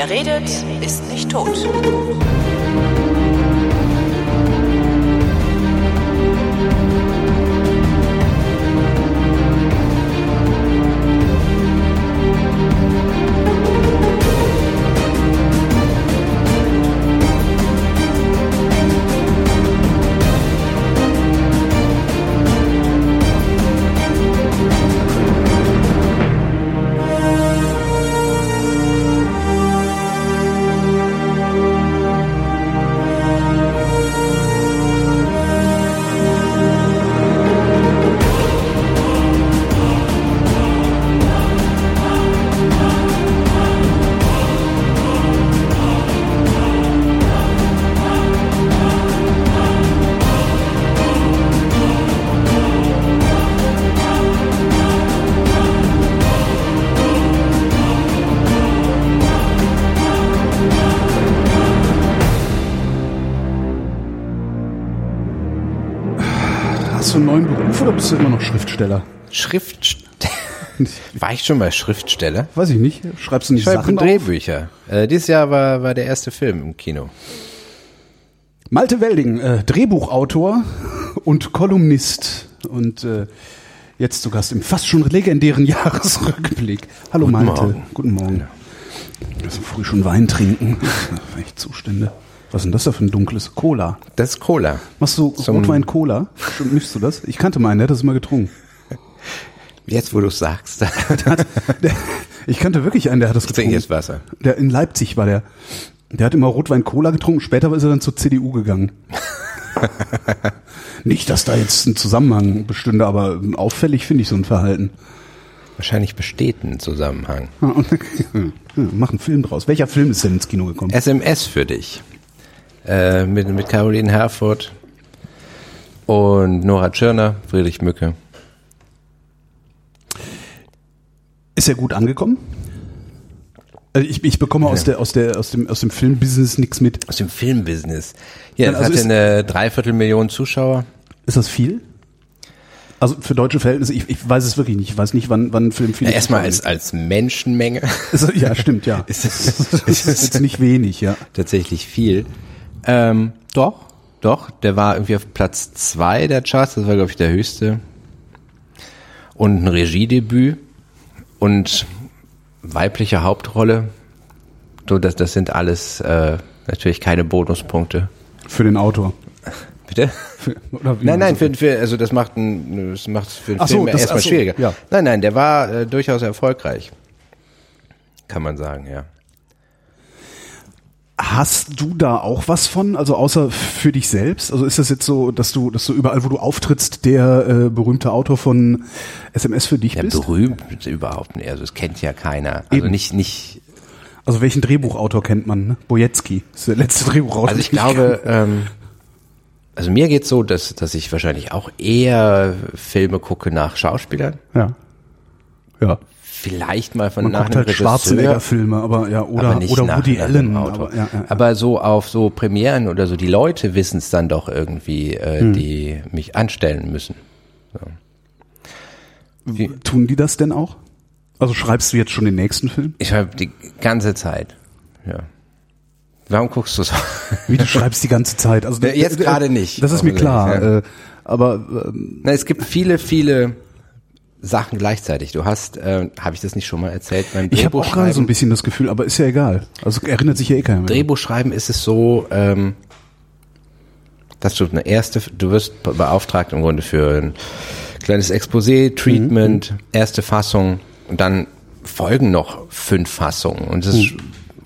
Wer redet, ist nicht tot. Bist du immer noch Schriftsteller? Schriftsteller. War ich schon mal Schriftsteller? Weiß ich nicht. Schreibst du nicht Ich Sachen? Drehbücher. Äh, dieses Jahr war, war der erste Film im Kino. Malte Welding, äh, Drehbuchautor und Kolumnist und äh, jetzt zu Gast im fast schon legendären Jahresrückblick. Hallo Guten Malte. Morgen. Guten Morgen. Also früh schon Wein trinken. Echt Zustände. Was ist denn das da für ein dunkles Cola? Das ist Cola. Machst du Zum- Rotwein Cola? Stimmt, mischst du das? Ich kannte meinen, der hat das immer getrunken. Jetzt, wo du es sagst. Der, ich kannte wirklich einen, der hat das Ich trinke getrunken. jetzt Wasser. Der in Leipzig war der. Der hat immer Rotwein Cola getrunken, später ist er dann zur CDU gegangen. Nicht, dass da jetzt ein Zusammenhang bestünde, aber auffällig finde ich so ein Verhalten. Wahrscheinlich besteht ein Zusammenhang. Und- ja, Mach einen Film draus. Welcher Film ist denn ins Kino gekommen? SMS für dich. Äh, mit, mit Caroline Herfurth und Nora Tschirner, Friedrich Mücke. Ist er gut angekommen? Also ich, ich bekomme aus, der, aus, der, aus, dem, aus dem Filmbusiness nichts mit. Aus dem Filmbusiness. Ja, also hatte ist- eine Dreiviertelmillion Zuschauer. Ist das viel? Also für deutsche Verhältnisse, ich, ich weiß es wirklich nicht. Ich weiß nicht, wann, wann ein Film viel Ja, erstmal als, als Menschenmenge Ist- Ja, stimmt, ja. ist Das es ist jetzt nicht wenig, ja. tatsächlich viel. Ähm, doch, doch, der war irgendwie auf Platz zwei der Charts, das war, glaube ich, der höchste. Und ein Regiedebüt und weibliche Hauptrolle. So, das, das sind alles äh, natürlich keine Bonuspunkte. Für den Autor. Bitte? Für, Nein, nein, so- für, für, also das macht ein, das macht für einen Ach so, Film das- erstmal so, schwieriger. ja. Nein, nein, der war äh, durchaus erfolgreich. Kann man sagen, ja. Hast du da auch was von? Also außer für dich selbst? Also ist das jetzt so, dass du, dass du überall, wo du auftrittst, der äh, berühmte Autor von SMS für dich Ja, bist? berühmt überhaupt nicht. Also es kennt ja keiner. Also Eben. nicht, nicht, Also welchen Drehbuchautor kennt man? Ne? Bojetzki ist der letzte Drehbuchautor. also ich glaube, ähm, also mir geht's so, dass, dass ich wahrscheinlich auch eher Filme gucke nach Schauspielern. Ja. Ja. Vielleicht mal von Man nach einem halt Regisseur. Schwarzenegger-Filme, aber ja, oder, aber nicht oder Woody Allen. Autor. Aber, ja, ja, aber so auf so Premieren oder so, die Leute wissen es dann doch irgendwie, äh, Hm. die mich anstellen müssen. Wie- Tun die das denn auch? Also schreibst du jetzt schon den nächsten Film? Ich schreibe die ganze Zeit. Ja. Warum guckst du so? Wie du schreibst die ganze Zeit? Also jetzt gerade nicht, Das ist mir klar. ja. Äh, aber ähm, Na, es gibt viele, viele Sachen gleichzeitig. Du hast, äh, habe ich das nicht schon mal erzählt, beim ich habe auch gerade so ein Drehbuchschreiben. bisschen das Gefühl, aber ist ja egal. Also erinnert sich ja eh keiner mehr. Drehbuchschreiben ist es so, ähm, dass du eine erste, du wirst be- beauftragt im Grunde für ein kleines Exposé, Treatment, erste Fassung und dann folgen noch fünf Fassungen und es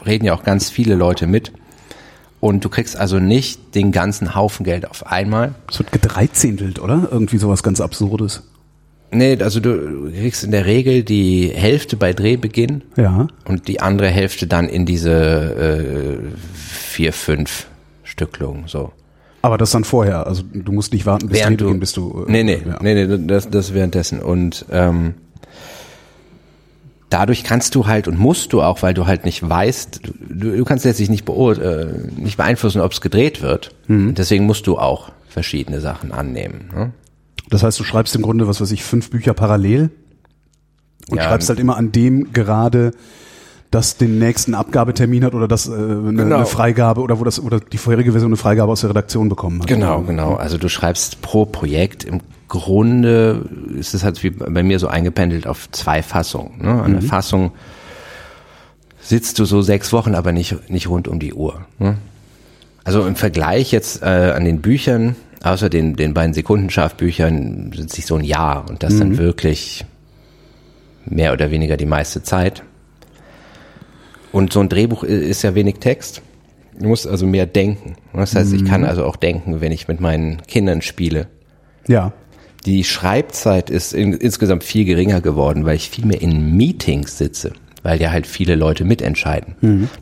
reden ja auch ganz viele Leute mit. Und du kriegst also nicht den ganzen Haufen Geld auf einmal, Es wird gedreizehntelt, oder? Irgendwie sowas ganz Absurdes. Nee, also du kriegst in der Regel die Hälfte bei Drehbeginn Ja. und die andere Hälfte dann in diese äh, vier, fünf Stücklungen so. Aber das dann vorher. Also du musst nicht warten, bis Während Drehbeginn du, bist du. äh, nee, nee, ja. nee, nee, das, das währenddessen. Und ähm, dadurch kannst du halt und musst du auch, weil du halt nicht weißt, du, du kannst letztlich nicht, äh, nicht beeinflussen, ob es gedreht wird. Mhm. Deswegen musst du auch verschiedene Sachen annehmen. Ne? Das heißt, du schreibst im Grunde, was weiß ich, fünf Bücher parallel und Ja, schreibst halt immer an dem gerade das den nächsten Abgabetermin hat oder das äh, eine, Genau. eine Freigabe oder wo das oder die vorherige Version eine Freigabe aus der Redaktion bekommen hat. Genau, genau. Also du schreibst pro Projekt im Grunde ist es halt wie bei mir so eingependelt auf zwei Fassungen. Ne? An der Fassung sitzt du so sechs Wochen, aber nicht, nicht rund um die Uhr. Ne? Also im Vergleich jetzt äh, an den Büchern, außer den, den beiden Sekundenscharf-Büchern, sitze ich so ein Jahr und das dann wirklich mehr oder weniger die meiste Zeit. Und so ein Drehbuch ist ja wenig Text. Du musst also mehr denken. Das heißt, ich kann also auch denken, wenn ich mit meinen Kindern spiele. Ja. Die Schreibzeit ist in, insgesamt viel geringer geworden, weil ich viel mehr in Meetings sitze, weil ja halt viele Leute mitentscheiden.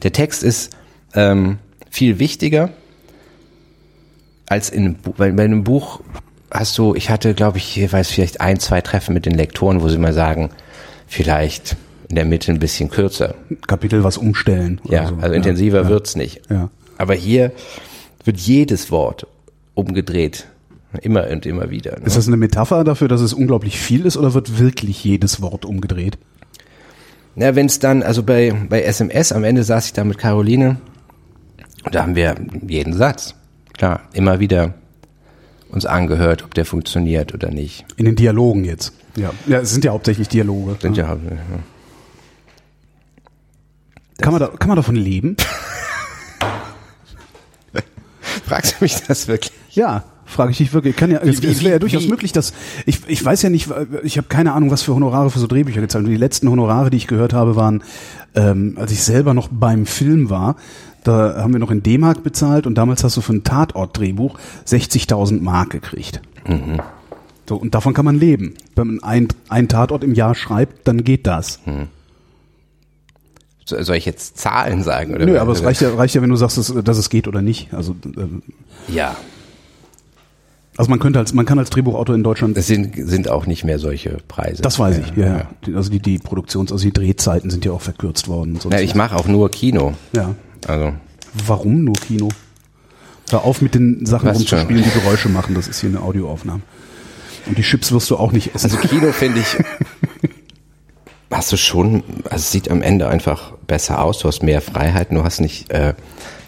Der Text ist ähm, viel wichtiger als in weil bei einem Buch hast du, ich hatte, glaube ich, jeweils vielleicht ein, zwei Treffen mit den Lektoren, wo sie mal sagen, vielleicht in der Mitte ein bisschen kürzer. Kapitel was umstellen. oder Ja, so. also intensiver ja. wird's nicht. Ja. Aber hier wird jedes Wort umgedreht. Immer und immer wieder. Ne? Ist das eine Metapher dafür, dass es unglaublich viel ist oder wird wirklich jedes Wort umgedreht? Na, wenn es dann, also bei, bei SMS, am Ende saß ich da mit Caroline und da haben wir jeden Satz, klar, immer wieder uns angehört, ob der funktioniert oder nicht. In den Dialogen jetzt. Ja, ja es sind ja hauptsächlich Dialoge. Sind ja. ja, Kann, man da, kann man davon leben? fragst du mich das wirklich? Ja, frage ich dich wirklich. Kann ja, es, es wäre ja durchaus wie- möglich, dass ich, ich weiß ja nicht, ich habe keine Ahnung, was für Honorare für so Drehbücher gezahlt. werden. Die letzten Honorare, die ich gehört habe, waren, ähm, als ich selber noch beim Film war. Da haben wir noch in D-Mark bezahlt und damals hast du für ein Tatort-Drehbuch 60.000 Mark gekriegt. So, und davon kann man leben. Wenn man ein, ein Tatort im Jahr schreibt, dann geht das. So- Soll ich jetzt Zahlen sagen? Oder Nö, aber es reicht ja, reicht ja, wenn du sagst, dass, dass es geht oder nicht. Also, ähm, Ja, also man könnte als, man kann als Drehbuchautor in Deutschland es sind, sind auch nicht mehr solche Preise. Das weiß ich, ja. ja. Also die, die Produktions-, also die Drehzeiten sind ja auch verkürzt worden. Na, ich mache auch nur Kino. ja. Also, Warum nur Kino? Hör auf mit den Sachen Was rumzuspielen, die Geräusche machen. Das ist hier eine Audioaufnahme. Und die Chips wirst du auch nicht essen. Also Kino finde ich, hast du schon, also es sieht am Ende einfach besser aus, du hast mehr Freiheiten, du hast nicht äh,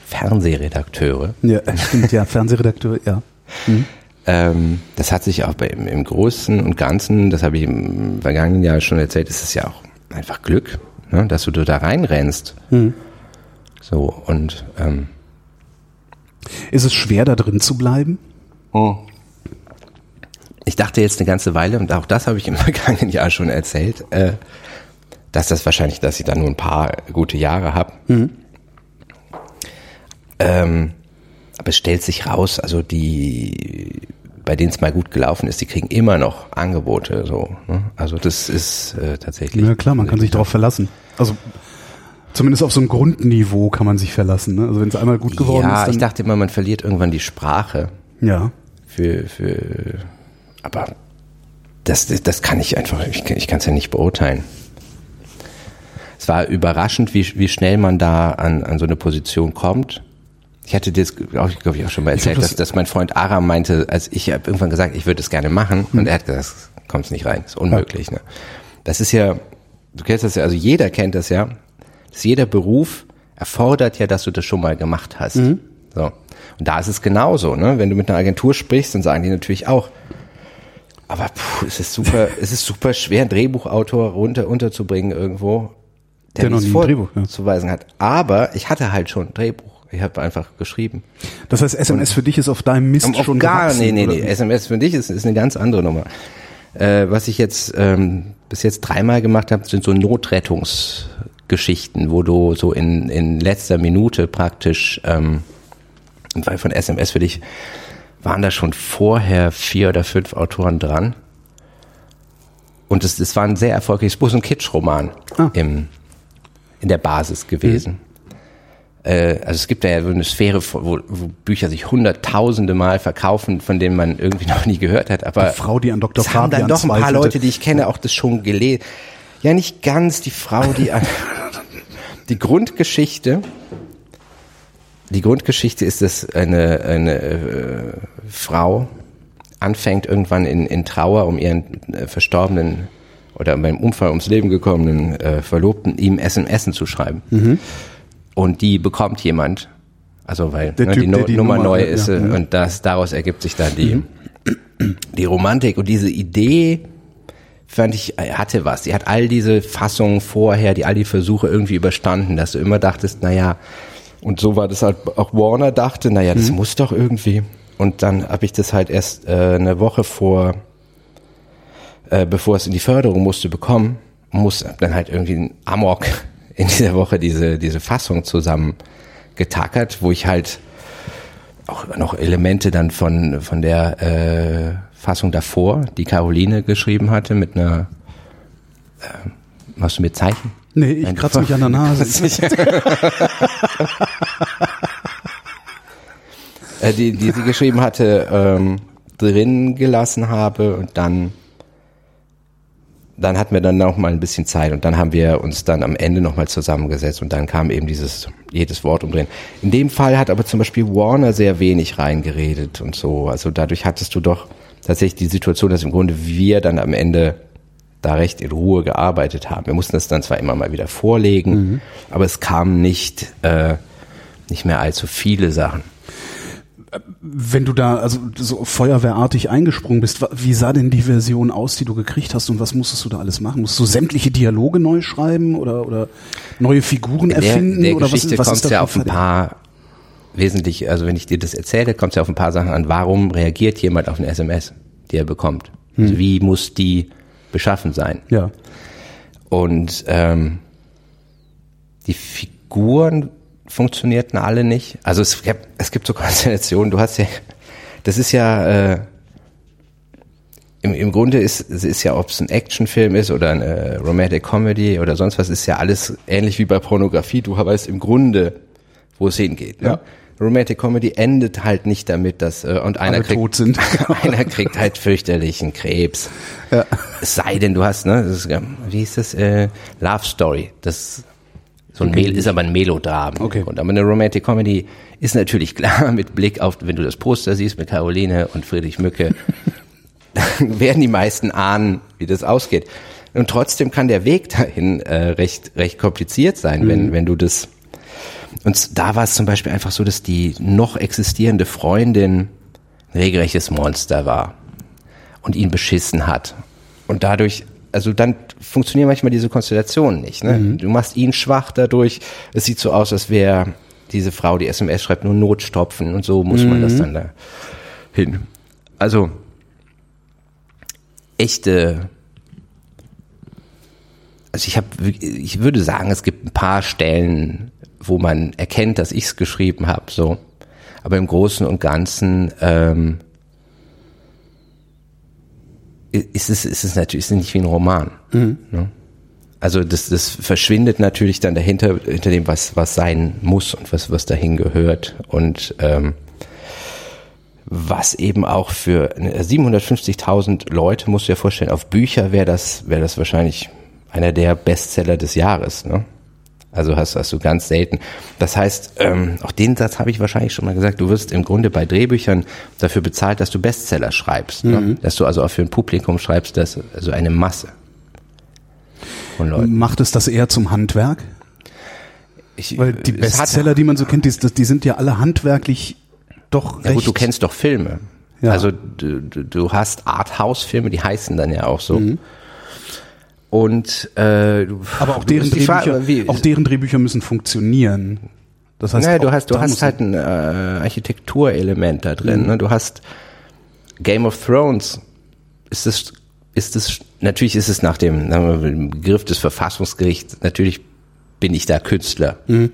Fernsehredakteure. ja, stimmt, ja. Fernsehredakteur, ja. Ähm, das hat sich auch bei, im, im Großen und Ganzen, das habe ich im vergangenen Jahr schon erzählt, ist es ja auch einfach Glück, ne, dass du da reinrennst. So, und ähm, Ist es schwer, da drin zu bleiben? ich dachte jetzt eine ganze Weile, und auch das habe ich im vergangenen Jahr schon erzählt, äh, dass das wahrscheinlich, dass ich da nur ein paar gute Jahre habe. Ähm, aber es stellt sich raus, also die, bei denen es mal gut gelaufen ist, die kriegen immer noch Angebote. So, ne? Also das ist äh, tatsächlich. Ja klar, man kann sich darauf verlassen. Also zumindest auf so einem Grundniveau kann man sich verlassen. Ne? Also wenn es einmal gut geworden ja, ist, dann ich dachte immer, man verliert irgendwann die Sprache ja. für, für aber das, das, das kann ich einfach, ich, ich kann es ja nicht beurteilen. Es war überraschend, wie, wie schnell man da an, an so eine Position kommt. Ich hatte das, glaube ich, glaub ich, auch schon mal erzählt, das- dass, dass mein Freund Aram meinte, als ich habe irgendwann gesagt, ich würde es gerne machen, und er hat gesagt, kommt nicht rein, ist unmöglich. Ne? Das ist ja, du kennst das ja, also jeder kennt das ja, jeder Beruf erfordert ja, dass du das schon mal gemacht hast. So. Und da ist es genauso, ne? Wenn du mit einer Agentur sprichst, dann sagen die natürlich auch, aber puh, es ist super, es ist super schwer, einen Drehbuchautor runter unterzubringen irgendwo, Der noch nichts nie ein Drehbuch, ja. vorzuweisen hat. Aber ich hatte halt schon ein Drehbuch. Ich habe einfach geschrieben. Das heißt, SMS für dich ist auf deinem Mist schon gar, gewachsen, nee, nee, nee. SMS für dich ist, ist eine ganz andere Nummer. Äh, was ich jetzt ähm, bis jetzt dreimal gemacht habe, sind so Notrettungsgeschichten, wo du so in, in letzter Minute praktisch, ähm, im Fall von SMS für dich, waren da schon vorher vier oder fünf Autoren dran. Und es, es war ein sehr erfolgreiches so ein Kitsch-Roman Ah. im, in der Basis gewesen. Äh, also es gibt da ja so eine Sphäre, wo, wo Bücher sich hunderttausende Mal verkaufen, von denen man irgendwie noch nie gehört hat. Aber Die Frau, die an Dr. es haben dann doch ein paar. Leute, die ich kenne, auch das schon gelesen. Ja, nicht ganz die Frau, die an, die Grundgeschichte. Die Grundgeschichte ist, dass eine, eine äh, Frau anfängt irgendwann in, in Trauer um ihren äh, verstorbenen oder beim Unfall ums Leben gekommenen äh, Verlobten ihm SMS zu schreiben. Und die bekommt jemand, also weil ne, Typ, die, no die Nummer Nummer- neu ja, ist ja. äh, und das daraus ergibt sich dann die die Romantik und diese Idee fand ich hatte was. Die hat all diese Fassungen vorher, die all die Versuche irgendwie überstanden, dass du immer dachtest, naja, und so war das halt auch Warner dachte, naja, das muss doch irgendwie. Und dann habe ich das halt erst äh, eine Woche vor, äh, bevor es in die Förderung musste, bekommen, muss dann halt irgendwie ein Amok in dieser Woche diese diese Fassung zusammen getackert, wo ich halt auch noch Elemente dann von von der äh, Fassung davor, die Caroline geschrieben hatte, mit einer äh, machst du mir Zeichen? Nee, ich Ein- kratze mich an der Nase. äh, die, die sie geschrieben hatte, ähm, drin gelassen habe und dann dann hatten wir dann noch mal ein bisschen Zeit und dann haben wir uns dann am Ende noch mal zusammengesetzt und dann kam eben dieses jedes Wort umdrehen. In dem Fall hat aber zum Beispiel Warner sehr wenig reingeredet und so. Also dadurch hattest du doch tatsächlich die Situation, dass im Grunde wir dann am Ende da recht in Ruhe gearbeitet haben. Wir mussten das dann zwar immer mal wieder vorlegen, aber es kamen nicht äh, nicht mehr allzu viele Sachen. Wenn du da also so feuerwehrartig eingesprungen bist, wie sah denn die Version aus, die du gekriegt hast und was musstest du da alles machen? Musst du sämtliche Dialoge neu schreiben oder oder neue Figuren der, erfinden der oder Geschichte was, was kommt ja auf ein paar wesentlich, also wenn ich dir das erzähle, kommt es ja auf ein paar Sachen an. Warum reagiert jemand auf eine SMS, die er bekommt? Hm. Also wie muss die beschaffen sein? Ja. Und ähm, die Figuren funktionierten alle nicht. Also es, es gibt so Konstellationen, du hast ja, das ist ja, äh, im, im Grunde ist es ist ja, ob es ein Actionfilm ist oder eine Romantic Comedy oder sonst was, ist ja alles ähnlich wie bei Pornografie. Du weißt im Grunde, wo es hingeht. Ne? Ja. Romantic Comedy endet halt nicht damit, dass äh, und einer Alle kriegt, tot sind. einer kriegt halt fürchterlichen Krebs. Es sei denn, du hast, ne, ist, ja, wie hieß das, äh, Love Story. Das so ein Mel ist aber ein Melodram. Okay. Und aber eine Romantic Comedy ist natürlich klar mit Blick auf, wenn du das Poster siehst mit Caroline und Friedrich Mücke, dann werden die meisten ahnen, wie das ausgeht. Und trotzdem kann der Weg dahin äh, recht recht kompliziert sein, wenn wenn du das und da war es zum Beispiel einfach so, dass die noch existierende Freundin ein regelrechtes Monster war und ihn beschissen hat. Und dadurch, also dann funktionieren manchmal diese Konstellationen nicht. Ne? Du machst ihn schwach dadurch. Es sieht so aus, als wäre diese Frau, die SMS schreibt, nur Notstopfen und so muss man das dann da hin. Also echte also ich habe, ich würde sagen, es gibt ein paar Stellen, wo man erkennt, dass ich es geschrieben habe, so. Aber im Großen und Ganzen ähm, ist es, ist es natürlich ist es nicht wie ein Roman. Ne? Also das, das verschwindet natürlich dann dahinter, hinter dem, was, was sein muss und was, was dahin gehört. Und ähm, was eben auch für 750.000 Leute, musst du dir vorstellen, auf Bücher wäre das, wäre das wahrscheinlich einer der Bestseller des Jahres. Ne? Also hast, hast du ganz selten. Das heißt, ähm, auch den Satz habe ich wahrscheinlich schon mal gesagt, du wirst im Grunde bei Drehbüchern dafür bezahlt, dass du Bestseller schreibst. Ne? Dass du also auch für ein Publikum schreibst, dass, also eine Masse von Leuten. Macht es das eher zum Handwerk? Ich, Weil die es hat- Bestseller, die man so kennt, die, die sind ja alle handwerklich doch Ja recht. gut, du kennst doch Filme. Ja. Also du, du, du hast Arthouse-Filme, die heißen dann ja auch so. Und äh, aber auch deren Drehbücher, wie- auch deren Drehbücher müssen funktionieren. Das heißt, naja, du hast, du hast halt ein äh, Architekturelement da drin. Ne? Du hast Game of Thrones. Ist es, ist es, natürlich ist es nach dem, wir dem Begriff des Verfassungsgerichts, natürlich bin ich da Künstler. Mhm.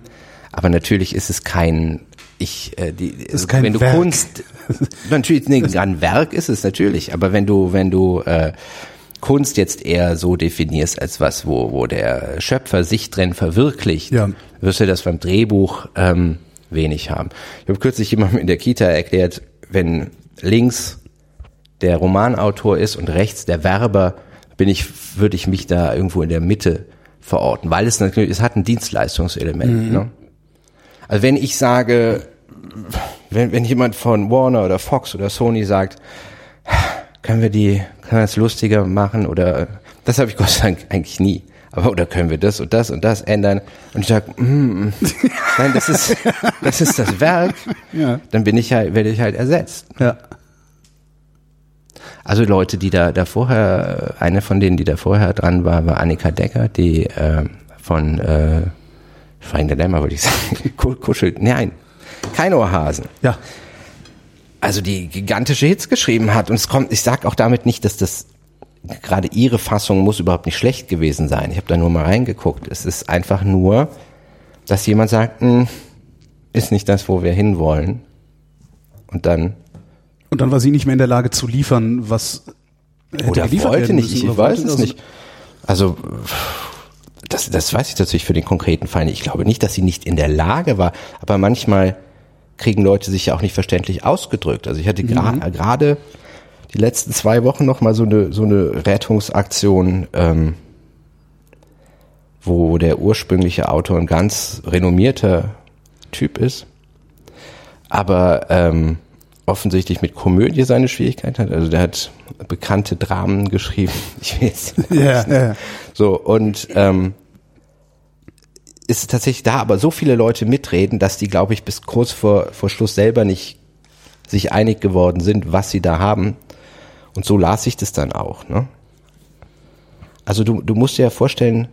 Aber natürlich ist es kein, ich, äh, die, ist kein wenn du Werk. Kunst, natürlich, nee, ein Werk ist es natürlich, aber wenn du, wenn du, äh, Kunst jetzt eher so definierst als was, wo, wo der Schöpfer sich drin verwirklicht, Ja. wirst du das beim Drehbuch ähm, wenig haben. Ich habe kürzlich jemandem in der Kita erklärt, wenn links der Romanautor ist und rechts der Werber, bin ich, würde ich mich da irgendwo in der Mitte verorten, weil es natürlich, es hat ein Dienstleistungselement. Ne? Also wenn ich sage, wenn, wenn jemand von Warner oder Fox oder Sony sagt, können wir die, können wir das lustiger machen oder Das habe ich Gott sei Dank eigentlich nie. Aber oder können wir das und das und das ändern? Und ich sage, mm, mm. nein, das ist das ist das Werk. Ja. Dann bin ich halt, werde ich halt ersetzt. Ja. Also Leute, die da, da vorher, eine von denen, die da vorher dran war, war Annika Decker, die äh, von äh, der Lämmer, würde ich sagen, Ku- Kuschel, nein, kein Ohrhasen. Ja. Also die gigantische Hits geschrieben hat und es kommt, ich sag auch damit nicht, dass das gerade ihre Fassung muss überhaupt nicht schlecht gewesen sein. Ich habe da nur mal reingeguckt. Es ist einfach nur, dass jemand sagt, "Hm, ist nicht das, wo wir hinwollen. Und dann Und dann war sie nicht mehr in der Lage zu liefern, was hätte Oder geliefert wollte nicht, müssen ich oder weiß es nicht. Also, das, das weiß ich tatsächlich für den konkreten Fall nicht. Ich glaube nicht, dass sie nicht in der Lage war, aber manchmal kriegen Leute sich ja auch nicht verständlich ausgedrückt. Also ich hatte gra- Mhm. gerade die letzten zwei Wochen noch mal so eine, so eine Rettungsaktion, ähm, wo der ursprüngliche Autor ein ganz renommierter Typ ist, aber ähm, offensichtlich mit Komödie seine Schwierigkeiten hat. Also der hat bekannte Dramen geschrieben. Ich will jetzt Ja, ja. so und ähm, ist tatsächlich da, aber so viele Leute mitreden, dass die, glaube ich, bis kurz vor, vor Schluss selber nicht sich einig geworden sind, was sie da haben. Und so las ich das dann auch. Ne? Also du, du musst dir ja vorstellen,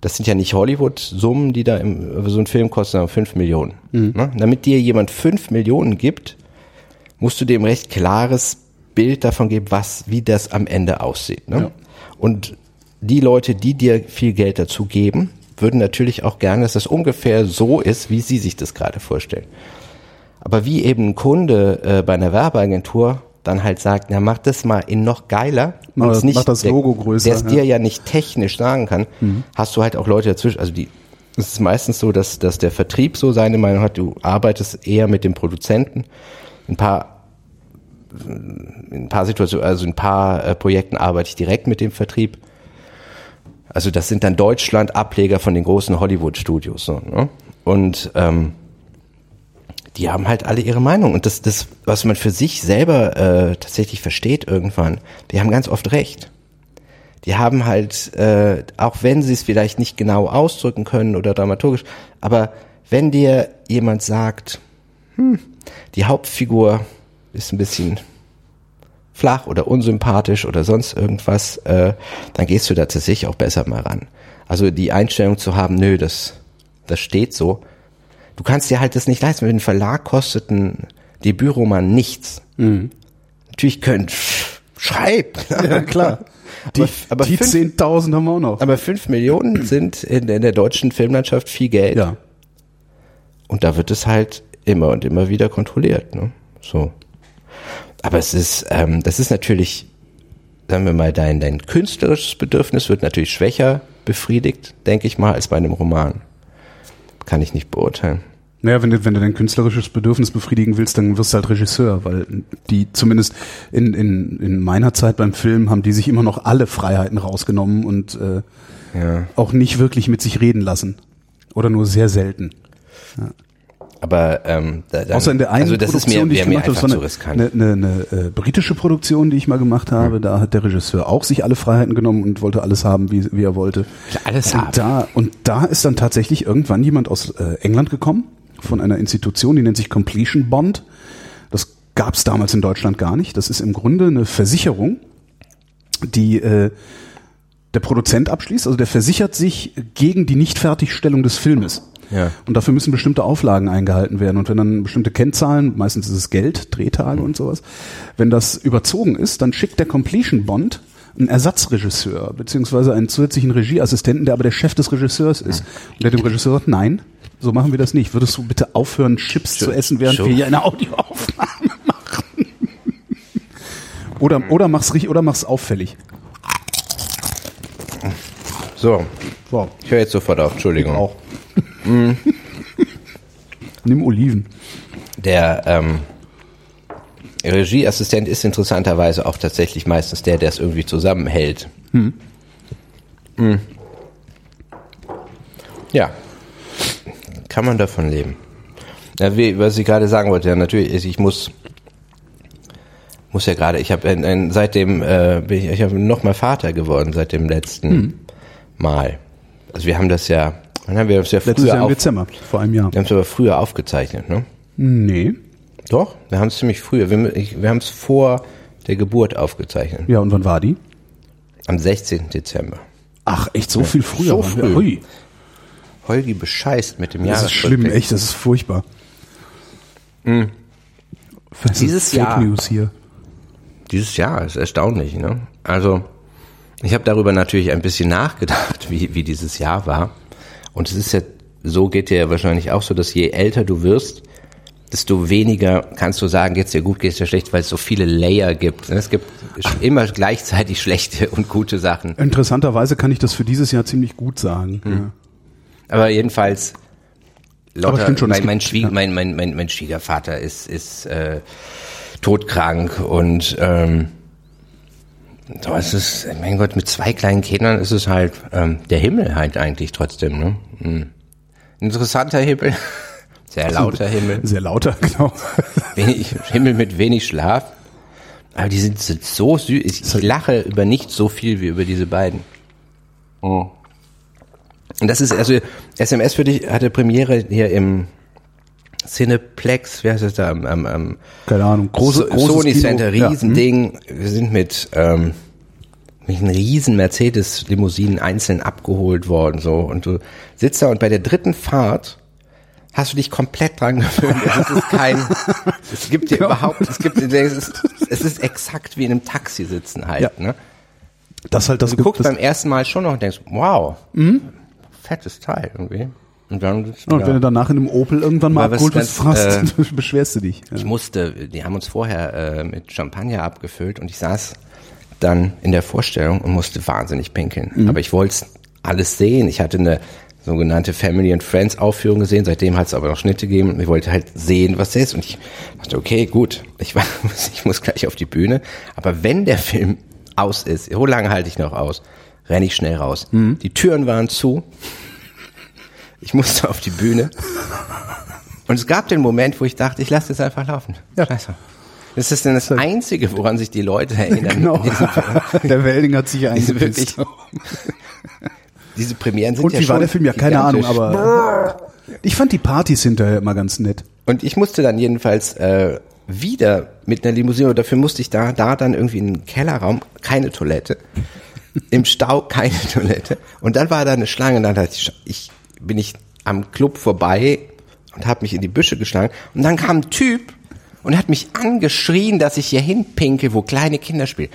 das sind ja nicht Hollywood-Summen, die da im, so ein Film kostet, sondern 5 Millionen. Ne? Damit dir jemand 5 Millionen gibt, musst du dem recht klares Bild davon geben, was, wie das am Ende aussieht. Ne? Ja. Und die Leute, die dir viel Geld dazu geben, würden natürlich auch gerne, dass das ungefähr so ist, wie sie sich das gerade vorstellen. Aber wie eben ein Kunde äh, bei einer Werbeagentur dann halt sagt, na mach das mal in noch geiler Mach und das- mach das Logo größer, der es ja. dir ja nicht technisch sagen kann, hast du halt auch Leute dazwischen, also die es ist meistens so, dass, dass der Vertrieb so seine Meinung hat, du arbeitest eher mit dem Produzenten. Ein paar in ein paar Situationen, also in ein paar äh, Projekten arbeite ich direkt mit dem Vertrieb. Also das sind dann Deutschland-Ableger von den großen Hollywood-Studios. So, ne? Und ähm, die haben halt alle ihre Meinung. Und das, das was man für sich selber äh, tatsächlich versteht irgendwann, die haben ganz oft recht. Die haben halt, äh, auch wenn sie es vielleicht nicht genau ausdrücken können oder dramaturgisch, aber wenn dir jemand sagt, hm, die Hauptfigur ist ein bisschen flach oder unsympathisch oder sonst irgendwas, äh, dann gehst du da tatsächlich auch besser mal ran. Also die Einstellung zu haben, nö, das, das steht so. Du kannst dir halt das nicht leisten. Mit dem Verlag kostet ein Debütroman nichts. Natürlich können, schreib. Ja, klar. Die, Aber- aber die fünf- 10.000 haben wir auch noch. Aber fünf Millionen sind in, in der deutschen Filmlandschaft viel Geld. ja. Und da wird es halt immer und immer wieder kontrolliert. Ne? So. Aber es ist, ähm, das ist natürlich, sagen wir mal, dein, dein künstlerisches Bedürfnis wird natürlich schwächer befriedigt, denke ich mal, als bei einem Roman. Kann ich nicht beurteilen. Naja, wenn du, wenn du dein künstlerisches Bedürfnis befriedigen willst, dann wirst du halt Regisseur, weil die zumindest in, in, in meiner Zeit beim Film haben die sich immer noch alle Freiheiten rausgenommen und äh, Ja. auch nicht wirklich mit sich reden lassen. Oder nur sehr selten. Aber ähm, da, dann, Außer in der einen also das ist Produktion, mir, die ich gemacht habe, das war riskant. eine, eine, eine, äh, britische Produktion, die ich mal gemacht habe. Da hat der Regisseur auch sich alle Freiheiten genommen und wollte alles haben, wie, wie er wollte. Alles und haben. Da, und da ist dann tatsächlich irgendwann jemand aus äh, England gekommen, von einer Institution, die nennt sich Completion Bond. Das gab es damals in Deutschland gar nicht. Das ist im Grunde eine Versicherung, die äh, der Produzent abschließt. Also der versichert sich gegen die Nichtfertigstellung des Filmes. Ja. Und dafür müssen bestimmte Auflagen eingehalten werden. Und wenn dann bestimmte Kennzahlen, meistens ist es Geld, Drehtage und sowas, wenn das überzogen ist, dann schickt der Completion Bond einen Ersatzregisseur, beziehungsweise einen zusätzlichen Regieassistenten, der aber der Chef des Regisseurs ist. Und der dem Regisseur sagt, nein, so machen wir das nicht. Würdest du bitte aufhören, Chips zu essen, während Schon. wir hier eine Audioaufnahme machen? oder, oder mach's richtig, oder mach's auffällig. So, So, ich höre jetzt sofort auf, Entschuldigung. auch. Nimm Oliven. Der ähm, Regieassistent ist interessanterweise auch tatsächlich meistens der, der es irgendwie zusammenhält. Hm. Ja, kann man davon leben. Ja, wie, was ich gerade sagen wollte, ja, natürlich ich muss muss ja gerade, ich habe ein, ein, seitdem äh, bin ich, ich habe noch mal Vater geworden seit dem letzten Hm. Mal. Also wir haben das ja, wann haben wir das ja Letztes früher Jahr im Dezember, vor einem Jahr. wir haben es aber früher aufgezeichnet, ne? Nee. Doch, wir haben es ziemlich früher. Wir, ich, wir haben es vor der Geburt aufgezeichnet. Ja, und wann war die? Am 16. Dezember. Ach, echt so viel früher. So früh. Hui, Holgi bescheißt mit dem das ist schlimm, echt, das ist furchtbar. Was ist Hm. Dieses Fake Jahr- News hier. Dieses Jahr ist erstaunlich, ne? Also, ich habe darüber natürlich ein bisschen nachgedacht, wie, wie dieses Jahr war. Und es ist ja, so geht dir ja wahrscheinlich auch so, dass je älter du wirst, desto weniger kannst du sagen, geht's dir gut, geht's dir schlecht, weil es so viele Layer gibt. Es gibt immer gleichzeitig schlechte und gute Sachen. Interessanterweise kann ich das für dieses Jahr ziemlich gut sagen. Hm. Ja. Aber jedenfalls, Lotta, stimmt schon, mein, mein, Schwieg, ja. mein, mein, mein, mein Schwiegervater ist, ist äh, todkrank und ähm, so, es ist, mein Gott, mit zwei kleinen Kindern ist es halt ähm, der Himmel halt eigentlich trotzdem. Ne? Hm. Interessanter Himmel, sehr lauter Himmel, Sehr lauter, genau. wenig, Himmel mit wenig Schlaf. Aber die sind so süß. Ich, ich lache über nicht so viel wie über diese beiden. Oh. Und das ist, also SMS für dich hatte Premiere hier im Cineplex, wie heißt das da, am, am, am Keine Ahnung. Große, So- großes Sony Kino. Center, Ja, hm. Riesending. Wir sind mit, ähm, mit einem riesen Mercedes-Limousinen einzeln abgeholt worden, so. Und du sitzt da und bei der dritten Fahrt hast du dich komplett dran gewöhnt. Es ist kein, es gibt dir überhaupt, es gibt, es ist, es ist exakt wie in einem Taxi sitzen halt, Ja. ne? Das halt das, Du guckst beim ersten Mal schon noch und denkst, wow, fettes Teil irgendwie. Und dann, und wenn du danach in einem Opel irgendwann mal abgeholt ganz, fragst, beschwerst du dich. Ja. Ich musste, die haben uns vorher äh, mit Champagner abgefüllt und ich saß dann in der Vorstellung und musste wahnsinnig pinkeln. Mhm. Aber ich wollte alles sehen. Ich hatte eine sogenannte Family and Friends Aufführung gesehen, seitdem hat es aber noch Schnitte gegeben und ich wollte halt sehen, was ist. Und ich dachte, okay, gut, ich, war, ich muss gleich auf die Bühne. Aber wenn der Film aus ist, so lange halte ich noch aus, renne ich schnell raus. Mhm. Die Türen waren zu. Ich musste auf die Bühne. Und es gab den Moment, wo ich dachte, ich lasse es einfach laufen. Ja. Scheiße. Das ist denn das Einzige, woran sich die Leute erinnern. Genau. Der Welling hat sich wirklich, diese Premieren sind Und ja wie war der Film? Ja, keine Ahnung, aber ich fand die Partys hinterher immer ganz nett. Und ich musste dann jedenfalls äh, wieder mit einer Limousine, und dafür musste ich da, da dann irgendwie in den Kellerraum, keine Toilette. Im Stau keine Toilette. Und dann war da eine Schlange, und dann dachte ich, ich bin ich am Club vorbei und habe mich in die Büsche geschlagen. Und dann kam ein Typ und hat mich angeschrien, dass ich hier hinpinke, wo kleine Kinder spielen.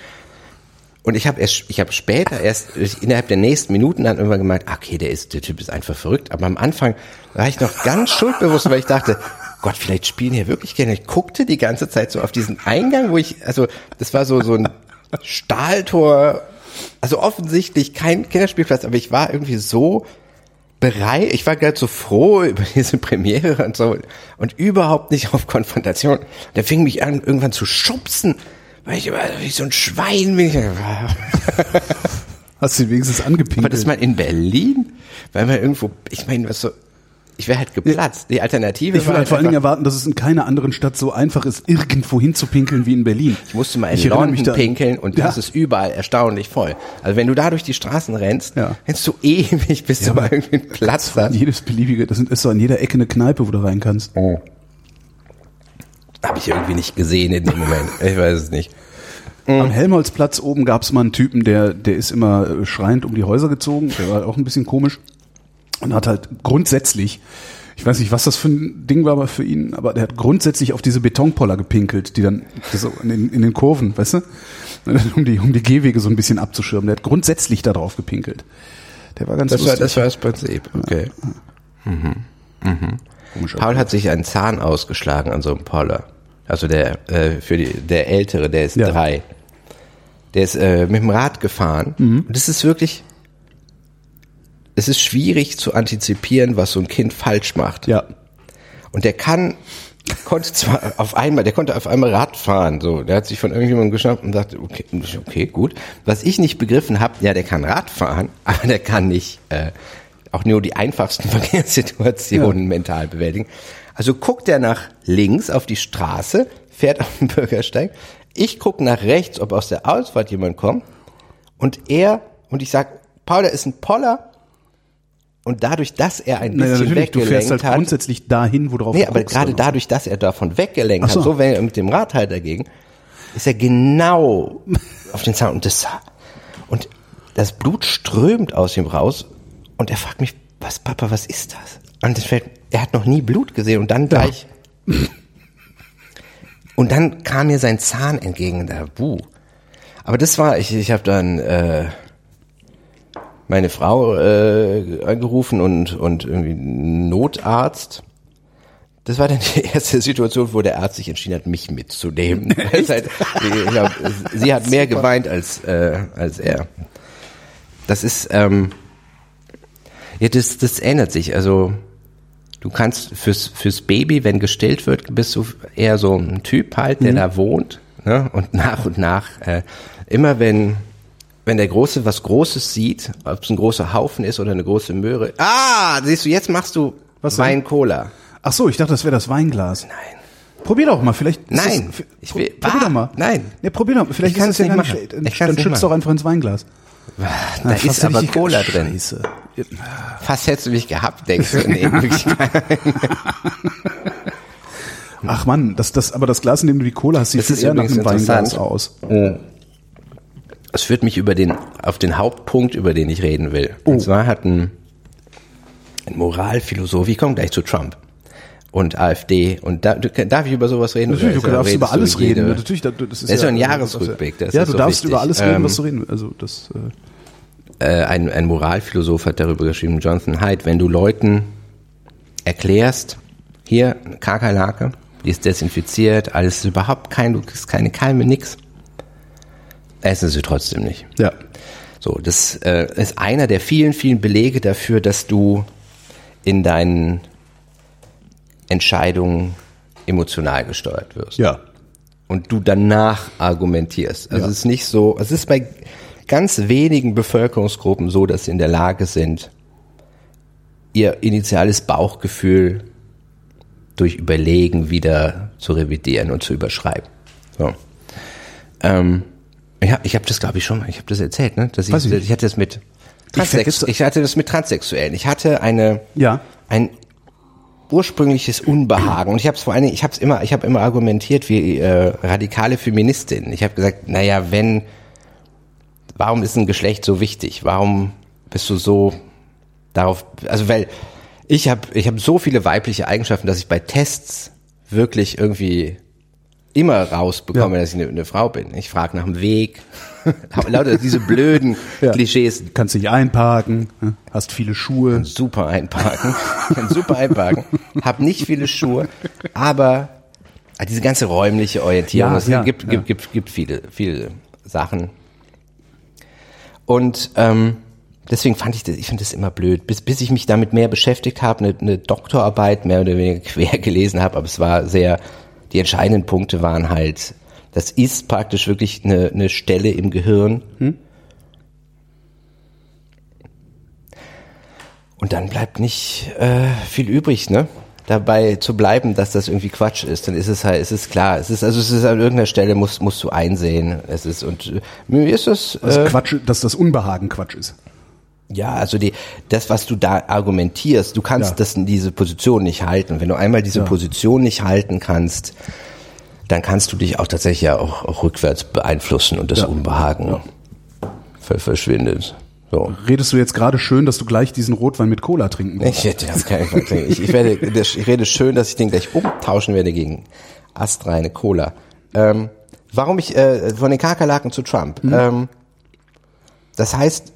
Und ich habe erst, ich habe später erst innerhalb der nächsten Minuten dann irgendwann gemeint, okay, der ist, der Typ ist einfach verrückt. Aber am Anfang war ich noch ganz schuldbewusst, weil ich dachte, Gott, vielleicht spielen hier wirklich Kinder. Ich guckte die ganze Zeit so auf diesen Eingang, wo ich, also das war so so ein Stahltor, also offensichtlich kein Kinderspielplatz, aber ich war irgendwie so bereit, ich war gerade so froh über diese Premiere und so und überhaupt nicht auf Konfrontation. Der fing mich an, irgendwann zu schubsen, weil ich immer wie so ein Schwein bin. Hast du ihn wenigstens angepinkelt? aber das mal in Berlin, weil man irgendwo, ich meine, was so, ich wäre halt geplatzt. Die Alternative ich würde halt vor allen Dingen erwarten, dass es in keiner anderen Stadt so einfach ist, irgendwo hinzupinkeln wie in Berlin. ich musste mal in Ich London da- pinkeln und Ja. das ist überall erstaunlich voll. Also wenn du da durch die Straßen rennst, Ja. rennst du ewig, bis du mal irgendwie einen Platz hast. jedes beliebige, das ist so an jeder Ecke eine Kneipe, wo du rein kannst. Oh. Habe ich irgendwie nicht gesehen in dem Moment. Ich weiß es nicht. Am Helmholtzplatz oben gab es mal einen Typen, der, der ist immer äh, schreiend um die Häuser gezogen. Der war auch ein bisschen komisch. Und hat halt grundsätzlich, ich weiß nicht, was das für ein Ding war aber für ihn, aber der hat grundsätzlich auf diese Betonpoller gepinkelt, die dann so in, den- in den Kurven, weißt du? Um die, um die Gehwege so ein bisschen abzuschirmen. Der hat grundsätzlich da drauf gepinkelt. Der war ganz Das war, lustig. das war das Prinzip. Okay. Komischer Paul hat sich einen Zahn ausgeschlagen an so einem Poller. Also der äh, für die, der Ältere, der ist Ja. drei. Der ist äh, mit dem Rad gefahren. Mhm. Und das ist wirklich. Es ist schwierig zu antizipieren, was so ein Kind falsch macht. Ja. Und der kann, konnte zwar auf einmal, der konnte auf einmal Rad fahren, so. Der hat sich von irgendjemandem geschnappt und dachte, okay, okay, gut. Was ich nicht begriffen habe, ja, der kann Rad fahren, aber der kann nicht äh, auch nur die einfachsten Verkehrssituationen mental bewältigen. Also guckt er nach links auf die Straße, fährt auf den Bürgersteig, Ich gucke nach rechts, ob aus der Ausfahrt jemand kommt. Und er, und ich sag, Paul, da ist ein Poller. Und dadurch, dass er ein Naja, bisschen natürlich, du fährst weggelenkt halt hat. grundsätzlich dahin, wo drauf Nee, aber gerade dadurch, dass er davon weggelenkt so. hat, so wenn er mit dem Rad halt dagegen, ist er genau auf den Zahn und das und das Blut strömt aus ihm raus und er fragt mich, was Papa, was ist das? Und das fällt, er hat noch nie Blut gesehen und dann gleich und dann kam mir sein Zahn entgegen, da buh. Aber das war ich, ich habe dann äh, meine Frau äh, angerufen und und irgendwie Notarzt. Das war dann die erste Situation, wo der Arzt sich entschieden hat, mich mitzunehmen. Halt, ich glaub, sie hat mehr geweint als äh, als er. Das ist ähm, ja das das ändert sich. Also du kannst fürs fürs Baby, wenn gestillt wird, bist du eher so ein Typ halt, der da wohnt. Ne? Und nach und nach äh, immer wenn wenn der Große was Großes sieht, ob es ein großer Haufen ist oder eine große Möhre. Ah, siehst du, jetzt machst du Was? Wein Cola. Ach so, ich dachte, das wäre das Weinglas. Nein. Probier doch mal, vielleicht. Nein, das- ich will- probier Ah, doch mal. nein. Nee, probier doch mal. Vielleicht Ich das ja nicht nicht machen. schlecht. Ich Dann, kann's dann nicht schützt doch einfach ins Weinglas. Da Na, ist aber Cola drin. Scheiße. Fast hättest du mich gehabt, denkst du. Nee, Ach Mann, das, das, aber das Glas, in dem du die Cola hast, sieht Das ist eher nach einem Weinglas aus. Es führt mich über den, auf den Hauptpunkt, über den ich reden will. Oh. Und zwar hat ein, ein Moralphilosoph, ich komme gleich zu Trump und AfD und da, du, darf ich über sowas reden? Natürlich, du darfst über du alles jede- reden. Natürlich, das, ist, Das ist ja ein Jahresrückblick, das ja, ist du so darfst wichtig. über alles reden, Ähm, was du reden willst. Also das, äh, äh, ein, ein Moralphilosoph hat darüber geschrieben, Jonathan Haidt, wenn du Leuten erklärst, hier, Kakerlake, die ist desinfiziert, alles ist überhaupt kein, du kriegst keine Keime, nix, essen sie trotzdem nicht. ja. So, das äh, ist einer der vielen, vielen Belege dafür, dass du in deinen Entscheidungen emotional gesteuert wirst Ja. und du danach argumentierst. Also Ja. es ist nicht so, es ist bei ganz wenigen Bevölkerungsgruppen so, dass sie in der Lage sind, ihr initiales Bauchgefühl durch Überlegen wieder zu revidieren und zu überschreiben. So. Ähm, ich habe ich hab das, glaube ich, schon mal, ich habe das erzählt, ne? Dass ich, Weiß ich ich hatte das mit Transex vergesse- ich hatte das mit Transsexuellen. Ich hatte eine Ja. ein ursprüngliches Unbehagen und ich habe es vor allen Dingen, ich habe es immer, ich habe immer argumentiert wie äh, radikale Feministin. Ich habe gesagt, naja, wenn, warum ist ein Geschlecht so wichtig? Warum bist du so darauf? Also weil ich habe, ich habe so viele weibliche Eigenschaften, dass ich bei Tests wirklich irgendwie immer rausbekomme, Ja. dass ich eine, eine Frau bin. Ich frage nach dem Weg, lauter diese blöden Ja. Klischees, Kannst dich einparken, ne? hast viele Schuhe. super einparken, kann super einparken, hab nicht viele Schuhe, aber ah, diese ganze räumliche Orientierung, Ja, es ja, gibt, gibt, gibt, gibt viele, viele Sachen. Und ähm, deswegen fand ich das, ich fand das immer blöd, bis, bis ich mich damit mehr beschäftigt habe, eine, eine Doktorarbeit mehr oder weniger quer gelesen habe, aber es war sehr, die entscheidenden Punkte waren halt, das ist praktisch wirklich eine, eine Stelle im Gehirn, Und dann bleibt nicht äh, viel übrig, ne? Dabei zu bleiben, dass das irgendwie Quatsch ist, dann ist es halt, es ist klar, es ist also es ist an irgendeiner Stelle muss musst du einsehen, es ist und äh, mir ist Das äh, Quatsch, dass das Unbehagen Quatsch ist. Ja, also die das was du da argumentierst, du kannst Ja. das diese Position nicht halten. Wenn du einmal diese Ja. Position nicht halten kannst, dann kannst du dich auch tatsächlich ja auch, auch rückwärts beeinflussen und das Ja. Unbehagen ver verschwindet. So. Redest du jetzt gerade schön, dass du gleich diesen Rotwein mit Cola trinken willst? Ich, hätte trinken. ich, ich, werde, ich rede schön, dass ich den gleich umtauschen werde gegen astreine Cola. Ähm, warum ich äh, von den Kakerlaken zu Trump? Ähm, das heißt,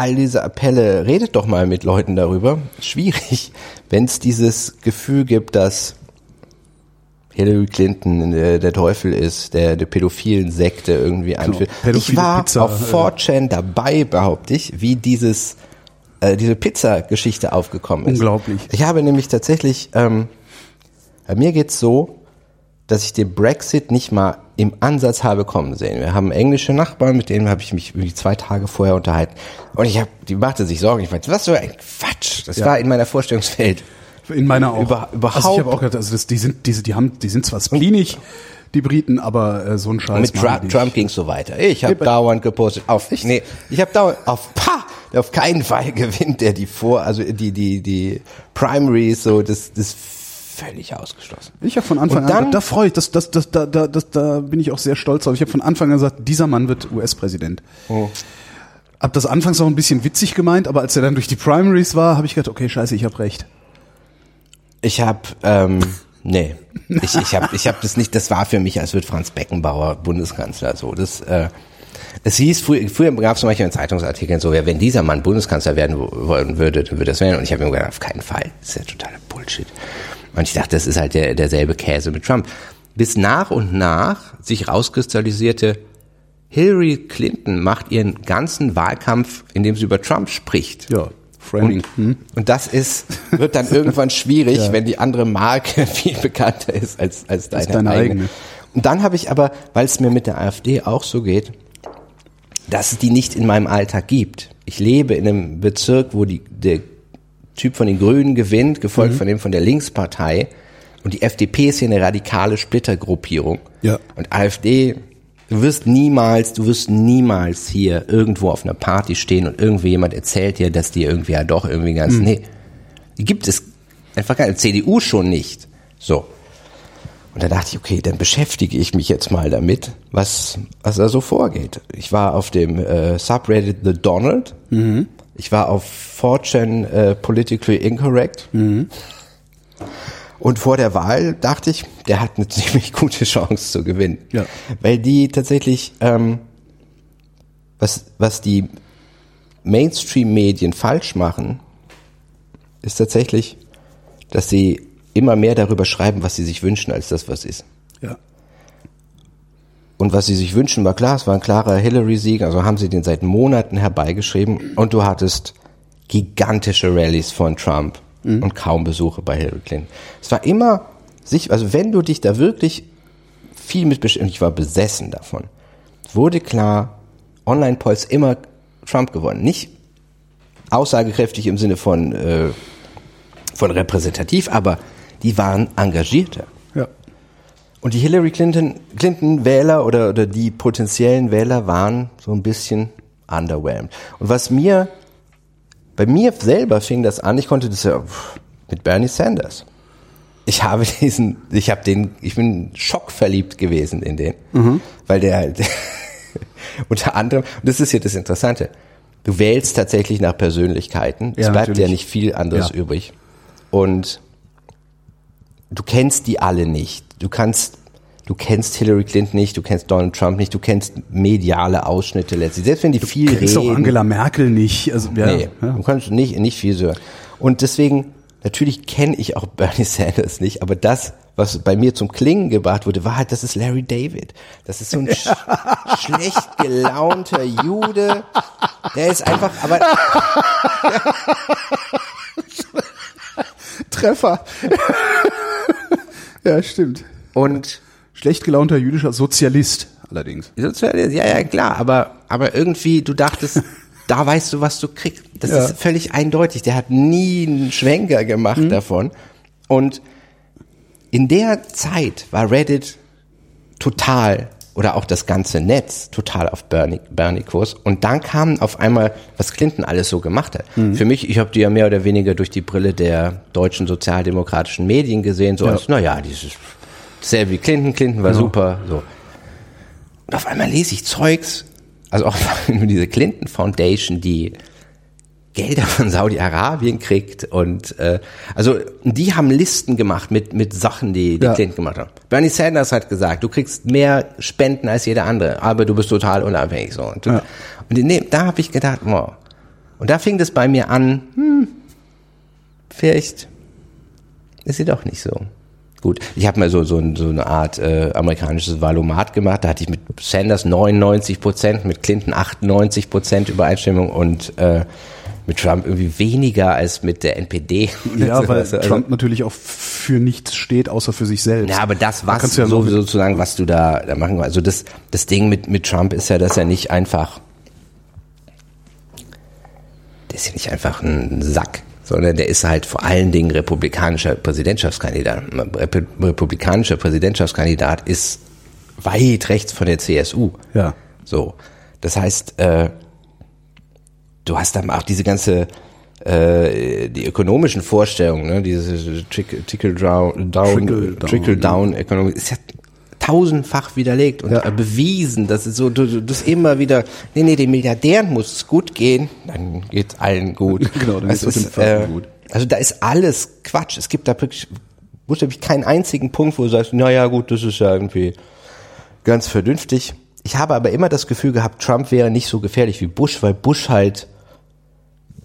all diese Appelle, redet doch mal mit Leuten darüber. Schwierig, wenn es dieses Gefühl gibt, dass Hillary Clinton äh, der Teufel ist, der der pädophilen Sekte irgendwie anführt. ich pädophile war Pizza, auf äh. 4chan dabei, behaupte ich, wie dieses äh, diese Pizza-Geschichte aufgekommen ist. Unglaublich. Ich habe nämlich tatsächlich, ähm, bei mir geht's so, dass ich den Brexit nicht mal im Ansatz habe kommen sehen. Wir haben englische Nachbarn, mit denen habe ich mich irgendwie zwei Tage vorher unterhalten. Und ich habe, die machte sich Sorgen. Ich meinte, was so ein Quatsch. Das Ja. war in meiner Vorstellungswelt In meiner auch. Über, überhaupt. Also ich habe auch gedacht, also das, die sind, diese, die haben, die sind zwar spleenig, die Briten, aber äh, so ein Scheiß. mit Trump. Trump ging es so weiter. Ich habe dauernd gepostet auf nee, ich habe dauernd auf pa, auf keinen Fall gewinnt er die vor, also die die die Primaries so das das völlig ausgeschlossen. Ich habe von Anfang Und an, dann- da freue ich, das, das, das, da, da, das, da bin ich auch sehr stolz drauf. Ich habe von Anfang an gesagt, dieser Mann wird US-Präsident. Oh. Hab das anfangs auch ein bisschen witzig gemeint, aber als er dann durch die Primaries war, habe ich gedacht, okay, scheiße, ich habe recht. Ich habe ähm, nee, ich ich habe ich habe das nicht, das war für mich, als wird Franz Beckenbauer Bundeskanzler so. Das äh, es hieß, früher, früher gab es zum Beispiel in Zeitungsartikeln so, ja, wenn dieser Mann Bundeskanzler werden wo- wollen würde, dann würde das werden. Und ich habe mir gedacht, auf keinen Fall. Das ist ja totaler Bullshit. Und ich dachte, das ist halt der, derselbe Käse mit Trump. Bis nach und nach sich rauskristallisierte, Hillary Clinton macht ihren ganzen Wahlkampf, indem sie über Trump spricht. Ja, Framing. Und, und das ist, wird dann irgendwann schwierig, wenn die andere Marke viel bekannter ist als, als deine, deine eigene. eigene. Und dann habe ich aber, weil es mir mit der AfD auch so geht, dass es die nicht in meinem Alltag gibt. Ich lebe in einem Bezirk, wo die, der Typ von den Grünen gewinnt, Mhm. gefolgt von dem von der Linkspartei. Und die FDP ist hier eine radikale Splittergruppierung. Ja. Und AfD, du wirst niemals, du wirst niemals hier irgendwo auf einer Party stehen und irgendwie jemand erzählt dir, dass die irgendwie ja doch irgendwie ganz, Mhm. nee. Die gibt es einfach gar nicht. CDU schon nicht. So. Und da dachte ich, okay, dann beschäftige ich mich jetzt mal damit, was, was da so vorgeht. Ich war auf dem äh, Subreddit The Donald. Ich war auf 4chan äh, Politically Incorrect. Und vor der Wahl dachte ich, der hat eine ziemlich gute Chance zu gewinnen. Ja. Weil die tatsächlich, ähm, was, was die Mainstream-Medien falsch machen, ist tatsächlich, dass sie immer mehr darüber schreiben, was sie sich wünschen, als das, was ist. Ja. Und was sie sich wünschen, war klar, es war ein klarer Hillary-Sieg, also haben sie den seit Monaten herbeigeschrieben und du hattest gigantische Rallies von Trump und kaum Besuche bei Hillary Clinton. Es war immer sich, also wenn du dich da wirklich viel mit beschäftigt, ich war besessen davon, wurde klar, Online-Polls immer Trump gewonnen. Nicht aussagekräftig im Sinne von, äh, von repräsentativ, aber die waren engagierter. Ja. Und die Hillary Clinton, Clinton Wähler oder, oder die potenziellen Wähler waren so ein bisschen underwhelmed. Und was mir, bei mir selber fing das an, ich konnte das ja mit Bernie Sanders. Ich habe diesen, ich habe den, ich bin schockverliebt gewesen in den, weil der, der unter anderem, und das ist hier das Interessante, du wählst tatsächlich nach Persönlichkeiten, es Ja, bleibt ja natürlich. nicht viel anderes Ja. übrig. Und du kennst die alle nicht. Du kannst, du kennst Hillary Clinton nicht, du kennst Donald Trump nicht, du kennst mediale Ausschnitte letztlich. Selbst wenn die viel Kennst reden. auch Angela Merkel nicht. Also, ja, nee, ja. du kannst nicht, nicht viel so. Und deswegen, natürlich kenne ich auch Bernie Sanders nicht, aber das, was bei mir zum Klingen gebracht wurde, war halt, das ist Larry David. Das ist so ein sch schlecht gelaunter Jude. Der ist einfach, aber Treffer. Ja, stimmt. und Schlecht gelaunter jüdischer Sozialist allerdings. Sozial- Ja, ja, klar, aber, aber irgendwie, du dachtest, da weißt du, was du kriegst. Das Ja. ist völlig eindeutig. Der hat nie einen Schwenker gemacht davon. Und in der Zeit war Reddit total, oder auch das ganze Netz, total auf Bernie, Bernie-Kurs. Und dann kam auf einmal, was Clinton alles so gemacht hat. Für mich, ich habe die ja mehr oder weniger durch die Brille der deutschen sozialdemokratischen Medien gesehen, so Ja. als, naja, dieses, dasselbe wie Clinton, Clinton war super, so. Und auf einmal lese ich Zeugs, also auch nur diese Clinton Foundation, die Gelder von Saudi-Arabien kriegt und äh, also die haben Listen gemacht mit mit Sachen, die die Ja. Clinton gemacht hat. Bernie Sanders hat gesagt, du kriegst mehr Spenden als jeder andere, aber du bist total unabhängig so. Und, Ja. und dem, da habe ich gedacht, wow. Und da fing das bei mir an, hm, vielleicht ist sie doch nicht so. Gut, ich habe mal so, so, so eine Art äh, amerikanisches Valomat gemacht. Da hatte ich mit Sanders 99 Prozent, mit Clinton 98 Prozent Übereinstimmung und äh, mit Trump irgendwie weniger als mit der NPD. Ja, weil Also, Trump natürlich auch für nichts steht, außer für sich selbst. ja, aber das, Da was kannst du ja so, sozusagen, was du da, da machen kannst. Also das, das Ding mit, mit Trump ist ja, dass er nicht einfach, der ist ja nicht einfach ein Sack, sondern der ist halt vor allen Dingen republikanischer Präsidentschaftskandidat. Rep republikanischer Präsidentschaftskandidat ist weit rechts von der CSU. Ja. So. Das heißt, äh, du hast dann auch diese ganze äh, die ökonomischen Vorstellungen, ne, diese Trickle, trickle down, down, Trickle down, trickle down Ökonomie, ist ja tausendfach widerlegt und Ja. äh, bewiesen, dass es so, du, das immer wieder, nee, nee, den Milliardären muss es gut gehen, dann geht's allen gut. Genau, dann Das geht's ist, Völkern gut. Also da ist alles Quatsch. Es gibt da wirklich buchstäblich keinen einzigen Punkt, wo du sagst, naja gut, das ist ja irgendwie ganz vernünftig. Ich habe aber immer das Gefühl gehabt, Trump wäre nicht so gefährlich wie Bush, weil Bush halt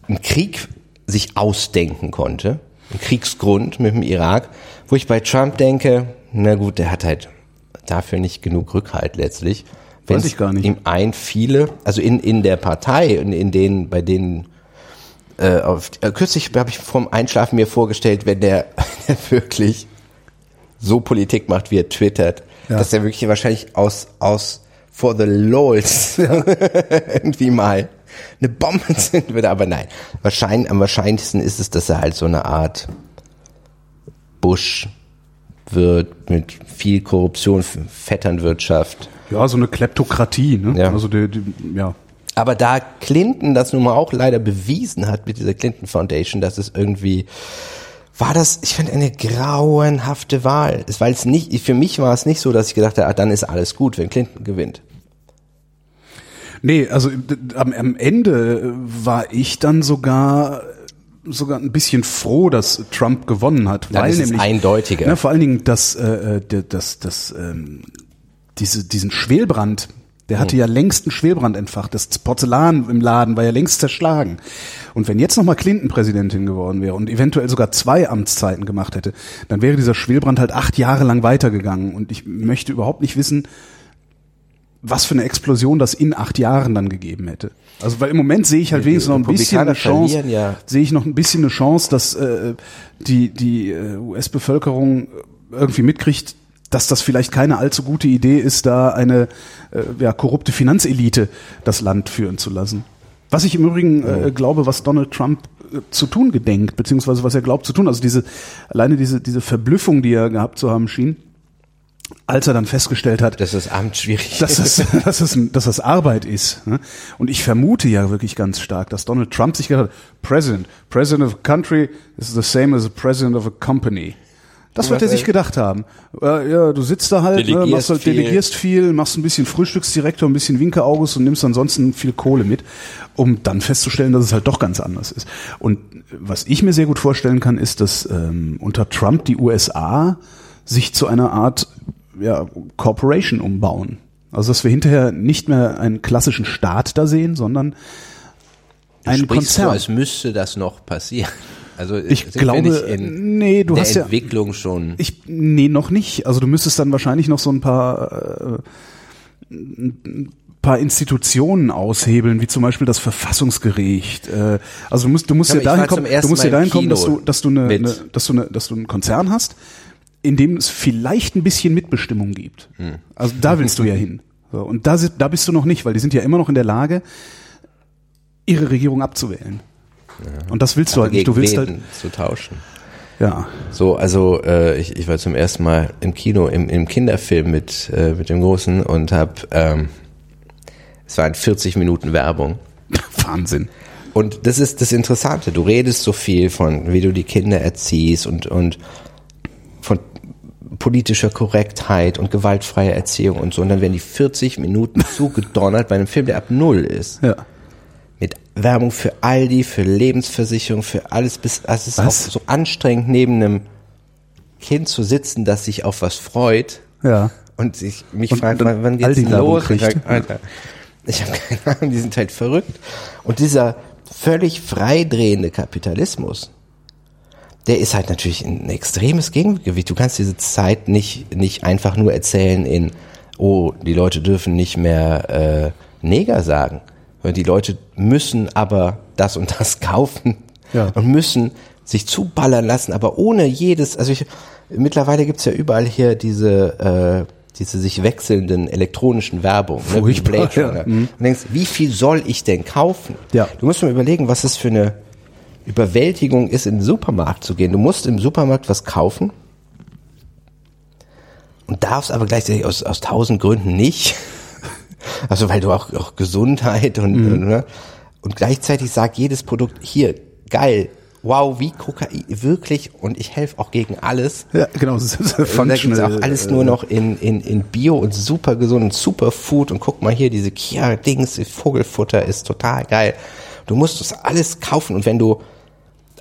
einen Krieg sich ausdenken konnte, einen Kriegsgrund mit dem Irak, wo ich bei Trump denke, na gut, der hat halt dafür nicht genug Rückhalt letztlich. Wenn Weiß ich gar nicht. ihm ein viele, also in, in der Partei und in denen, bei denen äh, auf, äh, kürzlich habe ich vorm Einschlafen mir vorgestellt, wenn der, der wirklich so Politik macht, wie er twittert, Ja. dass er wirklich wahrscheinlich aus, aus for the lols irgendwie mal eine Bombe zünden würde. Aber nein, wahrscheinlich, am wahrscheinlichsten ist es, dass er halt so eine Art Bush wird mit viel Korruption, Vetternwirtschaft. Ja, so eine Kleptokratie, ne? Ja. Also die, die, ja. Aber da Clinton das nun mal auch leider bewiesen hat mit dieser Clinton Foundation, dass es irgendwie war das, ich finde, eine grauenhafte Wahl. Es, weil es nicht, für mich war es nicht so, dass ich gedacht habe, ah, dann ist alles gut, wenn Clinton gewinnt. Nee, also am, am Ende war ich dann sogar sogar ein bisschen froh, dass Trump gewonnen hat, weil ist es nämlich eindeutiger. Ne, vor allen Dingen, dass äh, äh, das das ähm, diese diesen Schwelbrand, der Hm. hatte ja längst einen Schwelbrand entfacht. Das Porzellan im Laden war ja längst zerschlagen. Und wenn jetzt noch mal Clinton Präsidentin geworden wäre und eventuell sogar zwei Amtszeiten gemacht hätte, dann wäre dieser Schwelbrand halt acht Jahre lang weitergegangen. Und ich möchte überhaupt nicht wissen, was für eine Explosion das in acht Jahren dann gegeben hätte. Also weil im Moment sehe ich halt Die wenigstens noch ein bisschen eine Chance, ja. sehe ich noch ein bisschen eine Chance, dass äh, die die äh, US-Bevölkerung irgendwie mitkriegt, dass das vielleicht keine allzu gute Idee ist, da eine äh, ja, korrupte Finanzelite das Land führen zu lassen. Was ich im Übrigen äh, glaube, was Donald Trump äh, zu tun gedenkt, beziehungsweise was er glaubt zu tun, also diese alleine diese diese Verblüffung, die er gehabt zu haben schien, als er dann festgestellt hat, Das ist Amt schwierig. dass das, dass das, dass das Arbeit ist. ne? Und ich vermute ja wirklich ganz stark, dass Donald Trump sich gedacht hat, President, President of a country is the same as a President of a company. Das wird er sich gedacht haben. Äh, ja, du sitzt da halt, ne, Delegierst machst halt, viel. delegierst viel, machst ein bisschen Frühstücksdirektor, ein bisschen Winkeauges und nimmst ansonsten viel Kohle mit, um dann festzustellen, dass es halt doch ganz anders ist. Und was ich mir sehr gut vorstellen kann, ist, dass ähm, unter Trump die USA sich zu einer Art ja, Corporation umbauen. Also dass wir hinterher nicht mehr einen klassischen Staat da sehen, sondern einen sprichst so, Konzern. als müsste das noch passieren. Also Ich glaube, nicht in nee, du der hast ja- Entwicklung schon. Ich, nee, noch nicht. Also du müsstest dann wahrscheinlich noch so ein paar, äh, ein paar Institutionen aushebeln, wie zum Beispiel das Verfassungsgericht. Äh, also du musst, du musst Ja, ich dahin kommen, du musst ja dahin kommen, dass du, dass du eine, eine dass du eine, dass du einen Konzern hast, in dem es vielleicht ein bisschen Mitbestimmung gibt. Hm. Also da willst du ja hin. So, und da, da bist du noch nicht, weil die sind ja immer noch in der Lage, ihre Regierung abzuwählen. Und das willst du halt nicht. Du willst halt, zu tauschen. ja. So, also äh, ich, ich war zum ersten Mal im Kino, im, im Kinderfilm mit, äh, mit dem Großen und hab, ähm, es waren 40 Minuten Werbung. Wahnsinn. Und das ist das Interessante. Du redest so viel von, wie du die Kinder erziehst und, und politischer Korrektheit und gewaltfreier Erziehung und so. Und dann werden die 40 Minuten zugedonnert bei einem Film, der ab Null ist. Ja. Mit Werbung für Aldi, für Lebensversicherung, für alles. Bis, also es ist Was? auch so anstrengend, neben einem Kind zu sitzen, das sich auf was freut Ja. und sich mich Und fragt, wann, wann geht's los? Ich sag, Alter, ich habe keine Ahnung, die sind halt verrückt. Und dieser völlig freidrehende Kapitalismus, der ist halt natürlich ein extremes Gegengewicht. Du kannst diese Zeit nicht, nicht einfach nur erzählen in, oh, die Leute dürfen nicht mehr äh, Neger sagen. Die Leute müssen aber das und das kaufen Ja. und müssen sich zuballern lassen, aber ohne jedes, also ich, mittlerweile gibt's ja überall hier diese, äh, diese sich wechselnden elektronischen Werbung. Ne, Furchtbar, ja. Mhm. Und denkst, wie viel soll ich denn kaufen? Ja. Du musst mal überlegen, was es für eine Überwältigung ist, in den Supermarkt zu gehen. Du musst im Supermarkt was kaufen und darfst aber gleichzeitig aus, aus tausend Gründen nicht. Also weil du auch, auch Gesundheit und, mhm. und, und gleichzeitig sagt jedes Produkt, hier, geil, wow, wie Kokain, wirklich, und ich helfe auch gegen alles. Ja, genau. Das ist da gibt's auch alles nur noch in, in, in Bio und super gesund und super Food und guck mal hier, diese Kia-Dings, Vogelfutter ist total geil. Du musst das alles kaufen und wenn du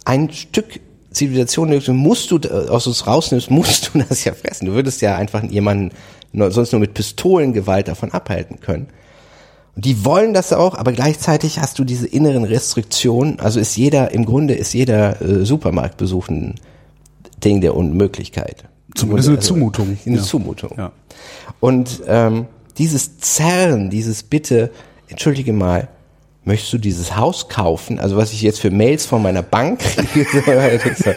ein Stück Zivilisation nimmst, musst du aus uns rausnimmst, musst du das ja fressen. Du würdest ja einfach jemanden sonst nur mit Pistolengewalt davon abhalten können. Und die wollen das auch, aber gleichzeitig hast du diese inneren Restriktionen. Also ist jeder, im Grunde ist jeder äh, Supermarktbesuch ein Ding der Unmöglichkeit. Zumindest eine also, Zumutung. Eine ja. Zumutung. Ja. Und ähm, dieses Zerren, dieses Bitte, entschuldige mal, möchtest du dieses Haus kaufen? Also was ich jetzt für Mails von meiner Bank kriege,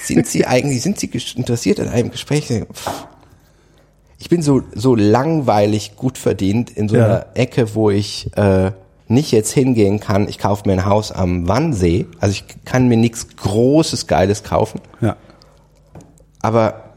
sind Sie eigentlich, sind Sie interessiert an einem Gespräch? Ich bin so, so langweilig gut verdient in so ja. einer Ecke, wo ich äh, nicht jetzt hingehen kann, ich kaufe mir ein Haus am Wannsee. Also ich kann mir nichts Großes, Geiles kaufen. Ja. Aber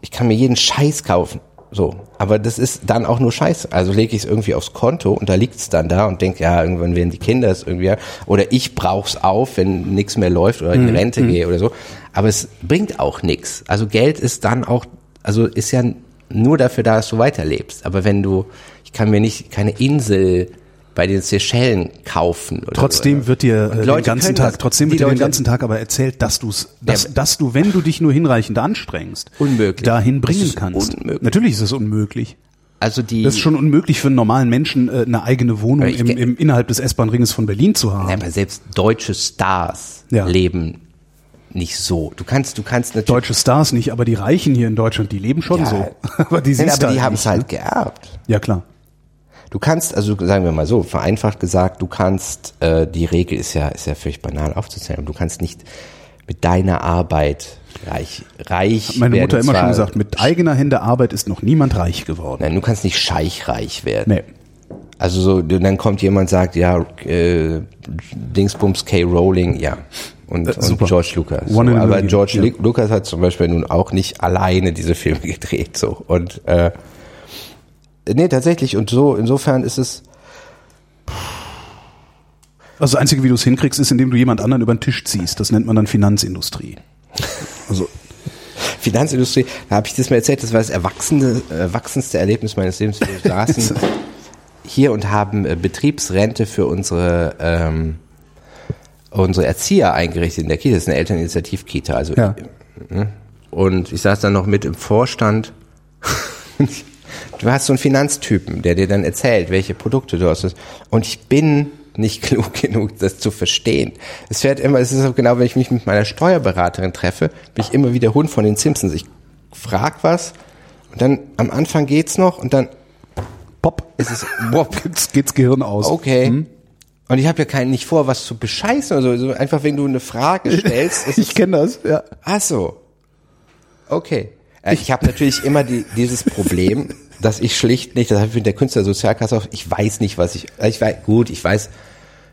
ich kann mir jeden Scheiß kaufen. So, aber das ist dann auch nur Scheiße. Also lege ich es irgendwie aufs Konto und da liegt es dann da und denke, ja, irgendwann werden die Kinder es irgendwie, oder ich brauch's auf, wenn nichts mehr läuft oder in mhm. Rente mhm. gehe oder so. Aber es bringt auch nichts. Also Geld ist dann auch, also ist ja nur dafür da, dass du weiterlebst. Aber wenn du, ich kann mir nicht keine Insel bei den Seychellen kaufen. Oder trotzdem so. wird dir äh, den ganzen Tag, das, trotzdem wird dir den ganzen Tag aber erzählt, dass du's, dass, ja, dass du, wenn du dich nur hinreichend anstrengst, unmöglich. dahin bringen kannst. Unmöglich. Natürlich ist es unmöglich. Also die. Das ist schon unmöglich für einen normalen Menschen, äh, eine eigene Wohnung im, im, innerhalb des S-Bahn-Ringes von Berlin zu haben. Ja, aber selbst deutsche Stars ja. leben nicht so. Du kannst, du kannst natürlich. Deutsche Stars nicht, aber die Reichen hier in Deutschland, die leben schon ja, so. aber die, nein, aber die haben es halt ne? geerbt. Ja, klar. Du kannst, also sagen wir mal so, vereinfacht gesagt, du kannst, äh, die Regel ist ja, ist ja völlig banal aufzuzählen, du kannst nicht mit deiner Arbeit reich, reich Hat meine Mutter immer schon gesagt, mit eigener Hände Arbeit ist noch niemand reich geworden. Nein, du kannst nicht scheichreich werden. Nee. Also so, dann kommt jemand sagt, ja, äh, Dingsbums K. Rowling, ja. Und, äh, und George Lucas. So, aber George ja. Lucas hat zum Beispiel nun auch nicht alleine diese Filme gedreht. So. Und äh, Nee, tatsächlich. Und so, insofern ist es. Also das Einzige, wie du es hinkriegst, ist, indem du jemand anderen über den Tisch ziehst. Das nennt man dann Finanzindustrie. Also. Finanzindustrie, da habe ich das mal erzählt, das war das erwachsene, erwachsenste Erlebnis meines Lebens. Wir saßen hier und haben äh, Betriebsrente für unsere, ähm, unsere Erzieher eingerichtet in der Kita. Das ist eine Elterninitiativkita. Also, ja. Äh, und ich saß dann noch mit im Vorstand. Du hast so einen Finanztypen, der dir dann erzählt, welche Produkte du hast. Und ich bin nicht klug genug, das zu verstehen. Es fährt immer, es ist so genau, wenn ich mich mit meiner Steuerberaterin treffe, bin ich immer wie der Hund von den Simpsons. Ich frag was und dann am Anfang geht's noch und dann pop, ist es pop, geht's, geht's Gehirn aus. Okay. Hm? Und ich habe ja keinen nicht vor, was zu bescheißen oder so. Einfach wenn du eine Frage stellst. ich kenne das, ja. Ach so. Okay. Äh, ich habe natürlich immer die, dieses Problem, dass ich schlicht nicht, das habe ich mit der Künstlersozialkasse auf, ich weiß nicht, was ich, ich weiß, gut, ich weiß,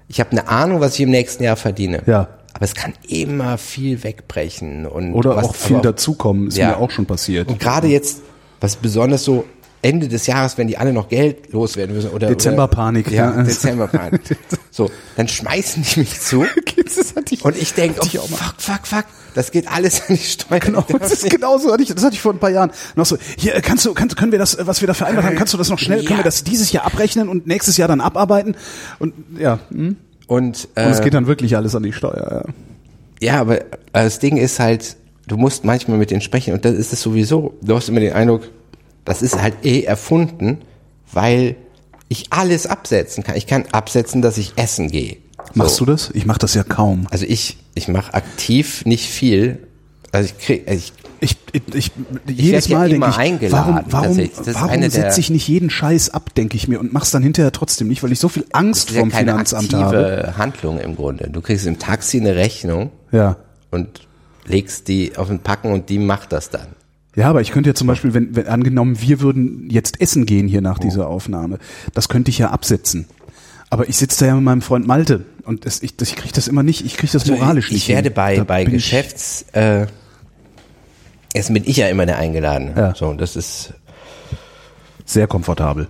ich habe eine Ahnung, was ich im nächsten Jahr verdiene. Ja. Aber es kann immer viel wegbrechen und oder was, auch viel dazukommen, ist ja. mir auch schon passiert. Und gerade jetzt, was besonders so Ende des Jahres, wenn die alle noch Geld loswerden müssen oder Dezemberpanik. Ja, ja. Dezemberpanik. so, dann schmeißen die mich zu und ich denke, oh, fuck, fuck, fuck, das geht alles an die Steuer. Genau, das ist genauso, hatte ich, das hatte ich vor ein paar Jahren noch so. Hier kannst du, kannst, können wir das, was wir da vereinbart haben, kannst du das noch schnell, ja. können wir das dieses Jahr abrechnen und nächstes Jahr dann abarbeiten und ja. Hm? Und, äh, und es geht dann wirklich alles an die Steuer. Ja, ja aber äh, das Ding ist halt, du musst manchmal mit denen sprechen und das ist es sowieso. Du hast immer den Eindruck das ist halt eh erfunden, weil ich alles absetzen kann. Ich kann absetzen, dass ich essen gehe. So. Machst du das? Ich mache das ja kaum. Also ich, ich mache aktiv nicht viel. Also ich krieg, also ich ich, ich, ich, jedes ich Mal denke ich, eingeladen, warum, warum, warum setze ich nicht jeden Scheiß ab, denke ich mir, und mach's dann hinterher trotzdem nicht, weil ich so viel Angst das ist vom ja keine Finanzamt aktive habe. Handlung im Grunde. Du kriegst im Taxi eine Rechnung ja. und legst die auf den Packen und die macht das dann. Ja, aber ich könnte ja zum Beispiel, wenn, wenn angenommen, wir würden jetzt essen gehen hier nach dieser Aufnahme, das könnte ich ja absetzen. Aber ich sitze da ja mit meinem Freund Malte und das, ich, das, ich kriege das immer nicht, ich kriege das Also moralisch ich, nicht. ich werde hin. bei, Da bei bin ich- Geschäfts, äh, Essen bin ich ja immer der Eingeladen. Ja. So, das ist sehr komfortabel.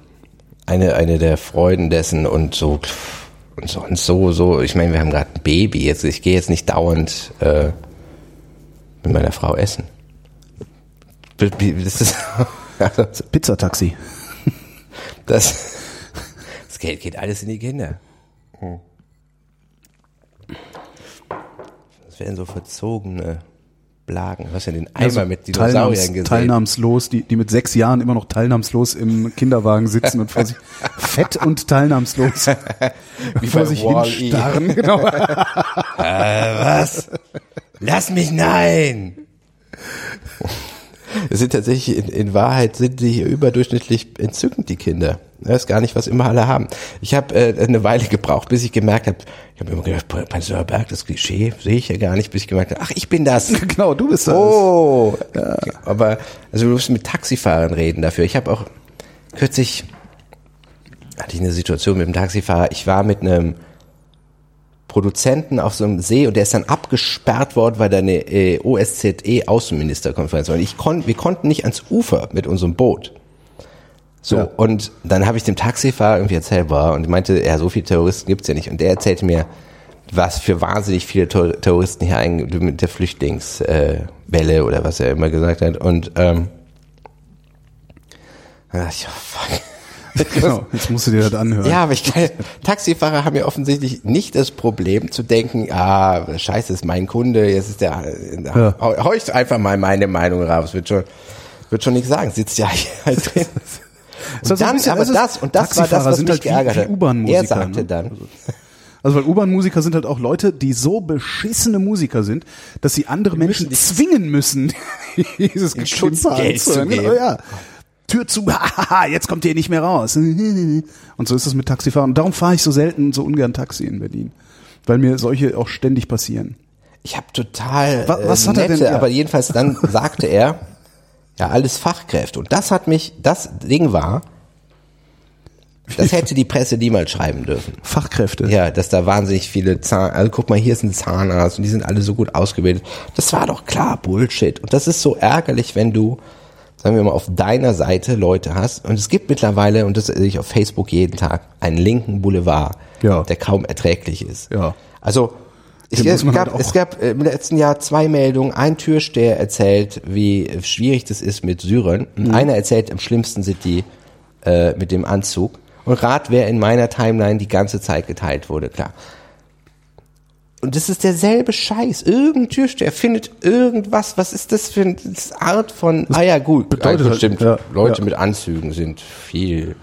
eine, eine der Freuden dessen und so, und sonst so, so, ich meine, wir haben gerade ein Baby, jetzt, ich gehe jetzt nicht dauernd, äh, mit meiner Frau essen. Das ist, also, Pizzataxi. das, das Geld geht alles in die Kinder. Das wären so verzogene Blagen. Du hast ja den Eimer Also mit Dinosauriern teilnahms, gesehen. teilnahmslos, die, die mit sechs Jahren immer noch teilnahmslos im Kinderwagen sitzen und vor sich fett und teilnahmslos Wie vor sich hinstarren. Genau. Was? Lass mich nein! Es sind tatsächlich, in, in Wahrheit sind die überdurchschnittlich entzückend, die Kinder. Das ist gar nicht, was immer alle haben. Ich habe äh, eine Weile gebraucht, bis ich gemerkt habe, ich habe immer gedacht, Prenzlauer Berg, das Klischee sehe ich ja gar nicht, bis ich gemerkt habe, ach, ich bin das. genau, du bist das. Oh, aber also du musst mit Taxifahrern reden dafür. Ich habe auch kürzlich hatte ich eine Situation mit dem Taxifahrer. Ich war mit einem Produzenten auf so einem See und der ist dann abgesperrt worden, weil da eine äh, OSZE Außenministerkonferenz war. Und ich kon, wir konnten nicht ans Ufer mit unserem Boot. So, Ja. und dann habe ich dem Taxifahrer irgendwie erzählt, war und meinte, ja, so viele Terroristen gibt's ja nicht. Und der erzählte mir, was für wahnsinnig viele Terroristen hier eigentlich mit der Flüchtlingswelle äh, oder was er immer gesagt hat. Und ähm, da dachte ich, oh, fuck. Genau, jetzt musst du dir das anhören. Ja, aber ich kann, Taxifahrer haben ja offensichtlich nicht das Problem zu denken, ah, scheiße, ist mein Kunde, jetzt ist der, Ja. hau, ich einfach mal meine Meinung raus, wird schon, wird schon nichts sagen, sitzt ja hier halt drin. Und so ein dann, bisschen- aber das, und das war das, was sind mich halt geärgert hat. U-Bahn-Musiker, Er sagte ne? dann, Also weil U-Bahn-Musiker sind halt auch Leute, die so beschissene Musiker sind, dass sie andere Menschen dich- zwingen müssen, dieses Schutzgeld zu anzuhören. geben. Genau, ja. Tür zu, jetzt kommt ihr nicht mehr raus. Und so ist es mit Taxifahren. Darum fahre ich so selten, so ungern Taxi in Berlin. Weil mir solche auch ständig passieren. ich habe total Wa- was äh, hat er nette, denn- ja. aber jedenfalls dann sagte er, ja, alles Fachkräfte. Und das hat mich, das Ding war, das hätte die Presse niemals schreiben dürfen. Fachkräfte. Ja, dass da wahnsinnig viele Zahn, also guck mal, hier ist ein Zahnarzt und die sind alle so gut ausgebildet. Das war doch klar Bullshit. Und das ist so ärgerlich, wenn du, sagen wir mal, auf deiner Seite Leute hast. Und es gibt mittlerweile, und das sehe ich auf Facebook jeden Tag, einen linken Boulevard, Ja. der kaum erträglich ist. Ja. Also, ich, es, gab, halt es gab im letzten Jahr zwei Meldungen. Ein Türsteher erzählt, wie schwierig das ist mit Syrern. Und Mhm. einer erzählt, am schlimmsten sind die äh, mit dem Anzug. Und rat, wer in meiner Timeline die ganze Zeit geteilt wurde, klar. Und das ist derselbe Scheiß. Irgendein Türsteher findet irgendwas. Was ist das für eine Art von, ah ja gut, bedeutet also stimmt, ja, Leute ja. mit Anzügen sind viel.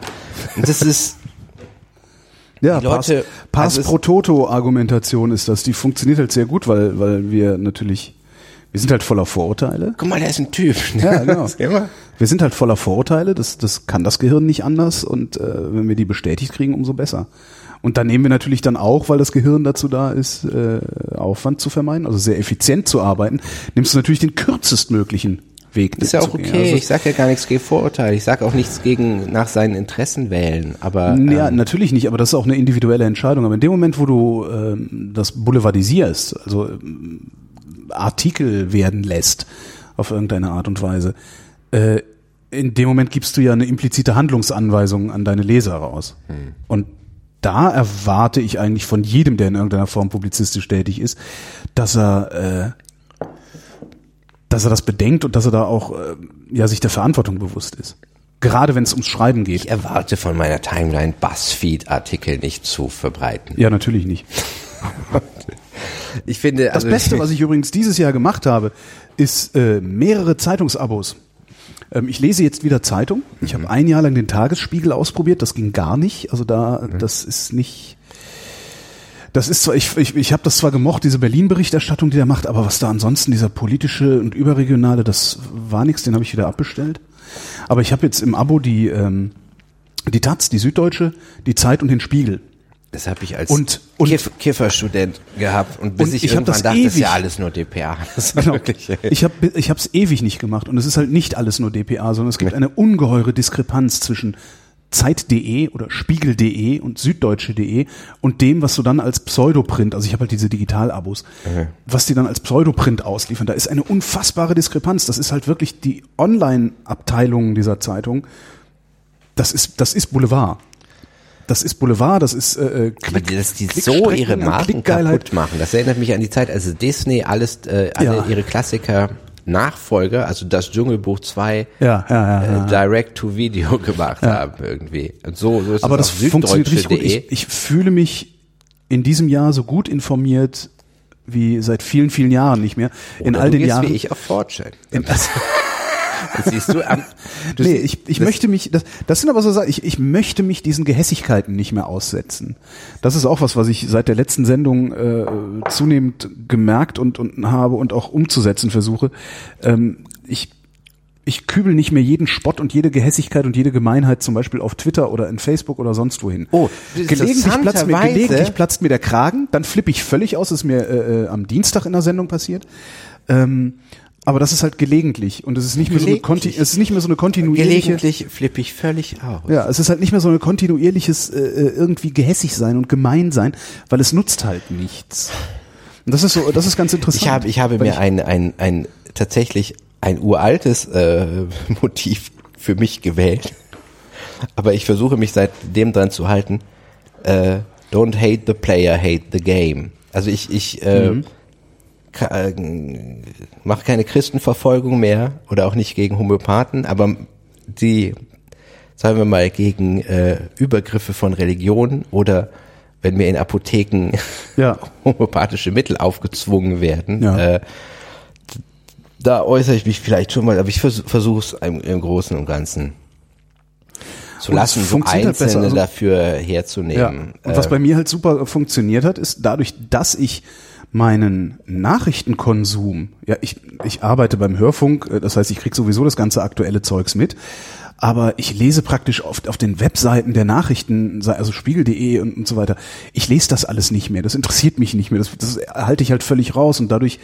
Und das ist, Ja, Leute- Pass, also Pass es- pro Toto-Argumentation ist das. Die funktioniert halt sehr gut, weil, weil wir natürlich, wir sind halt voller Vorurteile. guck mal, der ist ein Typ. Ja, genau. Das Wir sind halt voller Vorurteile, das, das kann das Gehirn nicht anders und äh, wenn wir die bestätigt kriegen, umso besser. Und dann nehmen wir natürlich dann auch, weil das Gehirn dazu da ist, äh, Aufwand zu vermeiden, also sehr effizient zu arbeiten, nimmst du natürlich den kürzestmöglichen Weg. Ist ja auch okay. Also, ich sage ja gar nichts gegen Vorurteile. Ich sage auch nichts gegen nach seinen Interessen wählen. Aber ja, ähm, natürlich nicht, aber das ist auch eine individuelle Entscheidung. Aber in dem Moment, wo du ähm, das boulevardisierst, also ähm, Artikel werden lässt auf irgendeine Art und Weise, äh, in dem Moment gibst du ja eine implizite Handlungsanweisung an deine Leser raus. Und da erwarte ich eigentlich von jedem, der in irgendeiner Form publizistisch tätig ist, dass er äh, dass er das bedenkt und dass er da auch äh, ja sich der Verantwortung bewusst ist. Gerade wenn es ums Schreiben geht. ich erwarte von meiner Timeline Buzzfeed-Artikel nicht zu verbreiten. Ja, natürlich nicht. Ich finde, Das also, Beste, was ich übrigens dieses Jahr gemacht habe, ist äh, mehrere Zeitungsabos. Ähm, ich lese jetzt wieder Zeitung. Ich habe ein Jahr lang den Tagesspiegel ausprobiert. Das ging gar nicht. Also da, das ist nicht. Das ist zwar, ich, ich, ich habe das zwar gemocht, diese Berlin-Berichterstattung, die der macht, aber was da ansonsten, dieser politische und überregionale, das war nichts, den habe ich wieder abbestellt. Aber ich habe jetzt im Abo die, ähm, die Taz, die Süddeutsche, die Zeit und den Spiegel. Das habe ich als Und- und- Kiff, Kifferstudent gehabt und bis Und ich, ich irgendwann das dachte, das ist ja alles nur DPA. Das Genau. wirklich, Ich habe ich hab's ewig nicht gemacht und es ist halt nicht alles nur DPA, sondern es gibt eine ungeheure Diskrepanz zwischen Zeit.de oder Spiegel.de und Süddeutsche.de und dem, was du dann als Pseudoprint, also ich habe halt diese Digital-Abos, was die dann als Pseudoprint ausliefern, da ist eine unfassbare Diskrepanz. Das ist halt wirklich die Online-Abteilung dieser Zeitung. Das ist, das ist Boulevard. Das ist Boulevard, das ist äh, Aber Klick, dass die so ihre Marken kaputt machen, das erinnert mich an die Zeit, als Disney alles, äh, alle Ja. ihre Klassiker Nachfolger, also das Dschungelbuch 2, Ja, ja, ja. äh, Direct to Video gemacht haben irgendwie. Und so, so ist Aber das funktioniert richtig gut. süddeutsche.de. Ich, ich fühle mich in diesem Jahr so gut informiert wie seit vielen, vielen Jahren nicht mehr. in Oder all du den gehst Jahren. wie ich auf Fortune. in, Das siehst du am, du nee, ich, ich möchte mich, das, das sind aber so Sachen, ich, ich möchte mich diesen Gehässigkeiten nicht mehr aussetzen. Das ist auch was, was ich seit der letzten Sendung äh, zunehmend gemerkt und, und habe und auch umzusetzen versuche. Ähm, ich, ich kübel nicht mehr jeden Spott und jede Gehässigkeit und jede Gemeinheit zum Beispiel auf Twitter oder in Facebook oder sonst wohin. Oh, gelegentlich platzt, mir, gelegentlich platzt mir der Kragen, dann flippe ich völlig aus, das ist mir äh, äh, am Dienstag in der Sendung passiert. Ähm, aber das ist halt gelegentlich und es ist nicht mehr so eine, Konti es ist nicht mehr so eine kontinuierliche Gelegentlich flippe ich völlig aus. ja, es ist halt nicht mehr so ein kontinuierliches äh, äh, irgendwie gehässig sein und gemein sein, weil es nutzt halt nichts. Und das ist so, das ist ganz interessant. Ich habe, ich habe mir ein, ein, ein tatsächlich ein uraltes äh, Motiv für mich gewählt. Aber ich versuche mich seitdem dran zu halten. Äh, don't hate the player, hate the game. Also ich, ich äh, Mhm. Äh, mache keine Christenverfolgung mehr oder auch nicht gegen Homöopathen, aber die, sagen wir mal, gegen äh, Übergriffe von Religion oder wenn mir in Apotheken Ja. homöopathische Mittel aufgezwungen werden, Ja. äh, da äußere ich mich vielleicht schon mal, aber ich vers versuche es im, im Großen und Ganzen zu Und lassen, so Einzelne also- dafür Ja. herzunehmen. Und was Äh, bei mir halt super funktioniert hat, ist dadurch, dass ich meinen Nachrichtenkonsum, ja, ich, ich arbeite beim Hörfunk, äh, das heißt, ich krieg sowieso das ganze aktuelle Zeugs mit, aber ich lese praktisch oft auf den Webseiten der Nachrichten, also spiegel.de und, und so weiter, ich lese das alles nicht mehr, das interessiert mich nicht mehr, das, das halte ich halt völlig raus. Und dadurch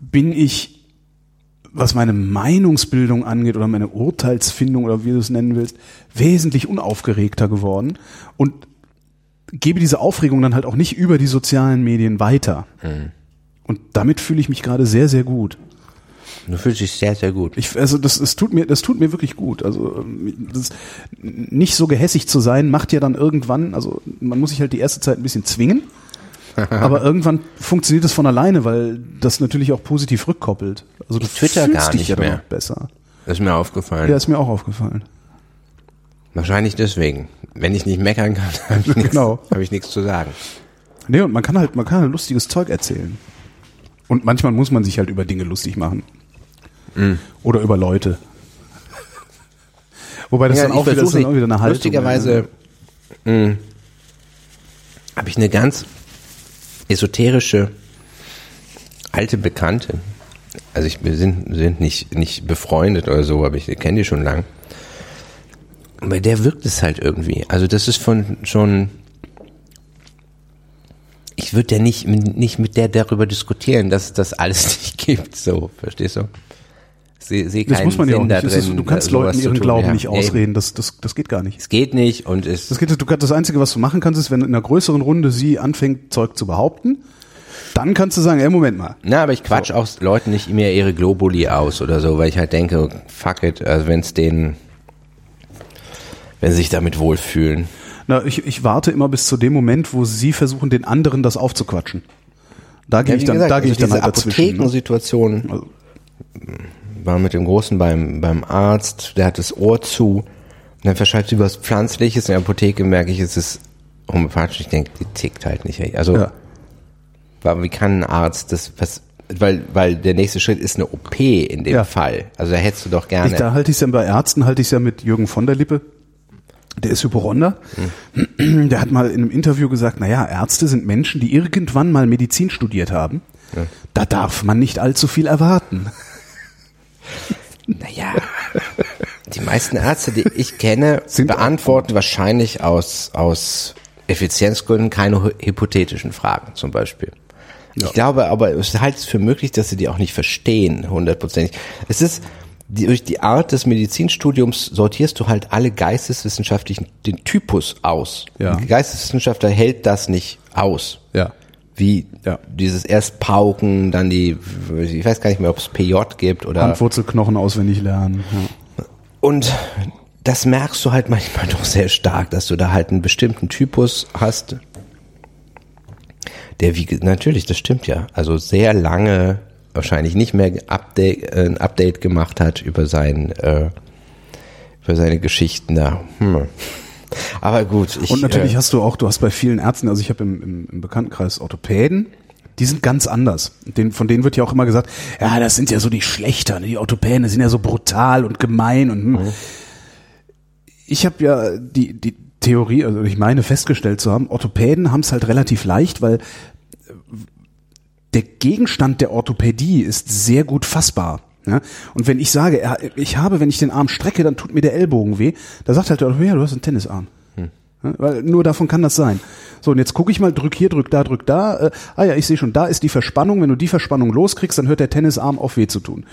bin ich was meine Meinungsbildung angeht oder meine Urteilsfindung oder wie du es nennen willst, wesentlich unaufgeregter geworden. Und gebe diese Aufregung dann halt auch nicht über die sozialen Medien weiter. Und damit fühle ich mich gerade sehr, sehr gut. du fühlst dich sehr, sehr gut. Ich, also das, das tut mir, das tut mir wirklich gut. Also ähm, das, nicht so gehässig zu sein, macht ja dann irgendwann, also man muss sich halt die erste Zeit ein bisschen zwingen, aber irgendwann funktioniert es von alleine, weil das natürlich auch positiv rückkoppelt. Also du Ich twitter fühlst gar dich nicht ja dann mehr. besser. Das ist mir aufgefallen. Ja, ist mir auch aufgefallen. Wahrscheinlich deswegen. Wenn ich nicht meckern kann, habe ich nichts Genau. hab ich nichts zu sagen. Nee, und man kann halt, man kann halt lustiges Zeug erzählen. Und manchmal muss man sich halt über Dinge lustig machen. Mhm. Oder über Leute. Wobei das Ja, dann auch wieder, das ist dann auch wieder eine Haltung. Lustigerweise mh, habe ich eine ganz esoterische alte Bekannte. Also ich, wir sind, sind nicht, nicht befreundet oder so, aber ich kenne die schon lang. Bei der wirkt es halt irgendwie. Also das ist von schon. Ich würde ja nicht, nicht mit der darüber diskutieren, dass es das alles nicht gibt. So, verstehst du? Sehe seh Das keinen muss man ja auch Sinn nicht. Das ist, drin, du kannst Leuten ihren. Glauben Ja, nicht ausreden. Das, das, das geht gar nicht. Es geht nicht und es Das, geht, du kannst, das Einzige, was du machen kannst, ist, wenn in einer größeren Runde sie anfängt, Zeug zu behaupten, dann kannst du sagen, ey, Moment mal. Na, aber ich quatsch auch Leuten nicht mehr ihre Globuli aus oder so, weil ich halt denke, fuck it, also wenn es denen, wenn sie sich damit wohlfühlen. Na, ich, ich warte immer bis zu dem Moment, wo sie versuchen, den anderen das aufzuquatschen. Da gehe Ja, ich wie dann, gesagt, da gehe also ich dann diese halt dazwischen. Ne? Apothekensituation Also- war mit dem Großen beim, beim Arzt, der hat das Ohr zu und dann verschreibt sie was Pflanzliches in der Apotheke, merke ich, es ist homöopathisch. Ich denke, die tickt halt nicht. Also, Ja. wie kann ein Arzt das, was, weil, weil der nächste Schritt ist eine OP in dem Ja. Fall. Also da hättest du doch gerne. Ich, da halte ich es ja bei Ärzten, halte ich es ja mit Jürgen von der Lippe. Der ist Hyporonder. Der hat mal in einem Interview gesagt, naja, Ärzte sind Menschen, die irgendwann mal Medizin studiert haben. Da darf man nicht allzu viel erwarten. Naja, die meisten Ärzte, die ich kenne, Sind beantworten wahrscheinlich aus, aus Effizienzgründen keine hy- hypothetischen Fragen zum Beispiel. Ich glaube aber, es halte es für möglich, dass sie die auch nicht verstehen, hundertprozentig. Es ist, die, durch die Art des Medizinstudiums sortierst du halt alle geisteswissenschaftlichen, den Typus aus. Ja. Ein Geisteswissenschaftler hält das nicht aus. Ja. Wie Ja. dieses erst Pauken, dann die, ich weiß gar nicht mehr, ob es PJ gibt oder. Handwurzelknochen auswendig lernen. Ja. Und das merkst du halt manchmal doch sehr stark, dass du da halt einen bestimmten Typus hast, der wie, natürlich, das stimmt ja, also sehr lange wahrscheinlich nicht mehr Update, äh, ein Update gemacht hat über sein, äh, über seine Geschichten da. Hm. Aber gut, ich, Und natürlich äh, hast du auch, du hast bei vielen Ärzten, also ich habe im, im, im Bekanntenkreis Orthopäden, die sind ganz anders. Den, von denen wird ja auch immer gesagt, ja, das sind ja so die Schlechter, die Orthopäden die sind ja so brutal und gemein und hm. ich habe ja die, die Theorie, also ich meine festgestellt zu haben, Orthopäden haben es halt relativ leicht, weil äh, der Gegenstand der Orthopädie ist sehr gut fassbar. Ja? Und wenn ich sage, ich habe, wenn ich den Arm strecke, dann tut mir der Ellbogen weh, da sagt halt der Orthopäde, ja, du hast einen Tennisarm. Ja, Weil nur davon kann das sein. So, und jetzt gucke ich mal, drück hier, drück da, drück da. Äh, ah ja, ich sehe schon, da ist die Verspannung. Wenn du die Verspannung loskriegst, dann hört der Tennisarm auf weh zu tun.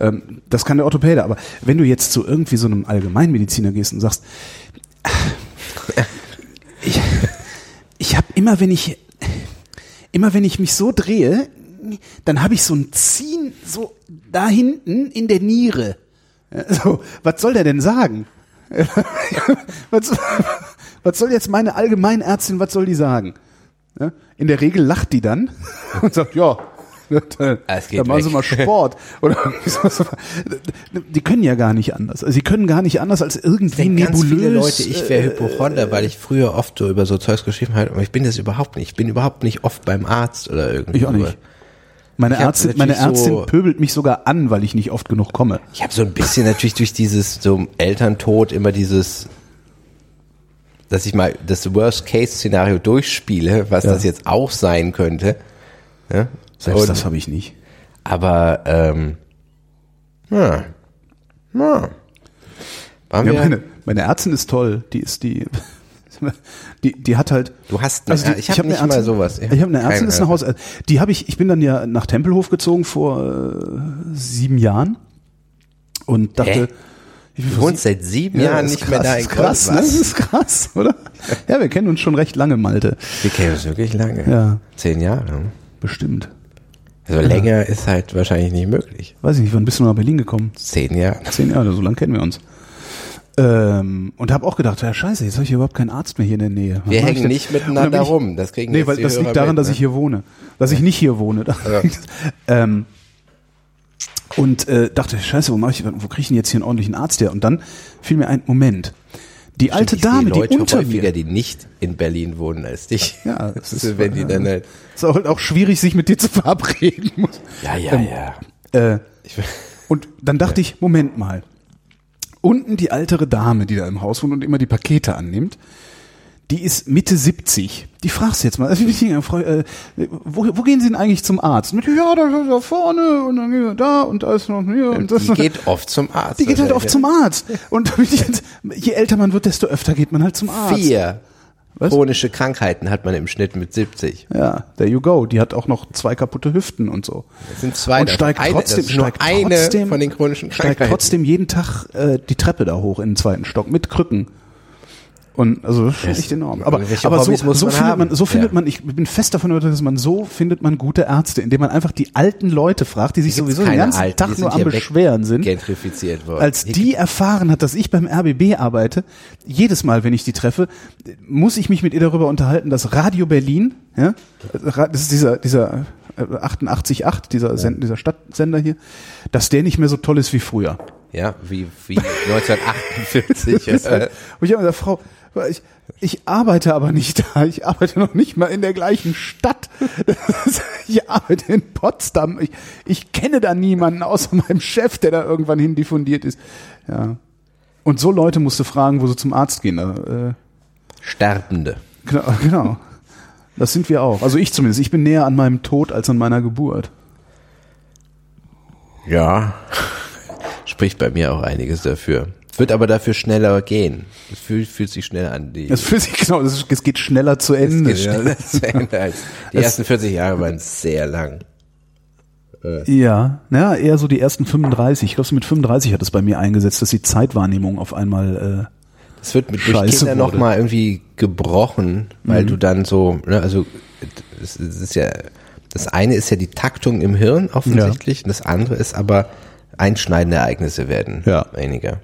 Ähm, das kann der Orthopäde. Aber wenn du jetzt zu irgendwie so einem Allgemeinmediziner gehst und sagst, ich, ich habe immer, wenn ich immer wenn ich mich so drehe, dann habe ich so ein Ziehen so da hinten in der Niere. So, was soll der denn sagen? was, was soll jetzt meine Allgemeinärztin, was soll die sagen? In der Regel lacht die dann und sagt, ja, da, da machen sie mal Sport. Oder die können ja gar nicht anders. Also sie können gar nicht anders als irgendwie nebulös. viele Leute, ich wäre äh, Hypochonder, weil ich früher oft so über so Zeugs geschrieben habe, aber ich bin das überhaupt nicht. Ich bin überhaupt nicht oft beim Arzt oder irgendwie. Ich auch nicht. Meine Ärztin, meine Ärztin so- pöbelt mich sogar an, weil ich nicht oft genug komme. Ich habe so ein bisschen natürlich durch dieses so Elterntod immer dieses, dass ich mal das Worst-Case-Szenario durchspiele, was Ja. das jetzt auch sein könnte. Ja? Selbst Und- das habe ich nicht. Aber ähm, ja, ja. Waren Ja, wir, meine, meine Ärztin ist toll. Die ist die, die, die hat halt. Du hast eine- die- ich hab hab nicht eine mal sowas. Ich habe eine Ärztin, ist eine Hausärztin. Die habe ich. Ich bin dann ja nach Tempelhof gezogen vor äh, sieben Jahren und dachte. Hä? Ich du wohnst seit sieben Ja, Jahren nicht mehr krass, da in ist krass, ne? Köln, Das ist krass, oder? Ja, wir kennen uns schon recht lange, Malte. Wir kennen uns wirklich lange. Ja. Zehn Jahre. Bestimmt. Also länger ist halt wahrscheinlich nicht möglich. Weiß ich nicht, wann bist du nach Berlin gekommen? Zehn Jahre. Zehn Jahre, so lange kennen wir uns. Ähm, und habe auch gedacht, ja scheiße, jetzt habe ich überhaupt keinen Arzt mehr hier in der Nähe. Was Wir hängen nicht miteinander ich- rum. Das kriegen Nee, jetzt weil das liegt daran, mit, dass ne? ich hier wohne. Dass ich nicht hier wohne. ähm, und äh, dachte, scheiße, wo, mach ich, wo kriege ich denn jetzt hier einen ordentlichen Arzt her? Und dann fiel mir ein Moment. Die alte Dame, die unter häufiger, mir. die nicht in Berlin wohnen als dich. Ja, das ist, wenn die dann halt. ist auch, auch schwierig, sich mit dir zu verabreden. Muss. Ja, ja, Ähm, ja. Äh, und dann dachte ich, Moment mal. Unten die ältere Dame, die da im Haus wohnt und immer die Pakete annimmt, die ist Mitte 70. Die fragst du jetzt mal, also äh, wo, wo gehen Sie denn eigentlich zum Arzt? Ich, ja, da, da vorne und dann da und da ist noch hier und das. Die geht oft zum Arzt. die geht halt oft zum Arzt. Und je älter man wird, desto öfter geht man halt zum Arzt. Vier Was? chronische Krankheiten hat man im Schnitt mit 70. Ja, there you go. Die hat auch noch zwei kaputte Hüften und so. Das sind zwei. und steigt eine, trotzdem, steigt eine trotzdem, von den chronischen steigt Krankheiten. trotzdem jeden Tag äh, die Treppe da hoch in den zweiten Stock mit Krücken. Und also das ist schon echt enorm. Aber, aber so, so findet haben? man, so findet Ja. man, ich bin fest davon überzeugt, dass man so findet man gute Ärzte, indem man einfach die alten Leute fragt, die sich sowieso den ganzen Alten, Tag nur am Beschweren sind. Gentrifiziert worden. Als die erfahren hat, dass ich beim RBB arbeite, jedes Mal, wenn ich die treffe, muss ich mich mit ihr darüber unterhalten, dass Radio Berlin, ja, das ist dieser, dieser äh, 88.8, dieser, Send, dieser Stadtsender hier, dass der nicht mehr so toll ist wie früher. ja, wie, wie 1948. äh, Und ich habe gesagt, Frau, ich, ich arbeite aber nicht da. Ich arbeite noch nicht mal in der gleichen Stadt. Ich arbeite in Potsdam. Ich, ich kenne da niemanden außer meinem Chef, der da irgendwann hin diffundiert ist. Ja. Und so Leute musst du fragen, wo sie zum Arzt gehen. Äh, Sterbende. genau, genau. Das sind wir auch. Also ich zumindest. Ich bin näher an meinem Tod als an meiner Geburt. Ja. Spricht bei mir auch einiges dafür. Wird aber dafür schneller gehen. Es fühlt, fühlt sich schneller an. Die, Es fühlt sich genau, es es geht schneller zu es Ende. geht schneller ja. zu Ende als die Es- ersten 40 Jahre waren sehr lang. Ja, ja, eher so die ersten 35. Ich glaube, so mit 35 hat es bei mir eingesetzt, dass die Zeitwahrnehmung auf einmal äh, Es wird mit durch Scheiße Kinder wurde. nochmal irgendwie gebrochen, weil Mhm. du dann so, ne, also es es ist ja, das eine ist ja die Taktung im Hirn offensichtlich, und das andere ist aber einschneidende Ereignisse werden Ja. weniger.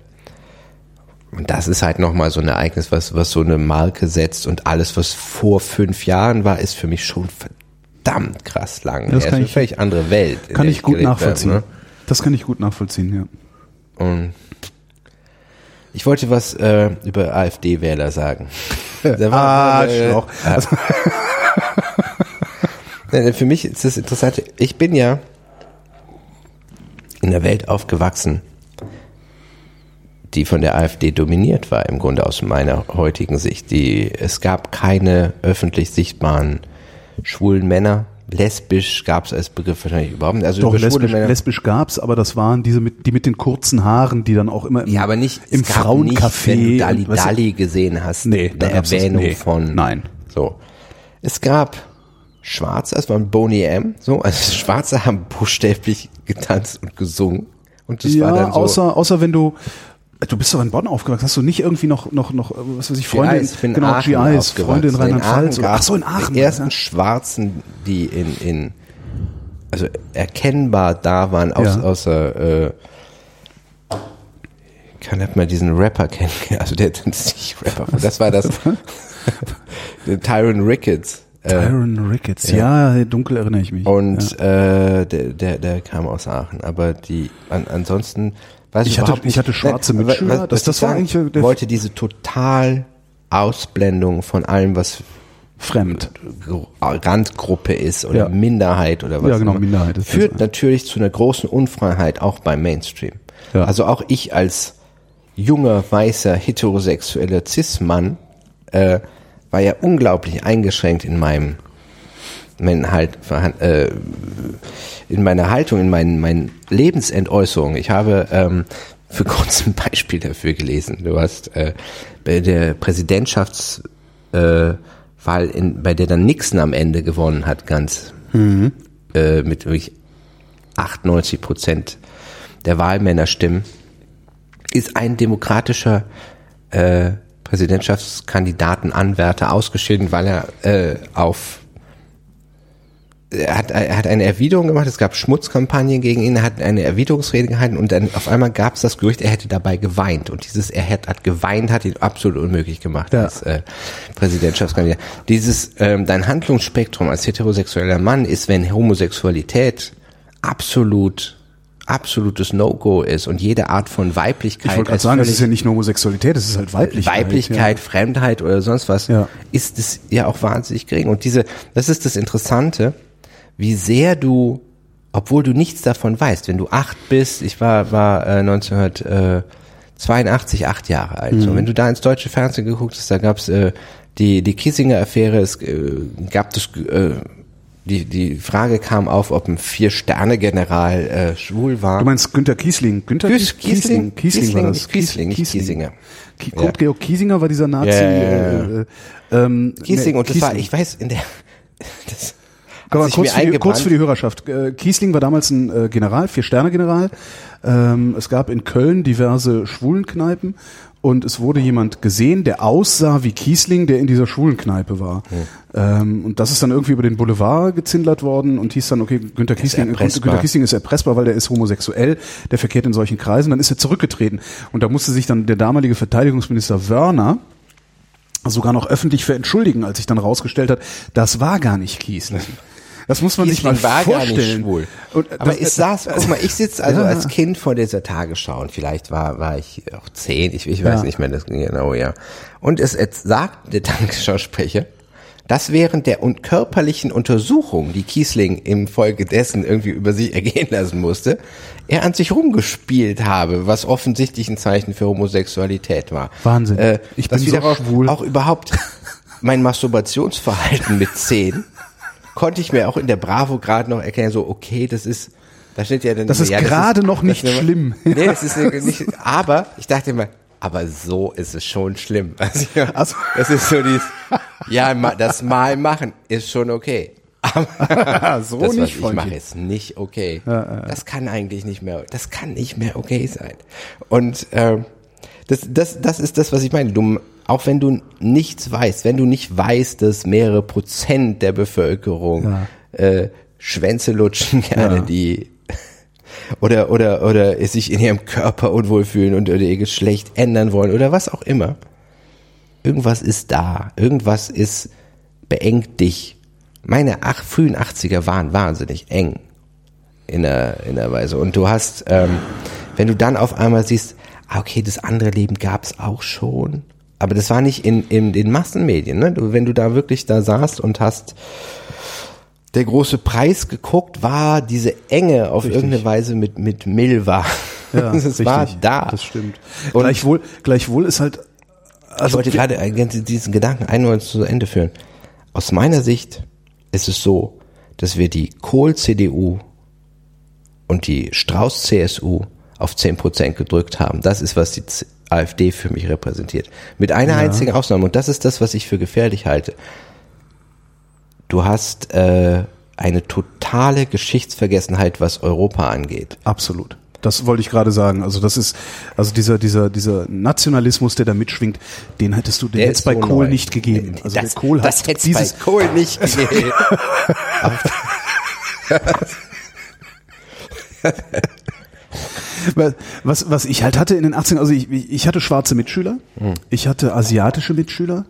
Und das ist halt nochmal so ein Ereignis, was, was so eine Marke setzt und alles, was vor fünf Jahren war, ist für mich schon verdammt krass lang. Das Ja, kann ist eine ich- völlig andere Welt. kann der ich gut gelebt habe, nachvollziehen. ne? Das kann ich gut nachvollziehen, ja. Und ich wollte was äh, über AfD-Wähler sagen. Da Ah, äh, Schlauch. äh, Für mich ist das Interessante, ich bin ja in der Welt aufgewachsen, die von der AfD dominiert war, im Grunde aus meiner heutigen Sicht. Die, es gab keine öffentlich sichtbaren schwulen Männer. Lesbisch gab es als Begriff wahrscheinlich überhaupt nicht. Also Doch, lesbisch, lesbisch gab's, aber das waren diese mit, die mit den kurzen Haaren, die dann auch immer im, Ja, aber nicht im es gab Frauencafé. Wenn du Dali und Dali gesehen hast, Nee, eine Erwähnung nee, von. nein. So. Es gab Schwarze, es waren Boney M, so, also Schwarze haben buchstäblich getanzt und gesungen. Und das ja, war dann so. außer, außer wenn du, du bist doch in Bonn aufgewachsen, hast du nicht irgendwie noch, noch, noch, was weiß ich, Freunde, GIs, ich bin in genau, Aachen GIs, Freunde in. Rheinland-Pfalz, ach so, in Aachen. Die ersten ja. Schwarzen, die in, in, also erkennbar da waren, aus, Ja. außer, äh, kann hat mal diesen Rapper kennen, also der ist nicht Rapper, das war das, Tyron Ricketts. Äh, Tyron Ricketts, ja. dunkel erinnere ich mich. und äh, der, der, der kam aus Aachen. Aber die an, ansonsten weiß ich, hatte- nicht. ich hatte schwarze Nein, Mitschüler, was- das- was das ich war eigentlich der- wollte diese total Ausblendung von allem, was Fremd. Randgruppe ist oder Ja. Minderheit oder was Ja, genau, immer, Minderheit ist führt das. natürlich zu einer großen Unfreiheit auch beim Mainstream. Ja. Also auch ich als junger, weißer, heterosexueller Cis-Mann äh, war ja unglaublich eingeschränkt in meinem mein halt, äh, in meiner Haltung, in meinen, meinen Lebensentäußerungen. Ich habe ähm, für kurz ein Beispiel dafür gelesen. Du hast äh, bei der Präsidentschaftswahl, äh, in, bei der dann Nixon am Ende gewonnen hat, ganz äh, mit wirklich 98 Prozent der Wahlmännerstimmen, ist ein demokratischer äh, Präsidentschaftskandidatenanwärter ausgeschieden, weil er äh, auf er hat, er hat eine Erwiderung gemacht, es gab Schmutzkampagnen gegen ihn, er hat eine Erwiderungsrede gehalten und dann auf einmal gab es das Gerücht, er hätte dabei geweint. Und dieses er hat, hat geweint, hat ihn absolut unmöglich gemacht Ja. als äh, Präsidentschaftskandidat. Dieses, ähm, dein Handlungsspektrum als heterosexueller Mann ist, wenn Homosexualität absolut absolutes No-Go ist und jede Art von Weiblichkeit Ich wollte gerade sagen, das völlig- ist ja nicht nur Homosexualität, das ist halt Weiblichkeit. Weiblichkeit, Fremdheit oder sonst was, Ja. ist es ja auch wahnsinnig gering. Und diese, das ist das Interessante, wie sehr du, obwohl du nichts davon weißt, wenn du acht bist, ich war, war äh, 1982 acht Jahre alt, Mhm. so, wenn du da ins deutsche Fernsehen geguckt hast, da gab's äh, die, die Kissinger-Affäre, es äh, gab das, äh, die, die Frage kam auf, ob ein Vier-Sterne-General äh, schwul war. Du meinst Günther Kiesling? Günther Kies- Kies- Kiesling? Kiesling war Kiesling, das. Kiesling, Kiesling. Kiesinger. Ki- Kurt Georg Kiesinger war dieser Nazi. Ja, ja, ja, Äh, äh, ähm, Kiesling, nee, und das war, Kiesling. ich weiß, in der, das, Sich kurz, für die, kurz für die Hörerschaft. Äh, Kiesling war damals ein äh, General, Vier-Sterne-General. Ähm, es gab in Köln diverse Schwulenkneipen und es wurde jemand gesehen, der aussah wie Kiesling, der in dieser Schwulenkneipe war. Ähm, und das ist dann irgendwie über den Boulevard gezindert worden und hieß dann, okay, Günther Kiesling. Günther Kiesling ist erpressbar, weil der ist homosexuell, der verkehrt in solchen Kreisen. Dann ist er zurückgetreten. Und da musste sich dann der damalige Verteidigungsminister Wörner sogar noch öffentlich für entschuldigen, als sich dann rausgestellt hat, das war gar nicht Kiesling. Das muss man sich mal war gar nicht vorstellen. schwul. Und Aber das- ich saß, guck mal, ich sitze also Ja. als Kind vor dieser Tagesschau und vielleicht war, war ich auch zehn, ich, ich weiß Ja. nicht mehr das genau, ja. Und es, es sagt der Tagesschausprecher, dass während der un körperlichen Untersuchung, die Kiesling im Folge dessen irgendwie über sich ergehen lassen musste, er an sich rumgespielt habe, was offensichtlich ein Zeichen für Homosexualität war. Wahnsinn. Äh, Ich bin so schwul. Auch überhaupt mein Masturbationsverhalten mit zehn konnte ich mir auch in der Bravo gerade noch erkennen, so okay, das ist, da steht ja dann Das ist ja, gerade noch nicht schlimm. Nee, das ist nicht, aber ich dachte immer, aber so ist es schon schlimm. Also, ja, Also- das ist so dieses, ja, das Mal machen ist schon okay. so das, was nicht, ich Freundchen. mache, ist nicht okay. Das kann eigentlich nicht mehr, das kann nicht mehr okay sein. Und ähm, das, das, das ist das, was ich meine. Du, auch wenn du nichts weißt, wenn du nicht weißt, dass mehrere Prozent der Bevölkerung äh, Schwänze lutschen gerne, Ja. die oder oder oder sich in ihrem Körper unwohl fühlen und oder ihr Geschlecht ändern wollen oder was auch immer. Irgendwas ist da, irgendwas ist beengt dich. Meine ach, frühen 80er waren wahnsinnig eng in der, in der Weise. Und du hast, ähm, wenn du dann auf einmal siehst, ah, okay, das andere Leben gab's auch schon. Aber das war nicht in, in den Massenmedien. Ne? Du, wenn du da wirklich da saßt und hast der große Preis geguckt, war diese Enge auf Richtig. irgendeine Weise mit, mit Milva. Ja, das war richtig. da. Das stimmt. Und- gleichwohl, gleichwohl ist halt, Ich also wollte gerade diesen Gedanken einmal zu Ende führen. Aus meiner Sicht ist es so, dass wir die Kohl-CDU und die Strauß-CSU auf 10% gedrückt haben. Das ist, was die AfD für mich repräsentiert. Mit einer einzigen Ausnahme. Und das ist das, was ich für gefährlich halte. Du hast äh, eine totale Geschichtsvergessenheit, was Europa angeht. Absolut. Das wollte ich gerade sagen. Also das ist, also dieser, dieser, dieser Nationalismus, der da mitschwingt, den hättest du, den Der bei so Kohl neu. nicht gegeben. Also das, der Kohl das hat dieses, bei Kohl nicht gegeben. was, was ich halt hatte in den 18 also ich, ich hatte schwarze Mitschüler, Hm. ich hatte asiatische Mitschüler,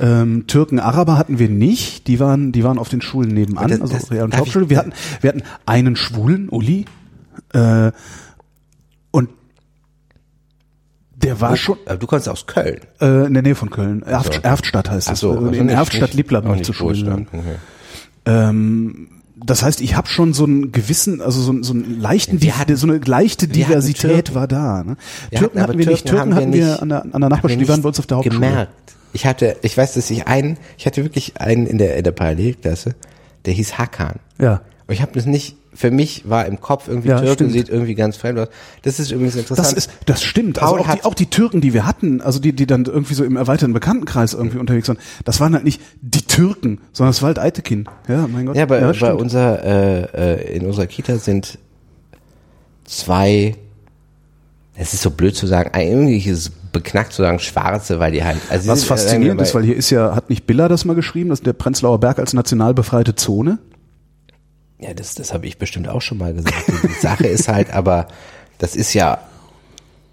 ähm, Türken, Araber hatten wir nicht, die waren, die waren auf den Schulen nebenan, Das- also das- Real- und Hauptschule. Wir hatten, wir hatten einen Schwulen, Uli, äh, und der war schon Aber du kommst aus Köln. äh, in der Nähe von Köln. Erft, so. Erftstadt heißt Ach es. so, Äh, also in nicht- Erftstadt nicht- Lippler bin auch ich nicht zur Schule Großstadt. gegangen. Okay. Ähm, das heißt, ich habe schon so einen gewissen, also so, einen- so einen leichten, Di- hatten- so eine leichte hatten Diversität war da. Ne? Türken aber hatten wir nicht, Türken hatten wir nicht- an der, an der Nachbarschule, die waren bei uns auf der Hauptschule. Gemerkt. Ich hatte, ich weiß, dass ich einen, ich hatte wirklich einen in der, in der Parallelklasse, der hieß Hakan. Ja. Und ich habe das nicht, für mich war im Kopf irgendwie Ja, Türke, stimmt. sieht irgendwie ganz fremd aus. Das ist übrigens interessant. Das ist, das stimmt. Also Paul auch die, auch die Türken, die wir hatten, also die, die dann irgendwie so im erweiterten Bekanntenkreis irgendwie unterwegs waren, das waren halt nicht die Türken, sondern das war halt Eitekin. Ja, mein Gott. Ja, bei, das bei unser, äh, äh, in unserer Kita sind zwei, es ist so blöd zu sagen, eigentlich ist es beknackt zu sagen Schwarze, weil die halt, also Was faszinierend ist, weil hier ist ja, hat nicht Biller das mal geschrieben, dass der Prenzlauer Berg als national befreite Zone? Ja, das, das habe ich bestimmt auch schon mal gesagt. Die Sache ist halt aber, das ist ja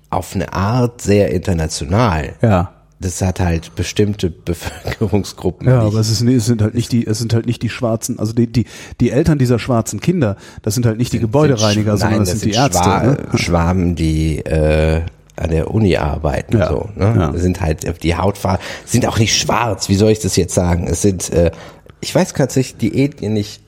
auf eine Art sehr international. Ja. Das hat halt bestimmte Bevölkerungsgruppen. Ja, nicht. aber es, ist, es sind halt nicht die, es sind halt nicht die schwarzen, also die, die, die Eltern dieser schwarzen Kinder, das sind halt nicht die Gebäudereiniger, Sind- sondern nein, das, sind die Ärzte. Schwa ne? Schwaben, die äh, an der Uni arbeiten. Ja, So, ne? ja. Das sind halt die Hautfarben, sind auch nicht schwarz. Wie soll ich das jetzt sagen? Es sind, äh, ich weiß tatsächlich die Ethnie nicht.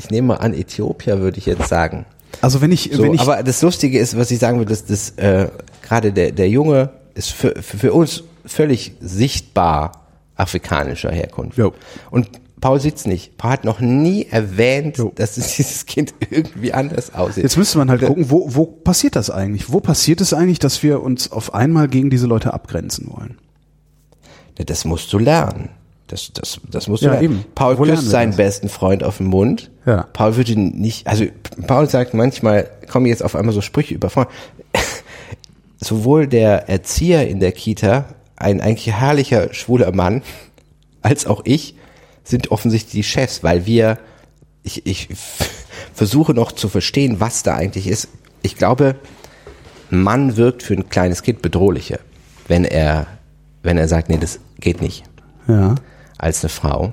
Ich nehme mal an, Äthiopier würde ich jetzt sagen. Also wenn ich, So, wenn ich, aber das Lustige ist, was ich sagen will, dass das äh, gerade der der Junge ist für, für, uns völlig sichtbar afrikanischer Herkunft. Jo. Und Paul sitzt nicht. Paul hat noch nie erwähnt, dass es dieses Kind irgendwie anders aussieht. jetzt müsste man halt gucken, wo, wo passiert das eigentlich? Wo passiert es eigentlich, dass wir uns auf einmal gegen diese Leute abgrenzen wollen? Ja, Das musst du lernen. Das, das, das musst du Ja, lernen. eben. Paul Wo küsst seinen das? besten Freund auf den Mund. Ja. Paul würde nicht, also Paul sagt manchmal, kommen jetzt auf einmal so Sprüche über Freunde. Sowohl der Erzieher in der Kita, ein eigentlich herrlicher schwuler Mann, als auch ich, sind offensichtlich die Chefs, weil wir, ich, ich versuche noch zu verstehen, was da eigentlich ist. Ich glaube, Mann wirkt für ein kleines Kind bedrohlicher, wenn er, wenn er sagt, nee, das geht nicht Ja. Als eine Frau.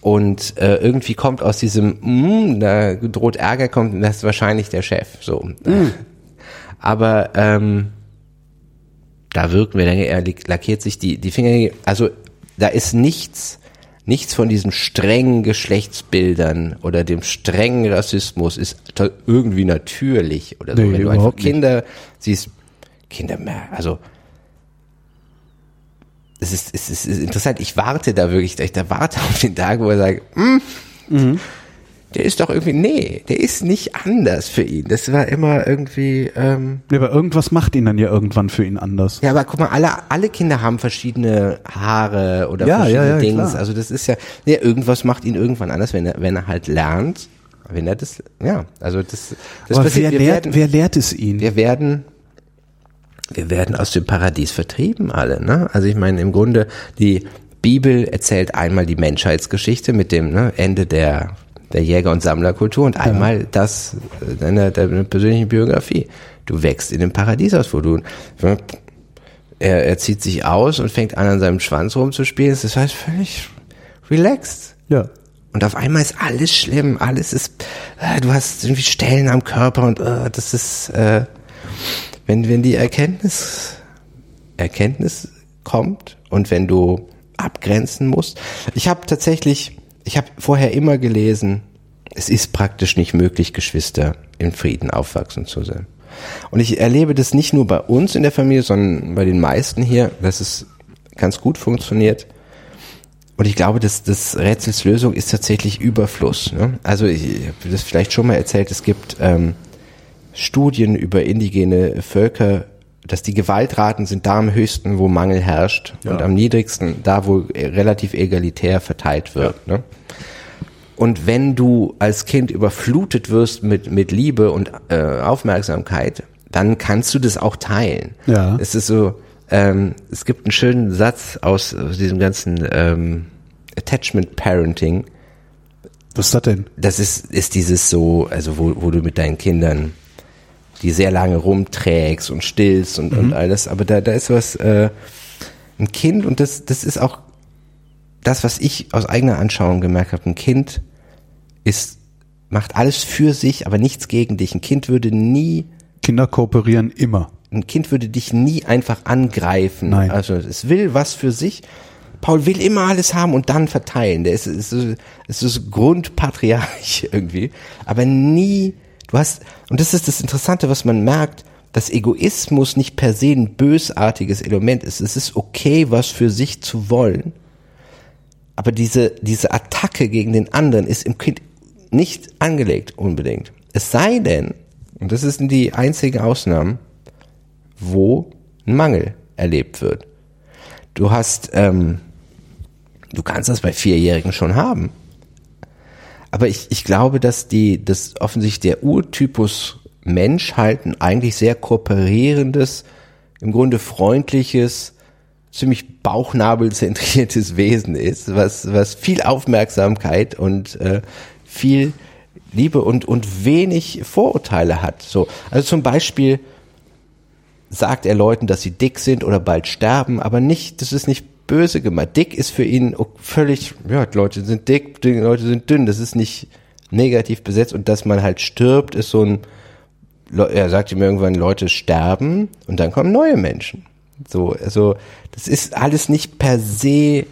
Und äh, irgendwie kommt aus diesem, mm, da droht Ärger, kommt, das ist wahrscheinlich der Chef. So. Aber ähm, da wirken wir er lackiert sich die, die Finger. Also da ist nichts, nichts von diesen strengen Geschlechtsbildern oder dem strengen Rassismus ist irgendwie natürlich oder so. Nee, Wenn du einfach überhaupt nicht. Kinder siehst, Kinder mehr, also es ist, es ist, es ist interessant. Ich warte da wirklich, ich da warte auf den Tag, wo er sagt, hm, der ist doch irgendwie, nee, der ist nicht anders für ihn. Das war immer irgendwie, ähm, Ja, aber irgendwas macht ihn dann ja irgendwann für ihn anders. ja, aber guck mal, alle, alle Kinder haben verschiedene Haare oder Ja, verschiedene ja, ja, Dings. klar. Also das ist ja, ja, irgendwas macht ihn irgendwann anders, wenn er, wenn er halt lernt, wenn er das, ja, also das, das aber passiert. wer lehrt, werden, wer lehrt es ihn? wir werden, wir werden aus dem Paradies vertrieben alle, ne? Also ich meine, im Grunde, die Bibel erzählt einmal die Menschheitsgeschichte mit dem ne, Ende der, der Jäger- und Sammlerkultur und einmal das äh, deiner, deiner persönlichen Biografie. Du wächst in dem Paradies aus, wo du, er, er zieht sich aus und fängt an, an seinem Schwanz rumzuspielen. Das heißt völlig relaxed. Ja. Und auf einmal ist alles schlimm, alles ist, äh, du hast irgendwie Stellen am Körper und äh, das ist, äh, wenn, wenn die Erkenntnis, Erkenntnis kommt und wenn du abgrenzen musst. Ich habe tatsächlich, ich habe vorher immer gelesen, es ist praktisch nicht möglich, Geschwister in Frieden aufwachsen zu sehen. Und ich erlebe das nicht nur bei uns in der Familie, sondern bei den meisten hier, dass es ganz gut funktioniert. Und ich glaube, dass das Rätsels Lösung ist tatsächlich Überfluss. Ne? Also ich, ich habe das vielleicht schon mal erzählt, es gibt ähm, Studien über indigene Völker, dass die Gewaltraten sind da am höchsten, wo Mangel herrscht und am niedrigsten da, wo relativ egalitär verteilt wird. Ne? Und wenn du als Kind überflutet wirst mit, mit Liebe und äh, Aufmerksamkeit, dann kannst du das auch teilen. Ja. Es ist so, ähm, es gibt einen schönen Satz aus, aus diesem ganzen ähm, Attachment Parenting. Was ist das denn? Das ist, ist dieses so, also wo, wo du mit deinen Kindern die sehr lange rumträgst und stillst und, und alles, aber da, da ist was, äh, ein Kind und das, das ist auch das, was ich aus eigener Anschauung gemerkt habe, ein Kind ist, macht alles für sich, aber nichts gegen dich. Ein Kind würde nie, Kinder kooperieren immer. ein Kind würde dich nie einfach angreifen. Nein. Also es will was für sich. Paul will immer alles haben und dann verteilen. Der ist, ist, ist, ist Grundpatriarch irgendwie. Aber nie, du hast, und das ist das Interessante, was man merkt, dass Egoismus nicht per se ein bösartiges Element ist. Es ist okay, was für sich zu wollen. Aber diese, diese Attacke gegen den anderen ist im Kind nicht angelegt unbedingt. Es sei denn, und das sind die einzigen Ausnahmen, wo ein Mangel erlebt wird. Du hast, ähm, du kannst das bei Vierjährigen schon haben. Aber ich, ich glaube, dass die, das offensichtlich der Urtypus Mensch halt ein eigentlich sehr kooperierendes, im Grunde freundliches, ziemlich bauchnabelzentriertes Wesen ist, was, was viel Aufmerksamkeit und äh, viel Liebe und, und wenig Vorurteile hat. So, also zum Beispiel sagt er Leuten, dass sie dick sind oder bald sterben, aber nicht, das ist nicht böse gemeint. Dick ist für ihn völlig, ja, Leute sind dick, Leute sind dünn, das ist nicht negativ besetzt und dass man halt stirbt, ist so ein, er sagt ihm irgendwann, Leute sterben und dann kommen neue Menschen. So, also, das ist alles nicht per se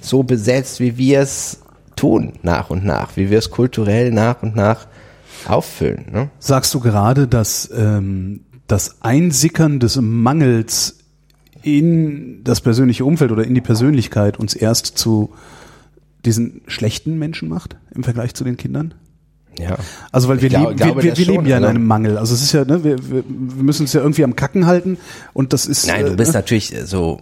so besetzt, wie wir es tun, nach und nach, wie wir es kulturell nach und nach auffüllen. Ne? Sagst du gerade, dass ähm, das Einsickern des Mangels in das persönliche Umfeld oder in die Persönlichkeit uns erst zu diesen schlechten Menschen macht im Vergleich zu den Kindern? Ja. Also weil wir, Ich glaub- leben, glaube wir, wir, wir leben ja in also- einem Mangel. Also es ist ja, ne, wir, wir, müssen uns ja irgendwie am Kacken halten und das ist. Nein, du äh, bist ne? natürlich so,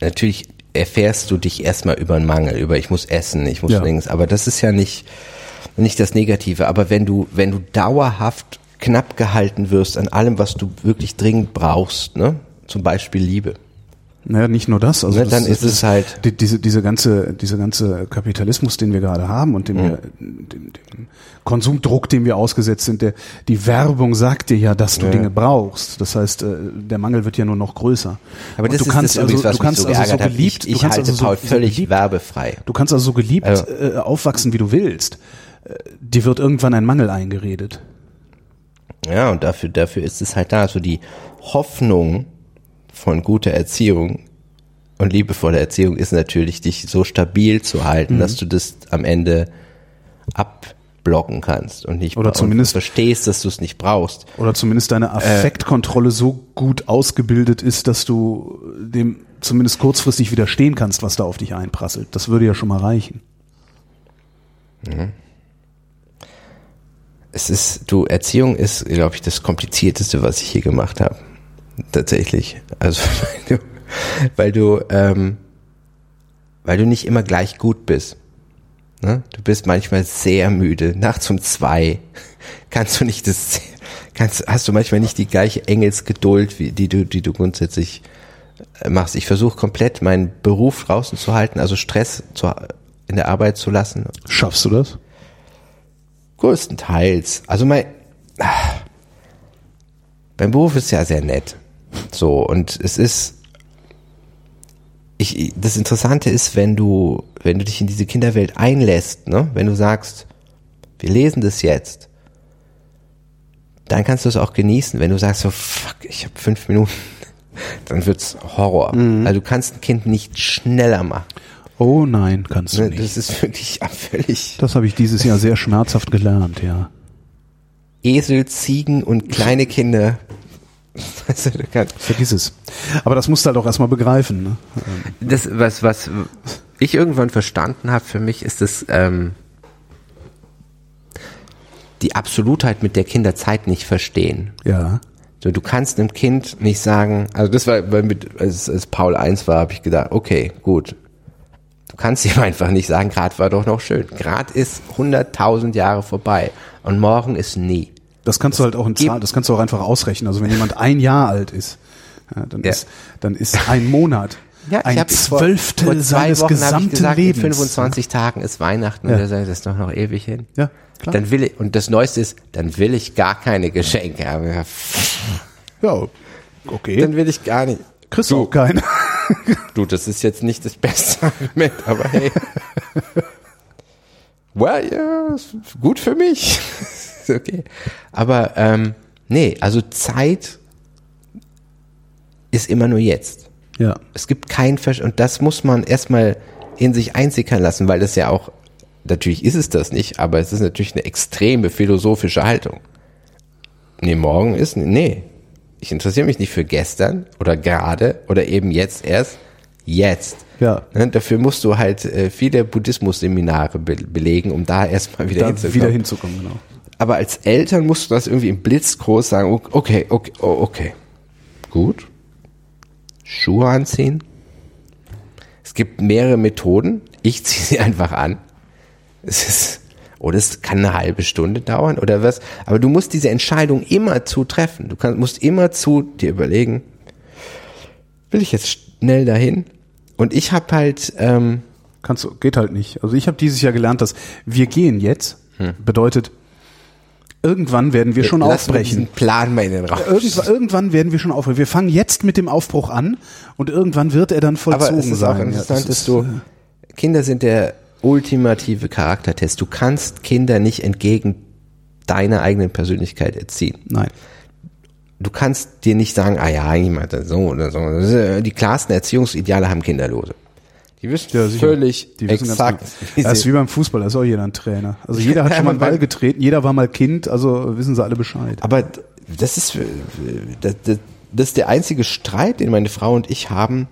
natürlich erfährst du dich erstmal über einen Mangel, über ich muss essen, ich muss Ja. links, aber das ist ja nicht, nicht das Negative. Aber wenn du, wenn du dauerhaft knapp gehalten wirst an allem, was du wirklich dringend brauchst, ne? Zum Beispiel Liebe. Naja, nicht nur das. Also Ne, das, dann ist es halt- die, diese diese ganze diese ganze Kapitalismus, den wir gerade haben und den Mhm. wir den, den Konsumdruck, dem wir ausgesetzt sind. Der die Werbung sagt dir ja, dass du Ja. Dinge brauchst. Das heißt, äh, der Mangel wird ja nur noch größer. Aber Und das du ist kannst das also, was du kannst so also so geliebt, Ich, ich du kannst halte also so, Paul völlig geliebt, werbefrei. Du kannst also so geliebt Also- äh, aufwachsen, wie du willst. Äh, Dir wird irgendwann ein Mangel eingeredet. Ja, und dafür, dafür ist es halt da. So die Hoffnung von guter Erziehung und liebevoller Erziehung ist natürlich, dich so stabil zu halten, Mhm. dass du das am Ende abblocken kannst und nicht Oder zumindest- verstehst, dass du es nicht brauchst. Oder zumindest deine Affektkontrolle so gut ausgebildet ist, dass du dem zumindest kurzfristig widerstehen kannst, was da auf dich einprasselt. Das würde ja schon mal reichen. es ist, du, Erziehung ist, glaube ich, das komplizierteste, was ich hier gemacht habe. Tatsächlich. Also, weil du, weil du, ähm, weil du nicht immer gleich gut bist. Ne? Du bist manchmal sehr müde. Nachts um zwei kannst du nicht das, kannst, hast du manchmal nicht die gleiche Engelsgeduld, wie, die du, die du grundsätzlich äh, machst. Ich versuche komplett meinen Beruf draußen zu halten, also Stress zu, in der Arbeit zu lassen. Schaffst du das? Größtenteils. Also mein, ah, mein Beruf ist ja sehr nett. So, und es ist, ich, das Interessante ist, wenn du, wenn du dich in diese Kinderwelt einlässt, ne, wenn du sagst, wir lesen das jetzt, dann kannst du es auch genießen. Wenn du sagst so, fuck, ich habe fünf Minuten, dann wird's Horror. Mhm. Also du kannst ein Kind nicht schneller machen. Oh nein, kannst du Ne, nicht. Das ist wirklich völlig Das habe ich dieses Jahr sehr schmerzhaft gelernt, ja. Esel, Ziegen und kleine Kinder. Vergiss es. Aber das musst du halt auch erstmal begreifen. Ne? Das, was, was ich irgendwann verstanden habe für mich, ist das ähm, die Absolutheit mit der Kinder Zeit nicht verstehen. Ja. So, du kannst einem Kind nicht sagen, also das war, weil mit, als, als Paul eins war, habe ich gedacht, okay, gut. Du kannst ihm einfach nicht sagen, grad war doch noch schön. Grad ist 100.000 Jahre vorbei und morgen ist nie. Das kannst du halt auch in Zahlen, das kannst du auch einfach ausrechnen. Also wenn jemand ein Jahr alt ist, ja, dann, Ja. ist dann ist ein Monat ein hab vor- Zwölftel vor zwei seines Wochen gesamten gesagt, Lebens. In 25 Tagen ist Weihnachten Ja. und er sagt, das ist doch noch ewig hin. Ja, klar. Dann will ich, und das Neueste ist, dann will ich gar keine Geschenke haben. Ja, ja, okay. Dann will ich gar nicht. kriegst du auch keine. Du, das ist jetzt nicht das beste Argument, aber hey. well, ja, gut für mich. okay. Aber ähm, nee, also Zeit ist immer nur jetzt. Ja. Es gibt kein Versch und das muss man erstmal in sich einsickern lassen, weil das ja auch natürlich ist es das nicht, aber es ist natürlich eine extreme philosophische Haltung. Nee, morgen ist nee. Ich interessiere mich nicht für gestern oder gerade oder eben jetzt erst. Jetzt. Ja. Ne, dafür musst du halt äh, viele Buddhismus-Seminare be belegen, um da erstmal wieder Da hinzukommen. wieder hinzukommen, genau. Aber als Eltern musst du das irgendwie im Blitzkurs sagen, okay, okay, okay. Gut. Schuhe anziehen. Es gibt mehrere Methoden. Ich ziehe sie einfach an. Es ist, oder es kann eine halbe Stunde dauern oder was. Aber du musst diese Entscheidung immer zu treffen. Du kannst, musst immer zu dir überlegen, will ich jetzt schnell dahin? Und ich habe halt, ähm, Kannst du, geht halt nicht. Also ich habe dieses Jahr gelernt, dass wir gehen jetzt Hm. bedeutet, irgendwann werden wir schon mal diesen aufbrechen. Plan mal in den Raum. Irgendwann, irgendwann werden wir schon aufbrechen. Wir fangen jetzt mit dem Aufbruch an und irgendwann wird er dann vollzogen Aber es ist sein. auch Ja, interessant, das dass du, äh, Kinder sind der ultimative Charaktertest. Du kannst Kinder nicht entgegen deiner eigenen Persönlichkeit erziehen. Nein. Du kannst dir nicht sagen, ah ja, jemand so oder so. Das ist, äh, Die klarsten Erziehungsideale haben Kinderlose. Die wissen Ja, sicher. völlig Die wissen exakt. Genau. Das ist wie beim Fußball, da ist auch jeder ein Trainer. Also jeder hat schon mal einen Ball getreten, jeder war mal Kind, also wissen sie alle Bescheid. Aber das ist, äh, das, das, das ist der einzige Streit, den meine Frau und ich haben,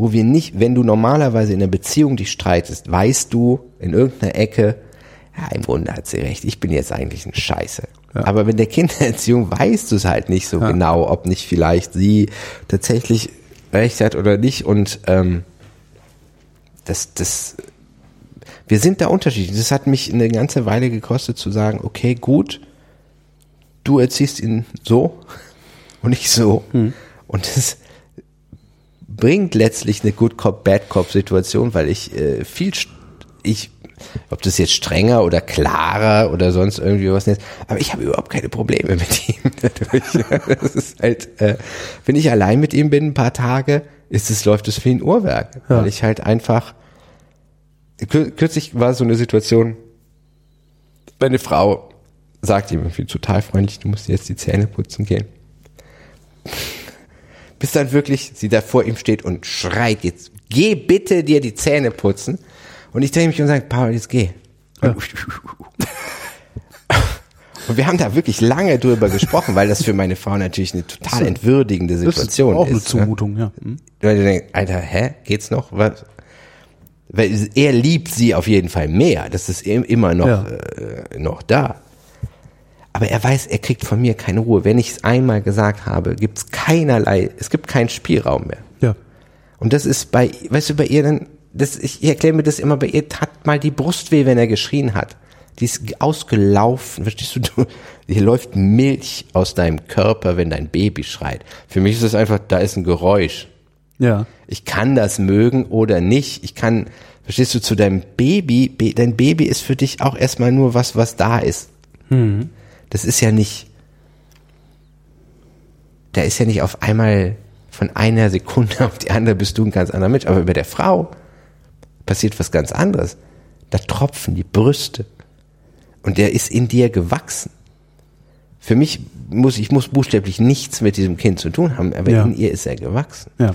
wo wir nicht, wenn du normalerweise in einer Beziehung dich streitest, weißt du in irgendeiner Ecke, ja, im Grunde hat sie recht, ich bin jetzt eigentlich ein Scheiße. Aber wenn der Kindererziehung weißt du es halt nicht so genau, ob nicht vielleicht sie tatsächlich recht hat oder nicht und ähm, das, das, wir sind da unterschiedlich. Das hat mich eine ganze Weile gekostet zu sagen, okay, gut, du erziehst ihn so und ich so. Und das bringt letztlich eine Good Cop, Bad Cop Situation, weil ich äh, viel, ich, ob das jetzt strenger oder klarer oder sonst irgendwie was ist, aber ich habe überhaupt keine Probleme mit ihm dadurch. das ist halt, äh, wenn ich allein mit ihm bin ein paar Tage, ist es, läuft es wie ein Uhrwerk, weil ich halt einfach, kür- kürzlich war so eine Situation, meine Frau sagt ihm irgendwie total freundlich, du musst jetzt die Zähne putzen gehen. Bis dann wirklich sie da vor ihm steht und schreit jetzt, geh bitte dir die Zähne putzen. Und ich drehe mich und sage, Paul, jetzt geh. Und, und wir haben da wirklich lange drüber gesprochen, weil das für meine Frau natürlich eine total entwürdigende Das ist Situation auch eine ist. ne? Zumutung, ja. Hm? Weil du denkst, Alter, hä, geht's noch? Was? Weil er liebt sie auf jeden Fall mehr. Das ist im- immer noch, Ja. äh, noch da. Aber er weiß, er kriegt von mir keine Ruhe. Wenn ich es einmal gesagt habe, gibt es keinerlei, es gibt keinen Spielraum mehr. Ja. Und das ist bei, weißt du, bei ihr dann, das, ich erkläre mir das immer, bei ihr tat mal die Brust weh, wenn er geschrien hat. Die ist ausgelaufen, verstehst du? du hier läuft Milch aus deinem Körper, wenn dein Baby schreit. Für mich ist es einfach, da ist ein Geräusch. Ja. Ich kann das mögen oder nicht. Ich kann, verstehst du, zu deinem Baby, dein Baby ist für dich auch erstmal nur was, was da ist. Das ist ja nicht, da ist ja nicht auf einmal von einer Sekunde auf die andere bist du ein ganz anderer Mensch. Aber bei der Frau passiert was ganz anderes. Da tropfen die Brüste. Und der ist in dir gewachsen. Für mich muss, ich muss buchstäblich nichts mit diesem Kind zu tun haben, aber Ja. in ihr ist er gewachsen. Ja.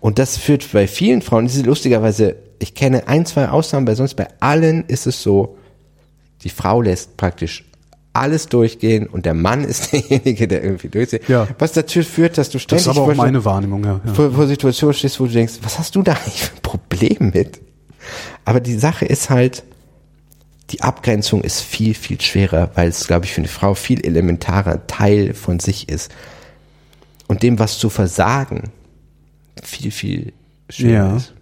Und das führt bei vielen Frauen, das ist lustigerweise, ich kenne ein, zwei Ausnahmen, bei sonst bei allen ist es so, die Frau lässt praktisch alles durchgehen und der Mann ist derjenige, der irgendwie durchzieht. Ja. Was dazu führt, dass du Das ständig ist aber auch vor- meine Wahrnehmung, ja. ja. vor, vor Situationen stehst, wo du denkst, was hast du da eigentlich für ein Problem mit? Aber die Sache ist halt, die Abgrenzung ist viel, viel schwerer, weil es, glaube ich, für eine Frau viel elementarer Teil von sich ist. Und dem was zu versagen, viel, viel schwerer Ja. ist.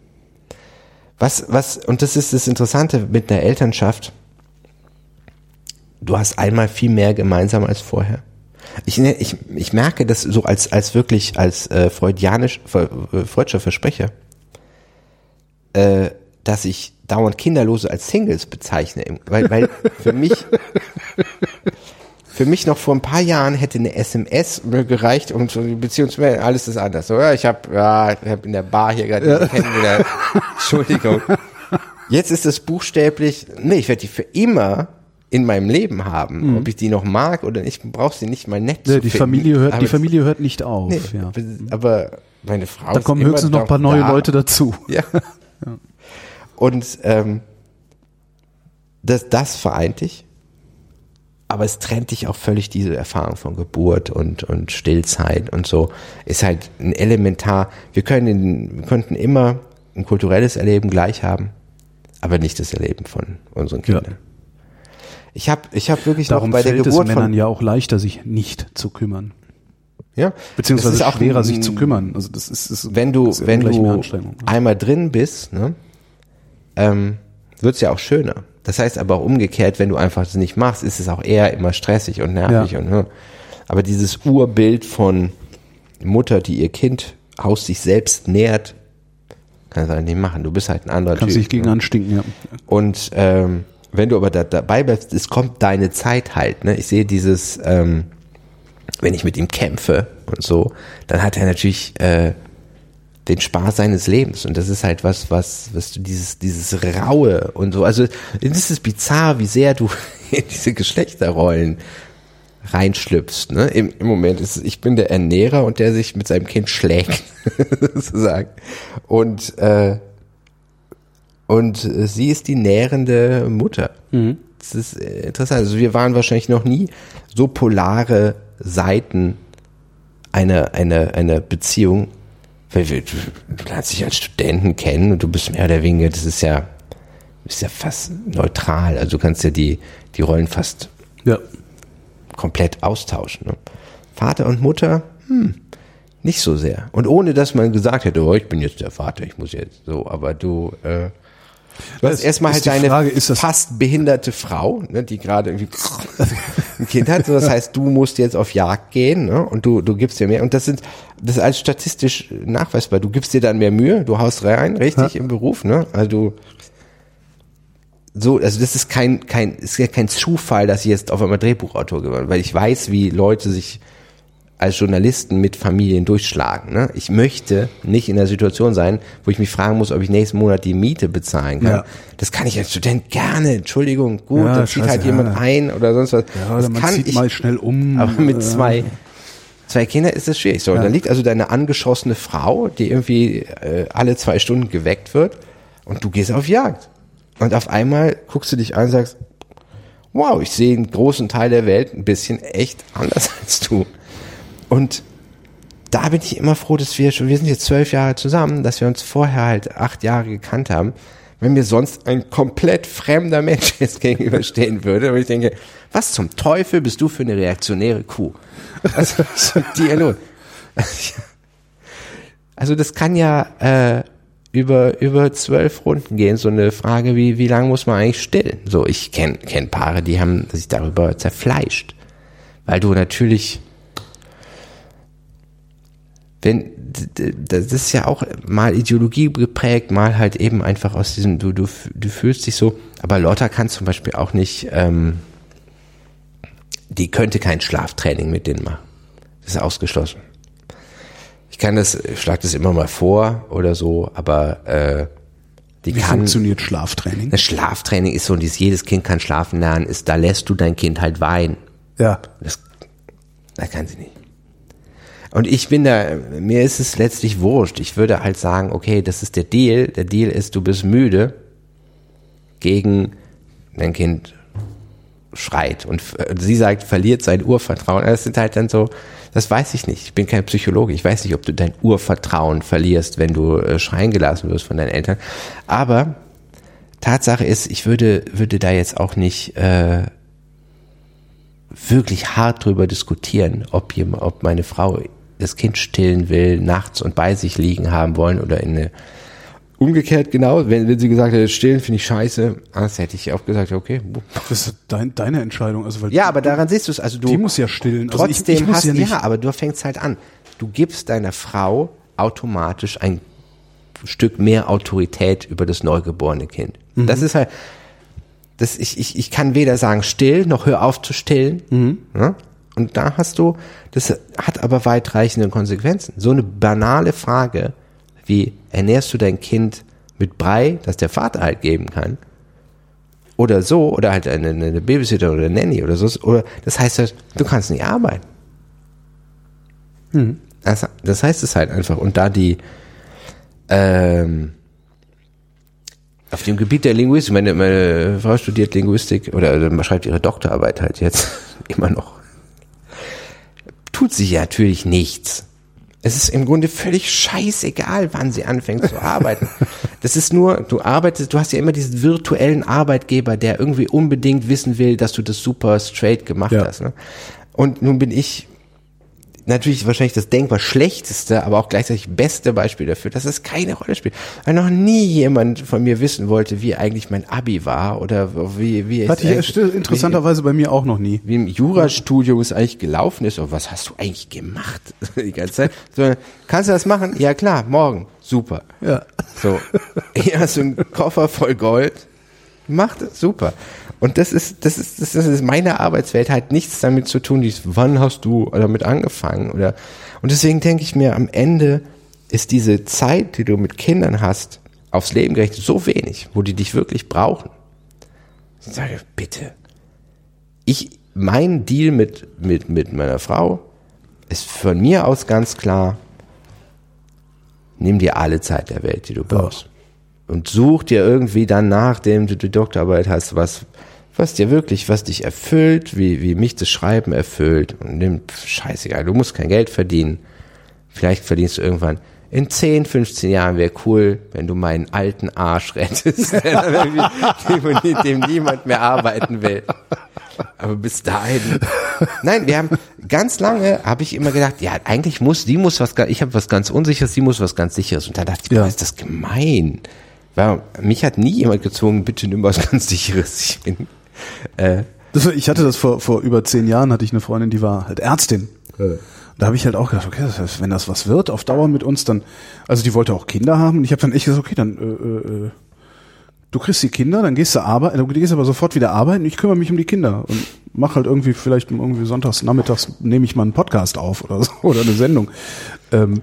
Was, was, und das ist das Interessante mit einer Elternschaft. Du hast einmal viel mehr gemeinsam als vorher. Ich, ne- ich, ich merke das so als, als wirklich, als äh, freudianisch, äh, freudscher Versprecher, äh, dass ich dauernd Kinderlose als Singles bezeichne. Weil, weil für mich, für mich noch vor ein paar Jahren hätte eine SMS mir gereicht und so die Beziehung zu mir, alles ist anders. So, ja, ich habe ja, ich hab in der Bar hier gerade ja. kennengelernt. Entschuldigung. Jetzt ist es buchstäblich, nee, ich werde die für immer in meinem Leben haben. Ob ich die noch mag oder nicht, brauche sie nicht mal nett Nee, zu Mhm. die finden. Familie hört, Aber die Familie hört nicht auf. Nee, ja. aber meine Frau Da kommen immer höchstens noch ein paar neue da. Leute dazu. Ja. Und ähm, das, das vereint dich, aber es trennt dich auch völlig diese Erfahrung von Geburt und, und Stillzeit und so. Ist halt ein elementar. Wir können, in, wir könnten immer ein kulturelles Erleben gleich haben, aber nicht das Erleben von unseren Kindern. Ich habe ich hab wirklich Darum noch bei der fällt es Geburt Männern von ja auch leichter, sich nicht zu kümmern. ja, Beziehungsweise das ist auch schwerer, sich zu kümmern. Also das ist, ist wenn du, ist wenn du einmal drin bist, ne, ähm, wird's ja auch schöner. Das heißt aber auch umgekehrt, wenn du einfach das nicht machst, ist es auch eher immer stressig und nervig Ja. und ne. Aber dieses Urbild von Mutter, die ihr Kind aus sich selbst nährt, kannst du halt nicht machen. Du bist halt ein anderer Kannst Typ. dich gegen ne? anstinken, ja. Und ähm, wenn du aber da, dabei bleibst, es kommt deine Zeit halt. Ne? Ich sehe dieses, ähm, wenn ich mit ihm kämpfe und so, dann hat er natürlich äh, den Spaß seines Lebens. Und das ist halt was, was, was du dieses, dieses Raue und so. Also es ist bizarr, wie sehr du in diese Geschlechterrollen reinschlüpfst. Ne? Im, Im Moment ist ich bin der Ernährer und der sich mit seinem Kind schlägt, sozusagen. Und äh, und äh, sie ist die nährende Mutter. Das ist äh, interessant. Also wir waren wahrscheinlich noch nie so polare Seiten einer, einer, einer Beziehung. Weil wir, du, du lernst dich als Studenten kennen und du bist mehr oder weniger, das ist ja, ist ja fast neutral. Also du kannst ja die, die Rollen fast Ja. komplett austauschen. Ne? Vater und Mutter, hm, nicht so sehr. Und ohne dass man gesagt hätte, oh, ich bin jetzt der Vater, ich muss jetzt so, aber du, äh, du hast erstmal halt deine Frage, fast behinderte Frau, ne, die gerade irgendwie ein Kind hat. So, das heißt, du musst jetzt auf Jagd gehen ne, und du, du gibst dir mehr. Und das sind, das ist alles statistisch nachweisbar. Du gibst dir dann mehr Mühe, du haust rein, richtig, im Beruf. Ne? Also du, so, also das ist kein, kein, ist ja kein Zufall, dass ich jetzt auf einmal Drehbuchautor geworden bin, weil ich weiß, wie Leute sich als Journalisten mit Familien durchschlagen. Ne? Ich möchte nicht in der Situation sein, wo ich mich fragen muss, ob ich nächsten Monat die Miete bezahlen kann. Ja. Das kann ich als Student gerne, Entschuldigung, gut, Ja, dann zieht halt jemand ein oder sonst was. Ja, das kann ich, mal schnell um. aber mit zwei, zwei Kindern ist das schwierig. So, Ja. da liegt also deine angeschossene Frau, die irgendwie äh, alle zwei Stunden geweckt wird und du gehst auf Jagd. Und auf einmal guckst du dich an und sagst, wow, ich sehe einen großen Teil der Welt ein bisschen echt anders als du. Und da bin ich immer froh, dass wir schon, wir sind jetzt zwölf Jahre zusammen, dass wir uns vorher halt acht Jahre gekannt haben, wenn mir sonst ein komplett fremder Mensch jetzt gegenüberstehen würde. Und ich denke, was zum Teufel bist du für eine reaktionäre Kuh? Dir los? Also das kann ja äh, über über zwölf Runden gehen. So eine Frage wie wie lange muss man eigentlich stillen? So ich kenne kenn Paare, die haben sich darüber zerfleischt, weil du natürlich wenn das ist ja auch mal Ideologie geprägt, mal halt eben einfach aus diesem du du du fühlst dich so. Aber Lotta kann zum Beispiel auch nicht. Ähm, die könnte kein Schlaftraining mit denen machen. Das ist ausgeschlossen ich kann das, schlag das immer mal vor oder so, aber äh, die Wie kann. funktioniert Schlaftraining? Das Schlaftraining ist so, dieses, jedes Kind kann schlafen lernen, ist, da lässt du dein Kind halt weinen. Ja. Das, das kann sie nicht. Und ich bin da, mir ist es letztlich wurscht. Ich würde halt sagen, okay, das ist der Deal. Der Deal ist, du bist müde gegen dein Kind schreit und sie sagt, verliert sein Urvertrauen. Das sind halt dann so, das weiß ich nicht. Ich bin kein Psychologe. Ich weiß nicht, ob du dein Urvertrauen verlierst, wenn du äh, schreien gelassen wirst von deinen Eltern. Aber Tatsache ist, ich würde, würde da jetzt auch nicht äh, wirklich hart drüber diskutieren, ob, jemand, ob meine Frau das Kind stillen will, nachts und bei sich liegen haben wollen oder in eine Umgekehrt genau, wenn, wenn sie gesagt hätte, stillen finde ich scheiße, das hätte ich auch gesagt, okay. Das ist dein, deine Entscheidung. Also, weil ja, aber daran siehst du es. Also du, die muss ja stillen. Trotzdem also ich, ich hast, ja, nicht ja, aber du fängst halt an. Du gibst deiner Frau automatisch ein Stück mehr Autorität über das neugeborene Kind. Mhm. Das ist halt, das, ich, ich, ich kann weder sagen still, noch hör auf zu stillen. Mhm. Ja? Und da hast du, das hat aber weitreichende Konsequenzen. So eine banale Frage, wie ernährst du dein Kind mit Brei, das der Vater halt geben kann, oder so, oder halt eine, eine Babysitter oder eine Nanny oder so, oder das heißt halt, du kannst nicht arbeiten. Hm. Das, das heißt es halt einfach. Und da die ähm, auf dem Gebiet der Linguistik, meine, meine Frau studiert Linguistik oder, oder schreibt ihre Doktorarbeit halt jetzt immer noch. Tut sich ja natürlich nichts. Es ist im Grunde völlig scheißegal, wann sie anfängt zu arbeiten. Das ist nur, du arbeitest, du hast ja immer diesen virtuellen Arbeitgeber, der irgendwie unbedingt wissen will, dass du das super straight gemacht ja. hast. Ne? Und nun bin ich natürlich wahrscheinlich das denkbar schlechteste, aber auch gleichzeitig beste Beispiel dafür, dass es keine Rolle spielt. Weil noch nie jemand von mir wissen wollte, wie eigentlich mein Abi war oder wie wie Hatte ich interessanterweise bei mir auch noch nie. Wie im Jurastudium es eigentlich gelaufen ist. Und was hast du eigentlich gemacht die ganze Zeit? So, kannst du das machen? Ja klar, morgen. Super. Ja. So, hier hast du einen Koffer voll Gold. Macht es, super. Und das ist, das ist, das ist meine Arbeitswelt halt nichts damit zu tun, dies, wann hast du damit angefangen oder, und deswegen denke ich mir, am Ende ist diese Zeit, die du mit Kindern hast, aufs Leben gerechnet, so wenig, wo die dich wirklich brauchen. Ich sage, bitte. Ich, mein Deal mit, mit, mit meiner Frau ist von mir aus ganz klar, nimm dir alle Zeit der Welt, die du brauchst. Ja. Und such dir irgendwie dann, nachdem du die Doktorarbeit hast, was, was dir wirklich, was dich erfüllt, wie, wie mich das Schreiben erfüllt. Und nimm, scheißegal, du musst kein Geld verdienen. Vielleicht verdienst du irgendwann. In 10, 15 Jahren wäre cool, wenn du meinen alten Arsch rettest, mit dem niemand mehr arbeiten will. Aber bis dahin. Nein, wir haben ganz lange habe ich immer gedacht, ja, eigentlich muss, die muss was, ich habe was ganz Unsicheres, die muss was ganz Sicheres. Und dann dachte ich, ja. boah, ist das gemein. Weil mich hat nie jemand gezwungen, bitte nimm was ganz Sicheres. Ich bin äh, das, ich hatte das vor, vor über zehn Jahren, hatte ich eine Freundin, die war halt Ärztin. Ja. Da habe ich halt auch gedacht, okay, das heißt, wenn das was wird auf Dauer mit uns, dann, also die wollte auch Kinder haben und ich habe dann echt gesagt, okay, dann äh, äh, du kriegst die Kinder, dann gehst du arbeiten, du gehst aber sofort wieder arbeiten, ich kümmere mich um die Kinder und mach halt irgendwie vielleicht irgendwie sonntags nachmittags nehme ich mal einen Podcast auf oder so oder eine Sendung. Ähm,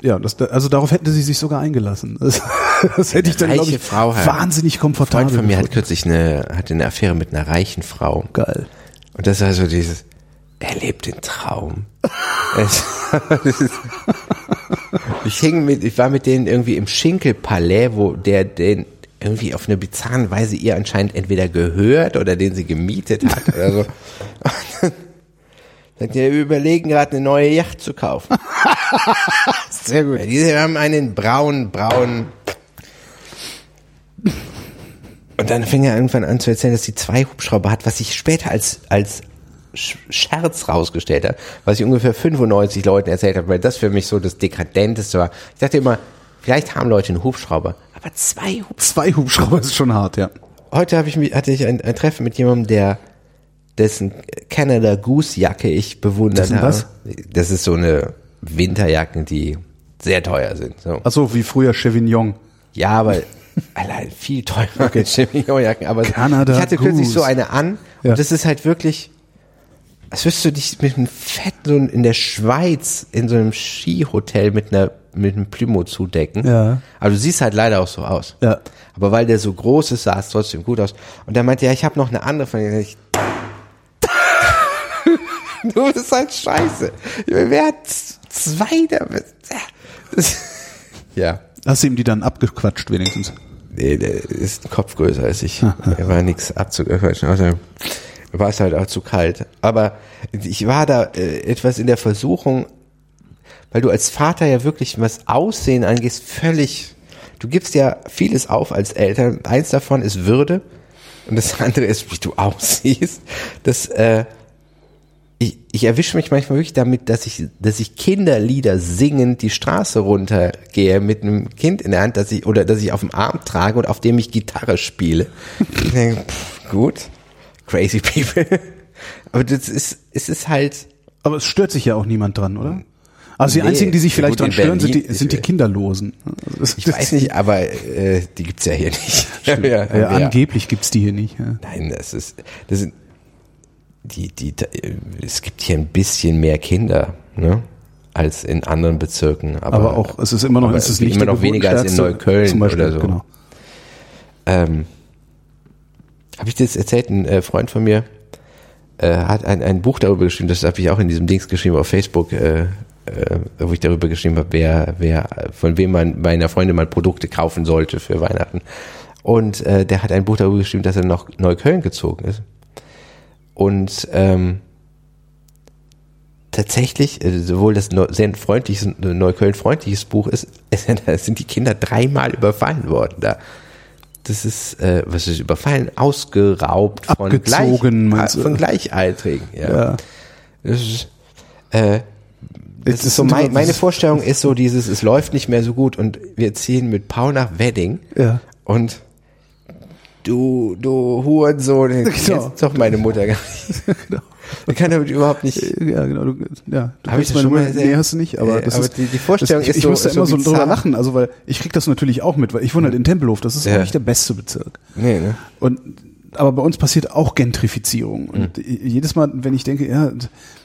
ja, das, also darauf hätte sie sich sogar eingelassen. Das, das hätte ich dann glaube ich, Frau wahnsinnig komfortabel. Ein Freund von mir hat kürzlich eine, hatte eine Affäre mit einer reichen Frau. Geil. Und das war so dieses, er lebt den Traum. ich hing mit, ich war mit denen irgendwie im Schinkelpalais, wo der den irgendwie auf eine bizarre Weise ihr anscheinend entweder gehört oder den sie gemietet hat oder so. Wir überlegen gerade eine neue Yacht zu kaufen. Sehr gut. Diese haben einen braunen, braunen. Und dann fing er irgendwann an zu erzählen, dass sie zwei Hubschrauber hat, was sich später als, als Sch- Scherz rausgestellt hat, was ich ungefähr 95 Leuten erzählt habe, weil das für mich so das Dekadenteste war. Ich dachte immer, vielleicht haben Leute einen Hubschrauber, aber zwei Hubschrauber. Zwei Hubschrauber ist schon hart, ja. Heute habe ich mich, hatte ich ein, ein Treffen mit jemandem, der dessen Canada Goose Jacke ich bewundert Dessen habe. was? Das ist so eine Winterjacken, die sehr teuer sind. So. Ach so, wie früher Chevignon. Ja, aber allein viel teurer okay. als Chevignon-Jacken. Aber Canada ich hatte kürzlich Goose. so eine an Ja. und das ist halt wirklich, als wirst du dich mit einem Fett so in der Schweiz in so einem Skihotel mit einer mit einem Plümo zudecken. Ja. Aber du siehst halt leider auch so aus. Ja. Aber weil der so groß ist, sah es trotzdem gut aus. Und der meinte, ja, ich habe noch eine andere von. Ich, du, das ist halt scheiße. Wer hat zwei da? Das, ja. Hast du ihm die dann abgequatscht wenigstens? Nee, der ist ein Kopf größer als ich. Er war nichts abzuquatschen. Außerdem war es halt auch zu kalt. Aber ich war da äh, etwas in der Versuchung, weil du als Vater ja wirklich was Aussehen angehst, völlig, du gibst ja vieles auf als Eltern. Eins davon ist Würde und das andere ist, wie du aussiehst. Das, äh, ich, ich erwische mich manchmal wirklich damit, dass ich, dass ich Kinderlieder singend die Straße runtergehe mit einem Kind in der Hand, dass ich, oder dass ich auf dem Arm trage und auf dem ich Gitarre spiele. Ich denke, pff, gut, crazy people. Aber das ist, es ist halt, Aber es stört sich ja auch niemand dran, oder? Also die Nee, einzigen, die sich vielleicht dran stören, sind die, sind die Kinderlosen. Also ich weiß nicht, aber äh, die gibt's ja hier nicht. ja, Ja, ja. Angeblich gibt's die hier nicht. Ja. Nein, das ist, das sind, die, die, es gibt hier ein bisschen mehr Kinder, ne? Als in anderen Bezirken. Aber, Aber auch, es ist immer noch, es ist immer nicht der noch weniger als in Neukölln zum Beispiel, oder so. Genau. Ähm, habe ich dir das erzählt? Ein äh, Freund von mir äh, hat ein, ein Buch darüber geschrieben, das habe ich auch in diesem Dings geschrieben auf Facebook, äh, äh, wo ich darüber geschrieben habe, wer, wer, von wem man bei einer Freundin mal Produkte kaufen sollte für Weihnachten. Und äh, der hat ein Buch darüber geschrieben, dass er nach Neukölln gezogen ist. Und ähm, tatsächlich, äh, sowohl das sehr freundliches, Neukölln-freundliches Buch ist, da sind die Kinder dreimal überfallen worden da. Das ist, äh, was ist überfallen? Ausgeraubt von, Abgezogen, gleich, du? von Gleichaltrigen. Ja. Ja. Das ist, äh, das ist so mein, meine Vorstellung ist so dieses, es läuft nicht mehr so gut und wir ziehen mit Paul nach Wedding Ja. und du, du Hurensohn, Genau. jetzt doch meine Mutter gar nicht. genau. Man kann damit überhaupt nicht, Ja, genau. Du, ja, du Hab ich meine schon Nummer-? Nee, hast du nicht, aber Äh, das aber ist, die- die Vorstellung das, ist ich so- musste so immer so drüber lachen, also weil ich krieg das natürlich auch mit, weil ich wohne halt in Tempelhof, das ist Ja. nicht der beste Bezirk. nee, ne? Und aber bei uns passiert auch Gentrifizierung. Und Hm. jedes Mal, wenn ich denke, ja,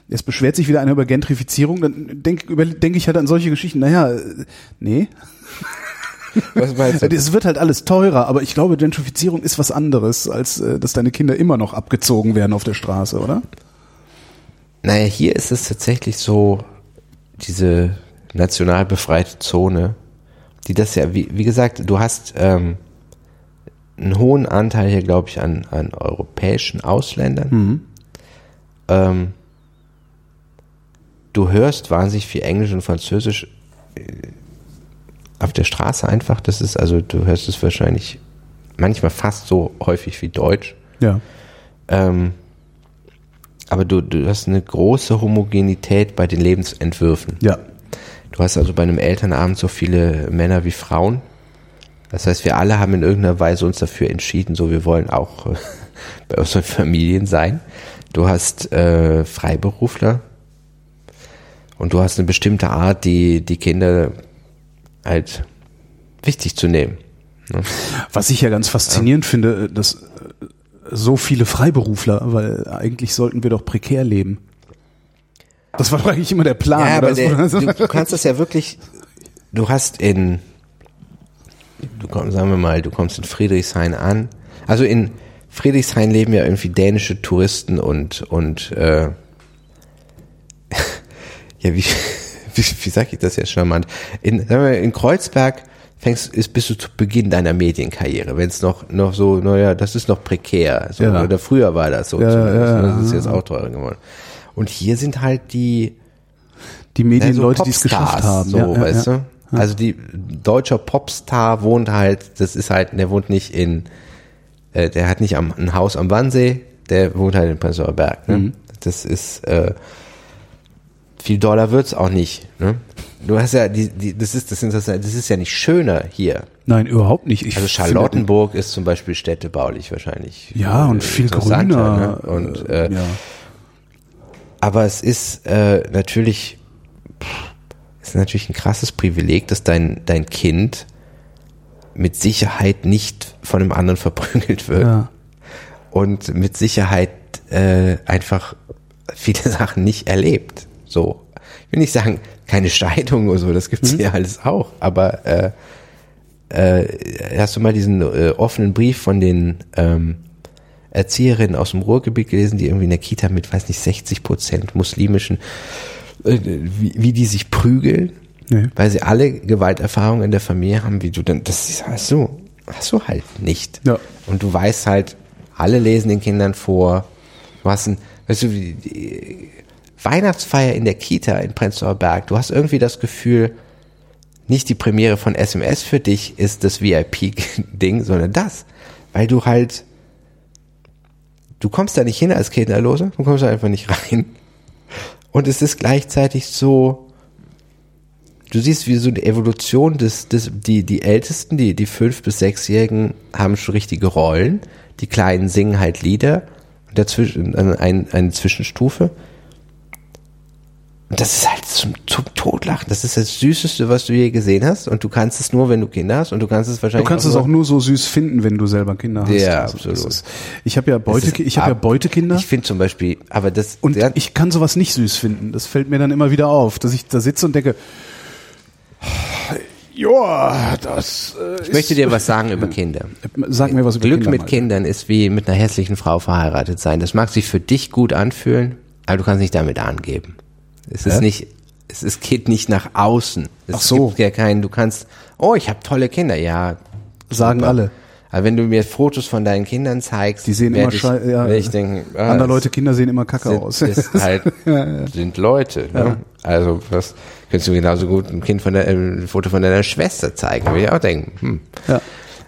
jetzt beschwert sich wieder einer über Gentrifizierung, dann denke denk ich halt an solche Geschichten. Naja, äh, nee. Was meinst du? Es wird halt alles teurer, aber ich glaube, Gentrifizierung ist was anderes, als äh, dass deine Kinder immer noch abgezogen werden auf der Straße, oder? Naja, hier ist es tatsächlich so, diese national befreite Zone, die das ja, wie, wie gesagt, du hast ähm, einen hohen Anteil hier, glaube ich, an, an europäischen Ausländern. Ähm, du hörst wahnsinnig viel Englisch und Französisch äh, auf der Straße einfach. Das ist also, du hörst es wahrscheinlich manchmal fast so häufig wie Deutsch. Ja. Ähm, aber du, du hast eine große Homogenität bei den Lebensentwürfen. Ja. Du hast also bei einem Elternabend so viele Männer wie Frauen. Das heißt, wir alle haben in irgendeiner Weise uns dafür entschieden, so wir wollen auch äh, bei unseren Familien sein. Du hast äh, Freiberufler und du hast eine bestimmte Art, die, die Kinder halt wichtig zu nehmen. Was ich ja ganz faszinierend finde, dass äh, so viele Freiberufler, weil eigentlich sollten wir doch prekär leben. Das war eigentlich immer der Plan. Ja, aber der, du, du kannst das ja wirklich, du hast in, du kommst, sagen wir mal, du kommst in Friedrichshain an. Also in Friedrichshain leben ja irgendwie dänische Touristen und, und, äh, ja, wie, wie, wie sag ich das jetzt charmant? In, wir, in Kreuzberg fängst, ist, bist du zu Beginn deiner Medienkarriere, wenn es noch, noch so, naja, das ist noch prekär. So, Ja. Oder früher war das so. Ja, zumindest. ja, das ist jetzt auch teurer geworden. Und hier sind halt die, die Medienleute, so die es geschafft haben. So, weißt du? Also die deutscher Popstar wohnt halt, das ist halt, der wohnt nicht in, äh, der hat nicht am, ein Haus am Wannsee, der wohnt halt in Prenzlauer Berg. Ne? Mhm. Das ist äh, viel Dollar wird's auch nicht. Ne? Du hast ja die, die das ist das Interessante, das ist ja nicht schöner hier. Nein, überhaupt nicht. Ich Also finde- Charlottenburg ist zum Beispiel städtebaulich wahrscheinlich. Ja, und äh, viel grüner. Ne? Und äh, ja. aber es ist äh, natürlich, pff, es ist natürlich ein krasses Privileg, dass dein, dein Kind mit Sicherheit nicht von einem anderen verprügelt wird ja. und mit Sicherheit äh, einfach viele Sachen nicht erlebt. So, ich will nicht sagen, keine Scheidung oder so, das gibt's hier alles auch, aber äh, äh, hast du mal diesen äh, offenen Brief von den ähm, Erzieherinnen aus dem Ruhrgebiet gelesen, die irgendwie in der Kita mit, weiß nicht, 60 Prozent muslimischen, äh, wie, wie die sich prügeln, Nee. weil sie alle Gewalterfahrungen in der Familie haben, wie du dann, das ist, hast du, hast du halt nicht. Ja. Und du weißt halt, alle lesen den Kindern vor, hast ein, weißt du, die, die Weihnachtsfeier in der Kita in Prenzlauer Berg, du hast irgendwie das Gefühl, nicht die Premiere von SMS für dich ist das VIP-Ding, sondern das. Weil du halt, du kommst da nicht hin als Kinderlose, du kommst da einfach nicht rein. Und es ist gleichzeitig so, du siehst wie so eine Evolution des, des die, die Ältesten, die, die fünf- bis sechsjährigen haben schon richtige Rollen, die Kleinen singen halt Lieder und dazwischen äh, ein, eine Zwischenstufe. Und das ist halt zum, zum Totlachen. Das ist das Süßeste, was du je gesehen hast. Und du kannst es nur, wenn du Kinder hast. Und du kannst es Du wahrscheinlich kannst es auch nur so süß finden, wenn du selber Kinder hast. Ja, das absolut. Ist, ich habe ja Beute, ich habe ja Beutekinder Ich finde zum Beispiel, aber das, und ja, ich kann sowas nicht süß finden. Das fällt mir dann immer wieder auf, dass ich da sitze und denke, ja, das äh, ich möchte dir was sagen über Kinder. Sag mir was über Glück Kinder mit mal. Kindern ist wie mit einer hässlichen Frau verheiratet sein. Das mag sich für dich gut anfühlen, aber du kannst nicht damit angeben. Es ist Hä? nicht, es ist, geht nicht nach außen. Es Ach so. gibt ja keinen, du kannst, oh, ich habe tolle Kinder, ja. Sagen super. alle. Aber wenn du mir Fotos von deinen Kindern zeigst, Die sehen immer ich, schei- ja. ich denken, ah, Andere Leute, Kinder sehen immer kacke aus. sind, ist halt, sind Leute. Ne? Also was könntest du genauso gut ein Kind von der, äh, ein Foto von deiner Schwester zeigen, würde ich auch denken. Hm. ja.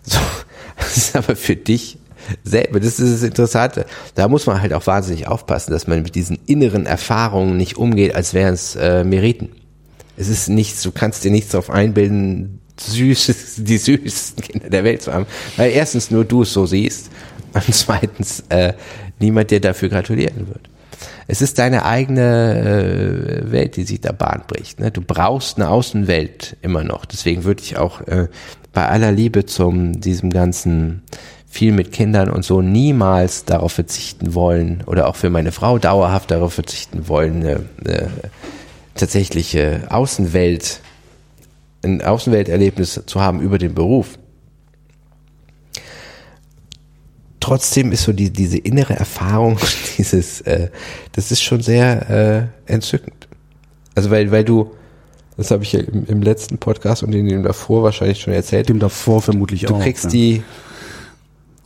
So, das ist aber für dich selber, das ist das Interessante. Da muss man halt auch wahnsinnig aufpassen, dass man mit diesen inneren Erfahrungen nicht umgeht, als wären es äh, Meriten. Es ist nichts, du kannst dir nichts darauf einbilden, süßes, die süßesten Kinder der Welt zu haben. Weil erstens nur du es so siehst und zweitens äh, niemand dir dafür gratulieren wird. Es ist deine eigene äh, Welt, die sich da Bahn bricht. Ne? Du brauchst eine Außenwelt immer noch. Deswegen würde ich auch äh, bei aller Liebe zum diesem ganzen viel mit Kindern und so niemals darauf verzichten wollen oder auch für meine Frau dauerhaft darauf verzichten wollen, eine, eine tatsächliche Außenwelt, ein Außenwelterlebnis zu haben über den Beruf. Trotzdem ist so die, diese innere Erfahrung, dieses, äh, das ist schon sehr äh, entzückend. Also weil, weil du, das habe ich ja im, im letzten Podcast und in dem davor wahrscheinlich schon erzählt, Dem davor vermutlich du auch. kriegst ja. die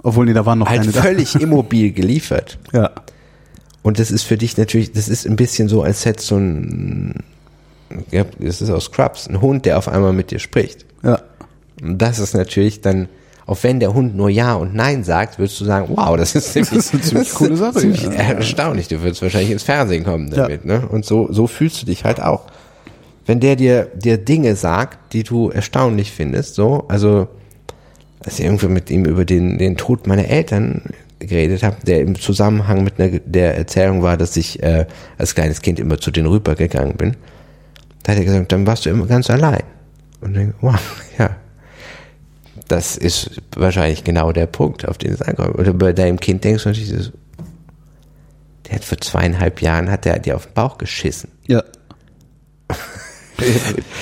Obwohl, nee, da waren noch halt keine da. völlig immobil geliefert. Ja. Und das ist für dich natürlich, das ist ein bisschen so, als hätte so ein, ja, das ist aus Scrubs, ein Hund, der auf einmal mit dir spricht. Ja. Und das ist natürlich dann, auch wenn der Hund nur Ja und Nein sagt, würdest du sagen, wow, das ist ziemlich, ist eine ziemlich coole Sache, Ziemlich ja. erstaunlich. Du würdest wahrscheinlich ins Fernsehen kommen Ja. damit, ne? Und so, so fühlst du dich halt auch. Wenn der dir, dir Dinge sagt, die du erstaunlich findest, so, also, als ich irgendwie mit ihm über den, den Tod meiner Eltern geredet habe, der im Zusammenhang mit einer, der Erzählung war, dass ich äh, als kleines Kind immer zu denen rübergegangen bin, da hat er gesagt, dann warst du immer ganz allein. Und ich denke, wow, ja. Das ist wahrscheinlich genau der Punkt, auf den es ankommt. Oder bei deinem Kind denkst du natürlich, der hat vor zweieinhalb Jahren, hat der dir auf den Bauch geschissen. Ja.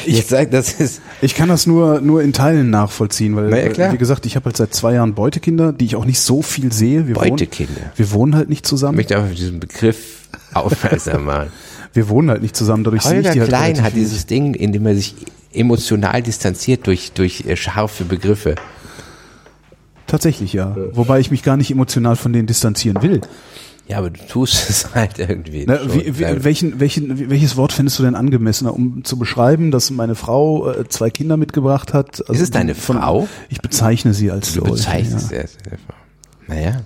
Ich sag, das ist, Ich kann das nur, nur in Teilen nachvollziehen, weil, Na ja, klar. äh, wie gesagt, ich habe halt seit zwei Jahren Beutekinder, die ich auch nicht so viel sehe. Wir Beutekinder. Wohnen, wir wohnen halt nicht ich zusammen. möchte einfach diesen Begriff aufmerksam machen. Wir wohnen halt nicht zusammen, dadurch sehe ich Holger die halt Klein hat dieses Ding, in dem er sich emotional distanziert durch, durch äh, scharfe Begriffe. Tatsächlich, ja. Wobei ich mich gar nicht emotional von denen distanzieren will. Ja, aber du tust es halt irgendwie. Na, wie, wie, welchen, welchen, welches Wort findest du denn angemessener, um zu beschreiben, dass meine Frau äh, zwei Kinder mitgebracht hat? Also Ist es deine von- Frau? Ich bezeichne sie als Du solche, bezeichnest ja. ja. es einfach. Naja.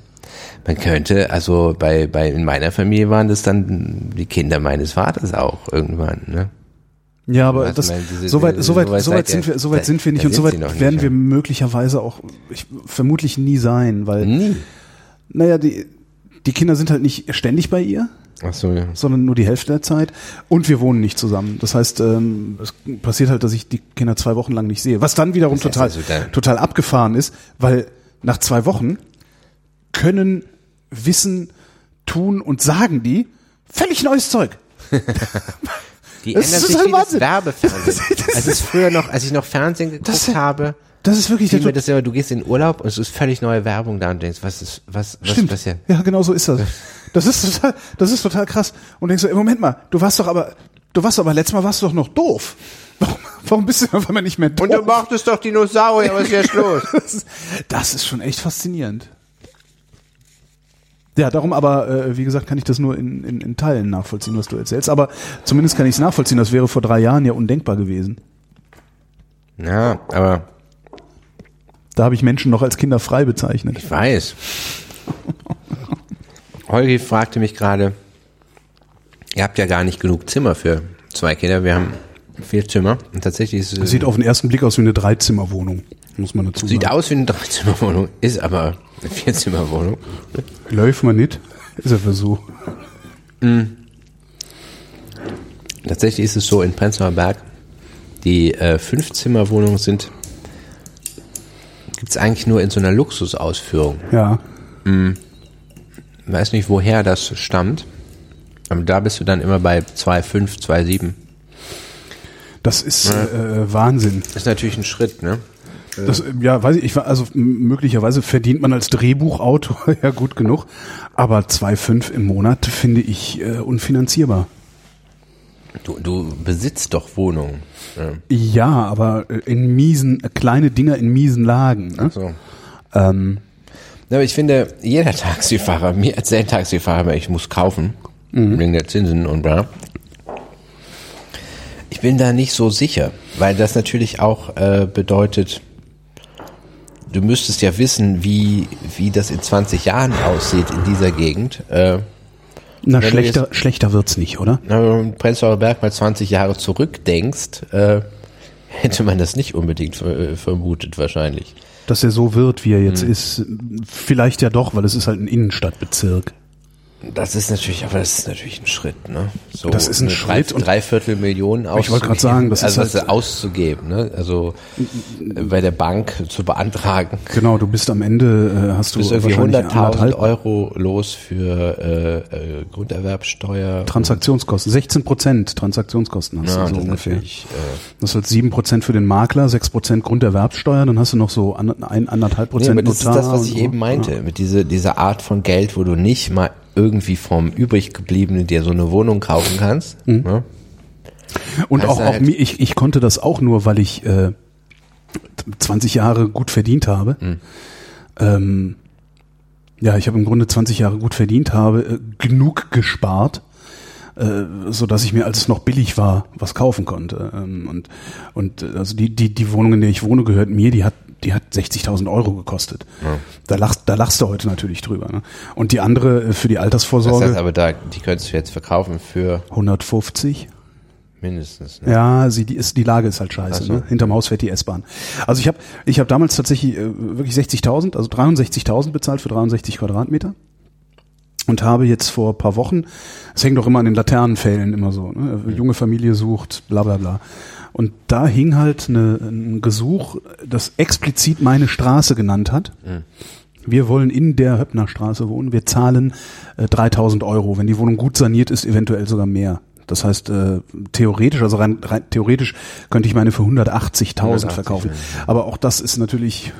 Man könnte, also bei, bei, in meiner Familie waren das dann die Kinder meines Vaters auch irgendwann, ne? Ja, aber Also, das, diese- soweit, diese- soweit, soweit soweit sind wir, soweit sind wir nicht und soweit sie nicht, werden ja. wir möglicherweise auch, ich, vermutlich nie sein, weil, Nie. naja, die, die Kinder sind halt nicht ständig bei ihr, Ach so, ja. sondern nur die Hälfte der Zeit und wir wohnen nicht zusammen. Das heißt, ähm, es passiert halt, dass ich die Kinder zwei Wochen lang nicht sehe, was dann wiederum Das heißt total, also, total abgefahren ist, weil nach zwei Wochen können, wissen, tun und sagen die völlig neues Zeug. Die Das ändert ist sich wie das Wahnsinn. Werbefernsehen. Als es früher noch, als ich noch Fernsehen geguckt Das- habe, Das ist wirklich fiel der mir das immer, du gehst in Urlaub und es ist völlig neue Werbung da und denkst, was ist, was, was Stimmt. passiert? Ja, genau so ist das. Das ist total, das ist total krass. Und denkst du, ey, Moment mal, du warst doch aber, du warst aber letztes Mal warst du doch noch doof. Warum, warum bist du auf einmal nicht mehr doof? mochtest doch Dinosaurier, was ist jetzt los? Das ist, das ist schon echt faszinierend. Ja, darum aber, äh, wie gesagt, kann ich das nur in, in, in Teilen nachvollziehen, was du erzählst. Aber zumindest kann ich es nachvollziehen. Das wäre vor drei Jahren ja undenkbar gewesen. Ja, aber Da habe ich Menschen noch als Kinder frei bezeichnet. ich weiß. Holgi fragte mich gerade, ihr habt ja gar nicht genug Zimmer für zwei Kinder, wir haben vier Zimmer und tatsächlich ist es, Sieht auf den ersten Blick aus wie eine Dreizimmerwohnung, muss man dazu sieht sagen. aus wie eine Dreizimmerwohnung, ist aber eine Vierzimmerwohnung. Läuft man nicht? Ist er Versuch. Tatsächlich ist es so in Prenzlauer Berg, die äh, Fünfzimmerwohnungen sind, gibt's eigentlich nur in so einer Luxusausführung. Ja. Ich weiß nicht, woher das stammt, aber da bist du dann immer bei 2,5, 2,7. Das ist äh, Wahnsinn. Das ist natürlich ein Schritt, ne? Das, äh, ja, weiß ich, ich war, also möglicherweise verdient man als Drehbuchautor ja gut genug, aber 2,5 im Monat finde ich äh, unfinanzierbar. Du, du besitzt doch Wohnungen. Ja. Aber äh, in miesen, äh, kleine Dinger in miesen Lagen. Ne? So. Ähm, Ja, aber ich finde, jeder Taxifahrer, mir erzählt Taxifahrer, ich muss kaufen, wegen der Zinsen und bla. Ich bin da nicht so sicher, weil das natürlich auch äh, bedeutet, du müsstest ja wissen, wie, wie das in 20 Jahren aussieht in dieser Gegend. Äh, na, Wenn du schlechter, schlechter wird's nicht, oder? na, wenn du Prenzlauer Berg mal 20 Jahre zurückdenkst, äh, hätte man das nicht unbedingt äh, vermutet wahrscheinlich. Dass er so wird, wie er jetzt ist. Vielleicht ja doch, weil es ist halt ein Innenstadtbezirk. Das ist natürlich, aber das ist natürlich ein Schritt, ne? So Das ist ein Schritt drei, und- Dreiviertel Millionen auszugeben. Ich wollte gerade sagen, das ist also halt- auszugeben, ne? Also äh, bei der Bank zu beantragen. Genau, du bist am Ende, äh, hast Du bist irgendwie wahrscheinlich 100.000 anderthalb Euro los für äh, äh, Grunderwerbsteuer. Transaktionskosten. 16 Prozent Transaktionskosten hast ja, du so das ist ungefähr. äh, Das wird 7 Prozent für den Makler, 6 Prozent Grunderwerbsteuer, dann hast du noch so ein, anderthalb Nee, Prozent aber das ist das, was ich so. eben meinte, mit dieser dieser Art von Geld, wo du nicht mal irgendwie vom übrig gebliebenen dir so eine Wohnung kaufen kannst. Mhm. Ne? Und auch, auch halt- mir, ich, ich konnte das auch nur, weil ich äh, 20 Jahre gut verdient habe. Mhm. Ähm, ja, ich habe im Grunde 20 Jahre gut verdient, habe äh, genug gespart, äh, so dass ich mir, als es noch billig war, was kaufen konnte. Ähm, und und äh, also die die die Wohnung, in der ich wohne, gehört mir. Die hat die hat 60.000 Euro gekostet. Da lachst da lachst du heute natürlich drüber. Ne? Und die andere äh, für die Das Altersvorsorge heißt aber, da, die könntest du jetzt verkaufen für 150. mindestens. Ne? Ja, sie, die, ist, die Lage ist halt scheiße. Ach so. Ne? Hinterm Haus fährt die S-Bahn. Also ich habe ich hab damals tatsächlich äh, wirklich 60.000, also 63.000 bezahlt für 63 Quadratmeter. Und habe jetzt vor paar Wochen, es hängt doch immer an den Laternenpfählen immer so, ne? junge Familie sucht, bla bla bla. Und da hing halt eine, ein Gesuch, das explizit meine Straße genannt hat. Wir wollen in der Höppner Straße wohnen. Wir zahlen äh, 3000 Euro. Wenn die Wohnung gut saniert ist, eventuell sogar mehr. Das heißt, äh, theoretisch, also rein, rein theoretisch könnte ich meine für 180.000 180, verkaufen. ja. Aber auch das ist natürlich,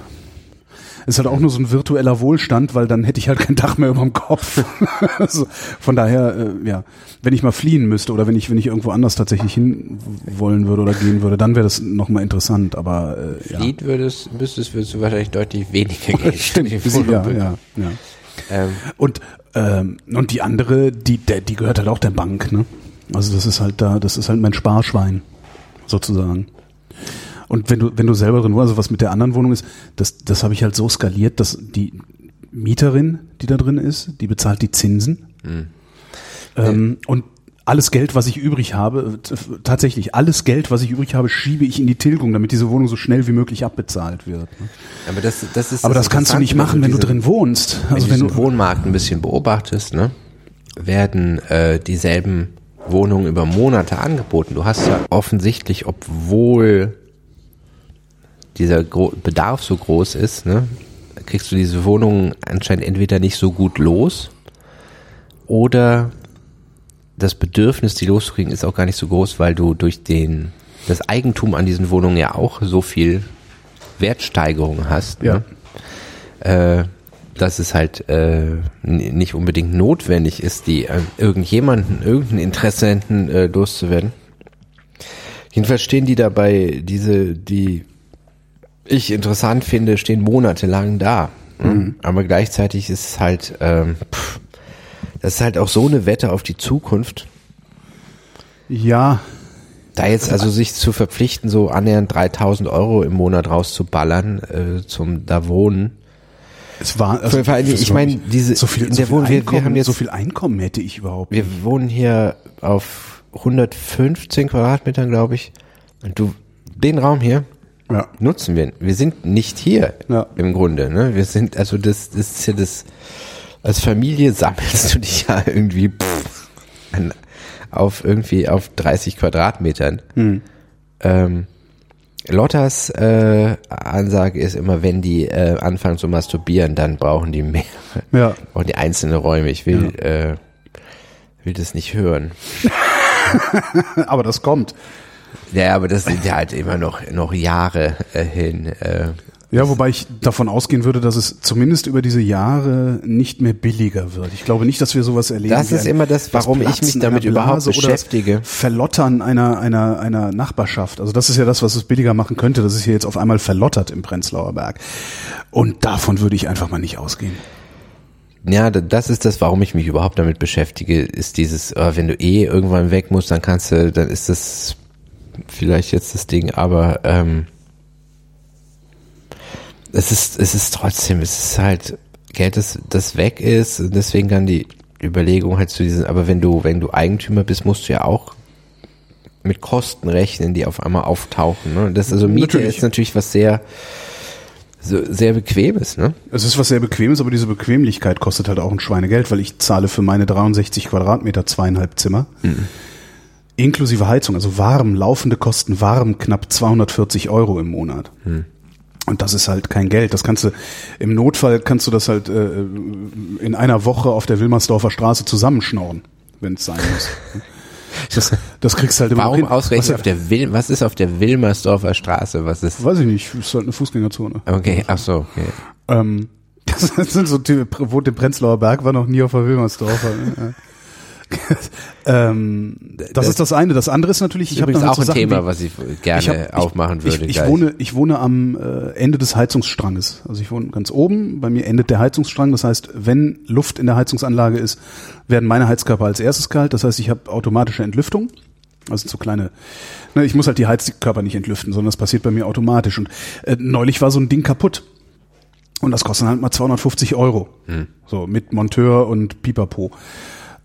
ist halt auch nur so ein virtueller Wohlstand, weil dann hätte ich halt kein Dach mehr über dem Kopf. also von daher, äh, ja, wenn ich mal fliehen müsste oder wenn ich, wenn ich irgendwo anders tatsächlich hin wollen würde oder gehen würde, dann wäre das nochmal interessant. Aber äh, ja. Lied würdest, müsstest, würdest du wahrscheinlich deutlich weniger Geld ja, ja, ja. Ähm. Und, ähm, und die andere, die, der, die gehört halt auch der Bank, ne? Also das ist halt da, das ist halt mein Sparschwein, sozusagen. Und wenn du, wenn du selber drin wohnst, also was mit der anderen Wohnung ist, das, das habe ich halt so skaliert, dass die Mieterin, die da drin ist, die bezahlt die Zinsen. Ähm, und alles Geld, was ich übrig habe, tatsächlich alles Geld, was ich übrig habe, schiebe ich in die Tilgung, damit diese Wohnung so schnell wie möglich abbezahlt wird. ne? Aber das, das ist Aber das kannst du nicht machen, wenn du diese- drin wohnst. Wenn Also du wenn diesen du, Wohnmarkt ein bisschen beobachtest, ne, werden äh, dieselben Wohnungen über Monate angeboten. Du hast ja offensichtlich, obwohl dieser Gro Bedarf so groß ist, ne, kriegst du diese Wohnungen anscheinend entweder nicht so gut los oder das Bedürfnis, die loszukriegen, ist auch gar nicht so groß, weil du durch den das Eigentum an diesen Wohnungen ja auch so viel Wertsteigerung hast. Ja. Ne? Äh, dass es halt äh, nicht unbedingt notwendig ist, die an irgendjemanden, irgendeinen Interessenten äh, loszuwerden. Jedenfalls stehen die dabei, diese, die ich interessant finde, stehen monatelang da. ne? Aber gleichzeitig ist es halt, ähm, pff, das ist halt auch so eine Wette auf die Zukunft. ja, Da jetzt also sich zu verpflichten, so annähernd 3000 Euro im Monat rauszuballern äh, zum da wohnen. es war, also, Vor- das ich meine, diese- so viel, in so der viel Wohnung- wir- wir Einkommen, haben jetzt- so viel Einkommen hätte ich überhaupt. Wir wohnen hier auf 115 Quadratmetern, glaube ich. Und du, den Raum hier Ja. nutzen wir. Wir sind nicht hier Ja. im Grunde. Ne? Wir sind, also das, das ist ja das, als Familie sammelst du dich ja irgendwie pff, an, auf irgendwie auf 30 Quadratmetern. Hm. Ähm, Lottas äh, Ansage ist immer, wenn die äh, anfangen zu masturbieren, dann brauchen die mehr, Ja. brauchen die einzelne Räume. Ich will, äh, will das nicht hören. Aber das kommt. Ja, aber das sind ja halt immer noch noch Jahre äh, hin. Äh, Ja, wobei ich davon ausgehen würde, dass es zumindest über diese Jahre nicht mehr billiger wird. Ich glaube nicht, dass wir sowas erleben. Das ist immer das, warum ich mich damit überhaupt oder das beschäftige. Verlottern einer, einer, einer Nachbarschaft. Also das ist ja das, was es billiger machen könnte. Das ist hier jetzt auf einmal verlottert im Prenzlauer Berg. Und davon würde ich einfach mal nicht ausgehen. ja, das ist das, warum ich mich überhaupt damit beschäftige, ist dieses, äh, wenn du eh irgendwann weg musst, dann kannst du, dann ist das vielleicht jetzt das Ding, aber ähm, es ist, es ist trotzdem, es ist halt Geld, das, das weg ist, und deswegen dann die Überlegung halt zu diesen, aber wenn du, wenn du Eigentümer bist, musst du ja auch mit Kosten rechnen, die auf einmal auftauchen. Ne? Das also Miete Natürlich. ist natürlich was sehr so, sehr bequemes, ne? Es ist was sehr Bequemes, aber diese Bequemlichkeit kostet halt auch ein Schweinegeld, weil ich zahle für meine 63 Quadratmeter zweieinhalb Zimmer. Inklusive Heizung, also warm, laufende Kosten warm, knapp 240 Euro im Monat. Und das ist halt kein Geld. Das kannst du, im Notfall kannst du das halt äh, in einer Woche auf der Wilmersdorfer Straße zusammenschnorren, wenn es sein muss. Das, das kriegst du halt immer Warum ausgerechnet Was, auf der Wil was ist auf der Wilmersdorfer Straße? Was ist? Weiß ich nicht, ist halt eine Fußgängerzone. Okay, ach so, okay. Ähm, das sind so Typen, wohnt im Prenzlauer Berg, war noch nie auf der Wilmersdorfer. ähm, das, ist das eine. Das andere ist natürlich, ich habe auch so ein Sachen Thema, was ich gerne ich hab- aufmachen würde. Ich, ich, wohne, ich wohne am äh, Ende des Heizungsstranges. Also ich wohne ganz oben. Bei mir endet der Heizungsstrang. Das heißt, wenn Luft in der Heizungsanlage ist, werden meine Heizkörper als erstes kalt. Das heißt, ich habe automatische Entlüftung. Also so kleine. Ne, ich muss halt die Heizkörper nicht entlüften, sondern das passiert bei mir automatisch. Und äh, neulich war so ein Ding kaputt. Und das kostet halt mal 250 Euro. Hm. So mit Monteur und Pipapo.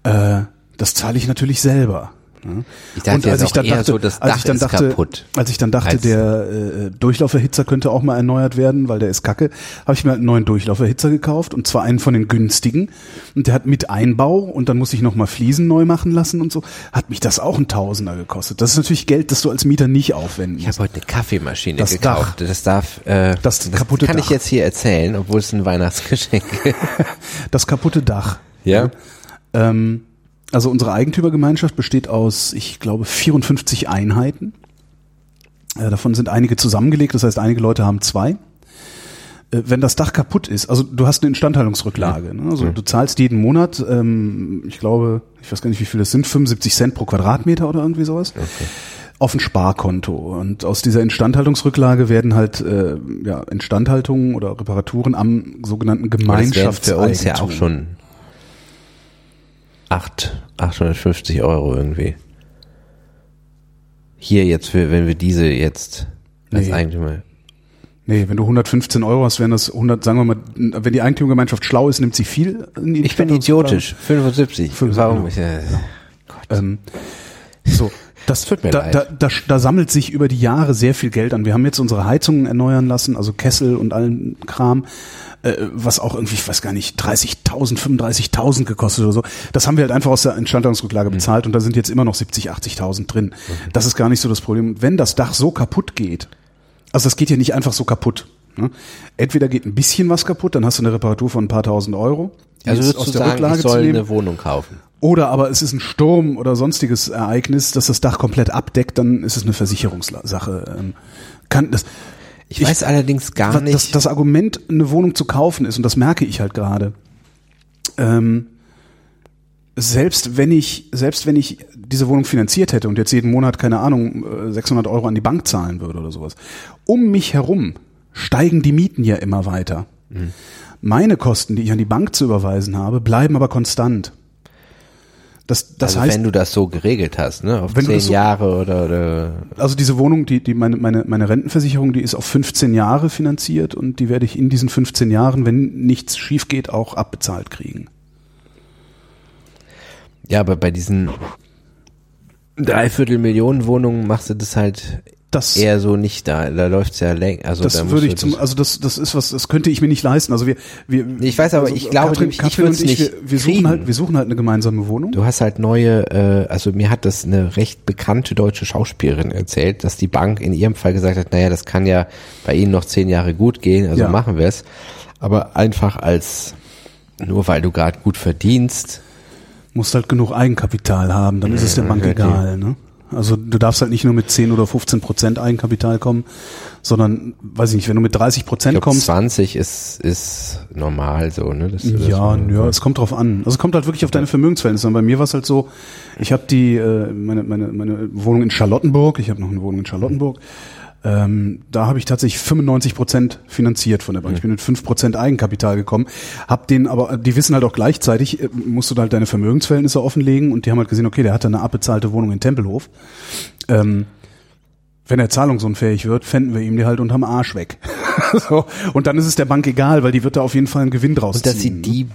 Äh, das zahle ich natürlich selber. ne? Ich dachte jetzt auch eher so, das als Dach ich dann dachte, kaputt. als ich dann dachte, Als- der äh, Durchlauferhitzer könnte auch mal erneuert werden, weil der ist kacke, habe ich mir halt einen neuen Durchlauferhitzer gekauft und zwar einen von den günstigen und der hat mit Einbau und dann muss ich noch mal Fliesen neu machen lassen und so. Hat mich das auch ein Tausender gekostet. Das ist natürlich Geld, das du als Mieter nicht aufwenden Ich musst. habe heute eine Kaffeemaschine Das gekauft. Das darf, äh, Das kaputte kann Dach. ich jetzt hier erzählen, obwohl es ein Weihnachtsgeschenk ist. Das kaputte Dach. Ja. Ähm, also unsere Eigentümergemeinschaft besteht aus, ich glaube, 54 Einheiten. Äh, davon sind einige zusammengelegt, das heißt, einige Leute haben zwei. Äh, wenn das Dach kaputt ist, also du hast eine Instandhaltungsrücklage, ne? also du zahlst jeden Monat, ähm, ich glaube, ich weiß gar nicht, wie viel das sind, 75 Cent pro Quadratmeter oder irgendwie sowas. auf ein Sparkonto. Und aus dieser Instandhaltungsrücklage werden halt äh, ja, Instandhaltungen oder Reparaturen am sogenannten Das wären Gemeinschaftseigentum. für uns ja auch schon acht, 850 Euro irgendwie. Hier jetzt, für, wenn wir diese jetzt als Nee. Eigentümer. Nee, wenn du 115 Euro hast, wären das 100, sagen wir mal, wenn die Eigentümergemeinschaft schlau ist, nimmt sie viel. Ich bin Instandhaltungsrücklage. idiotisch. 75. 75, Warum? genau. Ich, äh, Ähm, so, das Tut mir da, leid. da, da, da sammelt sich über die Jahre sehr viel Geld an. Wir haben jetzt unsere Heizungen erneuern lassen, also Kessel und allen Kram, äh, was auch irgendwie, ich weiß gar nicht, 30.000, 35.000 gekostet oder so. Das haben wir halt einfach aus der Instandhaltungsrücklage bezahlt und da sind jetzt immer noch 70, 80.000 drin. Das ist gar nicht so das Problem. Wenn das Dach so kaputt geht, also das geht ja nicht einfach so kaputt. Ne? Entweder geht ein bisschen was kaputt, dann hast du eine Reparatur von ein paar tausend Euro. also würdest du sagen, ich soll eine Wohnung kaufen? oder aber es ist ein Sturm oder sonstiges Ereignis, das das Dach komplett abdeckt, dann ist es eine Versicherungssache. Ähm, Kann das, Ich, weiß allerdings gar nicht. Das, das Argument, eine Wohnung zu kaufen ist, und das merke ich halt gerade, ähm, selbst wenn ich, selbst wenn ich diese Wohnung finanziert hätte und jetzt jeden Monat, keine Ahnung, äh, 600 Euro an die Bank zahlen würde oder sowas, um mich herum steigen die Mieten ja immer weiter. Meine Kosten, die ich an die Bank zu überweisen habe, bleiben aber konstant. Das, das also heißt, wenn du das so geregelt hast, ne, auf zehn so- Jahre oder, oder Also diese Wohnung, die, die meine, meine, meine Rentenversicherung, die ist auf 15 Jahre finanziert und die werde ich in diesen 15 Jahren, wenn nichts schief geht, auch abbezahlt kriegen. ja, aber bei diesen Dreiviertel Millionen Wohnungen machst du das halt Das, eher so nicht da. Da läuft's ja länger. Also da das würde ich zum, also das, das ist was, das könnte ich mir nicht leisten. Also wir, wir Ich weiß aber, also ich glaube Katrin, ich Katrin und ich, nicht wir, wir suchen halt, wir suchen halt eine gemeinsame Wohnung. Du hast halt neue, äh, also mir hat das eine recht bekannte deutsche Schauspielerin erzählt, dass die Bank in ihrem Fall gesagt hat, naja, das kann ja bei Ihnen noch zehn Jahre gut gehen, also Ja. machen wir es. Aber einfach als, nur weil du gerade gut verdienst, musst halt genug Eigenkapital haben, dann ist es der Bank egal. Ne? Also du darfst halt nicht nur mit 10 oder 15 Prozent Eigenkapital kommen, sondern, weiß ich nicht, wenn du mit 30 ich Prozent glaube kommst, 20 ist, ist normal so, ne? Dass du das Ja, so- ja, es kommt drauf an. Also es kommt halt wirklich auf deine Vermögensverhältnisse an. Bei mir war es halt so, ich habe die äh, meine, meine, meine Wohnung in Charlottenburg, ich habe noch eine Wohnung in Charlottenburg, ähm, da habe ich tatsächlich 95 Prozent finanziert von der Bank. Ich bin mit 5 Prozent Eigenkapital gekommen, hab den aber, die wissen halt auch gleichzeitig, äh, musst du da halt deine Vermögensverhältnisse offenlegen und die haben halt gesehen, okay, der hat da eine abbezahlte Wohnung in Tempelhof. Ähm, wenn er zahlungsunfähig wird, fänden wir ihm die halt unterm Arsch weg. so. Und dann ist es der Bank egal, weil die wird da auf jeden Fall einen Gewinn draus Und dass sie ziehen. die,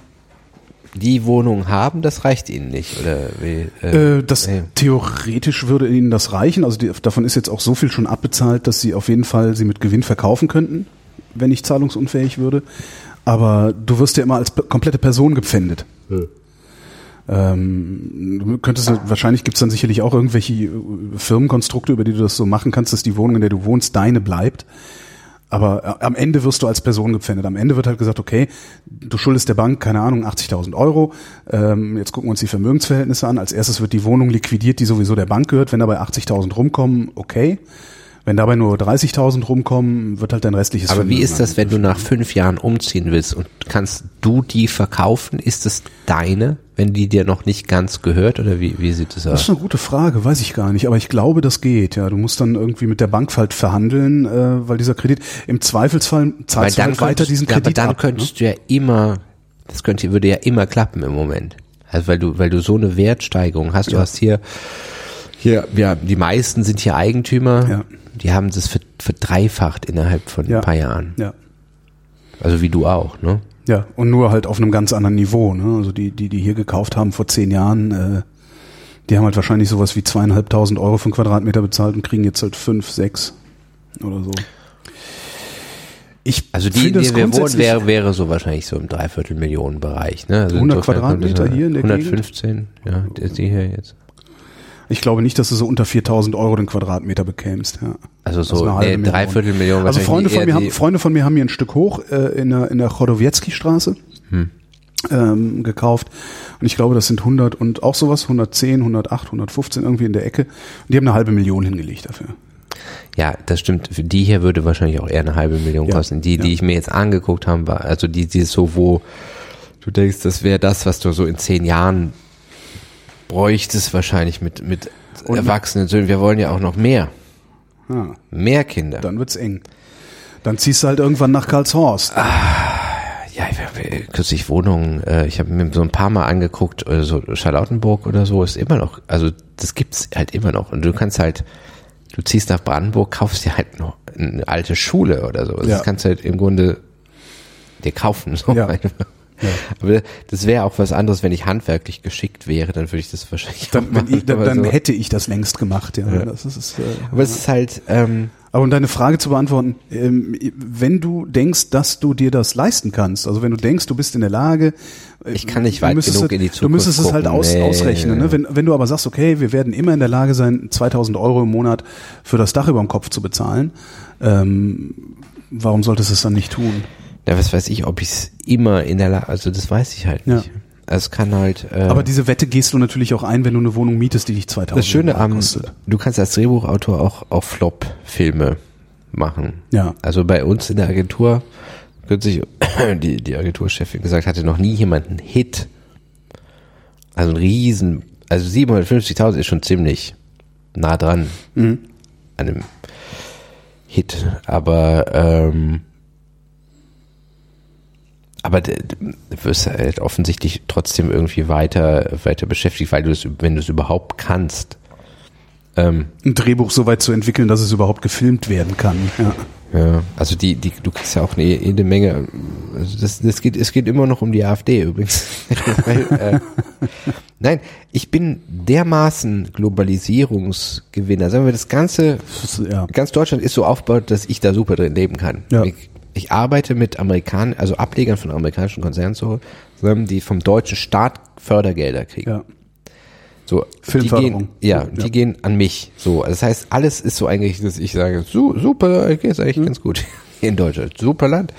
die Wohnung haben, das reicht ihnen nicht, oder wie? Äh, das nee. theoretisch würde ihnen das reichen. Also die, davon ist jetzt auch so viel schon abbezahlt, dass sie auf jeden Fall sie mit Gewinn verkaufen könnten, wenn ich zahlungsunfähig würde. Aber du wirst ja immer als komplette Person gepfändet. Ähm, du könntest wahrscheinlich gibt's dann sicherlich auch irgendwelche äh, Firmenkonstrukte, über die du das so machen kannst, dass die Wohnung, in der du wohnst, deine bleibt. Aber äh, am Ende wirst du als Person gepfändet. Am Ende wird halt gesagt, okay, du schuldest der Bank, keine Ahnung, 80.000 Euro. Ähm, jetzt gucken wir uns die Vermögensverhältnisse an. Als erstes wird die Wohnung liquidiert, die sowieso der Bank gehört. Wenn dabei 80.000 rumkommen, okay. Wenn dabei nur 30.000 rumkommen, wird halt dein restliches Aber wie ist das, wenn du nach fünf Jahren umziehen willst und kannst du die verkaufen? Ist es deine, wenn die dir noch nicht ganz gehört oder wie, wie sieht es Das aus? ist eine gute Frage, weiß ich gar nicht, aber ich glaube, das geht. Ja, du musst dann irgendwie mit der Bank halt verhandeln, äh, weil dieser Kredit im Zweifelsfall zahlst du halt weiter diesen ja, aber Kredit dann ab. ne? könntest du ja immer, das könnte, würde ja immer klappen im Moment. Also weil du, weil du so eine Wertsteigerung hast. Du hast hier, hier, ja, die meisten sind hier Eigentümer. Ja. Die haben das ver- verdreifacht innerhalb von Ja. ein paar Jahren. Ja. Also wie du auch, ne? Ja, und nur halt auf einem ganz anderen Niveau. Ne? Also die, die, die hier gekauft haben vor zehn Jahren, äh, die haben halt wahrscheinlich sowas wie zweieinhalbtausend Euro für einen Quadratmeter bezahlt und kriegen jetzt halt fünf, sechs oder so. Ich Also die, wir wohnen, grundsätzlich- wäre, wäre so wahrscheinlich so im Dreiviertel Millionen Bereich. Ne? Also 100 insofern kommt das Quadratmeter ja- hier in der 115, ja, der ist die hier jetzt. Ich glaube nicht, dass du so unter 4000 Euro den Quadratmeter bekämst. Ja. Also so eine nee. Dreiviertel Million. Also Freunde von, mir die- haben, Freunde von mir haben hier ein Stück hoch äh, in der, in der Chodowiecki-Straße Hm. ähm, gekauft. Und ich glaube, das sind 100 und auch sowas, 110, 108, 115 irgendwie in der Ecke. Und die haben eine halbe Million hingelegt dafür. Ja, das stimmt. Für die hier würde wahrscheinlich auch eher eine halbe Million Ja, kosten. Die, die ja. ich mir jetzt angeguckt habe, war, also die, die ist so, wo du denkst, das wäre das, was du so in zehn Jahren bräuchtest, wahrscheinlich mit, mit Und- erwachsene Söhne, wir wollen ja auch noch mehr. Ja, Mehr Kinder. dann wird's eng. Dann ziehst du halt irgendwann nach Karlshorst. Ja, ich habe kürzlich Wohnungen, äh, ich habe mir so ein paar Mal angeguckt, äh, so Charlottenburg oder so, ist immer noch, also das gibt's halt immer noch. Und du kannst halt, du ziehst nach Brandenburg, kaufst dir halt noch eine alte Schule oder so. Also Ja. Das kannst du halt im Grunde dir kaufen. So. Ja. Aber das wäre auch was anderes, wenn ich handwerklich geschickt wäre, dann würde ich das wahrscheinlich Dann, machen, ich, dann, dann so. hätte ich das längst gemacht, ja. Das ist, äh, Aber es ist halt, ähm, Aber um deine Frage zu beantworten, ähm, wenn du denkst, dass du dir das leisten kannst, also wenn du denkst, du bist in der Lage, äh, Ich kann nicht du weit müsstest genug es- in die Du Zukunft müsstest es halt gucken. aus, Nee. ausrechnen. Ne? Wenn, wenn du aber sagst, okay, wir werden immer in der Lage sein, 2000 Euro im Monat für das Dach über dem Kopf zu bezahlen, ähm, warum solltest du es dann nicht tun? Ja, was weiß ich, ob ich es immer in der Lage, also das weiß ich halt Ja. nicht. Also es kann halt, äh, Aber diese Wette gehst du natürlich auch ein, wenn du eine Wohnung mietest, die dich 2000 Das Schöne am, du kannst als Drehbuchautor auch, auch Flop-Filme machen. Ja. Also bei uns in der Agentur, kürzlich die, die Agenturchefin gesagt, hatte noch nie jemand einen Hit. Also ein riesen, also 750.000 ist schon ziemlich nah dran Mhm. an einem Hit. Aber, ähm, aber du wirst halt offensichtlich trotzdem irgendwie weiter, weiter beschäftigt, weil du es, wenn du es überhaupt kannst, ähm, Ein Drehbuch so weit zu entwickeln, dass es überhaupt gefilmt werden kann. Ja. Ja, also die, die, du kriegst ja auch eine, jede Menge, also das, das geht, es geht immer noch um die AfD übrigens. Weil, äh, nein, ich bin dermaßen Globalisierungsgewinner. Sagen wir, das ganze, ja. ganz Deutschland ist so aufgebaut, dass ich da super drin leben kann. Ja. Ich, ich arbeite mit Amerikanern, also Ablegern von amerikanischen Konzernen zusammen, die vom deutschen Staat Fördergelder kriegen. ja. So, Filmförderung. Die gehen, ja, Ja. die gehen an mich. So, das heißt, alles ist so eigentlich, dass ich sage, su, super, geht eigentlich Mhm. ganz gut in Deutschland, super Land.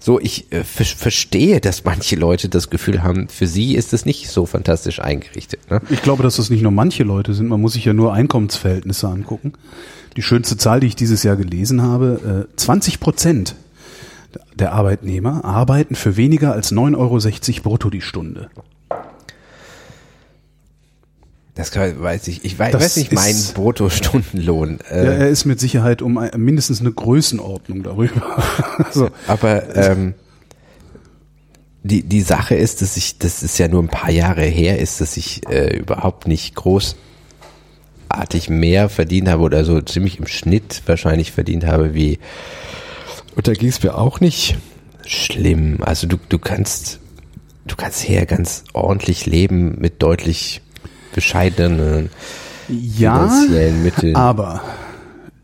So, ich äh, ver verstehe, dass manche Leute das Gefühl haben, für sie ist es nicht so fantastisch eingerichtet. Ne? Ich glaube, dass das nicht nur manche Leute sind. Man muss sich ja nur Einkommensverhältnisse angucken. Die schönste Zahl, die ich dieses Jahr gelesen habe, äh, 20 Prozent der Arbeitnehmer arbeiten für weniger als 9,60 Euro brutto die Stunde. Das kann, weiß ich. Ich weiß, Das weiß nicht, mein Bruttostundenlohn. Ja, Äh, er ist mit Sicherheit um ein, mindestens eine Größenordnung darüber. so. Aber ähm, die, die Sache ist, dass ich, das ist ja nur ein paar Jahre her ist, dass ich äh, überhaupt nicht großartig mehr verdient habe oder so ziemlich im Schnitt wahrscheinlich verdient habe wie und da ging es mir auch nicht schlimm. Also du, du kannst du kannst hier ganz ordentlich leben mit deutlich bescheidenen Ja, finanziellen Mitteln. aber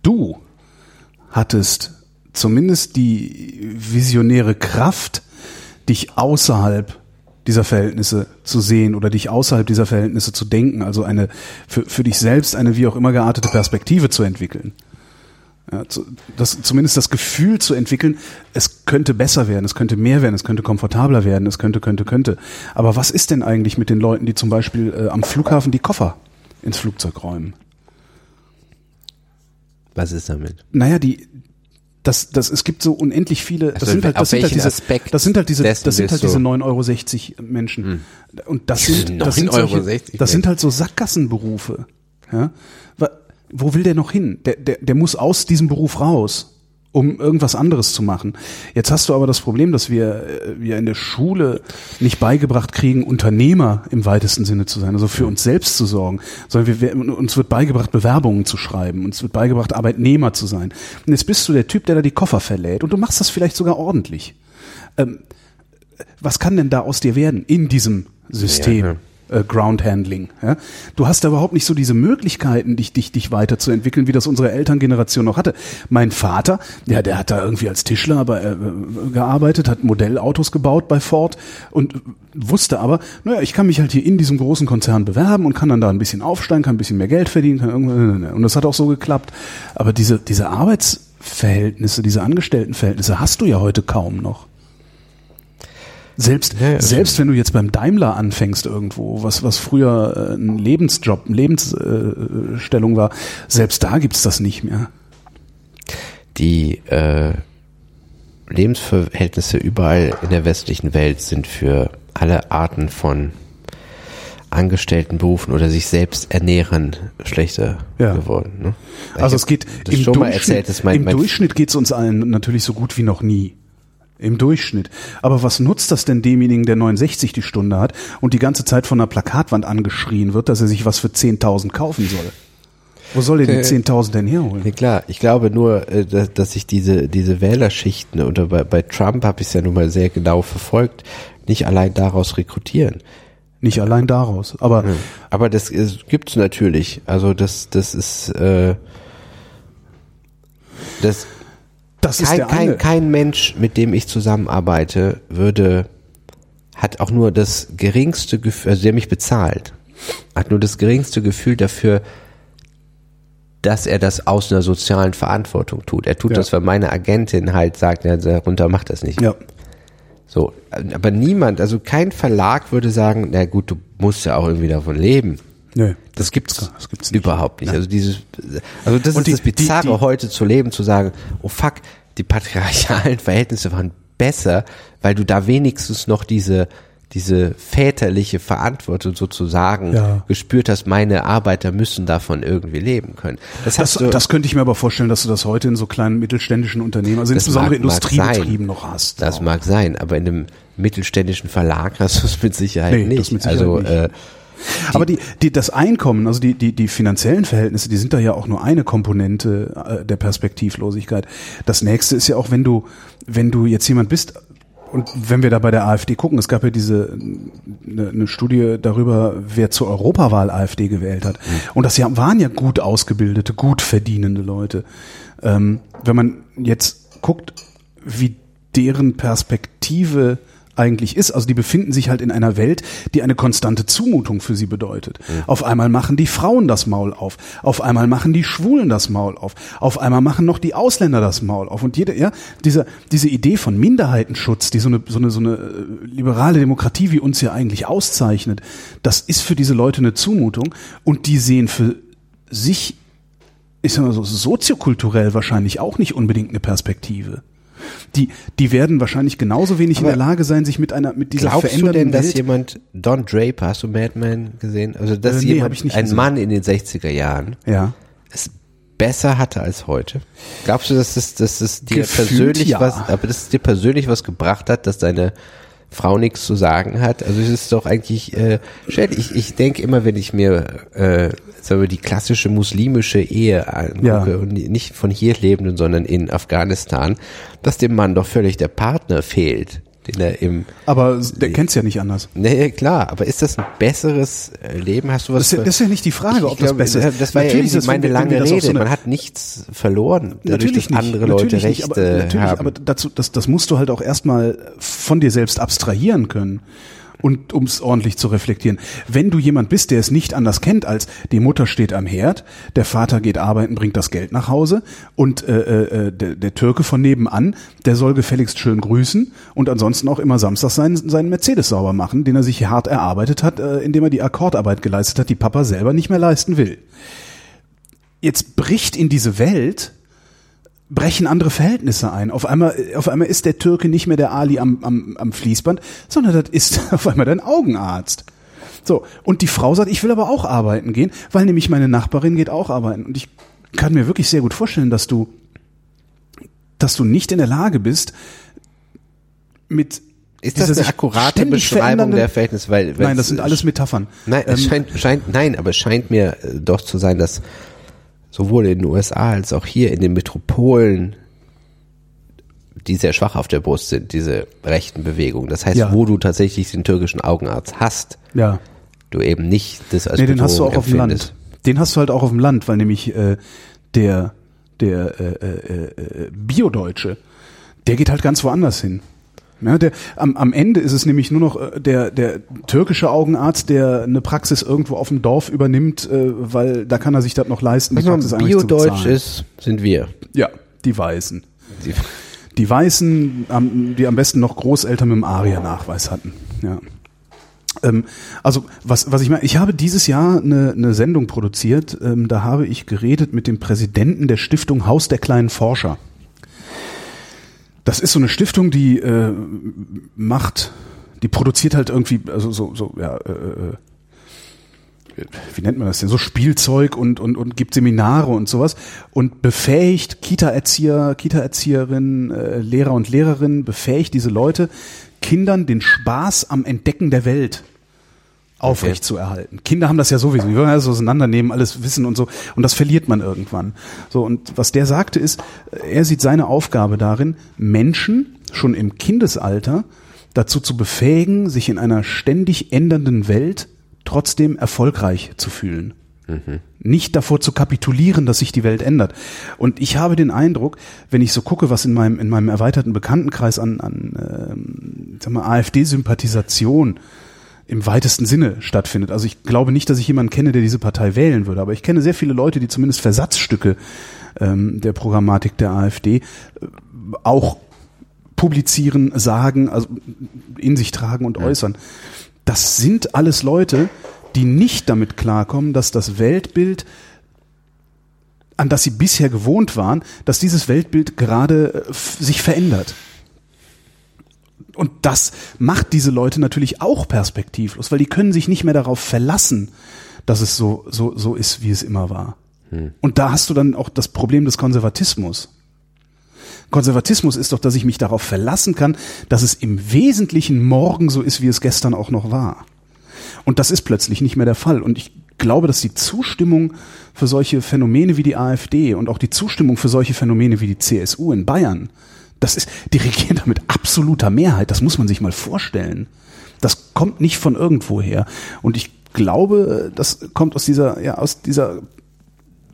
du hattest zumindest die visionäre Kraft, dich außerhalb dieser Verhältnisse zu sehen oder dich außerhalb dieser Verhältnisse zu denken, also eine für, für dich selbst eine wie auch immer geartete Perspektive zu entwickeln. Ja, zu, das, zumindest das Gefühl zu entwickeln, es könnte besser werden, es könnte mehr werden, es könnte komfortabler werden, es könnte, könnte, könnte. Aber was ist denn eigentlich mit den Leuten, die zum Beispiel äh, am Flughafen die Koffer ins Flugzeug räumen? Was ist damit? Naja, die das, das, es gibt so unendlich viele, das Also sind halt, auf das sind halt diese, Aspekt das sind halt diese, das sind halt diese du- 9,60 Euro Menschen. Und das sind, das sind, solche, 9,60 das sind halt so Sackgassenberufe. Ja? Wo will der noch hin? Der, der, der muss aus diesem Beruf raus, um irgendwas anderes zu machen. Jetzt hast du aber das Problem, dass wir, äh, wir in der Schule nicht beigebracht kriegen, Unternehmer im weitesten Sinne zu sein, also für uns selbst zu sorgen, sondern wir, uns wird beigebracht, Bewerbungen zu schreiben, uns wird beigebracht, Arbeitnehmer zu sein. Und jetzt bist du der Typ, der da die Koffer verlädt und du machst das vielleicht sogar ordentlich. Ähm, was kann denn da aus dir werden in diesem System? Ja, Äh, Ground Handling. Ja? Du hast da überhaupt nicht so diese Möglichkeiten, dich, dich, dich weiterzuentwickeln, wie das unsere Elterngeneration noch hatte. Mein Vater, ja, der hat da irgendwie als Tischler aber, äh, gearbeitet, hat Modellautos gebaut bei Ford und wusste aber, naja, ich kann mich halt hier in diesem großen Konzern bewerben und kann dann da ein bisschen aufsteigen, kann ein bisschen mehr Geld verdienen, kann irgendwann, und das hat auch so geklappt. Aber diese, diese Arbeitsverhältnisse, diese Angestelltenverhältnisse hast du ja heute kaum noch. Selbst, Ja, ja. selbst wenn du jetzt beim Daimler anfängst irgendwo, was, was früher äh, ein Lebensjob, eine Lebensstellung Stellung war, selbst da gibt's das nicht mehr. die äh, Lebensverhältnisse überall in der westlichen Welt sind für alle Arten von Angestelltenberufen oder sich selbst ernähren schlechter Ja. geworden. Ne? Also es geht im Durchschnitt, erzählt, mein, im Durchschnitt geht es uns allen natürlich so gut wie noch nie. Im Durchschnitt. Aber was nutzt das denn demjenigen, der 69 die Stunde hat und die ganze Zeit von der Plakatwand angeschrien wird, dass er sich was für 10.000 kaufen soll? Wo soll er die 10.000 denn herholen? Ja, klar, ich glaube nur, äh, dass, dass ich diese, diese Wählerschichten oder bei, bei Trump habe ich es ja nun mal sehr genau verfolgt, nicht allein daraus rekrutieren. Nicht allein daraus. Aber Aber das ist, gibt's natürlich. Also das, das ist, äh, das, das ist kein, der eine. kein, kein Mensch, mit dem ich zusammenarbeite, würde, hat auch nur das geringste Gefühl, also der mich bezahlt, hat nur das geringste Gefühl dafür, dass er das aus einer sozialen Verantwortung tut. Er tut Ja. das, weil meine Agentin halt sagt, ja, darunter macht das nicht. ja. So, aber niemand, also kein Verlag würde sagen, na gut, du musst ja auch irgendwie davon leben. Nee. Das gibt's, Das gibt's nicht. überhaupt nicht. Also dieses, also das Und ist die- das Bizarre, die- die- heute zu leben, zu sagen, oh fuck, die patriarchalen Verhältnisse waren besser, weil du da wenigstens noch diese, diese väterliche Verantwortung sozusagen Ja. gespürt hast, meine Arbeiter müssen davon irgendwie leben können. Das, Das, du, das könnte ich mir aber vorstellen, dass du das heute in so kleinen mittelständischen Unternehmen, also insbesondere Industriebetrieben noch hast. das Auch. mag sein, aber in einem mittelständischen Verlag hast du es mit Sicherheit Nee, nicht. das mit Sicherheit also nicht. Äh, Aber die, die, das Einkommen, also die, die, die finanziellen Verhältnisse, die sind da ja auch nur eine Komponente äh, der Perspektivlosigkeit. Das nächste ist ja auch, wenn du, wenn du jetzt jemand bist, und wenn wir da bei der AfD gucken, es gab ja diese eine, eine Studie darüber, wer zur Europawahl AfD gewählt hat. Und das waren ja gut ausgebildete, gut verdienende Leute. Ähm, wenn man jetzt guckt, wie deren Perspektive eigentlich ist. Also die befinden sich halt in einer Welt, die eine konstante Zumutung für sie bedeutet. Auf einmal machen die Frauen das Maul auf. Auf einmal machen die Schwulen das Maul auf. Auf einmal machen noch die Ausländer das Maul auf. Und jede, ja, diese, diese Idee von Minderheitenschutz, die so eine, so eine, so eine äh, liberale Demokratie wie uns ja eigentlich auszeichnet, das ist für diese Leute eine Zumutung und die sehen für sich, ich sag mal so, soziokulturell wahrscheinlich auch nicht unbedingt eine Perspektive. Die, die werden wahrscheinlich genauso wenig in Aber der Lage sein, sich mit einer, mit dieser Glaubst du verändernden denn, dass Welt jemand, Don Draper, hast du Mad Men gesehen? Also, dass Äh, nee, jemand, ein gesehen. Mann in den 60er Jahren, ja. es besser hatte als heute? Glaubst du, dass es, dass es dir Gefühlt persönlich ja. was, aber dass es dir persönlich was gebracht hat, dass deine Frau nichts zu sagen hat? Also es ist doch eigentlich, äh, schön. ich, ich denke immer, wenn ich mir äh, sagen wir, die klassische muslimische Ehe angucke Ja. und nicht von hier lebenden, sondern in Afghanistan, dass dem Mann doch völlig der Partner fehlt, den er im Aber der kennt's ja nicht anders. Nee, klar, aber ist das ein besseres äh, Leben? Hast du was Das ist, ja- das ist ja nicht die Frage, Ich ob das glaube, besser ist. Das war ja Natürlich das, wenn meine lange das Rede. so Man hat nichts verloren, dadurch, Natürlich dass andere nicht, Leute Rechte nicht, aber, natürlich, haben. aber dazu, das, das musst du halt auch erstmal von dir selbst abstrahieren können. Und um es ordentlich zu reflektieren. Wenn du jemand bist, der es nicht anders kennt, als die Mutter steht am Herd, der Vater geht arbeiten, bringt das Geld nach Hause und äh, äh, der, der Türke von nebenan, der soll gefälligst schön grüßen und ansonsten auch immer samstags seinen, seinen Mercedes sauber machen, den er sich hart erarbeitet hat, äh, indem er die Akkordarbeit geleistet hat, die Papa selber nicht mehr leisten will. Jetzt bricht in diese Welt brechen andere Verhältnisse ein. Auf einmal, auf einmal ist der Türke nicht mehr der Ali am, am, am Fließband, sondern das ist auf einmal dein Augenarzt. So, und die Frau sagt, ich will aber auch arbeiten gehen, weil nämlich meine Nachbarin geht auch arbeiten. Und ich kann mir wirklich sehr gut vorstellen, dass du, dass du nicht in der Lage bist, mit ist das eine akkurate Beschreibung der Verhältnisse? Weil, Nein, das sind alles Metaphern. Nein, es Ähm, scheint, scheint, nein, aber es scheint mir äh, doch zu sein, dass sowohl in den USA als auch hier in den Metropolen, die sehr schwach auf der Brust sind, diese rechten Bewegungen. Das heißt, Ja. wo du tatsächlich den türkischen Augenarzt hast, ja. du eben nicht das als Nee, den hast du auch auf dem empfindest. Land. Den hast du halt auch auf dem Land, weil nämlich äh, der der äh, äh, äh, Biodeutsche, der geht halt ganz woanders hin. Ja, der, am, am Ende ist es nämlich nur noch äh, der, der türkische Augenarzt, der eine Praxis irgendwo auf dem Dorf übernimmt, äh, weil da kann er sich das noch leisten, die Was zu Biodeutsch ist, sind wir. Ja, die Weißen. Die- Die Weißen, am- die am besten noch Großeltern mit dem ARIA-Nachweis hatten. Ja. Ähm, also was, was ich meine, ich habe dieses Jahr eine, eine Sendung produziert, ähm, da habe ich geredet mit dem Präsidenten der Stiftung Haus der kleinen Forscher. Das ist so eine Stiftung, die äh, macht, die produziert halt irgendwie, also so, so ja, äh, äh, wie nennt man das denn, so Spielzeug und, und, und gibt Seminare und sowas und befähigt Kita-Erzieher, Kita-Erzieherinnen, äh, Lehrer und Lehrerinnen, befähigt diese Leute, Kindern den Spaß am Entdecken der Welt aufrecht Okay. zu erhalten. Kinder haben das ja sowieso, die wollen alles auseinandernehmen, alles wissen und so und das verliert man irgendwann. So und was der sagte ist, er sieht seine Aufgabe darin, Menschen schon im Kindesalter dazu zu befähigen, sich in einer ständig ändernden Welt trotzdem erfolgreich zu fühlen. Nicht davor zu kapitulieren, dass sich die Welt ändert. Und ich habe den Eindruck, wenn ich so gucke, was in meinem, in meinem erweiterten Bekanntenkreis an, an ähm, sag mal, AfD-Sympathisation im weitesten Sinne stattfindet. Also ich glaube nicht, dass ich jemanden kenne, der diese Partei wählen würde, aber ich kenne sehr viele Leute, die zumindest Versatzstücke ähm, der Programmatik der AfD äh, auch publizieren, sagen, also in sich tragen und äußern. Das sind alles Leute, die nicht damit klarkommen, dass das Weltbild, an das sie bisher gewohnt waren, dass dieses Weltbild gerade äh, sich verändert. Und das macht diese Leute natürlich auch perspektivlos, weil die können sich nicht mehr darauf verlassen, dass es so, so, so ist, wie es immer war. Und da hast du dann auch das Problem des Konservatismus. Konservatismus ist doch, dass ich mich darauf verlassen kann, dass es im Wesentlichen morgen so ist, wie es gestern auch noch war. Und das ist plötzlich nicht mehr der Fall. Und ich glaube, dass die Zustimmung für solche Phänomene wie die AfD und auch die Zustimmung für solche Phänomene wie die CSU in Bayern, das ist, die regieren da mit absoluter Mehrheit. Das muss man sich mal vorstellen. Das kommt nicht von irgendwo her. Und ich glaube, das kommt aus dieser, ja, aus dieser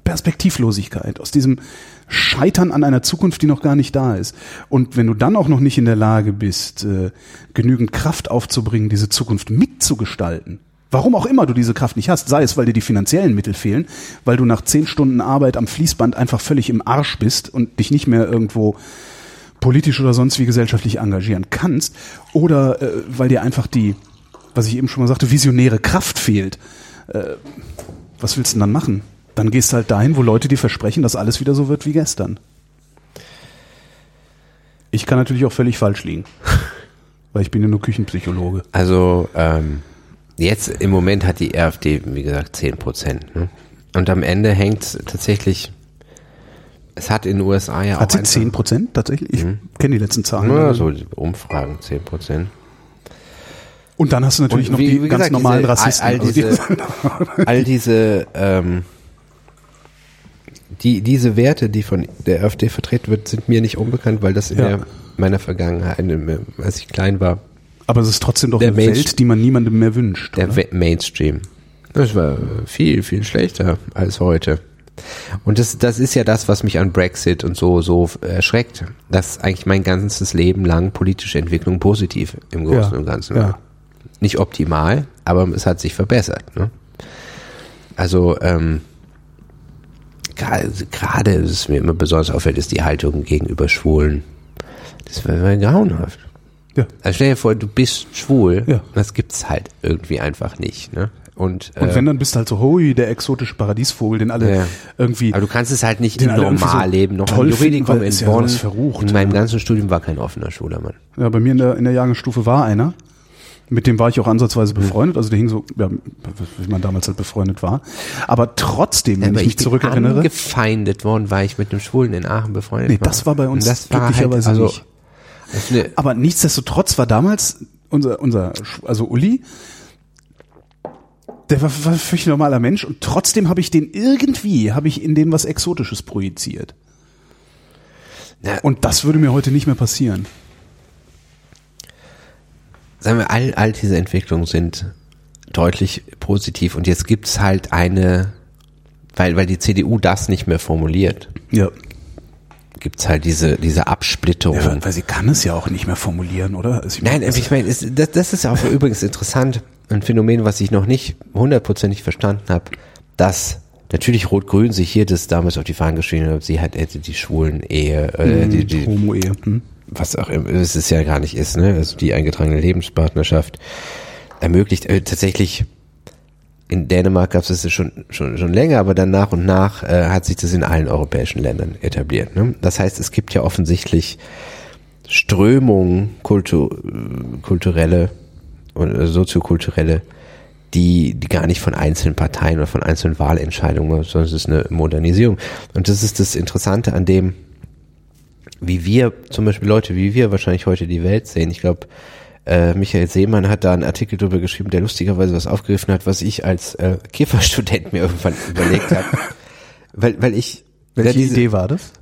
Perspektivlosigkeit, aus diesem Scheitern an einer Zukunft, die noch gar nicht da ist. Und wenn du dann auch noch nicht in der Lage bist, äh, genügend Kraft aufzubringen, diese Zukunft mitzugestalten, warum auch immer du diese Kraft nicht hast, sei es, weil dir die finanziellen Mittel fehlen, weil du nach zehn Stunden Arbeit am Fließband einfach völlig im Arsch bist und dich nicht mehr irgendwo politisch oder sonst wie gesellschaftlich engagieren kannst, oder äh, weil dir einfach die, was ich eben schon mal sagte, visionäre Kraft fehlt. Äh, was willst du denn dann machen? Dann gehst du halt dahin, wo Leute dir versprechen, dass alles wieder so wird wie gestern. Ich kann natürlich auch völlig falsch liegen. Weil ich bin ja nur Küchenpsychologe. Also ähm, jetzt im Moment hat die AfD, wie gesagt, 10 Prozent. Ne? Und am Ende hängt tatsächlich, es hat in den USA ja Hat auch sie 10 Prozent tatsächlich? Ich kenne die letzten Zahlen. Ja, so die Umfragen 10 Prozent. Und dann hast du natürlich Und noch wie- die wie ganz gesagt, normalen diese- Rassisten. all- all Also die- diese- All diese, ähm, die, diese Werte, die von der AfD vertreten wird, sind mir nicht unbekannt, weil das in Ja. der, meiner Vergangenheit, in- als ich klein war, aber es ist trotzdem doch eine Mensch- Welt, die man niemandem mehr wünscht. der oder? Mainstream. Das war viel, viel schlechter als heute. Und das, das ist ja das, was mich an Brexit und so, so erschreckt, dass eigentlich mein ganzes Leben lang politische Entwicklung positiv im Großen Ja, und Ganzen ja. war. Nicht optimal, aber es hat sich verbessert. Ne? Also, ähm, gerade es mir immer besonders auffällt, ist die Haltung gegenüber Schwulen. Das war war grauenhaft. Ja. Also stell dir vor, du bist schwul. Ja. Das gibt's halt irgendwie einfach nicht. Ne? Und, Und äh, wenn, dann bist du halt so, hui, der exotische Paradiesvogel, den alle Ja. irgendwie. aber du kannst es halt nicht im alle irgendwie normal so. Noch toll im Juridikum finden, in ja Bonn. verrucht, in meinem ja. ganzen Studium war kein offener schwuler Mann. Ja, bei mir in der, in der Jahrgangsstufe war einer. Mit dem war ich auch ansatzweise Hm. befreundet. Also der hing so, ja, wie man damals halt befreundet war. Aber trotzdem, wenn Aber ich mich bin zurückerinnere. angefeindet worden, weil ich mit einem Schwulen in Aachen befreundet Nee, war. das war bei uns Und das war glücklicherweise halt, also, nicht. eine, Aber nichtsdestotrotz war damals unser, unser, also Uli, der war, war ein völlig normaler Mensch und trotzdem habe ich den irgendwie, habe ich in den was Exotisches projiziert. na, Und das würde mir heute nicht mehr passieren. sagen wir, all, all diese Entwicklungen sind deutlich positiv und jetzt gibt's halt eine, weil, weil die CDU das nicht mehr formuliert, Ja. gibt's halt diese, diese Absplitterung. ja weil sie kann es ja auch nicht mehr formulieren, oder? Also ich Nein, meine, ich meine, es- das, das ist auch übrigens interessant, ein Phänomen, was ich noch nicht hundertprozentig verstanden habe, dass natürlich Rot-Grün sich hier das damals auf die Fahnen geschrieben hat, sie hat hätte die schwulen Ehe, äh, die, die, Homo-Ehe. Hm? was auch immer es ist ja gar nicht ist, ne? Also die eingetragene Lebenspartnerschaft ermöglicht äh, tatsächlich in Dänemark gab es das schon, schon, schon länger, aber dann nach und nach äh, hat sich das in allen europäischen Ländern etabliert. Ne? Das heißt, es gibt ja offensichtlich Strömungen, kultu kulturelle und äh, soziokulturelle, die, die gar nicht von einzelnen Parteien oder von einzelnen Wahlentscheidungen, sondern es ist eine Modernisierung. Und das ist das Interessante an dem, wie wir, zum Beispiel Leute wie wir wahrscheinlich heute die Welt sehen. Ich glaube, äh, Michael Seemann hat da einen Artikel drüber geschrieben, der lustigerweise was aufgegriffen hat, was ich als äh, Kifferstudent mir irgendwann überlegt habe. Weil, weil ich Welche ja, diese- Idee war das?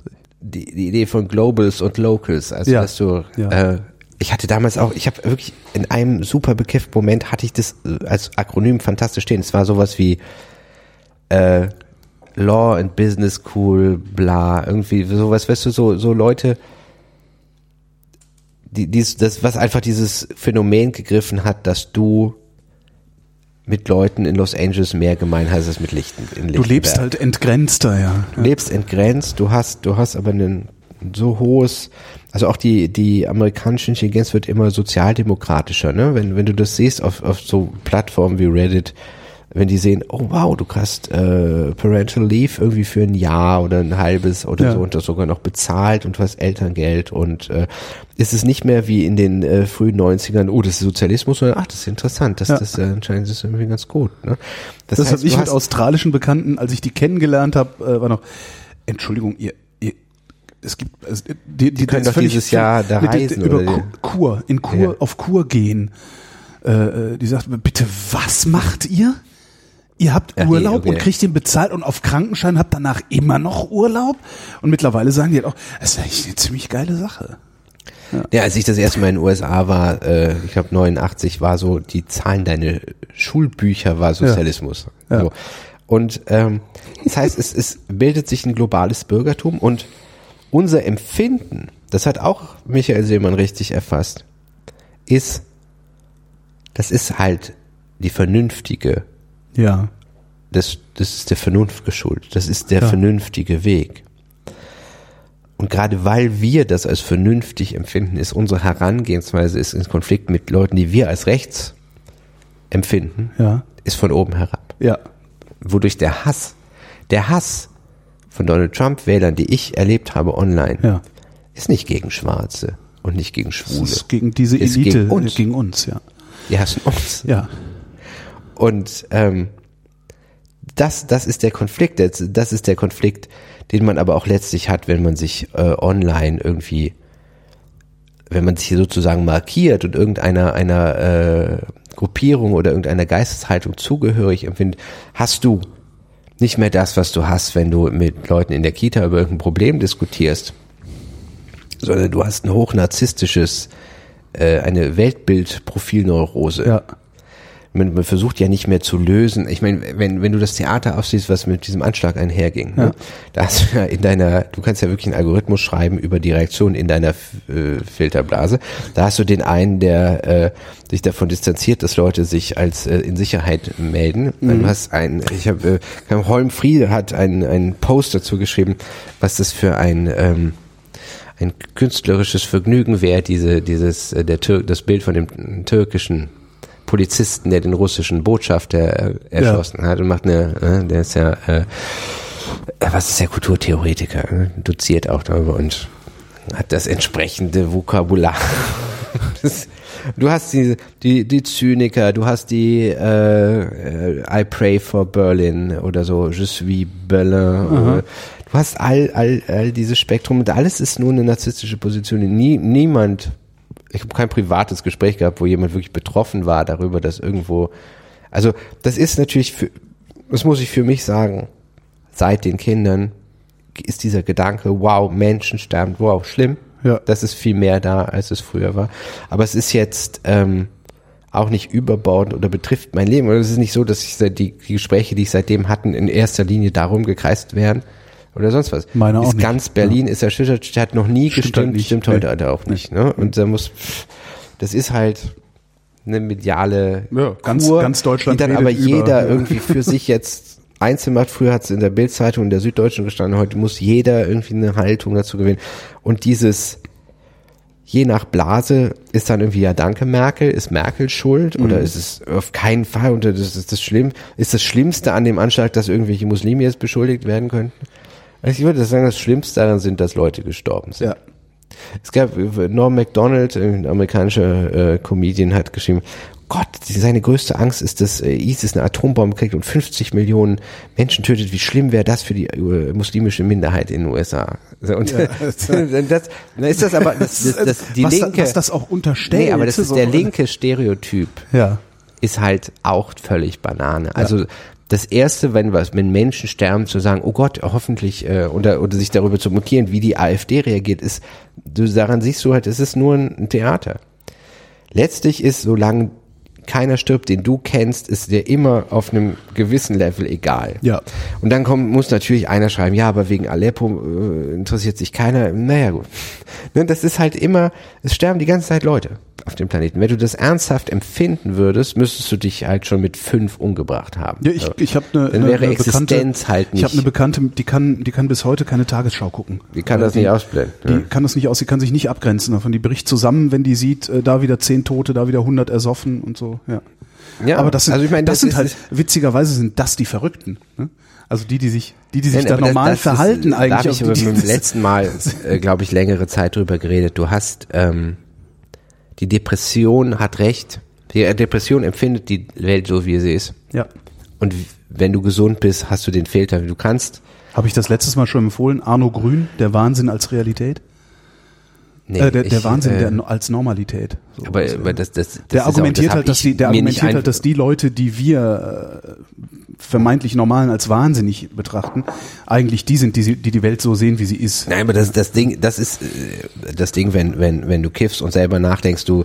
die, die Idee von Globals und Locals, also Ja. dass du, Ja. äh, ich hatte damals auch, ich habe wirklich in einem super bekifften Moment hatte ich das äh, als Akronym fantastisch stehen. Es war sowas wie äh, Law and Business School, bla, irgendwie sowas, weißt du, so so Leute, die dies, das was einfach dieses Phänomen gegriffen hat, dass du mit Leuten in Los Angeles mehr gemein hast als mit Lichten. In Du lebst Lichtenberg halt entgrenzter, ja. du lebst entgrenzt, du hast, du hast aber ein so hohes, also auch die, die amerikanische Intelligenz wird immer sozialdemokratischer, ne? Wenn, wenn du das siehst auf, auf so Plattformen wie Reddit, wenn die sehen, oh wow, du hast äh, Parental Leave irgendwie für ein Jahr oder ein halbes oder Ja. so und das sogar noch bezahlt und du hast Elterngeld und äh, ist es nicht mehr wie in den äh, frühen 90ern, oh, das ist Sozialismus, sondern ach, das ist interessant, das, Ja. das äh, anscheinend ist irgendwie ganz gut. Ne? Das, heißt, habe ich mit australischen Bekannten, als ich die kennengelernt habe, äh, war noch, Entschuldigung, ihr es gibt, es, die, die, können das doch dieses Jahr da reisen, über oder Ku- die- Kur, in Kur, Ja. auf Kur gehen. Äh, äh, die sagt, bitte, was macht ihr? Ihr habt Ja, die- Urlaub okay. und kriegt den bezahlt und auf Krankenschein habt danach immer noch Urlaub. Und mittlerweile sagen die halt auch, das ist eigentlich eine ziemlich geile Sache. Ja, als ich das erste Mal in den USA war, äh, ich glaube 89, war so, die Zahlen deine Schulbücher war Sozialismus. Ja. So. Und ähm, das heißt, es, es bildet sich ein globales Bürgertum und unser Empfinden, das hat auch Michael Seemann richtig erfasst, ist, das ist halt die vernünftige Ja. das, das ist der Vernunft geschuldet. Das ist der Ja. vernünftige Weg. Und gerade weil wir das als vernünftig empfinden, ist unsere Herangehensweise ist in Konflikt mit Leuten, die wir als rechts empfinden, Ja. ist von oben herab. Ja. Wodurch der Hass, der Hass von Donald Trump Wählern, die ich erlebt habe online, Ja. ist nicht gegen Schwarze und nicht gegen Das Schwule. ist gegen diese Ist Elite, gegen uns. gegen uns, ja. Die hassen uns. Ja. Und ähm, das, das ist der Konflikt. Das, das ist der Konflikt, den man aber auch letztlich hat, wenn man sich äh, online irgendwie, wenn man sich hier sozusagen markiert und irgendeiner einer äh, Gruppierung oder irgendeiner Geisteshaltung zugehörig empfindet, hast du nicht mehr das, was du hast, wenn du mit Leuten in der Kita über irgendein Problem diskutierst, sondern du hast ein hochnarzisstisches, äh, eine Weltbildprofilneurose Ja. Man, man versucht ja nicht mehr zu lösen. Ich meine, wenn, wenn du das Theater aufsiehst, was mit diesem Anschlag einherging, ne? da hast du ja in deiner, du kannst ja wirklich einen Algorithmus schreiben über die Reaktion in deiner äh, Filterblase. Da hast du den einen, der äh, sich davon distanziert, dass Leute sich als äh, in Sicherheit melden. Du hast einen, ich habe, äh, Holm Friede hat einen, einen Post dazu geschrieben, was das für ein ähm, ein künstlerisches Vergnügen wäre, diese, dieses, äh, der Tür das Bild von dem türkischen Polizisten, der den russischen Botschafter äh, erschossen hat und macht eine, äh, der ist ja, äh, was ist der Kulturtheoretiker, äh, doziert auch darüber und hat das entsprechende Vokabular. Das, du hast die, die, die Zyniker, du hast die äh, äh, I pray for Berlin oder so, Je suis Berlin. Oder, du hast all, all, all dieses Spektrum und alles ist nur eine narzisstische Position. Nie, niemand, ich habe kein privates Gespräch gehabt, wo jemand wirklich betroffen war darüber, dass irgendwo, also das ist natürlich, für, das muss ich für mich sagen, seit den Kindern ist dieser Gedanke, wow, Menschen sterben, wow, schlimm. Ja. Das ist viel mehr da, als es früher war. Aber es ist jetzt ähm, auch nicht überbordend oder betrifft mein Leben. Oder es ist nicht so, dass ich seit die, die Gespräche, die ich seitdem hatten, in erster Linie darum gekreist werden oder sonst was. Meine auch ist nicht. Ganz Berlin ist erschüttert, hat noch nie Stimmt gestimmt, nicht. stimmt Nee. heute halt auch nicht. Ne? Und da muss, das ist halt eine mediale Ja, ganz- Kur, ganz Deutschland die dann aber über, jeder ja. irgendwie für sich jetzt einzeln macht. Früher hat es in der Bildzeitung und der Süddeutschen gestanden, heute muss jeder irgendwie eine Haltung dazu gewinnen. Und dieses je nach Blase ist dann irgendwie ja danke Merkel, ist Merkel schuld Mhm. oder ist es auf keinen Fall und das ist das schlimm, ist das Schlimmste an dem Anschlag, dass irgendwelche Muslime jetzt beschuldigt werden könnten? Also ich würde sagen, das Schlimmste daran sind, dass Leute gestorben sind. Ja. Es gab Norm Macdonald, ein amerikanischer äh, Comedian, hat geschrieben, Gott, seine größte Angst ist, dass äh, ISIS eine Atombombe kriegt und 50 Millionen Menschen tötet. Wie schlimm wäre das für die äh, muslimische Minderheit in den USA? Und Ja. das, dann ist das aber das, das, das, die was, linke. was das auch unterstellt. nee, aber das ist so- der linke Stereotyp Ja. ist halt auch völlig Banane. Also das erste, wenn was, wenn Menschen sterben, zu sagen, oh Gott, hoffentlich äh, oder oder sich darüber zu mutieren, wie die AfD reagiert, ist, du daran siehst du halt, es ist nur ein, ein Theater. Letztlich ist, solange keiner stirbt, den du kennst, ist dir immer auf einem gewissen Level egal. Ja. Und dann kommt, muss natürlich einer schreiben, ja, aber wegen Aleppo äh, interessiert sich keiner. Naja, gut. Ne, das ist halt immer, es sterben die ganze Zeit Leute auf dem Planeten. Wenn du das ernsthaft empfinden würdest, müsstest du dich halt schon mit fünf umgebracht haben. Ja, ich, So. ich habe eine, Dann eine, wäre eine Existenz Bekannte, halt Ich habe nicht- eine Bekannte, die kann, die kann bis heute keine Tagesschau gucken. Wie kann Äh, das die, nicht ausblenden? Die Ja. kann das nicht aus, sie kann sich nicht abgrenzen davon. Die bricht zusammen, wenn die sieht, äh, da wieder zehn Tote, da wieder 100 ersoffen und so. Ja. Ja, Aber das sind, also ich meine, das, das sind halt, witzigerweise sind das die Verrückten. Ne? Also die, die sich, die, die sich Nein, da das- normal das verhalten ist, eigentlich. Da habe ich beim letzten Mal, äh, glaube ich, längere Zeit drüber geredet. Du hast, ähm, die Depression hat recht. Die äh, Depression empfindet die Welt so, wie sie ist. ja. Und wenn du gesund bist, hast du den Filter. Du kannst, Habe ich das letztes Mal schon empfohlen? Arno Grün, der Wahnsinn als Realität? Nee, äh, der, der ich, Wahnsinn äh, der, als Normalität. So. aber, aber das, das, das der ist auch- argumentiert das halt, dass die, der argumentiert halt, dass die Leute, die wir äh, vermeintlich Normalen als wahnsinnig betrachten, eigentlich die sind, die die die Welt so sehen, wie sie ist. Nein, aber das, das Ding, das ist äh, das Ding, wenn, wenn, wenn du kiffst und selber nachdenkst, du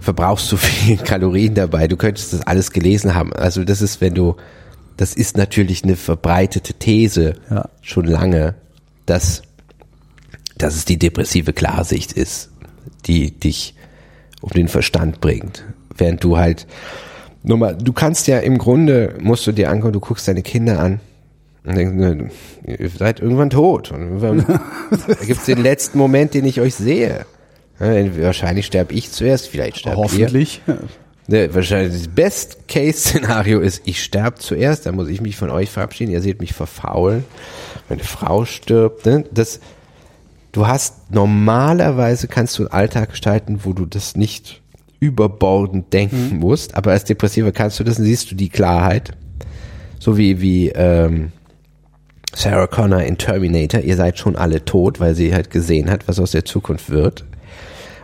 verbrauchst zu viel Kalorien dabei, du könntest das alles gelesen haben. Also das ist, wenn du, das ist natürlich eine verbreitete These Ja. schon lange, dass, dass es die depressive Klarsicht ist, die dich um den Verstand bringt. Während du halt, nur mal, du kannst ja im Grunde, musst du dir angucken, du guckst deine Kinder an und denkst, ne, ihr seid irgendwann tot. Und irgendwann, da gibt's den letzten Moment, den ich euch sehe. Wahrscheinlich sterbe ich zuerst, vielleicht sterbt ihr. Hoffentlich. Ne, wahrscheinlich das Best-Case-Szenario ist, ich sterbe zuerst, dann muss ich mich von euch verabschieden, ihr seht mich verfaulen. Meine Frau stirbt. Ne? Das, du hast normalerweise kannst du einen Alltag gestalten, wo du das nicht überbordend denken Mhm. musst, aber als Depressiver kannst du das, dann siehst du die Klarheit. So wie, wie ähm, Sarah Connor in Terminator, ihr seid schon alle tot, weil sie halt gesehen hat, was aus der Zukunft wird.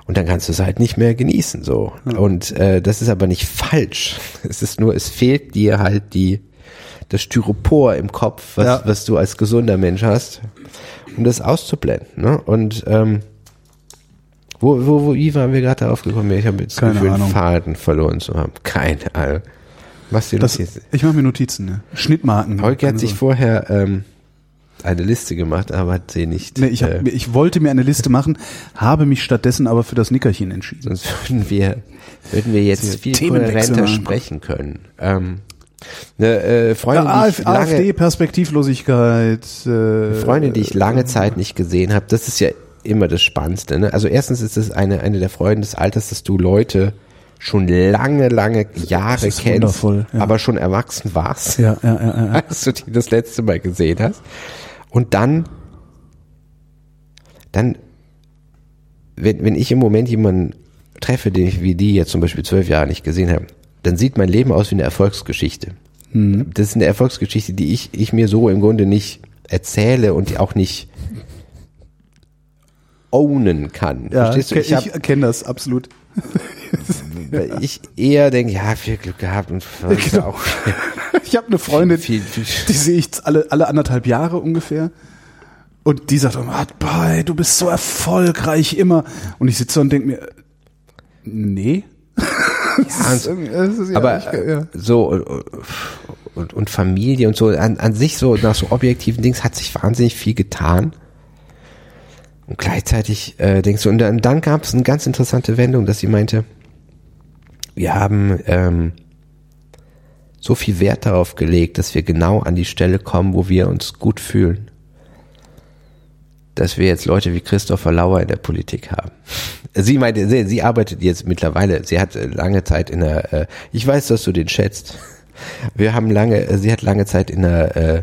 Und dann kannst du es halt nicht mehr genießen, so. Und äh, das ist aber nicht falsch. Es ist nur, es fehlt dir halt die das Styropor im Kopf, was, Ja. was du als gesunder Mensch hast, um das auszublenden. Ne? Und ähm, wo, wo, wo, wie waren wir gerade darauf gekommen? Ich habe jetzt das Keine Gefühl, Ahnung. Faden verloren zu haben. Keine Ahnung. Was dir Das, Notizen? ich mache mir Notizen. Ne? Schnittmarken. Holger hat sich Sorge. vorher ähm, eine Liste gemacht, aber hat sie nicht. Nee, ich, hab, äh, ich wollte mir eine Liste machen, habe mich stattdessen aber für das Nickerchen entschieden. sonst würden wir, würden wir jetzt viel kohärenter sprechen können. Ähm, eine äh, Freundin, Ja, die ich AF, lange, AfD, Perspektivlosigkeit. Äh, Freunde, die ich lange Zeit nicht gesehen habe, das ist ja immer das Spannendste. Ne? Also erstens ist es eine, eine der Freuden des Alters, dass du Leute schon lange, lange Jahre kennst, ja. aber schon erwachsen warst, Ja, ja, ja, ja. als du die das letzte Mal gesehen hast. Und dann, dann, wenn, wenn ich im Moment jemanden treffe, den ich wie die jetzt zum Beispiel zwölf Jahre nicht gesehen habe, dann sieht mein Leben aus wie eine Erfolgsgeschichte. Mhm. Das ist eine Erfolgsgeschichte, die ich, ich mir so im Grunde nicht erzähle und die auch nicht ownen kann. ja Verstehst du? ich, Ich, hab, ich kenne das absolut. weil ich eher denke, ja, viel Glück gehabt und ja auch Ich habe eine Freundin, viel, viel, die sehe ich alle, alle anderthalb Jahre ungefähr. Und die sagt immer, boy, du bist so erfolgreich immer. Und ich sitze und denke mir, nee. Ist ist ja aber äh, ja. so und, und, und Familie und so an, an sich so nach so objektiven Dings hat sich wahnsinnig viel getan. Und gleichzeitig äh, denkst du, und dann, dann gab es eine ganz interessante Wendung, dass sie meinte, wir haben ähm, so viel Wert darauf gelegt, dass wir genau an die Stelle kommen, wo wir uns gut fühlen. Dass wir jetzt Leute wie Christopher Lauer in der Politik haben. Sie meinte, sie, sie arbeitet jetzt mittlerweile, sie hat äh, lange Zeit in der, äh, ich weiß, dass du den schätzt. Wir haben lange, äh, sie hat lange Zeit in der äh,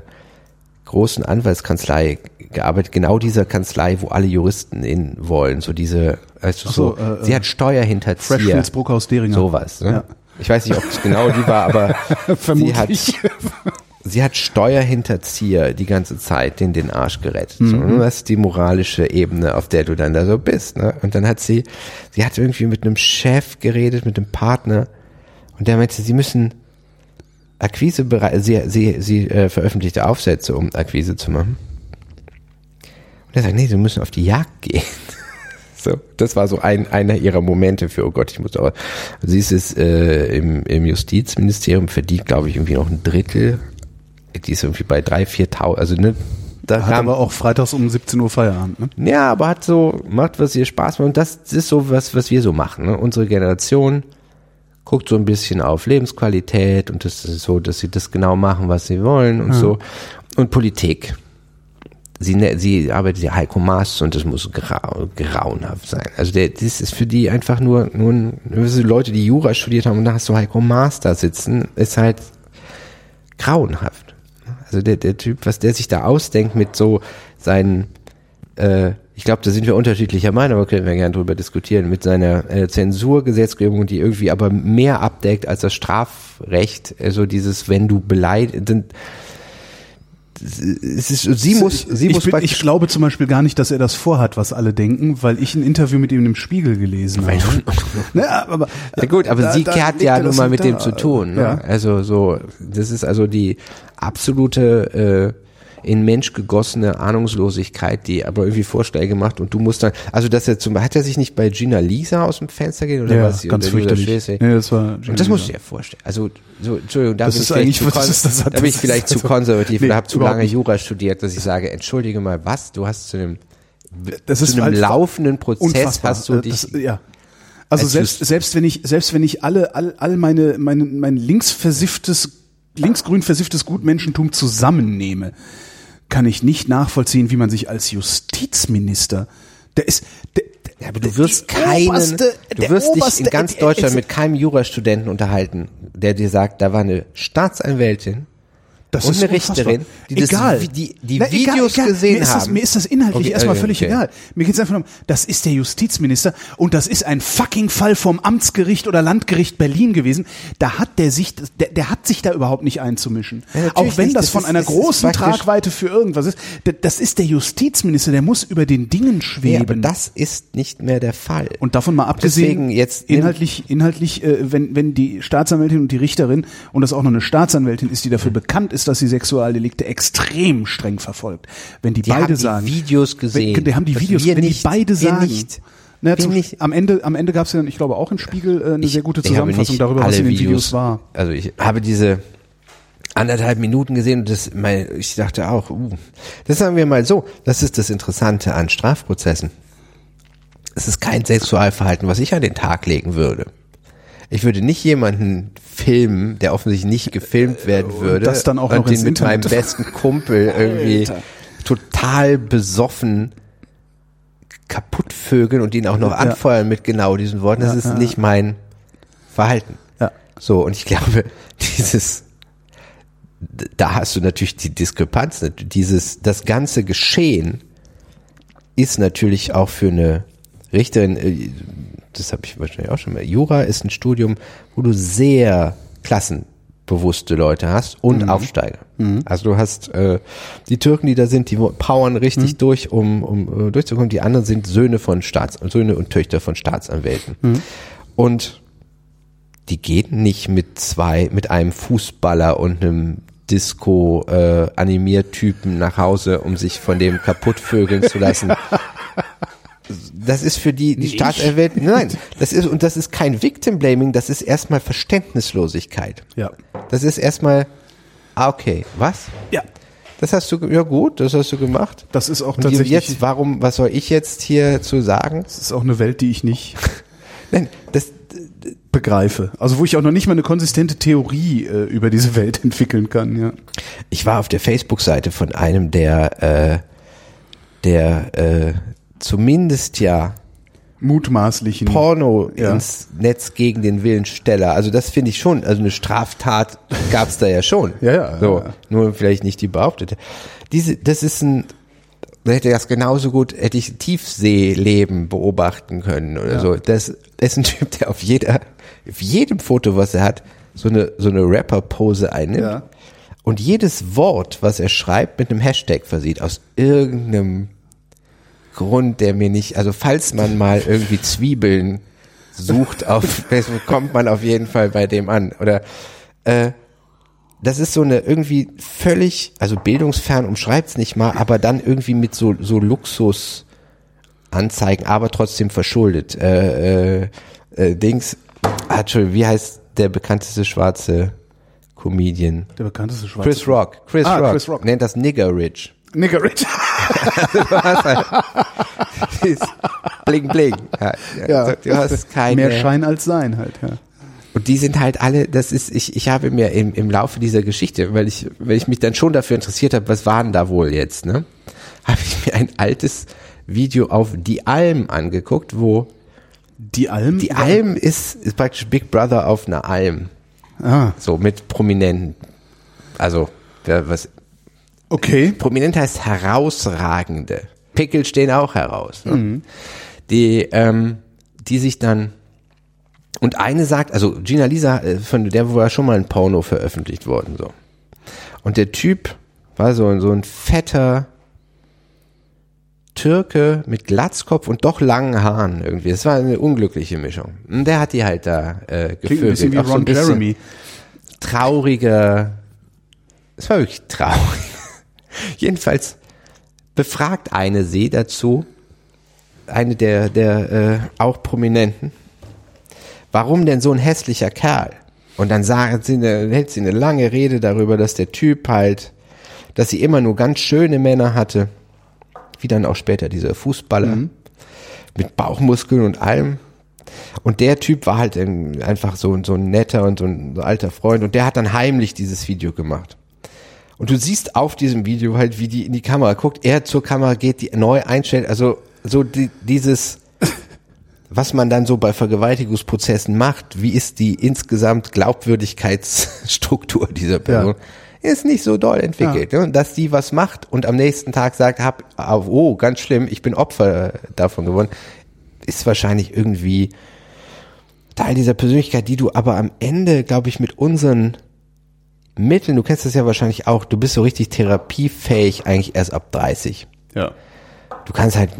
großen Anwaltskanzlei gearbeitet, genau dieser Kanzlei, wo alle Juristen in wollen, so diese, weißt du, so, so, äh, sie hat Steuerhinterzieher. Freshfields Bruckhaus Deringer. Sowas, ne? Ja. Ich weiß nicht, ob es genau die war, aber sie hat, Vermutlich. Sie hat Steuerhinterzieher die ganze Zeit den den Arsch gerettet. Mhm. ne? Das ist die moralische Ebene, auf der du dann da so bist. Ne? Und dann hat sie, sie hat irgendwie mit einem Chef geredet, mit einem Partner, und der meinte, sie müssen Akquise bereit, sie, sie, sie äh, veröffentlichte Aufsätze, um Akquise zu machen. Und er sagt, nee, sie müssen auf die Jagd gehen. So, das war so ein, einer ihrer Momente für, oh Gott, ich muss aber, sie ist es äh, im, im Justizministerium, verdient, glaube ich, irgendwie noch ein Drittel. Die ist irgendwie bei drei, viertausend, also ne, da Hat kam, aber auch freitags um 17 Uhr Feierabend, ne? ja, aber hat so, macht, was ihr Spaß macht. Und das ist so was, was wir so machen. Ne? Unsere Generation guckt so ein bisschen auf Lebensqualität und das ist so, dass sie das genau machen, was sie wollen und so. Und Politik. Sie, ne- sie arbeitet ja Heiko Maas und das muss grau, grauenhaft sein. Also der, das ist für die einfach nur, nur Leute, die Jura studiert haben und da hast du Heiko Maas da sitzen, ist halt grauenhaft. Also der, der Typ, was der sich da ausdenkt mit so seinen, äh, ich glaube, da sind wir unterschiedlicher Meinung, aber können wir gerne drüber diskutieren, mit seiner äh, Zensurgesetzgebung, die irgendwie aber mehr abdeckt als das Strafrecht, also dieses, wenn du beleidigt, es ist, sie muss, sie ich, muss bin, ich glaube zum Beispiel gar nicht, dass er das vorhat, was alle denken, weil ich ein Interview mit ihm im Spiegel gelesen habe. Ne, aber, Ja gut, aber da- sie da hat ja nun mal mit da. dem zu tun. Ne? Ja. Also so, das ist also die absolute äh, in Mensch gegossene Ahnungslosigkeit, die aber irgendwie Vorschläge macht und du musst dann, also dass er zum, hat er sich nicht bei Gina Lisa aus dem Fenster gehen oder Ja, was? ganz fürchterlich. Ja, das war und das musst du dir vorstellen. Also, so, Entschuldigung, da Das bin ist ich vielleicht eigentlich- zu, was kon ist das? da bin Das ich vielleicht zu also- konservativ Nee, oder habe zu lange nicht. Jura studiert, dass ich sage, entschuldige mal, was? Du hast zu einem, das zu einem laufenden Prozess unfassbar. hast du dich, das, ja. Also als selbst, selbst wenn ich, selbst wenn ich alle, all, all meine, meine, mein linksversifftes, linksgrün versifftes Gutmenschentum zusammennehme, kann ich nicht nachvollziehen, wie man sich als Justizminister, der ist, der, Ja, aber du wirst keinen, oberste- du wirst dich in oberste- ganz Deutschland mit keinem Jurastudenten unterhalten, der dir sagt, da war eine Staatsanwältin Das und ist eine unfassbar. Richterin, die das egal. Die- die Na, Videos gesehen mir ist das, haben. Mir ist das inhaltlich Okay, erstmal okay, völlig okay. egal. Mir geht es einfach nur um, das ist der Justizminister und das ist ein fucking Fall vom Amtsgericht oder Landgericht Berlin gewesen. Da hat der sich, der, der hat sich da überhaupt nicht einzumischen. Ja, Auch wenn nicht. das, Das von ist- einer das ist großen praktisch- Tragweite für irgendwas ist. Das ist der Justizminister, der muss über den Dingen schweben. Ja, aber das ist nicht mehr der Fall. Und davon mal abgesehen, Deswegen jetzt inhaltlich, inhaltlich, äh, wenn, wenn die Staatsanwältin und die Richterin und das auch noch eine Staatsanwältin ist, die dafür bekannt ist, dass sie Sexualdelikte extrem streng verfolgt, wenn die, Die beide haben die sagen, Videos gesehen. wenn, die haben die Videos, wenn nicht. die beide sagen, nicht. Naja, Wir zum, nicht. am Ende, am Ende gab es ja, ich glaube auch im Spiegel äh, eine sehr gute Ich Zusammenfassung darüber, was in den Videos, war. Also ich habe diese anderthalb Minuten gesehen und das, mein, ich dachte auch, uh, das sagen wir mal so, das ist das Interessante an Strafprozessen. Es ist kein Sexualverhalten, was ich an den Tag legen würde. Ich würde nicht jemanden filmen, der offensichtlich nicht gefilmt werden würde. das dann auch und noch den mit meinem Internet. besten Kumpel irgendwie Alter. total besoffen kaputt und ihn auch noch Ja. anfeuern mit genau diesen Worten. Das Ja, ist ja. nicht mein Verhalten. Ja. So, und ich glaube, dieses, da hast du natürlich die Diskrepanz, dieses, das ganze Geschehen ist natürlich auch für eine Richterin, äh, das habe ich wahrscheinlich auch schon mal, Jura ist ein Studium, wo du sehr klassenbewusste Leute hast und Aufsteiger. Also du hast äh, die Türken, die da sind, die powern richtig durch, um, um äh, durchzukommen. Die anderen sind Söhne von Staats, Söhne und Töchter von Staatsanwälten. Und die gehen nicht mit zwei, mit einem Fußballer und einem Disco äh, Animiertypen nach Hause, um sich von dem kaputt vögeln zu lassen. Das ist für die, die Staatsanwälte, nein, das ist, und das ist kein Victim Blaming, das ist erstmal Verständnislosigkeit. Ja. Das ist erstmal, ah, okay, was? Ja. Das hast du, ja gut, das hast du gemacht. Das ist auch Und tatsächlich, jetzt, warum, was soll ich jetzt hier zu sagen? das ist auch eine Welt, die ich nicht Nein, das, begreife. Also wo ich auch noch nicht mal eine konsistente Theorie äh, über diese Welt entwickeln kann, ja. Ich war auf der Facebook-Seite von einem, der, äh, der äh, zumindest ja Mutmaßlichen. Porno Ja. ins Netz gegen den Willen Steller. Also das finde ich schon. Also eine Straftat gab's da ja schon. Ja, ja, So, ja, ja. nur vielleicht nicht die behauptete. Diese, das ist ein, da hätte das genauso gut, hätte ich Tiefseeleben beobachten können oder so. Das ist ein Typ, der auf jeder auf jedem Foto, was er hat, so eine, so eine Rapper-Pose einnimmt. Ja. Und jedes Wort, was er schreibt, mit einem Hashtag versieht, aus irgendeinem Grund, der mir nicht, also falls man mal irgendwie Zwiebeln sucht auf Facebook, kommt man auf jeden Fall bei dem an. Oder äh, das ist so eine irgendwie völlig, also bildungsfern umschreibt's nicht mal, aber dann irgendwie mit so, so Luxus Anzeigen, aber trotzdem verschuldet. Äh, äh, äh, Dings, ah, Entschuldigung, wie heißt der bekannteste schwarze Comedian? Der bekannteste Schwarze. Chris Rock. Chris, Ah, Rock. Chris Rock. Nennt das Nigger Rich. Nigger Rich. bling bling. Ja, Ja. du hast keine. Mehr Schein als Sein halt, ja. Und die sind halt alle, das ist, ich, ich habe mir im, im Laufe dieser Geschichte, weil ich, weil ich mich dann schon dafür interessiert habe, was war denn da wohl jetzt, ne? Habe ich mir ein altes Video auf Die Alm angeguckt, wo Die Alm? die Alm ist, ist praktisch Big Brother auf einer Alm. Ah, So mit Prominenten. Also, was, okay. prominent heißt herausragende. Pickel stehen auch heraus. Ne? Die, ähm, die sich dann und eine sagt, also Gina Lisa, äh, von der war schon mal ein Porno veröffentlicht worden, so. Und der Typ war so, so ein fetter Türke mit Glatzkopf und doch langen Haaren irgendwie. Es war eine unglückliche Mischung. Und der hat die halt da äh, Klingt ein bisschen wie Auch so Ron ein bisschen Jeremy. trauriger, es war wirklich traurig. Jedenfalls befragt eine sie dazu, eine der, der äh, auch Prominenten, warum denn so ein hässlicher Kerl? Und dann sagt sie eine, hält sie eine lange Rede darüber, dass der Typ halt, dass sie immer nur ganz schöne Männer hatte, wie dann auch später dieser Fußballer mit Bauchmuskeln und allem. Und der Typ war halt ein- einfach so, so ein netter und so ein so alter Freund und der hat dann heimlich dieses Video gemacht. Und du siehst auf diesem Video halt, wie die in die Kamera guckt, er zur Kamera geht, die neu einstellt, also so die, dieses, was man dann so bei Vergewaltigungsprozessen macht, wie ist die insgesamt Glaubwürdigkeitsstruktur dieser Person, ist nicht so doll entwickelt. Ne? Und dass die was macht und am nächsten Tag sagt, hab, oh, ganz schlimm, ich bin Opfer davon geworden, ist wahrscheinlich irgendwie Teil dieser Persönlichkeit, die du aber am Ende, glaube ich, mit unseren Mitteln, du kennst das ja wahrscheinlich auch, du bist so richtig therapiefähig eigentlich erst ab 30. Ja. Du kannst halt,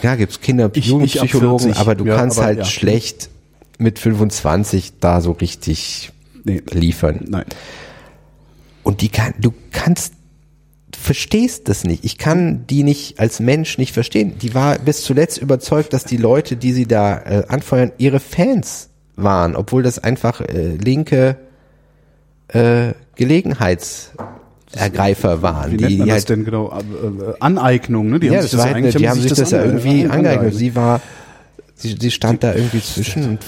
klar gibt's Kinder, Ich- ich Jugendpsychologen, 40, aber du ja, kannst aber halt ja. schlecht mit 25 da so richtig Nee. liefern. Nein. Und die kann, du kannst, du verstehst das nicht. Ich kann die nicht als Mensch nicht verstehen. Die war bis zuletzt überzeugt, dass die Leute, die sie da äh, anfeuern, ihre Fans waren, obwohl das einfach äh, linke äh, Gelegenheitsergreifer waren. Wie die nennt man das halt, denn genau? Äh, Aneignung, ne? Die ja, haben das sich das halt, eigentlich die haben sich das ja ange- irgendwie ange- angeeignet. Sie war, sie, sie stand da irgendwie zwischen.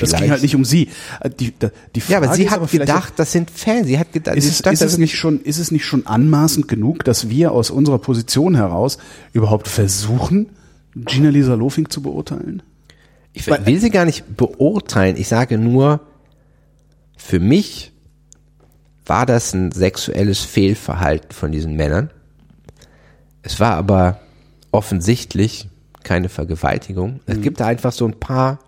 Das ging halt nicht um sie. Äh, Die, die, die Frage ja, aber sie ist hat vielleicht- gedacht, das sind Fans. Sie hat gedacht, Ist sie es, stand ist, da es nicht schon, ist es nicht schon anmaßend genug, dass wir aus unserer Position heraus überhaupt versuchen, Gina Lisa Lofing zu beurteilen? Ich will sie gar nicht beurteilen. Ich sage nur, für mich war das ein sexuelles Fehlverhalten von diesen Männern. Es war aber offensichtlich keine Vergewaltigung. Es Mhm. gibt da einfach so ein paar.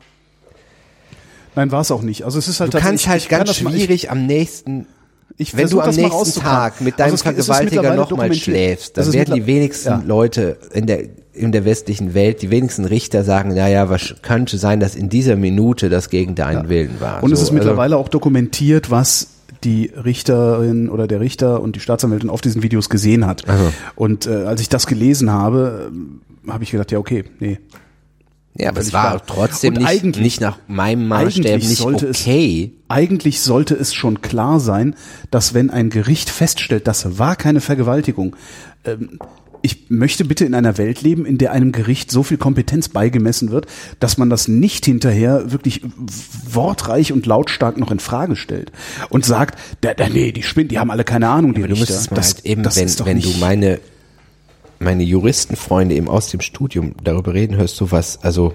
Nein, war es auch nicht. Also es ist halt Du kannst halt ich kann ganz das mal- schwierig am nächsten Ich, ich wenn du am nächsten. Tag mit deinem Also es- es ist Vergewaltiger nochmal schläfst, Es dann werden die wenigsten Ja. Leute in der in der westlichen Welt, die wenigsten Richter sagen, naja, was könnte sein, dass in dieser Minute das gegen deinen Willen war. Und es So, ist mittlerweile auch dokumentiert, was die Richterin oder der Richter und die Staatsanwältin auf diesen Videos gesehen hat. Also. Und äh, als ich das gelesen habe, ähm, habe ich gedacht, ja okay, nee. Ja, aber es war klar. trotzdem Und nicht, nicht nach meinem Maßstab eigentlich nicht sollte es- okay. Eigentlich sollte es schon klar sein, dass wenn ein Gericht feststellt, das war keine Vergewaltigung, ähm, ich möchte bitte in einer Welt leben, in der einem Gericht so viel Kompetenz beigemessen wird, dass man das nicht hinterher wirklich wortreich und lautstark noch in Frage stellt und sagt, da, da, nee, die spinnen, die haben alle keine Ahnung, die Aber du Richter. müsstest mal das, halt eben, das wenn, wenn du meine, meine Juristenfreunde eben aus dem Studium darüber reden hörst, sowas, also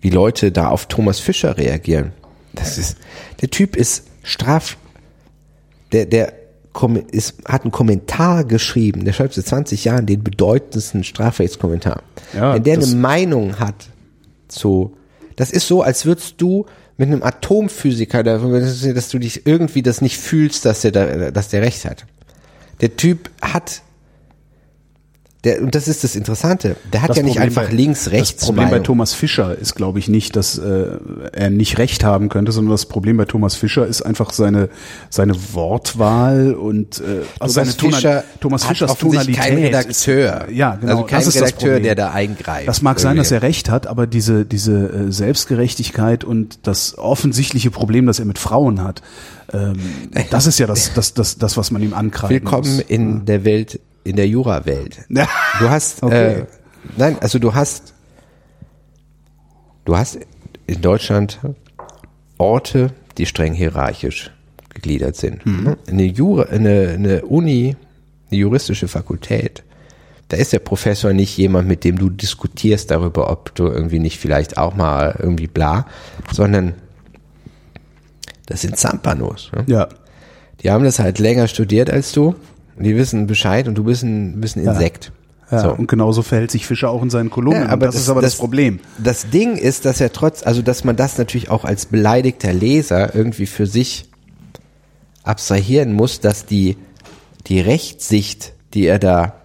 wie Leute da auf Thomas Fischer reagieren. Das ist, der Typ ist straf, der, der ist, hat einen Kommentar geschrieben, der schreibt seit 20 Jahren den bedeutendsten Strafrechtskommentar. Ja, wenn der eine Meinung hat zu, das ist so, als würdest du mit einem Atomphysiker, dass du dich irgendwie das nicht fühlst, dass der, da, dass der recht hat. Der Typ hat der, und das ist das Interessante. Der hat Das ja nicht Problem einfach bei- links, rechts. Das Problem bei Meinung. Thomas Fischer ist, glaube ich, nicht, dass äh, er nicht recht haben könnte, sondern das Problem bei Thomas Fischer ist einfach seine seine Wortwahl und äh, also seine Tonal- Thomas Fischers Tonalität. keinen Redakteur. Ist, ja, genau. Also kein das ist das Redakteur, der da eingreift. Das mag sein, dass er recht hat, aber diese, diese äh, Selbstgerechtigkeit und das offensichtliche Problem, das er mit Frauen hat, ähm, das ist ja das, das, das, das, was man ihm ankreiden Willkommen muss. in der Welt, in der Jura-Welt. Du hast, Okay. äh, nein, also du hast, du hast in Deutschland Orte, die streng hierarchisch gegliedert sind. Mhm. Eine, Jura, eine, eine Uni, eine juristische Fakultät, da ist der Professor nicht jemand, mit dem du diskutierst darüber, ob du irgendwie nicht vielleicht auch mal irgendwie bla, sondern das sind Zampanos. Ne? Ja. Die haben das halt länger studiert als du. Die wissen Bescheid und du bist ein, bist ein Insekt. Ja, so. und genauso verhält sich Fischer auch in seinen Kolumnen. Ja, aber das, ist aber das, Problem. Das Ding ist, dass er trotz, also dass man das natürlich auch als beleidigter Leser irgendwie für sich abstrahieren muss, dass die, die Rechtssicht, die er da,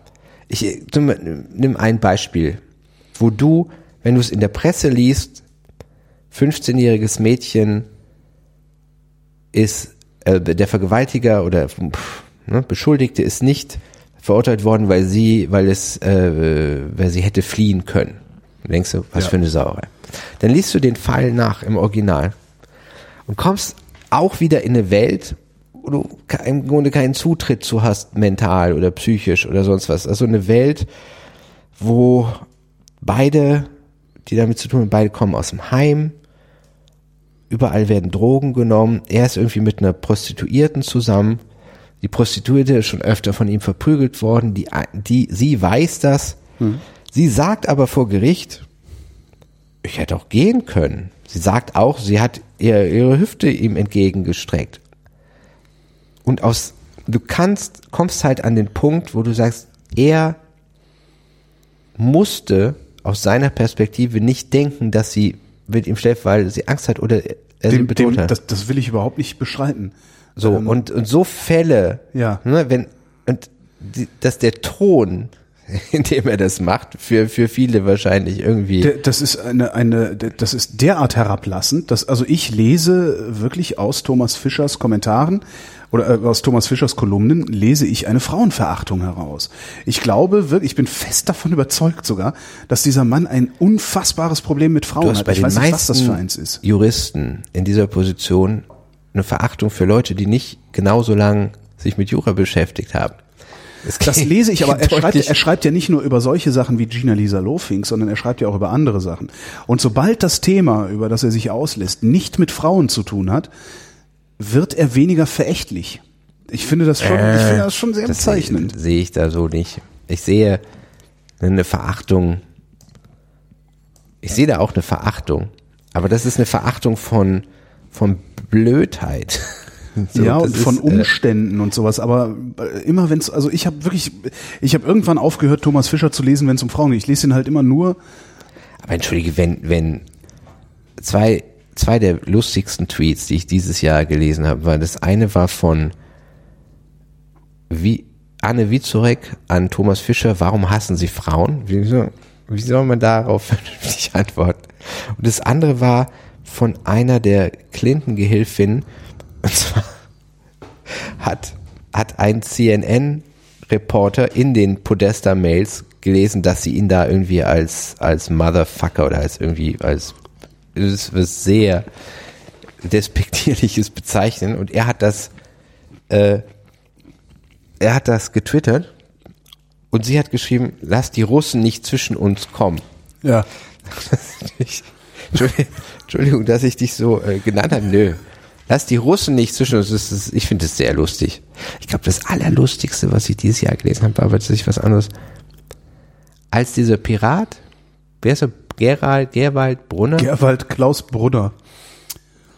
ich nimm nimm ein Beispiel, wo du, wenn du es in der Presse liest, 15-jähriges Mädchen ist, äh, der Vergewaltiger oder pff, ne, Beschuldigte ist nicht verurteilt worden, weil sie, weil es, äh, weil sie hätte fliehen können. Dann denkst du, was Ja. für eine Sauerei. Dann liest du den Fall nach im Original und kommst auch wieder in eine Welt, wo du im Grunde keinen Zutritt zu hast, mental oder psychisch oder sonst was. Also eine Welt, wo beide, die damit zu tun haben, beide kommen aus dem Heim, überall werden Drogen genommen, er ist irgendwie mit einer Prostituierten zusammen, die Prostituierte ist schon öfter von ihm verprügelt worden, die, die, sie weiß das, sie sagt aber vor Gericht, ich hätte auch gehen können. Sie sagt auch, sie hat ihr, ihre Hüfte ihm entgegengestreckt. Und aus, du kannst, kommst halt an den Punkt, wo du sagst, er musste aus seiner Perspektive nicht denken, dass sie mit ihm schläft, weil sie Angst hat oder er sie Dem, bedroht dem, hat. das, das will ich überhaupt nicht beschreiten. So, Ähm, und, und so Fälle, Ja. ne, wenn, und die, dass der Ton, in dem er das macht, für, für viele wahrscheinlich irgendwie. Das ist eine, eine, das ist derart herablassend, dass, also ich lese wirklich aus Thomas Fischers Kommentaren oder äh, aus Thomas Fischers Kolumnen lese ich eine Frauenverachtung heraus. Ich glaube wirklich, ich bin fest davon überzeugt sogar, dass dieser Mann ein unfassbares Problem mit du Frauen hast hat. bei Ich den weiß nicht, was das für eins ist. Juristen in dieser Position eine Verachtung für Leute, die nicht genauso lang sich mit Jura beschäftigt haben. Das geht lese ich, aber er schreibt, er schreibt ja nicht nur über solche Sachen wie Gina Lisa Lofink, sondern er schreibt ja auch über andere Sachen. Und sobald das Thema, über das er sich auslässt, nicht mit Frauen zu tun hat, wird er weniger verächtlich. Ich finde das schon, ich finde das schon sehr das bezeichnend. Sehe, sehe ich da so nicht. Ich sehe eine Verachtung. Ich sehe da auch eine Verachtung. Aber das ist eine Verachtung von, von Blödheit. So, ja, und von ist, äh, Umständen und sowas. Aber äh, immer wenn es, also ich habe wirklich, ich habe irgendwann aufgehört, Thomas Fischer zu lesen, wenn es um Frauen geht. Ich lese ihn halt immer nur. Aber entschuldige, wenn, wenn zwei, zwei der lustigsten Tweets, die ich dieses Jahr gelesen habe, war das eine war von wie Anne Wiezurek an Thomas Fischer, warum hassen Sie Frauen? Wie, wie soll man darauf vernünftig antworten? Und das andere war von einer der Clinton-Gehilfinnen, und zwar hat, hat ein CNN-Reporter in den Podesta-Mails gelesen, dass sie ihn da irgendwie als, als Motherfucker oder als irgendwie, als, das ist was sehr despektierliches bezeichnen und er hat das, äh, er hat das getwittert und sie hat geschrieben, lass die Russen nicht zwischen uns kommen. Ja. Ich- Entschuldigung, Entschuldigung, dass ich dich so äh, genannt habe. Nö. Lass die Russen nicht zwischen uns. Das ist, ich finde es sehr lustig. Ich glaube, das Allerlustigste, was ich dieses Jahr gelesen habe, war tatsächlich was anderes. Als dieser Pirat, wer ist er? Gerald, Gerwald Brunner, Gerwald Klaus Brunner.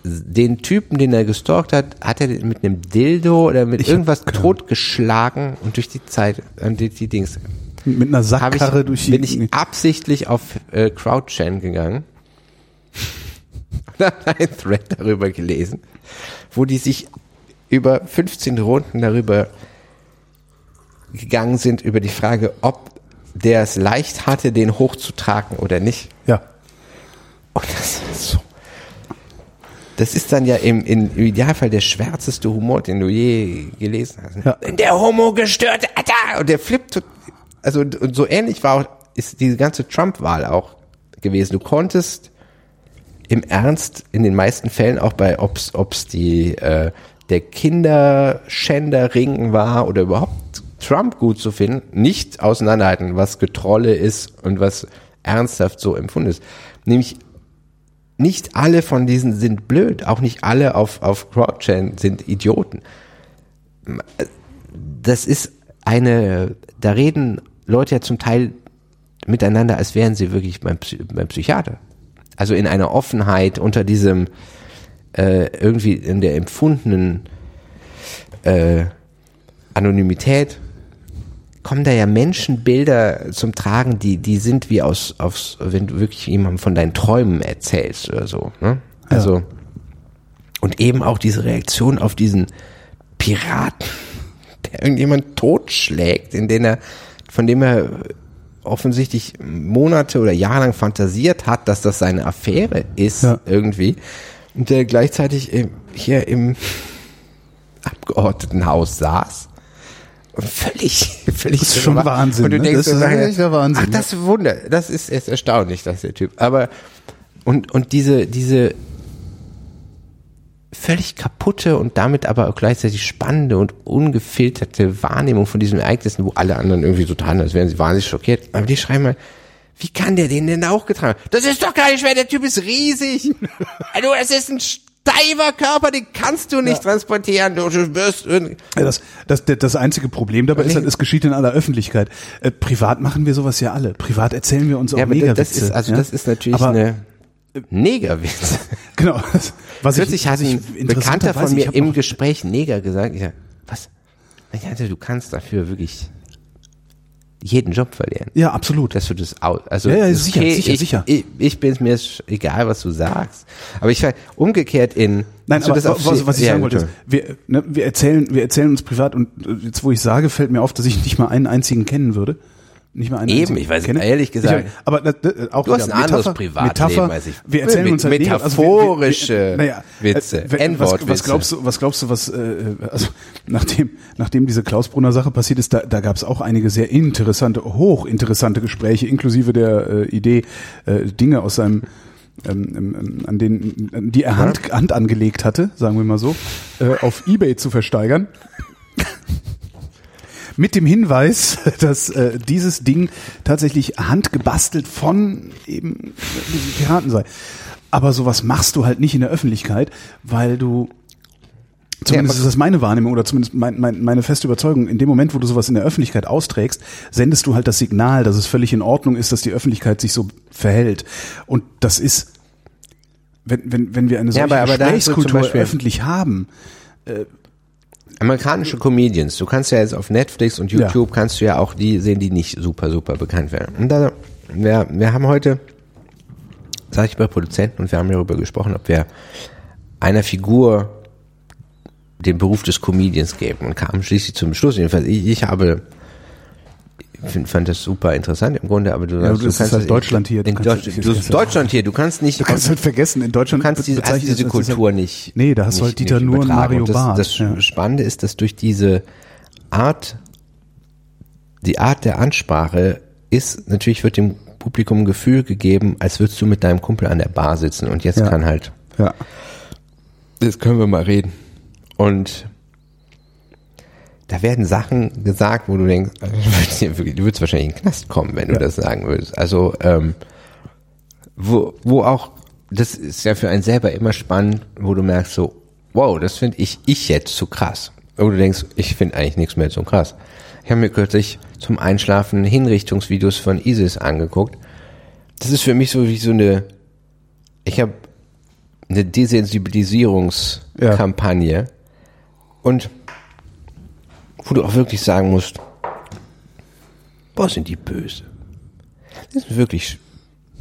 den Typen, den er gestalkt hat, hat er mit einem Dildo oder mit Ich irgendwas totgeschlagen und durch die Zeit, die, die Dings, Mit einer Sackkarre ich, durch die. bin ich absichtlich auf äh, CrowdChan gegangen und habe einen Thread darüber gelesen, wo die sich über 15 Runden darüber gegangen sind, über die Frage, ob der es leicht hatte, den hochzutragen oder nicht. Ja. Und das ist so. Das ist dann ja im, im Idealfall der schwärzeste Humor, den du je gelesen hast. ne? Ja. Der Homo gestörte, Alter! Und der flippt, also und so ähnlich war auch, ist diese ganze Trump-Wahl auch gewesen. Du konntest im Ernst in den meisten Fällen auch bei, ob's, ob's die, äh, der Kinderschänder-Ring war oder überhaupt Trump gut zu finden, nicht auseinanderhalten, was Getrolle ist und was ernsthaft so empfunden ist. Nämlich nicht alle von diesen sind blöd, auch nicht alle auf, auf CrowdChain sind Idioten. Das ist eine, da reden Leute ja zum Teil miteinander, als wären sie wirklich beim, Psy beim Psychiater. Also in einer Offenheit unter diesem äh, irgendwie in der empfundenen äh, Anonymität kommen da ja Menschenbilder zum Tragen, die, die sind wie aus, aus, wenn du wirklich jemandem von deinen Träumen erzählst oder so. Ne? Also, und eben auch diese Reaktion auf diesen Piraten, der irgendjemand totschlägt, in den er, von dem er offensichtlich Monate oder Jahre lang fantasiert hat, dass das seine Affäre ist, Ja. irgendwie. Und der gleichzeitig hier im Abgeordnetenhaus saß. Und völlig, völlig. Das ist schon. Wahnsinn, Und du ne? denkst, Das ist so, eigentlich der Wahnsinn, Ach, das ist Wunder. Das ist jetzt erstaunlich, dass der Typ. Aber, und, und diese, diese völlig kaputte und damit aber auch gleichzeitig spannende und ungefilterte Wahrnehmung von diesen Ereignissen, wo alle anderen irgendwie so taten, als wären sie wahnsinnig schockiert. Aber die schreiben mal, wie kann der den denn auch getragen haben? Das ist doch gar nicht schwer, der Typ ist riesig. Also, es ist ein steifer Körper, den kannst du nicht transportieren. Du wirst. Ja, das, das, das, das einzige Problem dabei ist halt, es geschieht in aller Öffentlichkeit. Äh, privat machen wir sowas ja alle. Privat erzählen wir uns auch Ja, mega das ist, also ja? das ist natürlich Aber, eine Negerwitz. Genau. Was Kürzlich hat was ein Bekannter von ich mir im Gespräch Neger gesagt. Ich sag, was? Ich dachte, du kannst dafür wirklich jeden Job verlieren. Ja, absolut. Dass du das aus, also Ja, ja, sicher, sicher, ich, sicher. Ich, ich bin es mir egal, was du sagst. Aber ich war umgekehrt in. Nein, aber was, was ich ja, sagen wollte, ist, wir, ne, wir erzählen, wir erzählen uns privat und äh, jetzt, wo ich sage, fällt mir auf, dass ich nicht mal einen einzigen kennen würde. Nicht mal einen Eben, ich weiß, kenne. ehrlich gesagt. Ich, aber das, das, auch Du hast ein anderes Metapher- Privatleben Metapher, als ich. Wir erzählen Mit- uns halt metaphorische wir, wir, naja, Witze, äh, wenn- was, glaubst du, was glaubst du, was äh, also nachdem nachdem diese Klausbrunner Sache passiert ist, da, da gab es auch einige sehr interessante, hochinteressante Gespräche, inklusive der äh, Idee, äh, Dinge aus seinem ähm, ähm, an denen an die er Hand, Hand angelegt hatte, sagen wir mal so, äh, auf eBay zu versteigern. Mit dem Hinweis, dass äh, dieses Ding tatsächlich handgebastelt von eben diesen Piraten sei. Aber sowas machst du halt nicht in der Öffentlichkeit, weil du Zumindest aber- ist das meine Wahrnehmung oder zumindest mein, mein, meine feste Überzeugung. In dem Moment, wo du sowas in der Öffentlichkeit austrägst, sendest du halt das Signal, dass es völlig in Ordnung ist, dass die Öffentlichkeit sich so verhält. Und das ist, wenn, wenn, wenn wir eine Ja, solche aber- aber zum Gesprächskultur öffentlich haben, Amerikanische Comedians, du kannst ja jetzt auf Netflix und YouTube kannst du ja auch die sehen, die nicht super, super bekannt werden. Und da, wir, wir haben heute, sag ich bei Produzenten und wir haben darüber gesprochen, ob wir einer Figur den Beruf des Comedians geben und kamen schließlich zum Schluss. Jedenfalls, ich, ich habe, find, fand das super interessant im Grunde, aber du, sagst, das ist halt Deutschland hier, du In kannst Deutsch, du, Deutschland hier, du kannst nicht, du kannst halt vergessen, in Deutschland du kannst diese, hast diese Kultur nicht. Nee, da hast du halt Dieter übertragen. Mario das, Barth, Das ja. Spannende ist, dass durch diese Art, die Art der Ansprache ist, natürlich wird dem Publikum ein Gefühl gegeben, als würdest du mit deinem Kumpel an der Bar sitzen und jetzt Ja. kann halt, Ja. jetzt können wir mal reden. Und da werden Sachen gesagt, wo du denkst, also, du würdest wahrscheinlich in den Knast kommen, wenn du Ja. das sagen würdest. Also, ähm, wo, wo auch, das ist ja für einen selber immer spannend, wo du merkst so, wow, das finde ich, ich jetzt zu krass. Wo du denkst, ich finde eigentlich nichts mehr so krass. Ich habe mir kürzlich zum Einschlafen Hinrichtungsvideos von ISIS angeguckt. Das ist für mich so wie so eine, ich habe eine Desensibilisierungskampagne und wo du auch wirklich sagen musst, boah, sind die böse. Das sind wirklich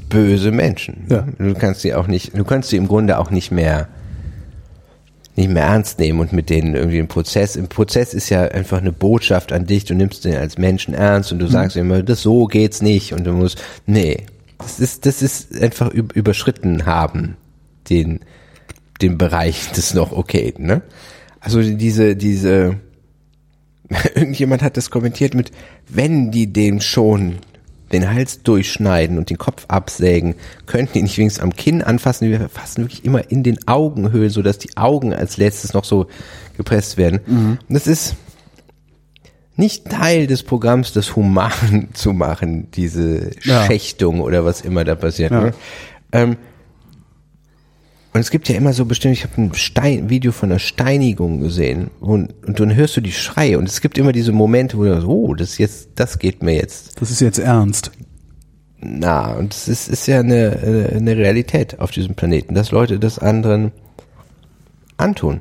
böse Menschen. Ja. Du kannst sie auch nicht, du kannst sie im Grunde auch nicht mehr nicht mehr ernst nehmen und mit denen irgendwie einen Prozess. Im Prozess ist ja einfach eine Botschaft an dich. Du nimmst den als Menschen ernst und du sagst immer, das so geht's nicht und du musst, nee, das ist, das ist einfach üb- überschritten haben den, den Bereich des noch okay, ne? Also diese, diese, irgendjemand hat das kommentiert mit, wenn die dem schon den Hals durchschneiden und den Kopf absägen, könnten die nicht wenigstens am Kinn anfassen. Wir fassen wirklich immer in den Augenhöhlen, so dass die Augen als letztes noch so gepresst werden. Und das ist nicht Teil des Programms, das human zu machen, diese Ja. Schächtung oder was immer da passiert. Ja. Ne? Ähm, und es gibt ja immer so bestimmt, ich habe ein Stein, Video von einer Steinigung gesehen und, und dann hörst du die Schreie und es gibt immer diese Momente, wo du so, oh, das jetzt, das geht mir jetzt Das ist jetzt ernst. nah und es ist, ist ja eine, äh, eine Realität auf diesem Planeten, dass Leute das anderen antun.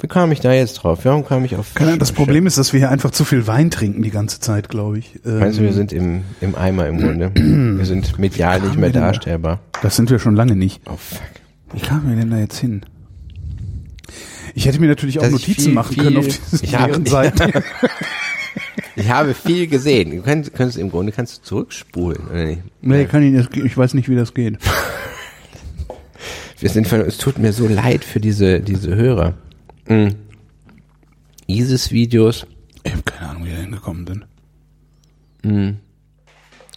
Wie kam ich da jetzt drauf? Warum kam ich auf? Hm. Keine das Problem ist, dass wir hier einfach zu viel Wein trinken die ganze Zeit, glaube ich. Ähm, Meinst du, wir sind im, im Eimer im Grunde? Wir sind medial nicht mehr darstellbar. das sind wir schon lange nicht. Oh fuck. Wie kamen wir denn da jetzt hin? Ich hätte mir natürlich auch Dass Notizen viel, machen viel- können auf diesen leeren Seiten. Ich habe viel gesehen. Du kannst, kannst im Grunde kannst du zurückspulen, oder nicht? nee, kann ich nicht. Ich weiß nicht, wie das geht. Wir sind von, es tut mir so leid für diese, diese Hörer. Mhm. ISIS-Videos. Ich habe keine Ahnung, wie wir hingekommen sind.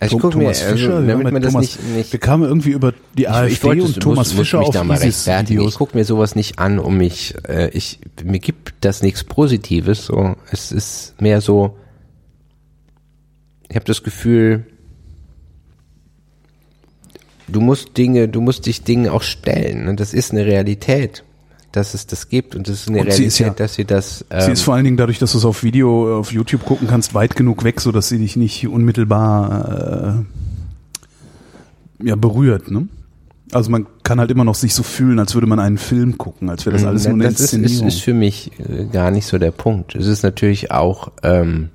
Also ich Tom- mir, Thomas also, Fischer, wir, damit man das Thomas, nicht, nicht wir kamen irgendwie über die AfD wollte- und muss- Thomas muss Fischer mich auf mal rechtfertigen. Ich gucke mir sowas nicht an, um mich, äh, ich, mir gibt das nichts Positives. So, es ist mehr so. Ich habe das Gefühl, du musst Dinge, du musst dich Dingen auch stellen. Und das ist eine Realität, dass es das gibt. Und das ist eine Und sie ist Realität, ja- dass sie das. Sie Ähm, ist vor allen Dingen dadurch, dass du es auf Video, auf YouTube gucken kannst, weit genug weg, so dass sie dich nicht unmittelbar äh, ja, berührt. Ne? Also man kann halt immer noch sich so fühlen, als würde man einen Film gucken, als wäre das alles nur eine Mhm. das ist, ist, Inszenierung. ist für mich äh, gar nicht so der Punkt. Es ist natürlich auch ähm,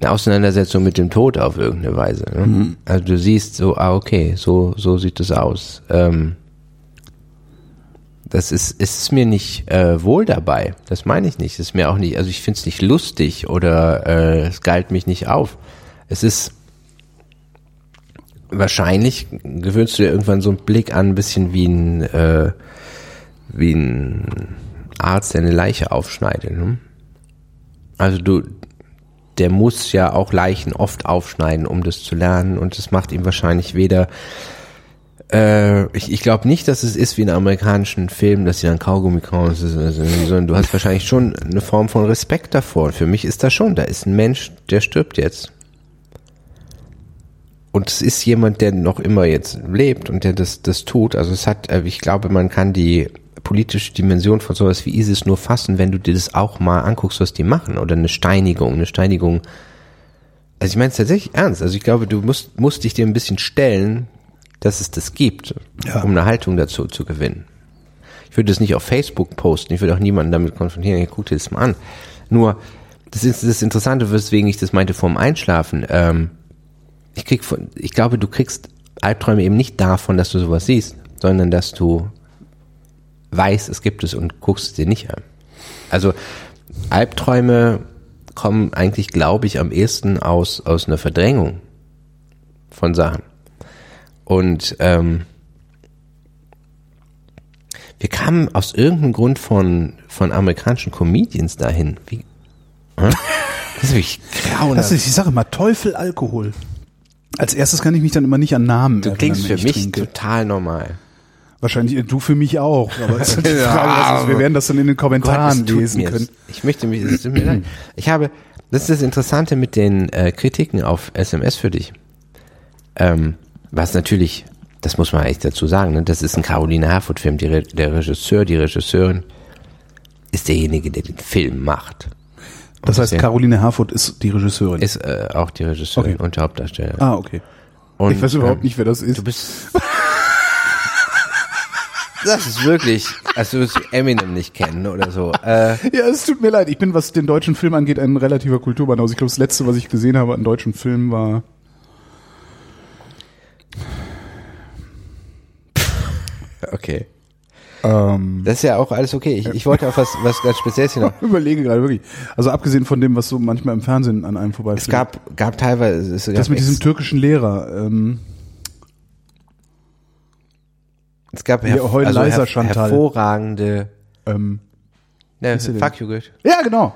eine Auseinandersetzung mit dem Tod auf irgendeine Weise. Ne? Mhm. Also du siehst so, ah okay, so so sieht es aus. Ähm, das ist, es ist mir nicht äh, wohl dabei. Das meine ich nicht. Es ist mir auch nicht, also ich finde es nicht lustig oder äh, es galt mich nicht auf. Es ist wahrscheinlich gewöhnst du dir irgendwann so einen Blick an, ein bisschen wie ein äh, wie ein Arzt, der eine Leiche aufschneidet. Ne? Also du, der muss ja auch Leichen oft aufschneiden, um das zu lernen und das macht ihm wahrscheinlich weder äh, ich, ich glaube nicht, dass es ist wie in amerikanischen Filmen, dass sie dann Kaugummi kauen, sondern du hast wahrscheinlich schon eine Form von Respekt davor. Für mich ist das schon, da ist ein Mensch, der stirbt jetzt. Und es ist jemand, der noch immer jetzt lebt und der das, das tut. Also es hat, äh, ich glaube, man kann die politische Dimension von sowas wie ISIS nur fassen, wenn du dir das auch mal anguckst, was die machen. Oder eine Steinigung. Eine Steinigung. Also ich meine es tatsächlich ernst. Also ich glaube, du musst, musst dich dir ein bisschen stellen, dass es das gibt, Ja. um eine Haltung dazu zu gewinnen. Ich würde das nicht auf Facebook posten. Ich würde auch niemanden damit konfrontieren. Ich guck dir das mal an. Nur, das ist das Interessante, weswegen ich das meinte vorm Einschlafen. Ähm, ich krieg von, ich glaube, du kriegst Albträume eben nicht davon, dass du sowas siehst, sondern dass du weißt, es gibt es und guckst es dir nicht an. Also Albträume kommen eigentlich, glaube ich, am ehesten aus aus einer Verdrängung von Sachen. Und ähm, wir kamen aus irgendeinem Grund von von amerikanischen Comedians dahin. Wie? Hä? Das ist wirklich grauenhaft. Das ist die Sache, mal Teufel, Alkohol. Als erstes kann ich mich dann immer nicht an Namen Du erinnern, klingst wenn für ich mich trinke. total normal. Wahrscheinlich äh, du für mich auch. Aber es ist die Frage, ist, wir werden das dann in den Kommentaren Gott, es lesen können. Ich möchte mich, es tut mir leid. Ich habe, das ist das Interessante mit den äh, Kritiken auf SMS für dich. Ähm, was natürlich, das muss man eigentlich dazu sagen, ne? das ist ein Caroline Herfurth-Film. Die Re der Regisseur, die Regisseurin ist derjenige, der den Film macht. Das heißt. Caroline Herfurth ist die Regisseurin. Ist äh, auch die Regisseurin Okay. und der Hauptdarsteller. ah, okay. Und, ich weiß überhaupt ähm, nicht, wer das ist. Du bist. Das ist wirklich, als würdest du Eminem nicht kennen oder so. Äh, Ja, es tut mir leid. Ich bin, was den deutschen Film angeht, ein relativer Kulturbanause. Ich glaube, das letzte, was ich gesehen habe an deutschen Filmen war Okay. Ähm, das ist ja auch alles okay. Ich, ich wollte auch was, was ganz Spezielles hier noch. Ich überlege gerade wirklich. Also abgesehen von dem, was so manchmal im Fernsehen an einem vorbei. Es gab, gab teilweise. Es gab das mit diesem türkischen Lehrer. Ähm, es gab herv also her hervorragende. Ähm, ne, Fuck you good. Ja, genau.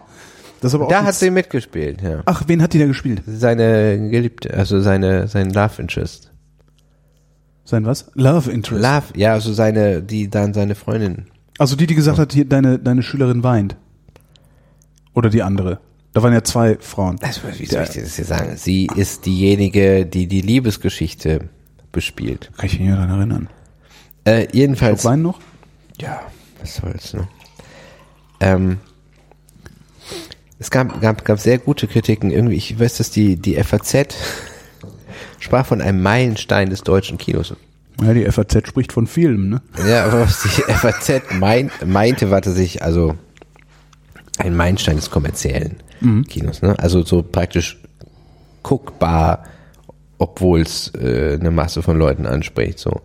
Das aber da hat sie mitgespielt, ja. Ach, wen hat die da gespielt? Seine Geliebte, also seine, sein Love Interest. Sein was? Love Interest. Love, ja, also seine, die dann seine Freundin. also die, die gesagt hat, hier, deine, deine Schülerin weint. Oder die andere. Da waren ja zwei Frauen. Das, wie soll ich dir das hier sagen? Sie ist diejenige, die die Liebesgeschichte bespielt. Kann ich mich daran erinnern. Äh, jedenfalls. Schluck Wein noch? Ja, was soll's, ne? Ähm, es gab, gab, gab sehr gute Kritiken. Irgendwie, ich weiß, dass die, die FAZ sprach von einem Meilenstein des deutschen Kinos. Ja, die FAZ spricht von Filmen, ne? Ja, aber was die FAZ meint, meinte, war sich also ein Meilenstein des kommerziellen Kinos, ne? Also so praktisch guckbar, obwohl es äh, eine Masse von Leuten anspricht, so.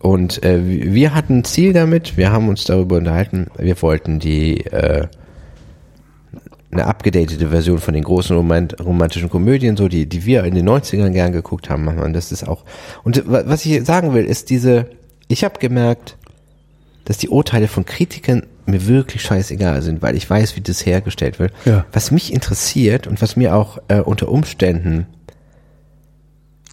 Und äh, wir hatten ein Ziel damit, wir haben uns darüber unterhalten, wir wollten die äh, eine abgedatete Version von den großen Romant romantischen Komödien, so die, die wir in den 90ern gern geguckt haben, machen. Und das ist auch. Und wa- was ich sagen will, ist diese, ich habe gemerkt, dass die Urteile von Kritikern mir wirklich scheißegal sind, weil ich weiß, wie das hergestellt wird. Ja. Was mich interessiert und was mir auch äh, unter Umständen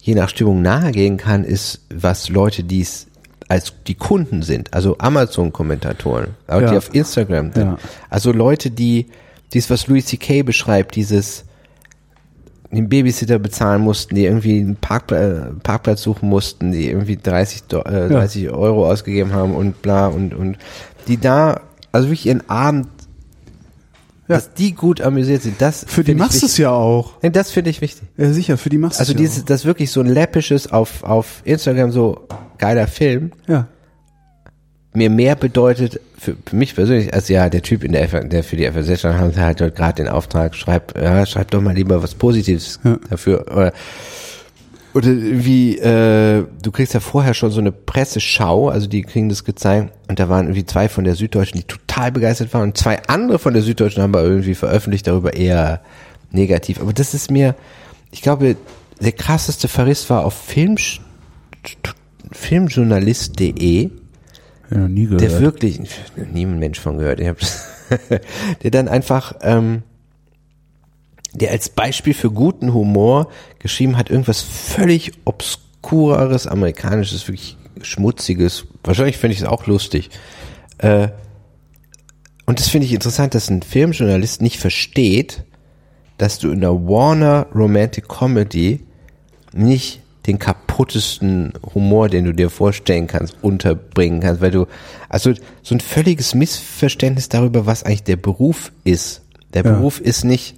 je nach Stimmung nahegehen kann, ist, was Leute, die es als die Kunden sind, also Amazon-Kommentatoren, auch Ja. die auf Instagram sind, Ja. also Leute, die dies, was Louis C.K. beschreibt, dieses den Babysitter bezahlen mussten, die irgendwie einen Parkpla äh, Parkplatz suchen mussten, die irgendwie 30, Do äh, 30 Euro ausgegeben haben und bla und, und die da, also wirklich ihren Abend, Ja. dass die gut amüsiert sind, das Für die machst du es ja auch. Nee, Das finde ich wichtig. Ja, sicher, für die machst du Also es ja dieses, das wirklich so ein läppisches auf, auf Instagram so geiler Film, auch. Ja. Mir mehr bedeutet für, für mich persönlich, als ja der Typ in der, F der für die FSS stand, haben sie halt dort gerade den Auftrag, schreib, ja, schreib doch mal lieber was Positives Ja. dafür. Oder, oder wie, äh, du kriegst ja vorher schon so eine Presseschau, also die kriegen das gezeigt und da waren irgendwie zwei von der Süddeutschen, die total begeistert waren und zwei andere von der Süddeutschen haben aber irgendwie veröffentlicht darüber eher negativ. Aber das ist mir, ich glaube, der krasseste Verriss war auf Film, filmjournalist.de Ja, nie gehört. der wirklich, nie ein Mensch von gehört, ich hab das, der dann einfach, ähm, der als Beispiel für guten Humor geschrieben hat, irgendwas völlig obskureres, amerikanisches, wirklich schmutziges, wahrscheinlich finde ich es auch lustig. Äh, und das finde ich interessant, dass ein Filmjournalist nicht versteht, dass du in der Warner Romantic Comedy nicht den kaputtesten Humor, den du dir vorstellen kannst, unterbringen kannst, weil du, also so ein völliges Missverständnis darüber, was eigentlich der Beruf ist. Der Ja. Beruf ist nicht,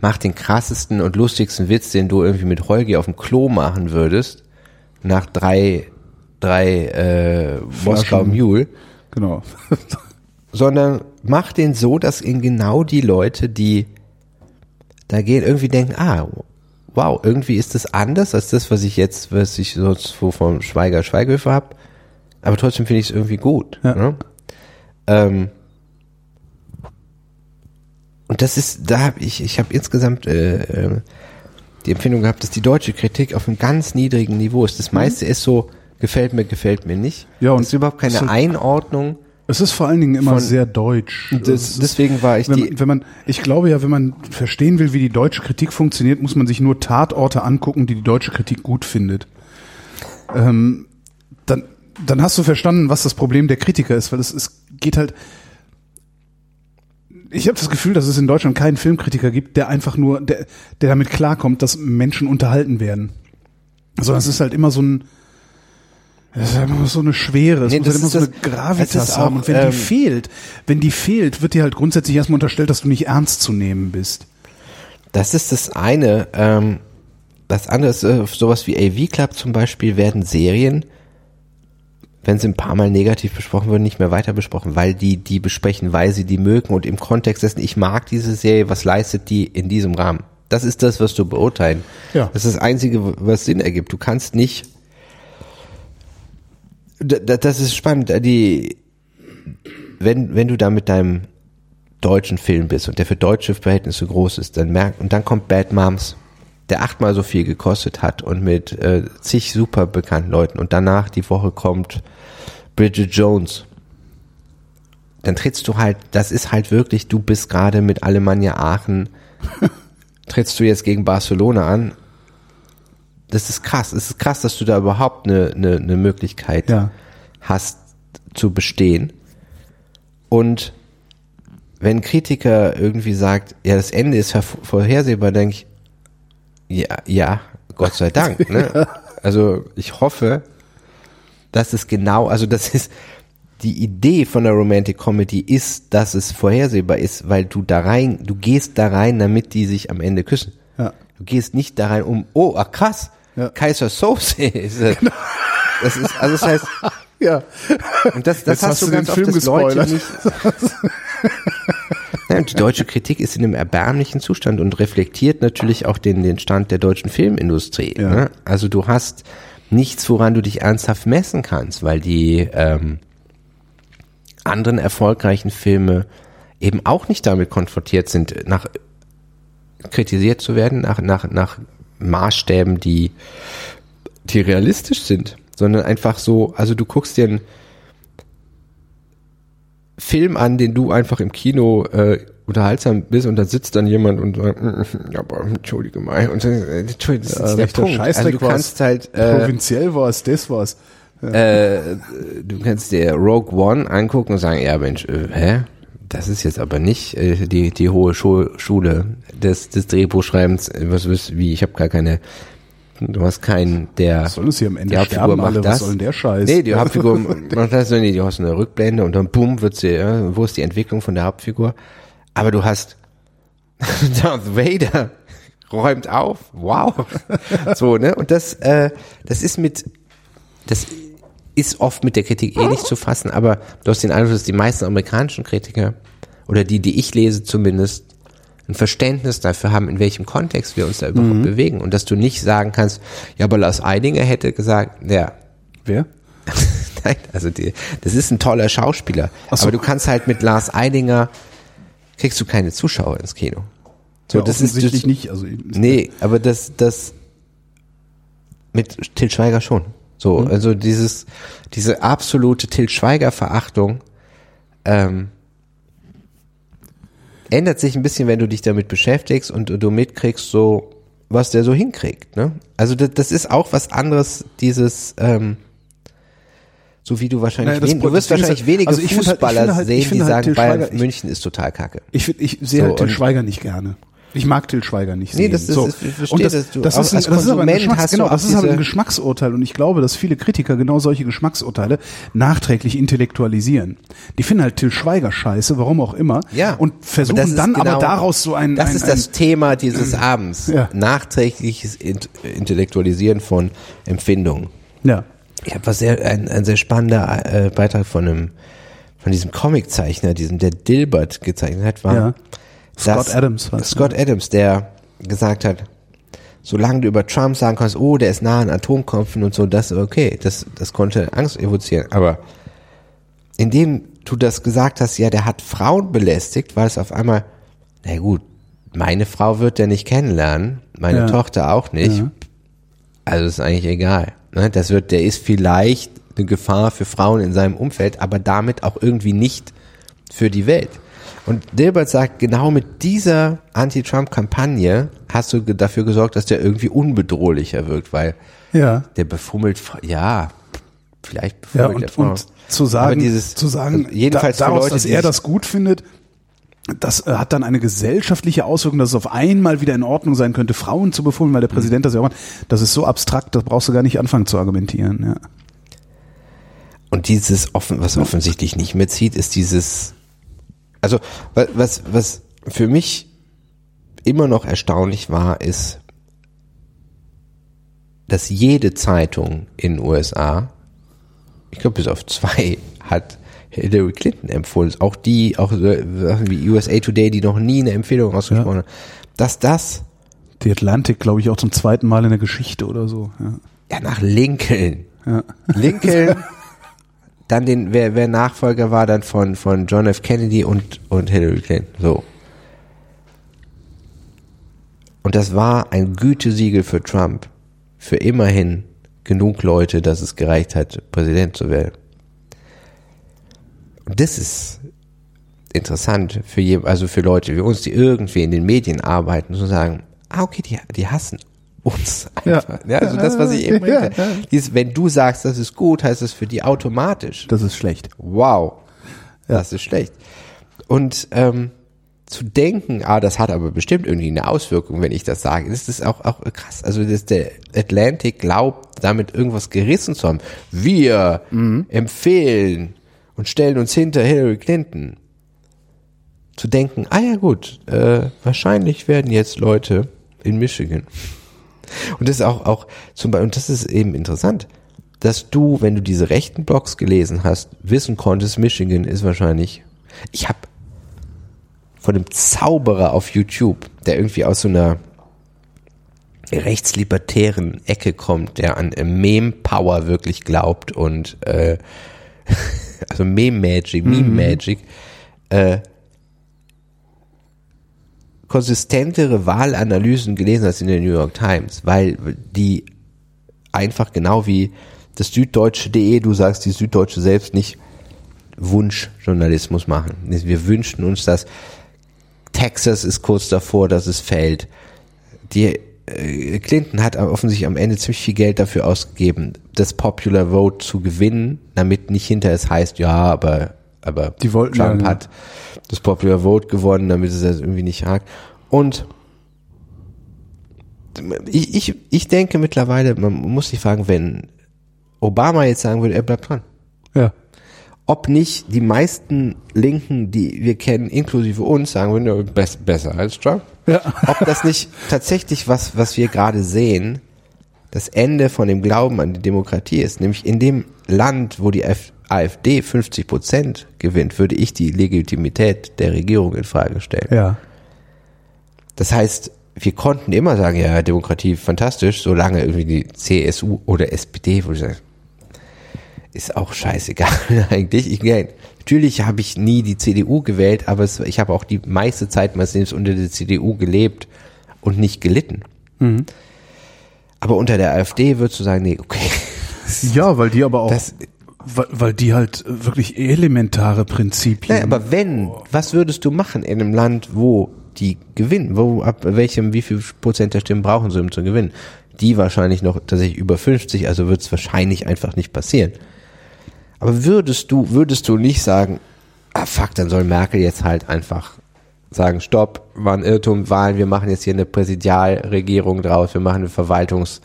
mach den krassesten und lustigsten Witz, den du irgendwie mit Holgi auf dem Klo machen würdest, nach drei, drei äh, Moskau Mule, Genau. sondern mach den so, dass ihn genau die Leute, die da gehen, irgendwie denken, ah, wow, irgendwie ist das anders als das, was ich jetzt, was ich sonst so vom Schweiger Schweighöfer hab, aber trotzdem finde ich es irgendwie gut. Ja. Ne? Ähm, und das ist, da habe ich, ich habe insgesamt äh, äh, die Empfindung gehabt, dass die deutsche Kritik auf einem ganz niedrigen Niveau ist. Das meiste ist so, gefällt mir, gefällt mir nicht. Ja, und es ist überhaupt keine so- Einordnung. Es ist vor allen Dingen immer sehr deutsch. Das, Es ist- deswegen war ich wenn, die, wenn man, ich glaube ja, wenn man verstehen will, wie die deutsche Kritik funktioniert, muss man sich nur Tatorte angucken, die die deutsche Kritik gut findet. Ähm, dann, dann hast du verstanden, was das Problem der Kritiker ist, weil es, es geht halt. Ich habe das Gefühl, dass es in Deutschland keinen Filmkritiker gibt, der einfach nur, der, der damit klarkommt, dass Menschen unterhalten werden. Sondern es ist halt immer so ein, es ist immer so eine Schwere, es Nee, muss halt das immer so eine das- das Gravitas haben. auch, Und wenn ähm, die fehlt, wenn die fehlt, wird dir halt grundsätzlich erstmal unterstellt, dass du nicht ernst zu nehmen bist. Das ist das eine. Ähm, das andere ist äh, sowas wie AV Club zum Beispiel werden Serien, wenn sie ein paar Mal negativ besprochen würden, nicht mehr weiter besprochen, weil die die besprechen, weil sie die mögen und im Kontext dessen, ich mag diese Serie, was leistet die in diesem Rahmen? Das ist das, was du beurteilen. Ja. Das ist das Einzige, was Sinn ergibt. Du kannst nicht Das ist spannend. Die, wenn, wenn du da mit deinem deutschen Film bist und der für deutsche Verhältnisse groß ist, dann merkt, und dann kommt Bad Moms, der achtmal so viel gekostet hat und mit äh, zig super bekannten Leuten und danach die Woche kommt Bridget Jones. Dann trittst du halt, das ist halt wirklich, du bist gerade mit Alemannia Aachen, trittst du jetzt gegen Barcelona an. Das ist krass. Es ist krass, dass du da überhaupt eine, eine, eine Möglichkeit Ja. hast zu bestehen. Und wenn ein Kritiker irgendwie sagt, ja, das Ende ist vorhersehbar, denke ich, ja, ja, Gott sei Dank. Ne? Also ich hoffe, dass es genau, also das ist die Idee von der Romantic Comedy ist, dass es vorhersehbar ist, weil du da rein, du gehst da rein, damit die sich am Ende küssen. Ja. Du gehst nicht da rein, um, oh, ach krass, Ja. Kaiser Soße ist es. Das ist, also das heißt, Ja. und das, das Jetzt hast, hast du ganz den oft, Film dass Leute nicht. Und die deutsche Kritik ist in einem erbärmlichen Zustand und reflektiert natürlich auch den, den Stand der deutschen Filmindustrie. Ja. Ne? Also du hast nichts, woran du dich ernsthaft messen kannst, weil die ähm, anderen erfolgreichen Filme eben auch nicht damit konfrontiert sind, nach kritisiert zu werden, nach, nach, nach Maßstäben, die, die realistisch sind, sondern einfach so, also du guckst dir einen Film an, den du einfach im Kino äh, unterhaltsam bist und da sitzt dann jemand und sagt, "Mm, ja, aber entschuldige mal, und dann, äh, entschuldige, das Ja, ist der rechter Punkt. Also du kannst halt, äh, Provinziell war's, das war's. äh, du kannst dir Rogue One angucken und sagen, ja Mensch, äh, hä? Das ist jetzt aber nicht äh, die die hohe Schu Schule des des Drehbuchschreibens. Was wisst wie? Ich habe gar keine. Du hast keinen, der Was soll es hier am Ende die Hauptfigur macht alle? das. Was soll denn der Scheiß? Nee, die Hauptfigur macht das, nee, du hast eine Rückblende und dann bumm wird sie, ja, wo ist die Entwicklung von der Hauptfigur? Aber du hast Darth Vader räumt auf, wow. So, ne? Und das, äh, das ist mit, das ist oft mit der Kritik eh nicht zu fassen, aber du hast den Eindruck, dass die meisten amerikanischen Kritiker, oder die, die ich lese zumindest, ein Verständnis dafür haben, in welchem Kontext wir uns da überhaupt bewegen. Und dass du nicht sagen kannst, ja, aber Lars Eidinger hätte gesagt, ja, Wer? Nein, also die, das ist ein toller Schauspieler. So. Aber du kannst halt mit Lars Eidinger, kriegst du keine Zuschauer ins Kino. So, Ja, das ist, das, nicht. Also, nee, aber das, das, mit Til Schweiger schon. So, Mhm. also dieses, diese absolute Til Schweiger Verachtung, ähm, ändert sich ein bisschen, wenn du dich damit beschäftigst und du mitkriegst, so, was der so hinkriegt, ne? Also das, das ist auch was anderes, dieses, ähm, so wie du wahrscheinlich, Naja, du wirst wahrscheinlich halt- wenige also halt- Fußballer halt- sehen, die halt sagen, Bayern München ist total kacke. Ich, ich sehe So, halt und- Schweiger nicht gerne. Ich mag Til Schweiger nicht Nee, das ist- so. ich verstehe, und das, du das auch ist, ein, das ist aber ein Geschmacks, genau, das ist aber ein Geschmacksurteil und ich glaube, dass viele Kritiker genau solche Geschmacksurteile nachträglich intellektualisieren. Die finden halt Til Schweiger scheiße, warum auch immer, Ja. und Aber versuchen das dann aber genau- daraus so ein, Das ein, ist ein das Thema dieses Abends. Ja. Nachträgliches Int Intellektualisieren von Empfindungen. ja. Ich habe was sehr, ein, ein sehr spannender äh, Beitrag von einem, von diesem Comiczeichner, diesem, der Dilbert gezeichnet hat, war Ja. Scott Adams war's, Scott Adams, der gesagt hat, solange du über Trump sagen kannst, oh, der ist nah an Atomkopfen und so, das okay, das, das konnte Angst evozieren. Aber indem du das gesagt hast, ja, der hat Frauen belästigt, war es auf einmal, na gut, meine Frau wird der nicht kennenlernen, meine Ja. Tochter auch nicht. Ja. Also ist eigentlich egal. Ne? Das wird, der ist vielleicht eine Gefahr für Frauen in seinem Umfeld, aber damit auch irgendwie nicht für die Welt. Und Dilbert sagt, genau mit dieser Anti-Trump-Kampagne hast du dafür gesorgt, dass der irgendwie unbedrohlicher wirkt, weil Ja. der befummelt, ja, vielleicht Ja, befummelt der und, und zu sagen, Aber dieses, zu sagen, also jedenfalls daraus, Leute, dass er das gut findet, das äh, hat dann eine gesellschaftliche Auswirkung, dass es auf einmal wieder in Ordnung sein könnte, Frauen zu befummeln, weil der Präsident das ja auch macht. Das ist so abstrakt, das brauchst du gar nicht anfangen zu argumentieren. Ja. Und dieses offen, was offensichtlich nicht mehr zieht, ist dieses, also wa- was, was für mich immer noch erstaunlich war, ist, dass jede Zeitung in den USA, ich glaube bis auf zwei, hat Hillary Clinton empfohlen. Auch die, auch wie USA Today, die noch nie eine Empfehlung ausgesprochen haben, dass das Die Atlantic, glaube ich, auch zum zweiten Mal in der Geschichte oder so. Ja. ja nach Lincoln, Ja. Lincoln dann den, wer, wer Nachfolger war dann von, von John F. Kennedy und, und Hillary Clinton. So. Und das war ein Gütesiegel für Trump. Für immerhin genug Leute, dass es gereicht hat, Präsident zu werden. Und das ist interessant für je, also für Leute wie uns, die irgendwie in den Medien arbeiten, zu sagen, ah, okay, die, die hassen uns einfach. Ja. also das, was ich eben Ja, ja, Dieses, wenn du sagst, das ist gut, heißt es für die automatisch. Das ist schlecht. Wow, das ist schlecht. Und ähm, zu denken, ah, das hat aber bestimmt irgendwie eine Auswirkung, wenn ich das sage, das ist auch, auch krass. Also dass der Atlantic glaubt, damit irgendwas gerissen zu haben. Wir empfehlen und stellen uns hinter Hillary Clinton. Zu denken, ah ja gut, äh, wahrscheinlich werden jetzt Leute in Michigan. Und das ist auch, auch zum Beispiel, und das ist eben interessant, dass du, wenn du diese rechten Blogs gelesen hast, wissen konntest, Michigan ist wahrscheinlich, ich habe von einem Zauberer auf YouTube, der irgendwie aus so einer rechtslibertären Ecke kommt, der an Meme-Power wirklich glaubt und äh, also Meme-Magic, Meme-Magic, äh, konsistentere Wahlanalysen gelesen als in der New York Times, weil die einfach genau wie das Süddeutsche.de, du sagst die Süddeutsche selbst nicht Wunschjournalismus machen. Wir wünschen uns das. Texas ist kurz davor, dass es fällt. Die äh, Clinton hat offensichtlich am Ende ziemlich viel Geld dafür ausgegeben, das Popular Vote zu gewinnen, damit nicht hinterher es heißt, ja, aber aber Die wollten Trump ja, hat das Popular Vote gewonnen, damit es das irgendwie nicht hakt. Und ich, ich, ich denke mittlerweile, man muss sich fragen, wenn Obama jetzt sagen würde, er bleibt dran. Ja. Ob nicht die meisten Linken, die wir kennen, inklusive uns, sagen würden, besser als Trump. Ja. Ob das nicht tatsächlich was, was wir gerade sehen, das Ende von dem Glauben an die Demokratie ist, nämlich in dem Land, wo die F AfD 50 Prozent gewinnt, würde ich die Legitimität der Regierung in Frage stellen. Ja. Das heißt, wir konnten immer sagen, ja, Demokratie fantastisch, solange irgendwie die CSU oder SPD, wo ich sage, ist auch scheißegal eigentlich. Ich, natürlich habe ich nie die CDU gewählt, aber es, ich habe auch die meiste Zeit meines Lebens unter der CDU gelebt und nicht gelitten. Aber unter der AfD würdest du sagen, nee, okay. Ja, weil die aber auch, Das, weil, weil die halt wirklich elementare Prinzipien. Nein, aber wenn, was würdest du machen in einem Land, wo die gewinnen? Wo, ab welchem, wie viel Prozent der Stimmen brauchen sie, um zu gewinnen? Die wahrscheinlich noch tatsächlich über 50, also wird es wahrscheinlich einfach nicht passieren. Aber würdest du, würdest du nicht sagen, ah fuck, dann soll Merkel jetzt halt einfach sagen, stopp, war ein Irrtum, Wahlen, wir machen jetzt hier eine Präsidialregierung draus, wir machen eine Verwaltungs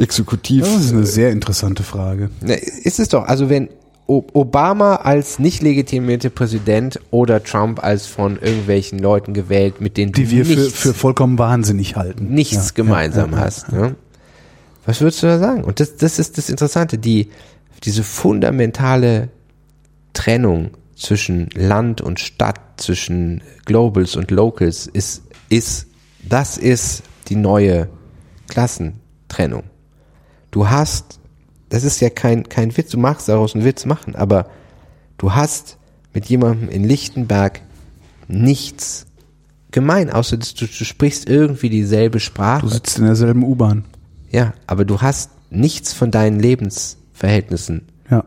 Exekutiv. das ist eine sehr interessante Frage. Ne, Ist es doch, also wenn Obama als nicht legitimierte Präsident oder Trump als von irgendwelchen Leuten gewählt, mit denen du Die wir für, für vollkommen wahnsinnig halten. nichts Ja, gemeinsam ja, ja, hast. Ne? Was würdest du da sagen? Und das, das ist das Interessante, die, diese fundamentale Trennung zwischen Land und Stadt, zwischen Globals und Locals ist, ist, das ist die neue Klassentrennung. Du hast, das ist ja kein, kein Witz, du magst daraus einen Witz machen, aber du hast mit jemandem in Lichtenberg nichts gemein, außer dass du, du sprichst irgendwie dieselbe Sprache. Du sitzt in derselben U-Bahn. Ja, aber du hast nichts von deinen Lebensverhältnissen. Ja.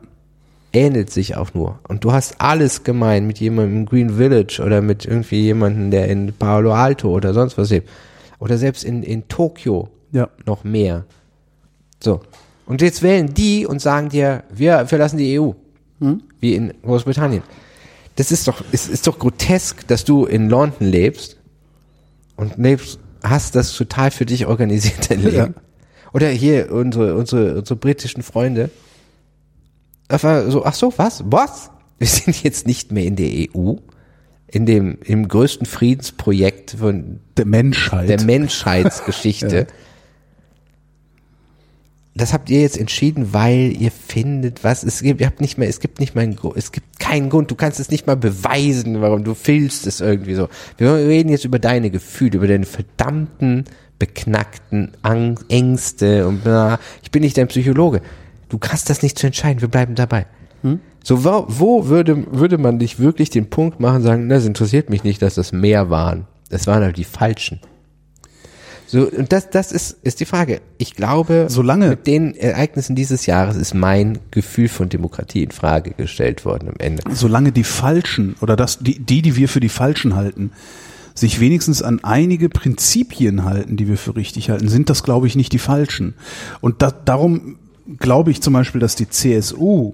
Ähnelt sich auch nur. Und du hast alles gemein mit jemandem im Green Village oder mit irgendwie jemandem, der in Palo Alto oder sonst was lebt. Oder selbst in, in Tokio Ja. noch mehr. So. Und jetzt wählen die und sagen dir, wir verlassen die EU. Wie in Großbritannien. Das ist doch, es ist doch grotesk, dass du in London lebst und lebst, hast das total für dich organisiert, dein Leben. Ja. Oder hier unsere, unsere, unsere britischen Freunde. Einfach so, ach so, was? Was? Wir sind jetzt nicht mehr in der EU. In dem, im größten Friedensprojekt von Der Menschheit. der Menschheitsgeschichte. Das habt ihr jetzt entschieden, weil ihr findet, was es gibt. Ihr habt nicht mehr, es gibt nicht mal, einen, es gibt keinen Grund. Du kannst es nicht mal beweisen, warum du fühlst es irgendwie so. Wir reden jetzt über deine Gefühle, über deine verdammten, beknackten Ang Ängste und bla. Ich bin nicht dein Psychologe. Du kannst das nicht zu entscheiden, wir bleiben dabei. Hm? So, wo, wo würde, würde man dich wirklich den Punkt machen, sagen, das interessiert mich nicht, dass das mehr waren. Es waren aber die Falschen. So, und das, das ist, ist die Frage. Ich glaube, Solange- mit den Ereignissen dieses Jahres ist mein Gefühl von Demokratie in Frage gestellt worden am Ende. solange die Falschen oder das, die, die, die wir für die Falschen halten, sich wenigstens an einige Prinzipien halten, die wir für richtig halten, sind das, glaube ich, nicht die Falschen. Und da, darum glaube ich zum Beispiel, dass die CSU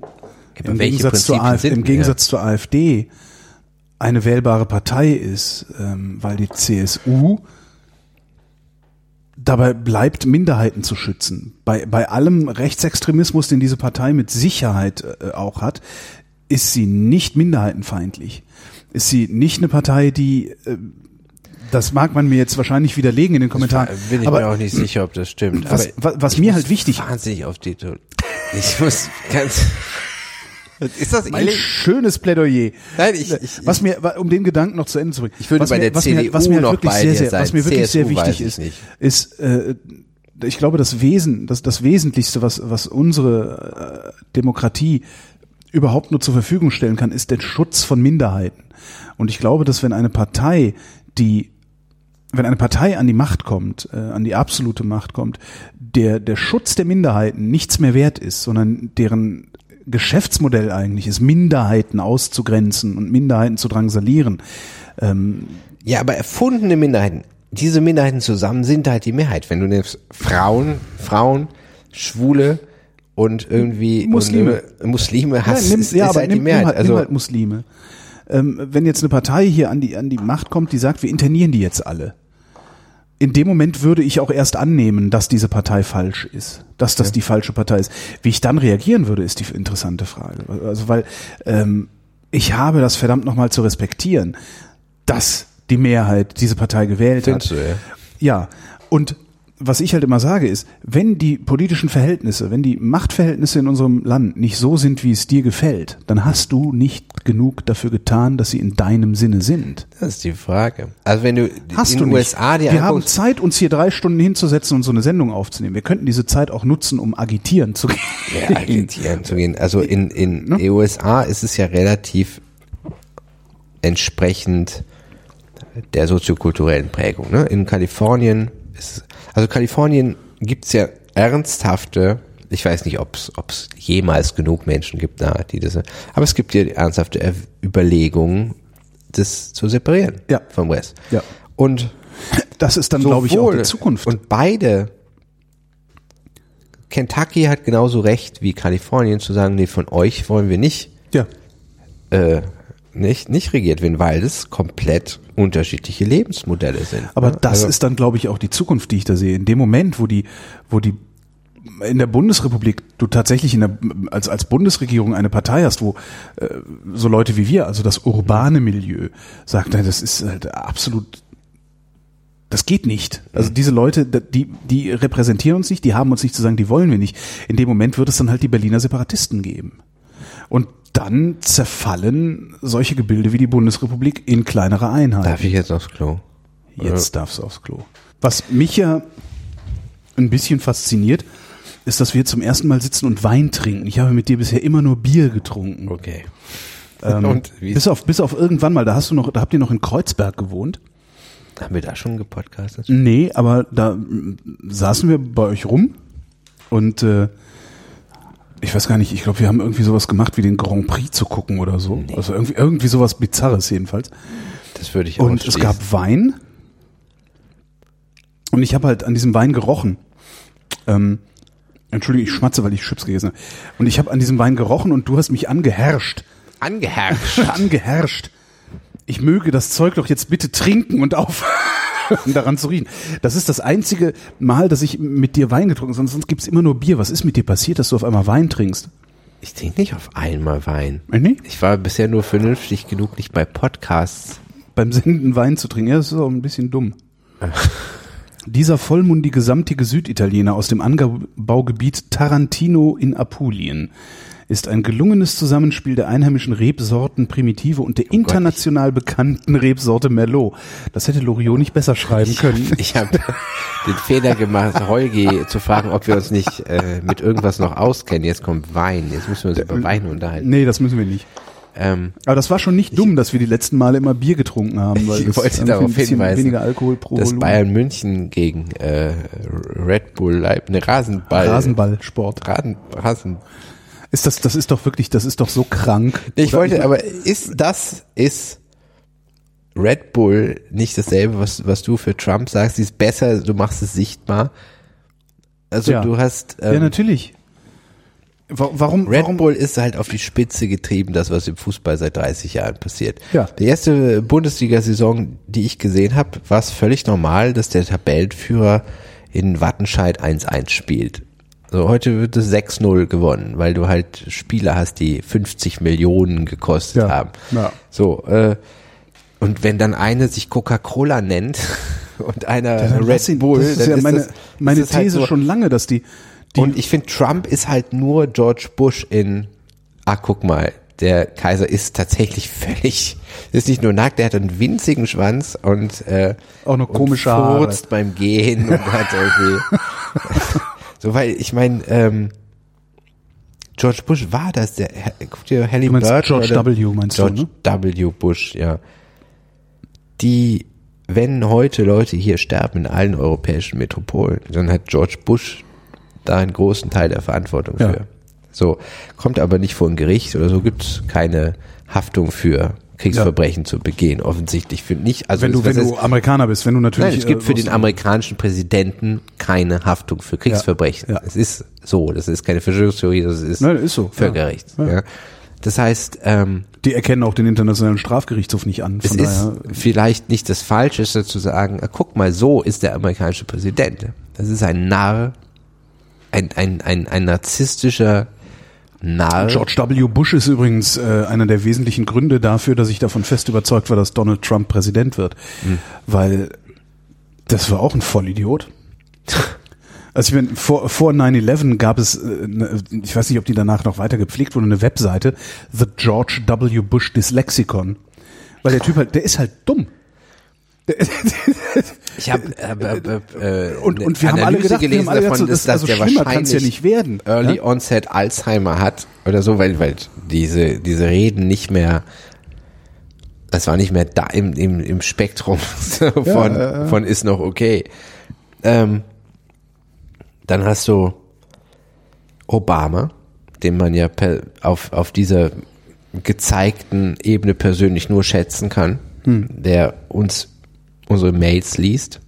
im Gegensatz, zur, AfD, im Gegensatz zur AfD eine wählbare Partei ist, ähm, weil die CSU dabei bleibt, Minderheiten zu schützen. Bei, bei allem Rechtsextremismus, den diese Partei mit Sicherheit äh, auch hat, ist sie nicht minderheitenfeindlich. Ist sie nicht eine Partei, die, äh, das mag man mir jetzt wahrscheinlich widerlegen in den Kommentaren, Bin ich aber mir auch nicht sicher, ob das stimmt. was, was, was ich mir halt wichtig, Wahnsinnig auf die. Ich muss ganz. Ist das ein ehrlich? schönes Plädoyer. Nein, ich- ich- was mir, um den Gedanken noch zu Ende zu bringen. Ich würde was bei mir, der was mir, CDU was mir noch wirklich bei sehr, sehr, sein. was mir wirklich sehr CSU weiß wichtig ich ist, nicht. ist, äh, ich glaube, das Wesen, das, das Wesentlichste, was, was unsere äh, Demokratie überhaupt nur zur Verfügung stellen kann, ist der Schutz von Minderheiten. Und ich glaube, dass wenn eine Partei, die wenn eine Partei an die Macht kommt, äh, an die absolute Macht kommt, der der Schutz der Minderheiten nichts mehr wert ist, sondern deren Geschäftsmodell eigentlich ist, Minderheiten auszugrenzen und Minderheiten zu drangsalieren. Ähm, Ja, aber erfundene Minderheiten. Diese Minderheiten zusammen sind halt die Mehrheit. Wenn du nimmst Frauen, Frauen, Schwule und irgendwie Muslime. und, äh, Muslime hast, ja, nimm, ist, ja, ist aber halt nimm, die Mehrheit. nimm, halt, also nimm halt Muslime. Ähm, wenn jetzt eine Partei hier an die, an die Macht kommt, die sagt, wir internieren die jetzt alle. In dem Moment würde ich auch erst annehmen, dass diese Partei falsch ist, dass das die falsche Partei ist. Wie ich dann reagieren würde, ist die interessante Frage. Also weil ähm, ich habe das verdammt nochmal zu respektieren, dass die Mehrheit diese Partei gewählt Findest hat. du, ja? Ja, und was ich halt immer sage ist, wenn die politischen Verhältnisse, wenn die Machtverhältnisse in unserem Land nicht so sind, wie es dir gefällt, dann hast du nicht genug dafür getan, dass sie in deinem Sinne sind. das ist die Frage. Also wenn du Hast in du den nicht. USA dir Wir haben Zeit, uns hier drei Stunden hinzusetzen und so eine Sendung aufzunehmen. Wir könnten diese Zeit auch nutzen, um agitieren zu gehen. ja, agitieren zu gehen. Also in, in Ne? den USA ist es ja relativ entsprechend der soziokulturellen Prägung. Ne? In Kalifornien ist also Kalifornien gibt's ja ernsthafte, ich weiß nicht, ob es jemals genug Menschen gibt, da, die das, aber es gibt ja ernsthafte Er- Überlegungen, das zu separieren Ja. vom West. Ja. Und Das ist dann, glaube ich, auch die Zukunft. Und beide Kentucky hat genauso recht wie Kalifornien zu sagen, nee, von euch wollen wir nicht, ja. äh, nicht, nicht regiert werden, weil es komplett unterschiedliche Lebensmodelle sind. Aber ne? das Also- ist dann, glaube ich, auch die Zukunft, die ich da sehe. In dem Moment, wo die, wo die in der Bundesrepublik du tatsächlich in der, als, als Bundesregierung eine Partei hast, wo äh, so Leute wie wir, also das urbane Milieu, sagt, nein, das ist halt absolut, das geht nicht. Also diese Leute, die, die repräsentieren uns nicht, die haben uns nicht zu sagen, die wollen wir nicht. In dem Moment wird es dann halt die Berliner Separatisten geben. Und dann zerfallen solche Gebilde wie die Bundesrepublik in kleinere Einheiten. Darf ich jetzt aufs Klo? Jetzt darfst du aufs Klo. Was mich ja ein bisschen fasziniert, ist, dass wir zum ersten Mal sitzen und Wein trinken. Ich habe mit dir bisher immer nur Bier getrunken. Okay. Ähm, Und bis auf bis auf irgendwann mal, da hast du noch, da habt ihr noch in Kreuzberg gewohnt. haben wir da schon gepodcastet? Nee, aber da saßen wir bei euch rum und äh, ich weiß gar nicht, ich glaube, wir haben irgendwie sowas gemacht, wie den Grand Prix zu gucken oder so. Also irgendwie, irgendwie sowas Bizarres jedenfalls. Das würde ich Und es gab Wein. Und ich habe halt an diesem Wein gerochen. Ähm, Entschuldigung, ich schmatze, weil ich Chips gegessen habe. Und ich habe an diesem Wein gerochen und du hast mich angeherrscht. angeherrscht. angeherrscht. Ich möge das Zeug doch jetzt bitte trinken und aufhören, daran zu riechen. Das ist das einzige Mal, dass ich mit dir Wein getrunken habe. Sonst gibt's immer nur Bier. Was ist mit dir passiert, dass du auf einmal Wein trinkst? Ich trinke nicht auf einmal Wein. Äh, nee? Ich war bisher nur vernünftig genug, nicht bei Podcasts. Beim Senden Wein zu trinken. Ja, das ist auch ein bisschen dumm. Dieser vollmundige, samtige Süditaliener aus dem Anbaugebiet Tarantino in Apulien ist ein gelungenes Zusammenspiel der einheimischen Rebsorten Primitive und der international bekannten Rebsorte Merlot. Das hätte Loriot nicht besser schreiben können. Ich habe den Fehler gemacht, Holgi zu fragen, ob wir uns nicht äh, mit irgendwas noch auskennen. Jetzt kommt Wein. Jetzt müssen wir uns über Wein unterhalten. Nee, das müssen wir nicht. Ähm, Aber das war schon nicht dumm, dass wir die letzten Male immer Bier getrunken haben, weil ich wollte darauf ein bisschen hinweisen, weniger Alkohol pro dass Volumen. Bayern München gegen äh, Red Bull Leib, ne Rasenball, Rasenballsport. Rasen, Rasen. Ist das, das ist doch wirklich, das ist doch so krank. Ich Oder? wollte, aber ist das ist Red Bull nicht dasselbe, was was du für Trump sagst? Sie ist besser, du machst es sichtbar. Also Ja. du hast ja, ähm, natürlich. Wa- Warum, Red warum, Bull ist halt auf die Spitze getrieben, das was im Fußball seit 30 Jahren passiert. Ja. Die erste Bundesliga-Saison, die ich gesehen habe, war es völlig normal, dass der Tabellenführer in Wattenscheid 1-1 spielt. So, heute wird es 6-0 gewonnen, weil du halt Spieler hast, die 50 Millionen gekostet Ja. haben. Ja. So, äh, und wenn dann eine sich Coca-Cola nennt und einer lass Red ihn- Bull, das ist ja ist meine, das, meine ist halt These so, schon lange, dass die, die und ich finde, Trump ist halt nur George Bush in, ah, guck mal, der Kaiser ist tatsächlich völlig, ist nicht nur nackt, der hat einen winzigen Schwanz und, äh, Auch noch und komische Haare. furzt beim Gehen und hat irgendwie, so, weil ich meine, ähm, George Bush war das, der, guck dir Halle Du meinst Burton George oder- W. meinst du, George ne? W. Bush, ja. Die, wenn heute Leute hier sterben in allen europäischen Metropolen, dann hat George Bush da einen großen Teil der Verantwortung Ja. für. So, kommt aber nicht vor ein Gericht oder so, gibt's keine Haftung für Kriegsverbrechen zu begehen, offensichtlich für nicht. Also wenn du, es- wenn du heißt- Amerikaner bist, wenn du natürlich. Nein, es gibt äh, für den amerikanischen Präsidenten keine Haftung für Kriegsverbrechen. Ja, ja. Es ist so, das ist keine Verschwörungstheorie, das ist Nein, ist so, Völkerrecht. ja. Ja. Das heißt, ähm, Die erkennen auch den Internationalen Strafgerichtshof nicht an. es Von ist daher, vielleicht nicht das Falscheste zu sagen, ah, guck mal, so ist der amerikanische Präsident. Das ist ein Narr, ein, ein, ein, ein narzisstischer Narr. George W. Bush ist übrigens äh, einer der wesentlichen Gründe dafür, dass ich davon fest überzeugt war, dass Donald Trump Präsident wird. Hm. Weil das war auch ein Vollidiot. Also ich meine, vor, vor 9-11 gab es, äh, ne, ich weiß nicht, ob die danach noch weiter gepflegt wurde, eine Webseite, The George W. Bush Dyslexicon. Weil der Typ halt, der ist halt dumm. Ich habe äh, äh, äh, Und- eine und wir haben alle gedacht, wir gelesen haben alle davon, gedacht, dass, so- dass also der wahrscheinlich ja nicht werden, Early ja? Onset Alzheimer hat oder so, weil weil diese diese Reden nicht mehr das war nicht mehr da im, im, im Spektrum von, von ist noch okay. Ähm, dann hast du Obama, den man ja per, auf, auf dieser gezeigten Ebene persönlich nur schätzen kann, der uns unsere Mails liest.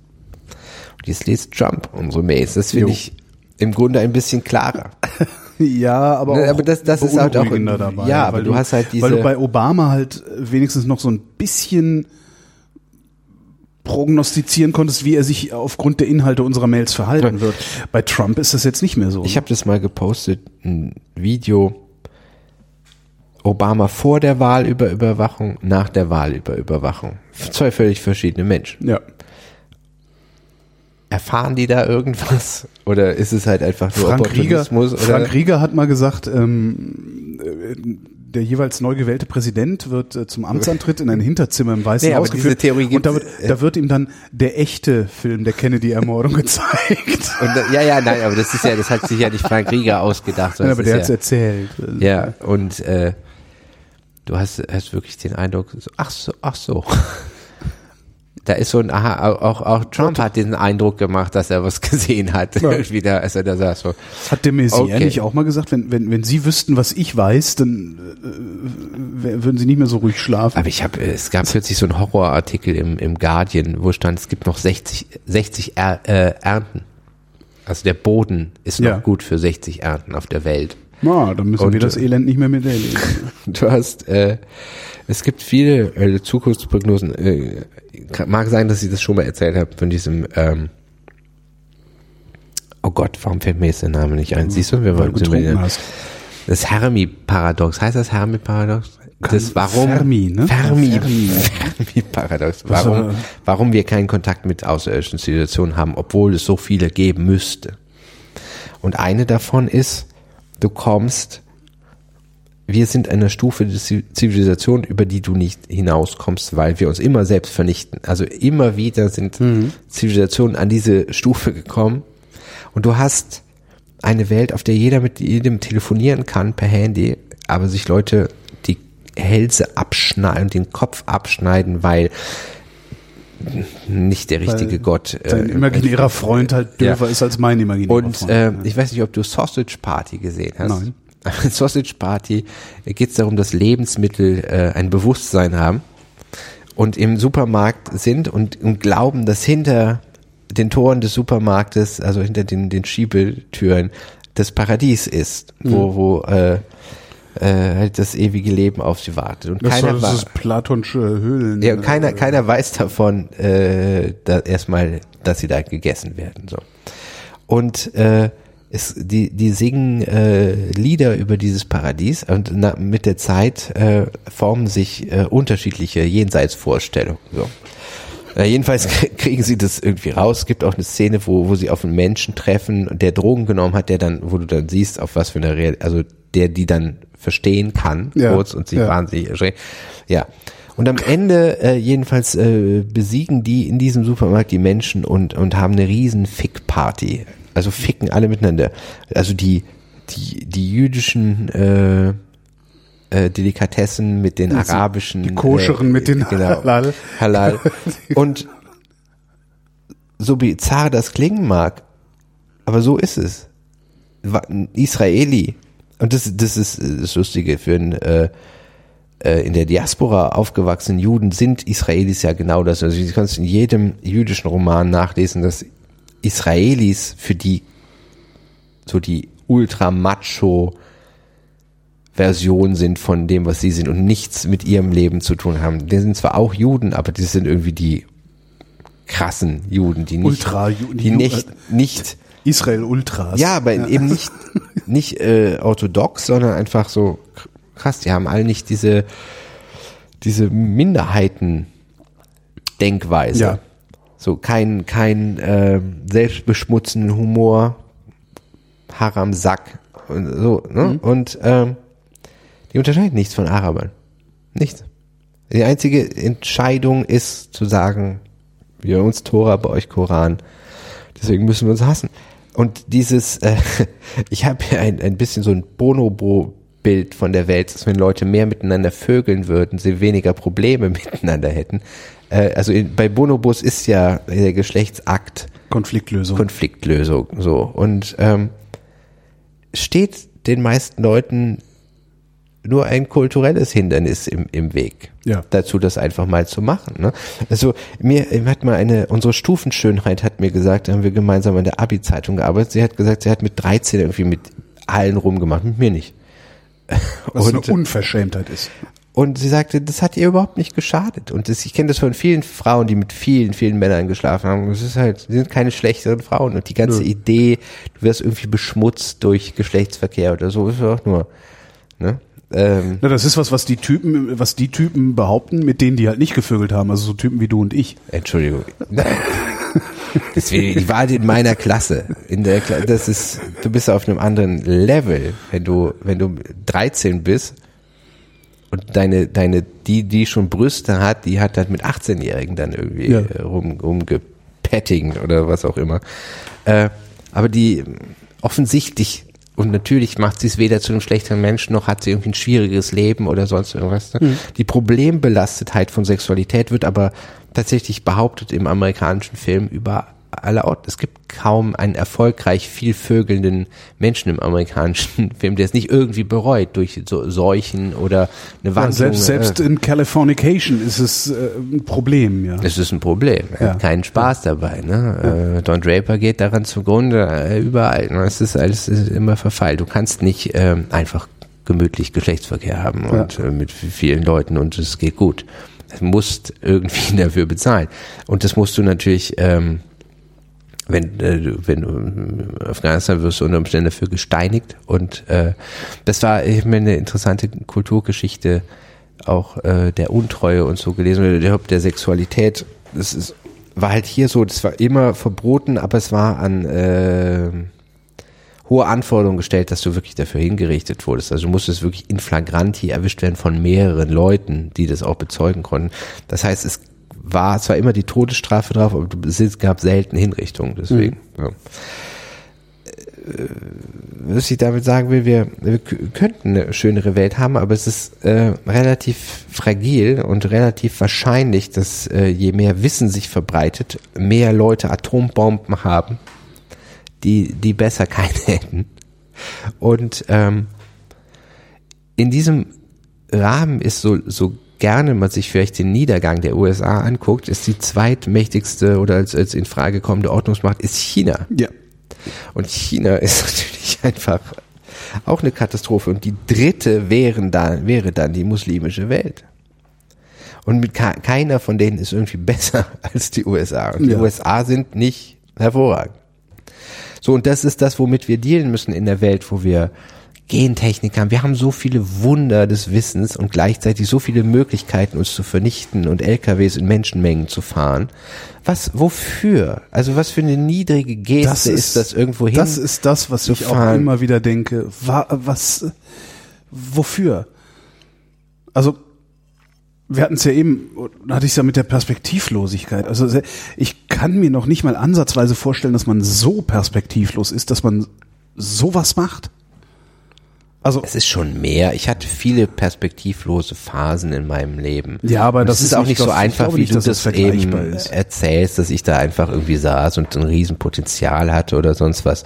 Und jetzt liest Trump unsere Mails. Das finde ich im Grunde ein bisschen klarer. Ja, aber, Ne, aber das- das ist halt auch- dabei. ja, aber weil du hast halt diese- Weil du bei Obama halt äh, wenigstens noch so ein bisschen prognostizieren konntest, wie er sich aufgrund der Inhalte unserer Mails verhalten wird. Bei Trump ist das jetzt nicht mehr so. Ich habe das mal gepostet, ein Video Obama vor der Wahl über Überwachung, nach der Wahl über Überwachung. Zwei völlig verschiedene Menschen. ja. Erfahren die da irgendwas? Oder ist es halt einfach nur Frank Rieger, Opportunismus? Oder? Frank Rieger hat mal gesagt, ähm, äh, der jeweils neu gewählte Präsident wird äh, zum Amtsantritt in ein Hinterzimmer im Weißen Nee, Haus geführt und da wird, da wird ihm dann der echte Film der Kennedy-Ermordung gezeigt. Da- ja, ja, nein, aber das ist ja, das hat sich ja nicht Frank Rieger ausgedacht. Ja, aber der ist hat's erzählt. ja, ja, und äh, du hast, hast wirklich den Eindruck, ach so, ach so. Da ist so ein, aha, auch, auch Trump hat den Eindruck gemacht, dass er was gesehen hat. Ja. Wieder, als er da saß. So. Hat der Messier Okay. nicht auch mal gesagt, wenn, wenn, wenn Sie wüssten, was ich weiß, dann äh, wär- würden Sie nicht mehr so ruhig schlafen. Aber ich habe, es gab plötzlich so einen Horrorartikel im, im Guardian, wo stand, es gibt noch 60, 60 er, äh, Ernten. Also der Boden ist noch Ja. gut für 60 Ernten auf der Welt. Na, dann müssen Und, wir das Elend nicht mehr miterleben. Du hast, äh, es gibt viele äh, Zukunftsprognosen. Äh, mag sein, dass ich das schon mal erzählt habe von diesem. Ähm, oh Gott, warum fällt mir jetzt der Name nicht ein? Siehst du, wir wir getrunken hast. das Hermi-Paradox. Heißt das Hermi-Paradox? das warum Fermi, ne? Fermi, Fermi. Fermi Paradox. Warum, warum wir keinen Kontakt mit außerirdischen Zivilisationen haben, obwohl es so viele geben müsste. Und eine davon ist, du kommst, wir sind an einer Stufe der Ziv- Zivilisation, über die du nicht hinauskommst, weil wir uns immer selbst vernichten. Also immer wieder sind Zivilisationen an diese Stufe gekommen und du hast eine Welt, auf der jeder mit jedem telefonieren kann per Handy, aber sich Leute die Hälse abschneiden, den Kopf abschneiden, weil nicht der richtige Weil Gott. äh, Dein imaginärer Freund halt Ja. dürfer ist als mein imaginärer und Freund. äh, ich weiß nicht, ob du Sausage Party gesehen hast. Nein. In Sausage Party geht es darum, dass Lebensmittel äh, ein Bewusstsein haben und im Supermarkt sind und, und glauben, dass hinter den Toren des Supermarktes, also hinter den, den Schiebetüren, das Paradies ist, wo, Mhm. wo äh, äh, halt das ewige Leben auf sie wartet. Und das, keiner soll, das ist platonische Höhlen. ja, und keiner, keiner weiß davon, äh, da erstmal, dass sie da gegessen werden. So. Und äh, es, die, die singen äh, Lieder über dieses Paradies und na, mit der Zeit äh, formen sich äh, unterschiedliche Jenseitsvorstellungen. So. Äh, jedenfalls kriegen sie das irgendwie raus. Es gibt auch eine Szene, wo, wo sie auf einen Menschen treffen, der Drogen genommen hat, der dann, wo du dann siehst, auf was für eine Real, also der die dann verstehen kann, Ja, kurz und sich ja. wahnsinnig erschreckt. Ja. Und am Ende äh, jedenfalls äh, besiegen die in diesem Supermarkt die Menschen und und haben eine riesen Fick-Party. Also ficken alle miteinander. Also die die die jüdischen äh, äh, Delikatessen mit den arabischen die koscheren äh, mit den genau, Halal. Halal. Und so bizarr das klingen mag, aber so ist es. Ein Israeli, und das, das ist das Lustige für einen äh, äh, in der Diaspora aufgewachsenen Juden sind Israelis ja genau das. Also du kannst in jedem jüdischen Roman nachlesen, dass Israelis für die so die ultra macho Version sind von dem, was sie sind und nichts mit ihrem Leben zu tun haben. Die sind zwar auch Juden, aber die sind irgendwie die krassen Juden, die nicht, Ultra-Juden, die nicht, nicht Israel Ultras. ja, aber eben nicht, nicht äh, orthodox, sondern einfach so krass. Die haben alle nicht diese, diese Minderheiten-Denkweise. Ja. So kein, kein äh, selbstbeschmutzenden Humor, Haram-Sack und so. Ne? Und ähm, die unterscheiden nichts von Arabern. Nichts. Die einzige Entscheidung ist zu sagen, wir uns Tora, bei euch Koran. Deswegen müssen wir uns hassen. Und dieses, äh, ich habe hier ein, ein bisschen so ein Bonobo-Bild von der Welt, dass wenn Leute mehr miteinander vögeln würden, sie weniger Probleme miteinander hätten. Äh, also in, bei Bonobos ist ja der Geschlechtsakt Konfliktlösung. Konfliktlösung so und ähm, steht den meisten Leuten nur ein kulturelles Hindernis im, im Weg Ja. dazu, das einfach mal zu machen. Ne? Also mir hat mal eine, unsere Stufenschönheit hat mir gesagt, da haben wir gemeinsam an der Abi-Zeitung gearbeitet, sie hat gesagt, sie hat mit 13 irgendwie mit allen rumgemacht, mit mir nicht. was und- eine Unverschämtheit ist. Und sie sagte, das hat ihr überhaupt nicht geschadet. Und das, ich kenne das von vielen Frauen, die mit vielen, vielen Männern geschlafen haben. Es ist halt, sie sind keine schlechteren Frauen. Und die ganze Idee, du wirst irgendwie beschmutzt durch Geschlechtsverkehr oder so, ist auch nur, ne? Ähm, Na, das ist was, was die Typen, was die Typen behaupten, mit denen die halt nicht gevögelt haben. Also so Typen wie du und ich. Entschuldigung. Deswegen, die war halt in meiner Klasse. In der Kla das ist, du bist auf einem anderen Level, wenn du, wenn du 13 bist und deine, deine, die, die schon Brüste hat, die hat halt mit 18-Jährigen dann irgendwie Ja. äh, rum, rumgepetting oder was auch immer. Äh, aber die offensichtlich und natürlich macht sie es weder zu einem schlechteren Menschen noch hat sie irgendwie ein schwieriges Leben oder sonst irgendwas. Ne? Die Problembelastetheit von Sexualität wird aber tatsächlich behauptet im amerikanischen Film über alle Orte. Es gibt kaum einen erfolgreich viel vögelnden Menschen im amerikanischen Film, der es nicht irgendwie bereut durch so Seuchen oder eine Ja, Wandlung. selbst selbst äh, in Californication ist es äh, ein Problem, ja. es ist ein Problem. Er Ja. hat keinen Spaß dabei. Ne? Äh, Don Draper geht daran zugrunde, äh, überall. Ne? Es ist alles es ist immer Verfall. Du kannst nicht ähm, einfach gemütlich Geschlechtsverkehr haben und äh, mit vielen Leuten und es geht gut. Du musst irgendwie dafür bezahlen. Und das musst du natürlich, ähm, wenn, äh, wenn in Afghanistan wirst du unter Umständen dafür gesteinigt. Und äh, das war ich meine, eine interessante Kulturgeschichte auch äh, der Untreue und so gelesen der, der Sexualität. Das ist, war halt hier so, das war immer verboten, aber es war an äh, hohe Anforderungen gestellt, dass du wirklich dafür hingerichtet wurdest. Also du musstest wirklich in flagranti erwischt werden von mehreren Leuten, die das auch bezeugen konnten. Das heißt, es war zwar immer die Todesstrafe drauf, aber es gab selten Hinrichtungen, deswegen. Mhm. Ja. Äh, was ich damit sagen will, wir, wir könnten eine schönere Welt haben, aber es ist äh, relativ fragil und relativ wahrscheinlich, dass äh, je mehr Wissen sich verbreitet, mehr Leute Atombomben haben, die, die besser keine hätten. Und ähm, in diesem Rahmen ist so, so gerne man sich vielleicht den Niedergang der USA anguckt, ist die zweitmächtigste oder als, als in Frage kommende Ordnungsmacht ist China. Ja. Und China ist natürlich einfach auch eine Katastrophe. Und die dritte wären dann, wäre dann die muslimische Welt. Und mit keiner von denen ist irgendwie besser als die USA. Und die ja. USA sind nicht hervorragend. So, und das ist das, womit wir dealen müssen in der Welt, wo wir Gentechnik haben. Wir haben so viele Wunder des Wissens und gleichzeitig so viele Möglichkeiten, uns zu vernichten und LKWs in Menschenmengen zu fahren. Was, wofür? Also was für eine niedrige Geste das ist, ist, das irgendwo hin? Das ist das, was ich fahren. auch immer wieder denke. Was, wofür? Also, wir hatten es ja eben, hatte ich es ja mit der Perspektivlosigkeit. Also ich kann mir noch nicht mal ansatzweise vorstellen, dass man so perspektivlos ist, dass man sowas macht. Also es ist schon mehr. Ich hatte viele perspektivlose Phasen in meinem Leben. Ja, aber das, das ist, auch nicht so einfach, wie nicht, du das, das eben ist. erzählst, dass ich da einfach irgendwie saß und ein Riesenpotenzial hatte oder sonst was.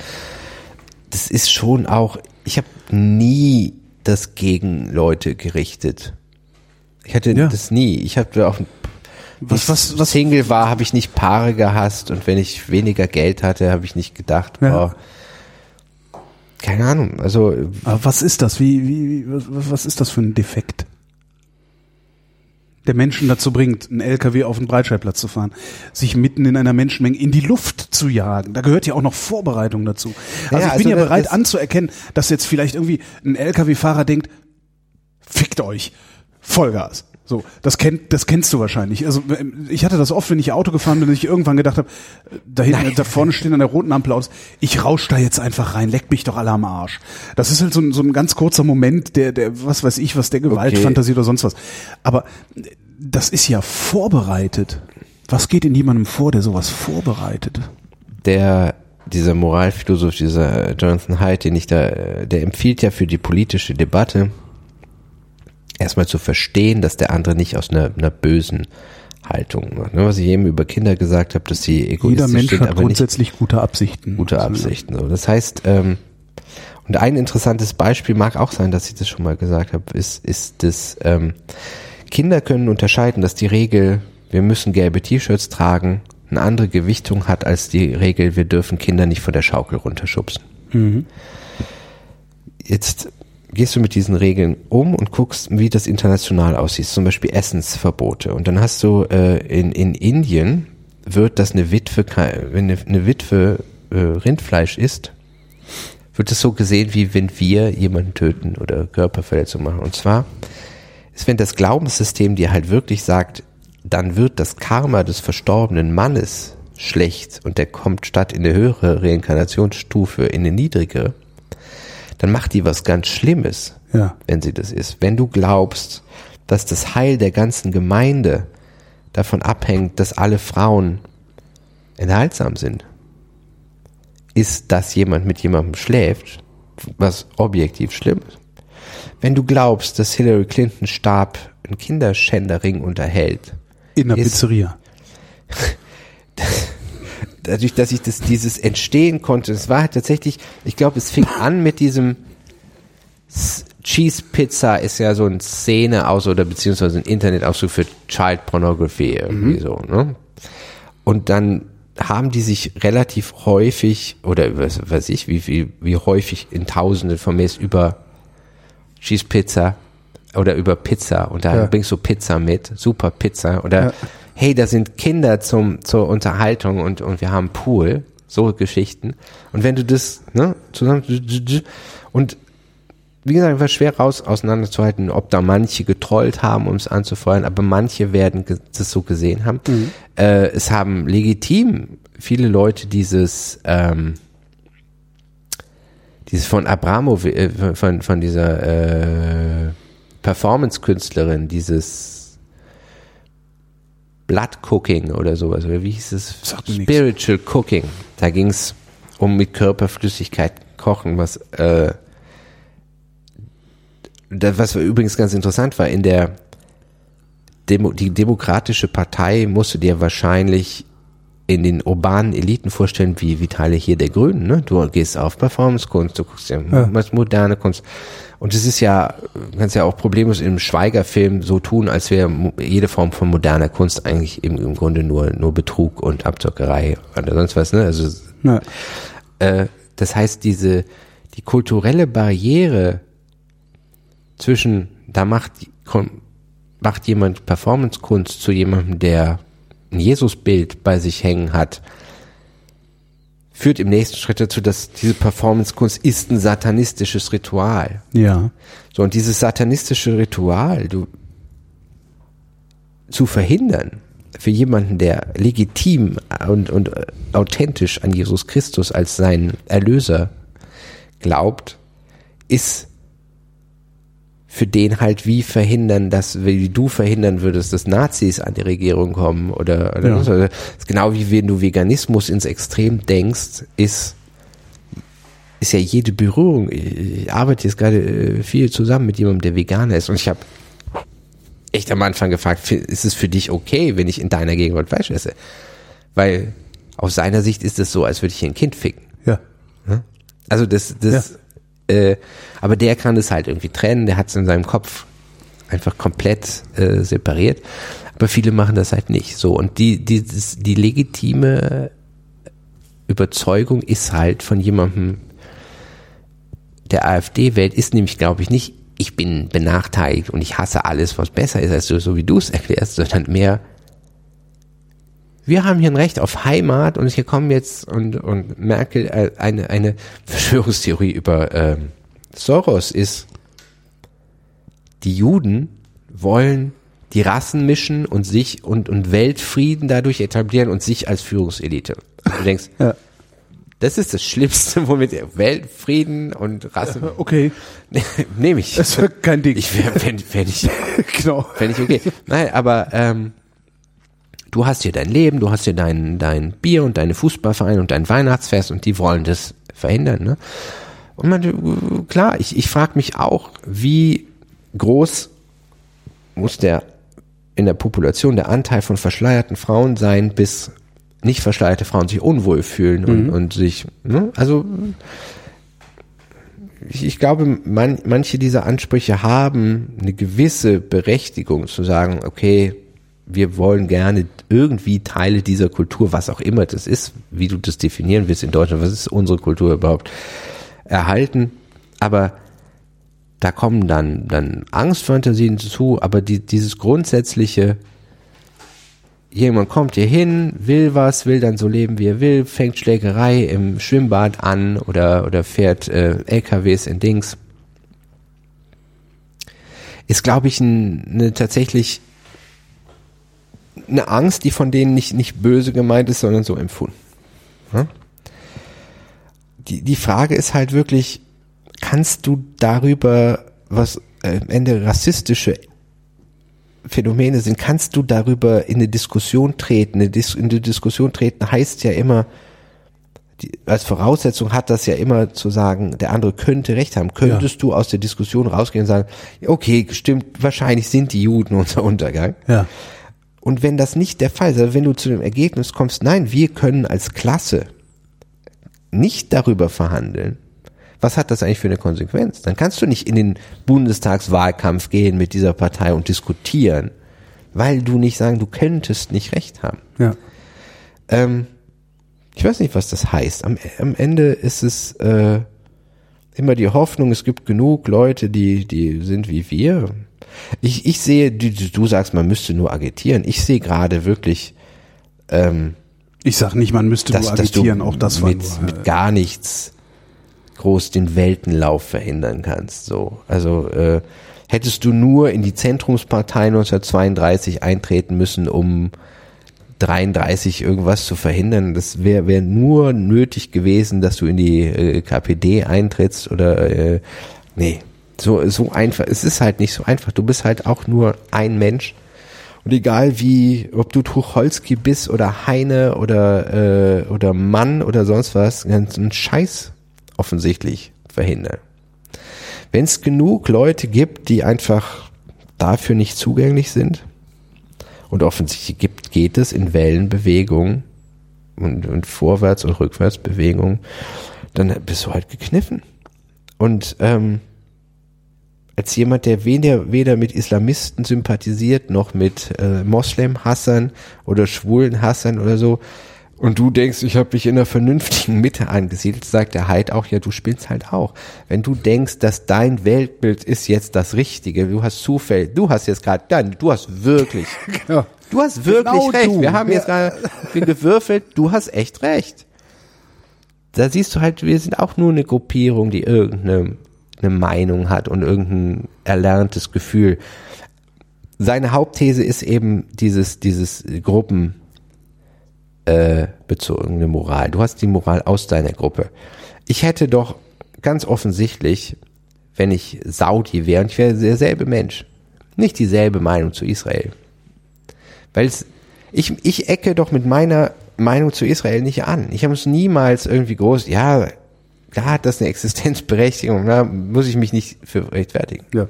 Das ist schon auch. Ich habe nie das gegen Leute gerichtet. Ich hatte ja. das nie. Ich habe auch was, was, was Single war, habe ich nicht Paare gehasst und wenn ich weniger Geld hatte, habe ich nicht gedacht, ja. boah, keine Ahnung, also. Aber was ist das? Wie, wie, was, was ist das für ein Defekt? Der Menschen dazu bringt, einen LKW auf den Breitscheidplatz zu fahren, sich mitten in einer Menschenmenge in die Luft zu jagen. Da gehört ja auch noch Vorbereitung dazu. Also ja, ich bin also ja bereit anzuerkennen, dass jetzt vielleicht irgendwie ein LKW-Fahrer denkt, fickt euch, Vollgas. So, das kennt, das kennst du wahrscheinlich. Also ich hatte das oft, wenn ich Auto gefahren bin, dass ich irgendwann gedacht habe, da hinten, da vorne stehen an der roten Ampel aus, ich rausch da jetzt einfach rein, leck mich doch alle am Arsch. Das ist halt so ein, so ein ganz kurzer Moment, der, der, was weiß ich, was der Gewaltfantasie okay. oder sonst was. Aber das ist ja vorbereitet. Was geht in jemandem vor, der sowas vorbereitet? Der dieser Moralphilosoph, dieser Jonathan Haidt, den ich da, der empfiehlt ja für die politische Debatte, erstmal zu verstehen, dass der andere nicht aus einer, einer bösen Haltung macht. Ne, was ich eben über Kinder gesagt habe, dass sie egoistisch Jeder Mensch sind, hat grundsätzlich gute Absichten. Gute Absichten. So. Das heißt, ähm, und ein interessantes Beispiel mag auch sein, dass ich das schon mal gesagt habe, ist, ist das, ähm, Kinder können unterscheiden, dass die Regel, wir müssen gelbe T-Shirts tragen, eine andere Gewichtung hat als die Regel, wir dürfen Kinder nicht von der Schaukel runterschubsen. Mhm. Jetzt gehst du mit diesen Regeln um und guckst, wie das international aussieht. Zum Beispiel Essensverbote. Und dann hast du äh, in, in Indien wird das eine Witwe, wenn eine, eine Witwe äh, Rindfleisch isst, wird es so gesehen, wie wenn wir jemanden töten oder Körperverletzung machen. Und zwar ist, wenn das Glaubenssystem dir halt wirklich sagt, dann wird das Karma des verstorbenen Mannes schlecht und der kommt statt in eine höhere Reinkarnationsstufe in eine niedrigere, dann macht die was ganz Schlimmes, ja. wenn sie das ist. Wenn du glaubst, dass das Heil der ganzen Gemeinde davon abhängt, dass alle Frauen enthaltsam sind, ist, dass jemand mit jemandem schläft, was objektiv schlimm ist. Wenn du glaubst, dass Hillary Clinton Stab einen Kinderschändering unterhält, in der Pizzeria. dadurch, dass ich das, dieses entstehen konnte, es war halt tatsächlich, ich glaube, es fing an mit diesem Cheese Pizza ist ja so eine Szene aus oder beziehungsweise ein Internetausdruck für Child Pornography irgendwie mhm. so, ne? Und dann haben die sich relativ häufig oder was weiß ich, wie, wie, wie häufig in Tausenden vermehrt über Cheese Pizza oder über Pizza und da ja. bringst du Pizza mit, super Pizza oder ja hey, da sind Kinder zum, zur Unterhaltung und, und wir haben Pool, so Geschichten. Und wenn du das, ne, zusammen, und wie gesagt, war schwer raus auseinanderzuhalten, ob da manche getrollt haben, um es anzufeuern, aber manche werden das so gesehen haben. Äh, es haben legitim viele Leute dieses ähm, dieses von Abramow, äh, von, von dieser äh, Performance-Künstlerin, dieses Blood Cooking oder sowas, oder wie hieß es? Spiritual Cooking. Da ging es um mit Körperflüssigkeit kochen, was äh, was übrigens ganz interessant war, in der Demo, die Demokratische Partei musste dir wahrscheinlich in den urbanen Eliten vorstellen, wie, wie Teile hier der Grünen, ne? Du gehst auf Performance-Kunst, du guckst dir Ja. was moderne Kunst. Und es ist ja, kannst ja auch problemlos im Schweigerfilm so tun, als wäre jede Form von moderner Kunst eigentlich im, im Grunde nur, nur Betrug und Abzockerei oder sonst was, ne? Also, Ja. äh, das heißt, diese, die kulturelle Barriere zwischen, da macht, macht jemand Performancekunst zu jemandem, der ein Jesusbild bei sich hängen hat, führt im nächsten Schritt dazu, dass diese Performancekunst ist ein satanistisches Ritual. Ja. So, und dieses satanistische Ritual, du, zu verhindern, für jemanden, der legitim und, und authentisch an Jesus Christus als seinen Erlöser glaubt, ist für den halt wie verhindern, dass, wie du verhindern würdest, dass Nazis an die Regierung kommen oder, oder Ja. so. Ist genau wie wenn du Veganismus ins Extrem denkst, ist ist ja jede Berührung. Ich arbeite jetzt gerade äh, viel zusammen mit jemandem, der Veganer ist und ich habe echt am Anfang gefragt, ist es für dich okay, wenn ich in deiner Gegenwart Fleisch esse? Weil aus seiner Sicht ist es so, als würde ich hier ein Kind ficken. Ja. Also das, das, äh, aber der kann es halt irgendwie trennen, der hat es in seinem Kopf einfach komplett äh, separiert. Aber viele machen das halt nicht so. Und die, die, die legitime Überzeugung ist halt von jemandem, der AfD wählt, ist nämlich, glaube ich, nicht, ich bin benachteiligt und ich hasse alles, was besser ist, als du, so wie du es erklärst, sondern mehr, wir haben hier ein Recht auf Heimat und hier kommen jetzt und, und Merkel, äh, eine, eine Verschwörungstheorie über ähm, Soros ist, die Juden wollen die Rassen mischen und sich und, und Weltfrieden dadurch etablieren und sich als Führungselite. Du denkst, Ja. das ist das Schlimmste, womit Weltfrieden und Rassen Okay. nehme ich. Das war kein Ding. Ich wäre fänd, fänd ich, genau. fänd ich okay. Nein, aber ähm, du hast hier dein Leben, du hast hier dein, dein Bier und deine Fußballverein und dein Weihnachtsfest und die wollen das verhindern. Ne? Und man, klar, ich, ich frage mich auch, wie groß muss der in der Population der Anteil von verschleierten Frauen sein, bis nicht verschleierte Frauen sich unwohl fühlen und, und sich, ne? also ich, ich glaube, man, manche dieser Ansprüche haben eine gewisse Berechtigung zu sagen, okay, wir wollen gerne irgendwie Teile dieser Kultur, was auch immer das ist, wie du das definieren willst in Deutschland, was ist unsere Kultur überhaupt, erhalten. Aber da kommen dann, dann Angstfantasien zu, aber die, dieses grundsätzliche, jemand kommt hier hin, will was, will dann so leben, wie er will, fängt Schlägerei im Schwimmbad an oder, oder fährt äh, LKWs in Dings. Ist, glaube ich, ein, eine tatsächlich eine Angst, die von denen nicht, nicht böse gemeint ist, sondern so empfunden. Ja? Die, die Frage ist halt wirklich, kannst du darüber, was äh, am Ende rassistische Phänomene sind, kannst du darüber in eine Diskussion treten. Eine Dis in eine Diskussion treten heißt ja immer, die, als Voraussetzung hat das ja immer zu sagen, der andere könnte recht haben. Könntest du aus der Diskussion rausgehen und sagen, okay, stimmt, wahrscheinlich sind die Juden unser Untergang. Ja. Und wenn das nicht der Fall ist, also wenn du zu dem Ergebnis kommst, nein, wir können als Klasse nicht darüber verhandeln, was hat das eigentlich für eine Konsequenz? Dann kannst du nicht in den Bundestagswahlkampf gehen mit dieser Partei und diskutieren, weil du nicht sagen, du könntest nicht recht haben. Ja. Ähm, ich weiß nicht, was das heißt. Am, am Ende ist es äh, immer die Hoffnung, es gibt genug Leute, die, die sind wie wir. Ich, ich sehe, du, du sagst, man müsste nur agitieren. Ich sehe gerade wirklich, ähm, Ich sag nicht, man müsste dass, nur agitieren, auch das war mit, nur, mit gar nichts groß den Weltenlauf verhindern kannst. So, also äh, hättest du nur in die Zentrumspartei 1932 eintreten müssen, um 33 irgendwas zu verhindern. Das wäre wär nur nötig gewesen, dass du in die äh, KPD eintrittst oder äh, nee, so so einfach. Es ist halt nicht so einfach. Du bist halt auch nur ein Mensch. Und egal wie, ob du Tucholsky bist oder Heine oder äh, oder Mann oder sonst was, einen Scheiß offensichtlich verhindern. Wenn es genug Leute gibt, die einfach dafür nicht zugänglich sind, und offensichtlich gibt, geht es in Wellenbewegung und, und Vorwärts- und Rückwärtsbewegung, dann bist du halt gekniffen. Und ähm, als jemand, der weder, weder mit Islamisten sympathisiert, noch mit äh, Moslem-Hassern oder Schwulen-Hassern oder so, und du denkst, ich habe mich in einer vernünftigen Mitte angesiedelt, sagt der Heid auch, ja, du spielst halt auch. Wenn du denkst, dass dein Weltbild ist jetzt das Richtige, du hast Zufall, du hast jetzt gerade, dann, du hast wirklich, genau. du hast wirklich genau recht. Du. Wir haben ja. jetzt gerade gewürfelt, du hast echt recht. Da siehst du halt, wir sind auch nur eine Gruppierung, die irgendeine eine Meinung hat und irgendein erlerntes Gefühl. Seine Hauptthese ist eben dieses, dieses Gruppen, äh, bezogene Moral. Du hast die Moral aus deiner Gruppe. Ich hätte doch ganz offensichtlich, wenn ich Saudi wäre, und ich wäre derselbe Mensch, nicht dieselbe Meinung zu Israel. Weil es, ich, ich ecke doch mit meiner Meinung zu Israel nicht an. Ich habe es niemals irgendwie groß, ja, da hat das eine Existenzberechtigung, da muss ich mich nicht für rechtfertigen. Ja.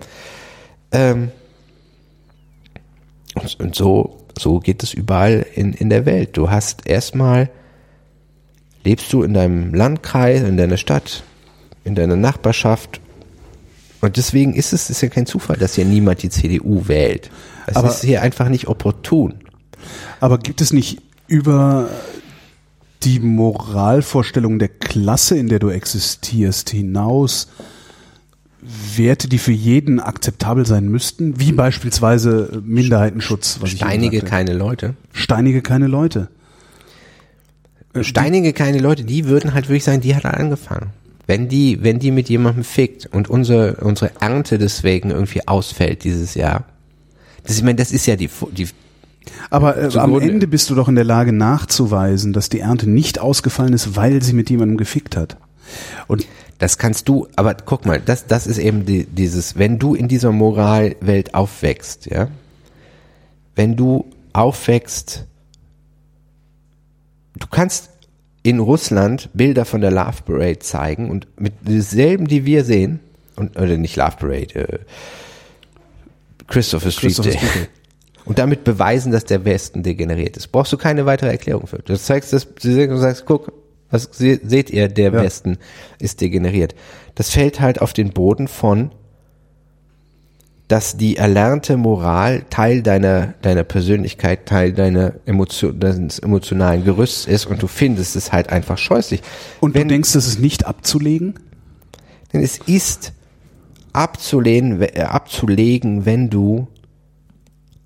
Ähm, und, und so so geht es überall in, in der Welt. Du hast erstmal, lebst du in deinem Landkreis, in deiner Stadt, in deiner Nachbarschaft. Und deswegen ist es ist ja kein Zufall, dass hier niemand die CDU wählt. Es ist hier einfach nicht opportun. Aber gibt es nicht über die Moralvorstellung der Klasse, in der du existierst, hinaus Werte, die für jeden akzeptabel sein müssten, wie beispielsweise Minderheitenschutz. Was Steinige keine Leute. Steinige keine Leute. Äh, Steinige keine Leute, die würden halt wirklich sagen, die hat angefangen. Wenn die, wenn die mit jemandem fickt und unsere, unsere Ernte deswegen irgendwie ausfällt dieses Jahr. Das, ich meine, das ist ja die, die aber äh, am Ende bist du doch in der Lage nachzuweisen, dass die Ernte nicht ausgefallen ist, weil sie mit jemandem gefickt hat. Und das kannst du, aber guck mal, das, das ist eben die, dieses, wenn du in dieser Moralwelt aufwächst, ja, wenn du aufwächst, du kannst in Russland Bilder von der Love Parade zeigen und mit denselben, die wir sehen, und, oder nicht Love Parade, äh, Christopher Street Christopher Day. Und damit beweisen, dass der Westen degeneriert ist. Brauchst du keine weitere Erklärung für. Du zeigst das, du sagst, guck, was seht ihr, der ja. Westen ist degeneriert. Das fällt halt auf den Boden von, dass die erlernte Moral Teil deiner, deiner Persönlichkeit, Teil deiner Emotion, deines emotionalen Gerüsts ist und du findest es halt einfach scheußlich. Und Wenn, du denkst, das ist nicht abzulegen? Denn es ist abzulehnen, äh, abzulegen, wenn du,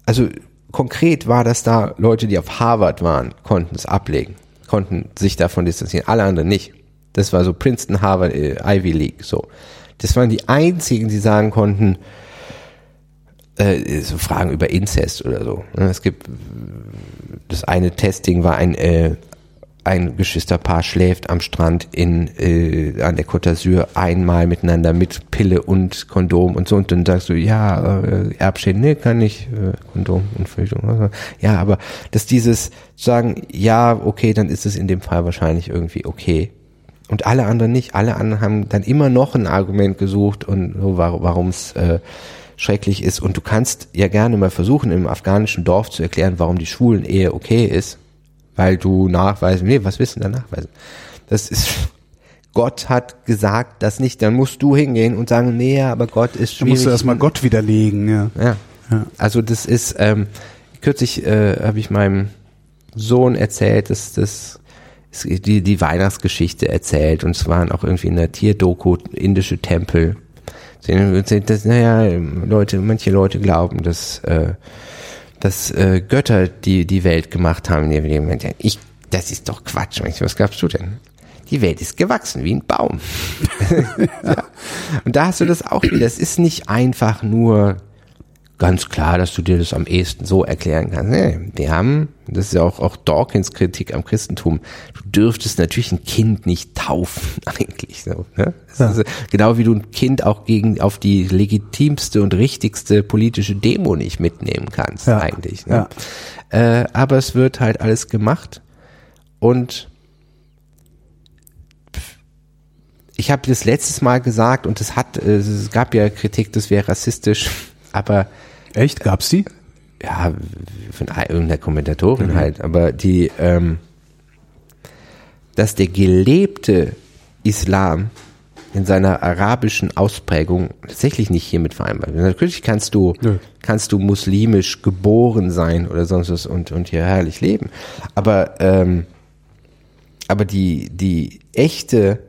also konkret war das da Leute, die auf Harvard waren, konnten es ablegen konnten sich davon distanzieren, alle anderen nicht. Das war so Princeton, Harvard, äh, Ivy League, so. Das waren die einzigen, die sagen konnten, äh, so Fragen über Inzest oder so. Es gibt, das eine Testing war ein, äh, ein Geschwisterpaar schläft am Strand in äh, an der Côte d'Azur einmal miteinander mit Pille und Kondom und so. Und dann sagst du ja äh, Erbschäden nee kann nicht äh, Kondom und Verhütung ja aber dass dieses sagen ja okay dann ist es in dem Fall wahrscheinlich irgendwie okay. Und alle anderen nicht. Alle anderen haben dann immer noch ein Argument gesucht und so warum es äh, schrecklich ist. Und du kannst ja gerne mal versuchen im afghanischen Dorf zu erklären warum die schwulen Ehe okay ist weil du nachweisen, nee, was willst du denn da nachweisen? Das ist, Gott hat gesagt, das nicht, dann musst du hingehen und sagen, nee, aber Gott ist schwierig. Dann musst du erstmal Gott widerlegen, ja. ja. Ja. Also das ist, ähm, kürzlich äh, habe ich meinem Sohn erzählt, dass das die, die Weihnachtsgeschichte erzählt und es waren auch irgendwie in der Tierdoku indische Tempel. Das, naja, Leute, manche Leute glauben, dass äh, dass äh, Götter die die Welt gemacht haben. Ich, das ist doch Quatsch. Was glaubst du denn? die Welt ist gewachsen wie ein Baum. ja. Und da hast du das auch wieder. Es ist nicht einfach nur ganz klar, dass du dir das am ehesten so erklären kannst. Nee, wir haben, das ist ja auch, auch Dawkins Kritik am Christentum, du dürftest natürlich ein Kind nicht taufen, eigentlich. So, ne? ja. genau wie du ein Kind auch gegen auf die legitimste und richtigste politische Demo nicht mitnehmen kannst, ja. eigentlich. Ne? Ja. Äh, aber es wird halt alles gemacht und ich habe das letztes Mal gesagt und es hat, es gab ja Kritik, das wäre rassistisch, aber Echt? Gab's die? Ja, von irgendeiner Kommentatorin mhm. halt. Aber die, ähm, dass der gelebte Islam in seiner arabischen Ausprägung tatsächlich nicht hiermit vereinbart wird. Natürlich kannst du, Nö. kannst du muslimisch geboren sein oder sonst was und, und hier herrlich leben. Aber, ähm, aber die, die echte,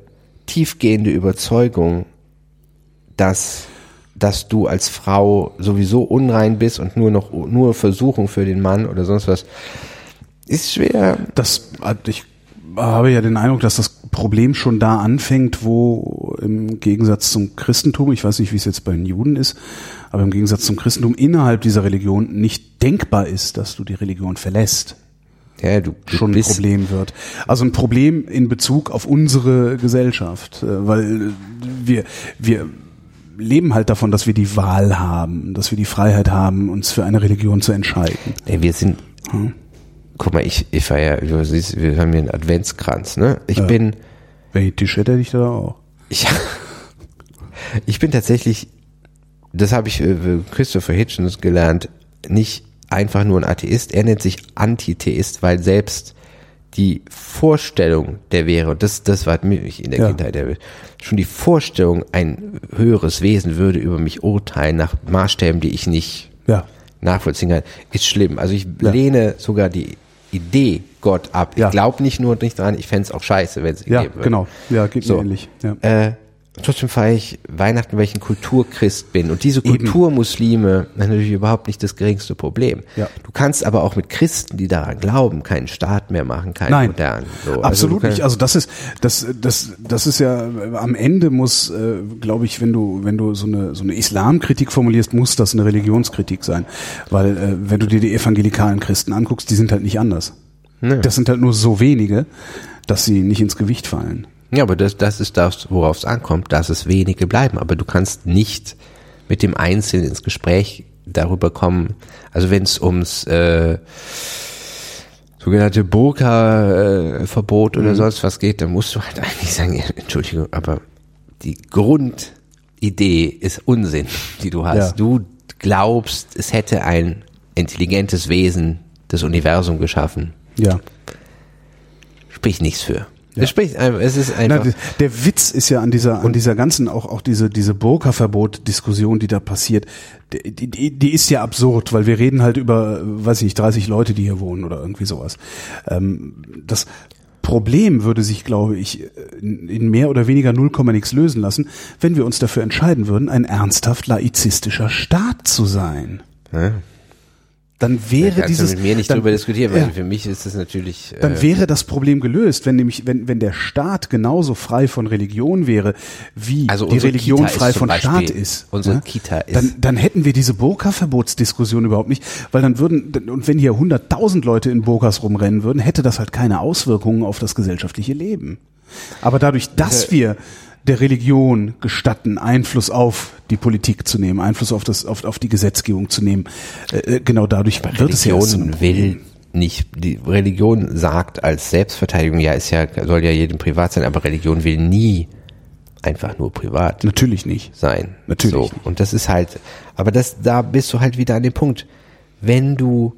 tiefgehende Überzeugung, dass dass du als Frau sowieso unrein bist und nur noch nur Versuchung für den Mann oder sonst was, ist schwer. Das ich habe ja den Eindruck, dass das Problem schon da anfängt, wo im Gegensatz zum Christentum, ich weiß nicht, wie es jetzt bei den Juden ist, aber im Gegensatz zum Christentum innerhalb dieser Religion nicht denkbar ist, dass du die Religion verlässt. Ja, du, du schon ein Problem wird. Also ein Problem in Bezug auf unsere Gesellschaft, äh, weil wir wir leben halt davon, dass wir die Wahl haben, dass wir die Freiheit haben, uns für eine Religion zu entscheiden. Ey, wir sind, hm? guck mal, ich, ich war ja, du siehst, wir haben hier einen Adventskranz, ne? Ich ja. bin. Welche Tisch hätte ich da auch? Ich, ich bin tatsächlich, das habe ich äh, Christopher Hitchens gelernt, nicht einfach nur ein Atheist, er nennt sich Antitheist, weil selbst die Vorstellung der wäre, und das, das war mich in der ja. Kindheit, der, schon die Vorstellung, ein höheres Wesen würde über mich urteilen nach Maßstäben, die ich nicht ja. nachvollziehen kann, ist schlimm. Also ich ja. lehne sogar die Idee Gott ab. Ich glaube nicht nur nicht dran, ich fände es auch scheiße, wenn es ja, geben würde. Genau, ja, geht so. mir ähnlich. Ja. Äh, trotzdem feiere ich Weihnachten, weil ich ein Kulturchrist bin. Und diese Kulturmuslime haben natürlich überhaupt nicht das geringste Problem. Ja. Du kannst aber auch mit Christen, die daran glauben, keinen Staat mehr machen, keinen Nein, modernen. So. Also absolut also nicht. Also das ist, das, das, das ist ja, am Ende muss, äh, glaube ich, wenn du, wenn du so eine, so eine Islamkritik formulierst, muss das eine Religionskritik sein. Weil, äh, wenn du dir die evangelikalen Christen anguckst, die sind halt nicht anders. Ja. Das sind halt nur so wenige, dass sie nicht ins Gewicht fallen. Ja, aber das, das ist das, worauf es ankommt, dass es wenige bleiben. Aber du kannst nicht mit dem Einzelnen ins Gespräch darüber kommen. Also wenn es ums äh, sogenannte Burka-Verbot oder mhm. sonst was geht, dann musst du halt eigentlich sagen, Entschuldigung, aber die Grundidee ist Unsinn, die du hast. Ja. Du glaubst, es hätte ein intelligentes Wesen das Universum geschaffen. Ja. Sprich nichts für. Ja. Es spricht es ist einfach. Na, der Witz ist ja an dieser, an dieser ganzen, auch, auch diese, diese Burka-Verbot-Diskussion, die da passiert, die, die, die ist ja absurd, weil wir reden halt über, weiß ich nicht, 30 Leute, die hier wohnen oder irgendwie sowas. Ähm, das Problem würde sich, glaube ich, in mehr oder weniger null Komma nix lösen lassen, wenn wir uns dafür entscheiden würden, ein ernsthaft laizistischer Staat zu sein. Ja dann wäre dieses mit mir nicht dann, darüber diskutieren, weil ja, für mich ist das natürlich äh, dann wäre das Problem gelöst, wenn nämlich wenn wenn der Staat genauso frei von Religion wäre, wie also die Religion Kita frei von Beispiel, Staat ist. Unsere ja? Kita ist. Dann dann hätten wir diese Burka-Verbotsdiskussion überhaupt nicht, weil dann würden und wenn hier 100.000 Leute in Burkas rumrennen würden, hätte das halt keine Auswirkungen auf das gesellschaftliche Leben. Aber dadurch, dass wir der Religion gestatten, Einfluss auf die Politik zu nehmen, Einfluss auf das, auf, auf die Gesetzgebung zu nehmen. Äh, äh genau dadurch Aber wird Religion es ja will nicht, die Religion sagt als Selbstverteidigung, ja, ist ja, soll ja jedem privat sein, aber Religion will nie einfach nur privat. Natürlich nicht. Sein. Natürlich. So. Nicht. Und das ist halt, aber das, da bist du halt wieder an dem Punkt. Wenn du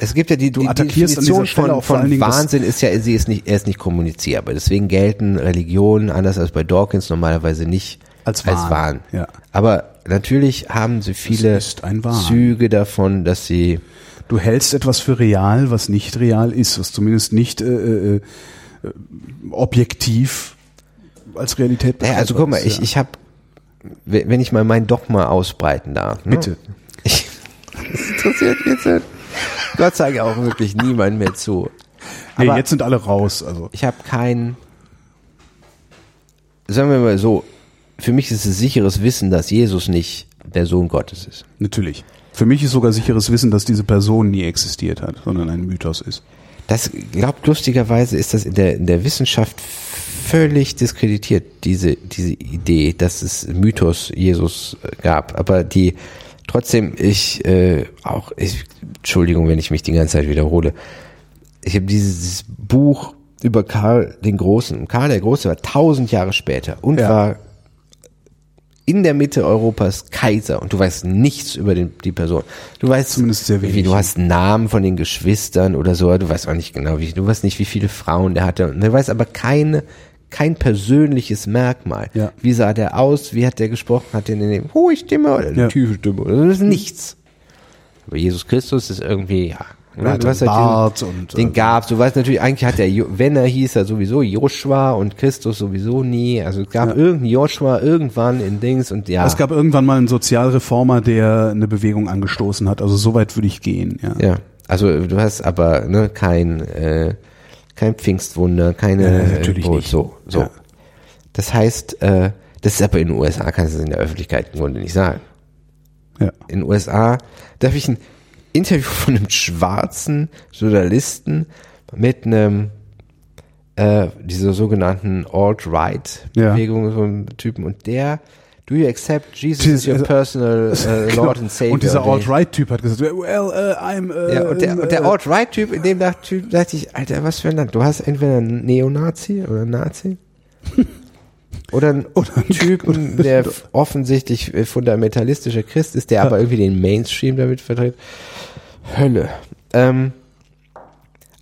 es gibt ja die, du die attackierst Definition von, von Wahnsinn ist ja, sie ist nicht, er ist nicht kommunizierbar. Deswegen gelten Religionen anders als bei Dawkins normalerweise nicht als Wahn. Als Wahn. Ja. Aber natürlich haben sie viele Züge davon, dass sie Du hältst etwas für real, was nicht real ist, was zumindest nicht äh, äh, äh objektiv als Realität ja, Also guck mal, ich, ich habe, wenn ich mal mein Dogma ausbreiten darf. Ne? Bitte. Ich, das interessiert mich jetzt Gott sei Dank auch wirklich niemand mehr zu. Nee, Aber- jetzt sind alle raus. Also Ich habe kein, sagen wir mal so, für mich ist es sicheres Wissen, dass Jesus nicht der Sohn Gottes ist. natürlich. Für mich ist sogar sicheres Wissen, dass diese Person nie existiert hat, sondern ein Mythos ist. Das glaubt lustigerweise ist das in der, in der Wissenschaft völlig diskreditiert, diese, diese Idee, dass es Mythos Jesus gab. Aber die trotzdem, ich äh, auch, ich, Entschuldigung, wenn ich mich die ganze Zeit wiederhole. Ich habe dieses, dieses Buch über Karl den Großen. Karl der Große war tausend Jahre später und Ja. war in der Mitte Europas Kaiser und du weißt nichts über den, die Person. Du weißt Zumindest sehr wie wenig. du hast Namen von den Geschwistern oder so, du weißt auch nicht genau, wie, du weißt nicht, wie viele Frauen der hatte. Und du weißt aber keine, kein persönliches Merkmal. Ja. Wie sah der aus? Wie hat der gesprochen? Hat der eine hohe Stimme oder eine Ja. tiefe Stimme? Oder das ist nichts. Aber Jesus Christus ist irgendwie, ja. Er hat du hast halt Bart den, und, den äh, gab's. Du weißt natürlich, eigentlich hat der, wenn er hieß er sowieso Joshua und Christus sowieso nie. Also es gab irgendeinen Joshua irgendwann in Dings und ja. Es gab irgendwann mal einen Sozialreformer, der eine Bewegung angestoßen hat. Also so weit würde ich gehen. Ja. Ja, also du hast aber ne, kein kein kein Pfingstwunder, keine Ja, natürlich äh, nicht. so so. Ja. Das heißt, äh, das ist aber in den USA kannst du es in der Öffentlichkeit im Grunde nicht sagen. Ja. In den USA darf ich ein Interview von einem schwarzen Journalisten mit einem äh, dieser sogenannten Alt-Right-Bewegung, so einem Typen und der Do you accept Jesus as your personal äh, Lord and Savior? Und dieser Alt-Right-Typ hat gesagt, well, uh, I'm... Uh, ja, und der, der äh, Alt-Right-Typ, in dem dacht- Typ dachte ich, Alter, was für ein Land. Du hast entweder einen Neonazi oder einen Nazi. Oder einen Typen, der offensichtlich äh, fundamentalistischer Christ ist, der aber irgendwie den Mainstream damit vertritt. Hölle. Ähm,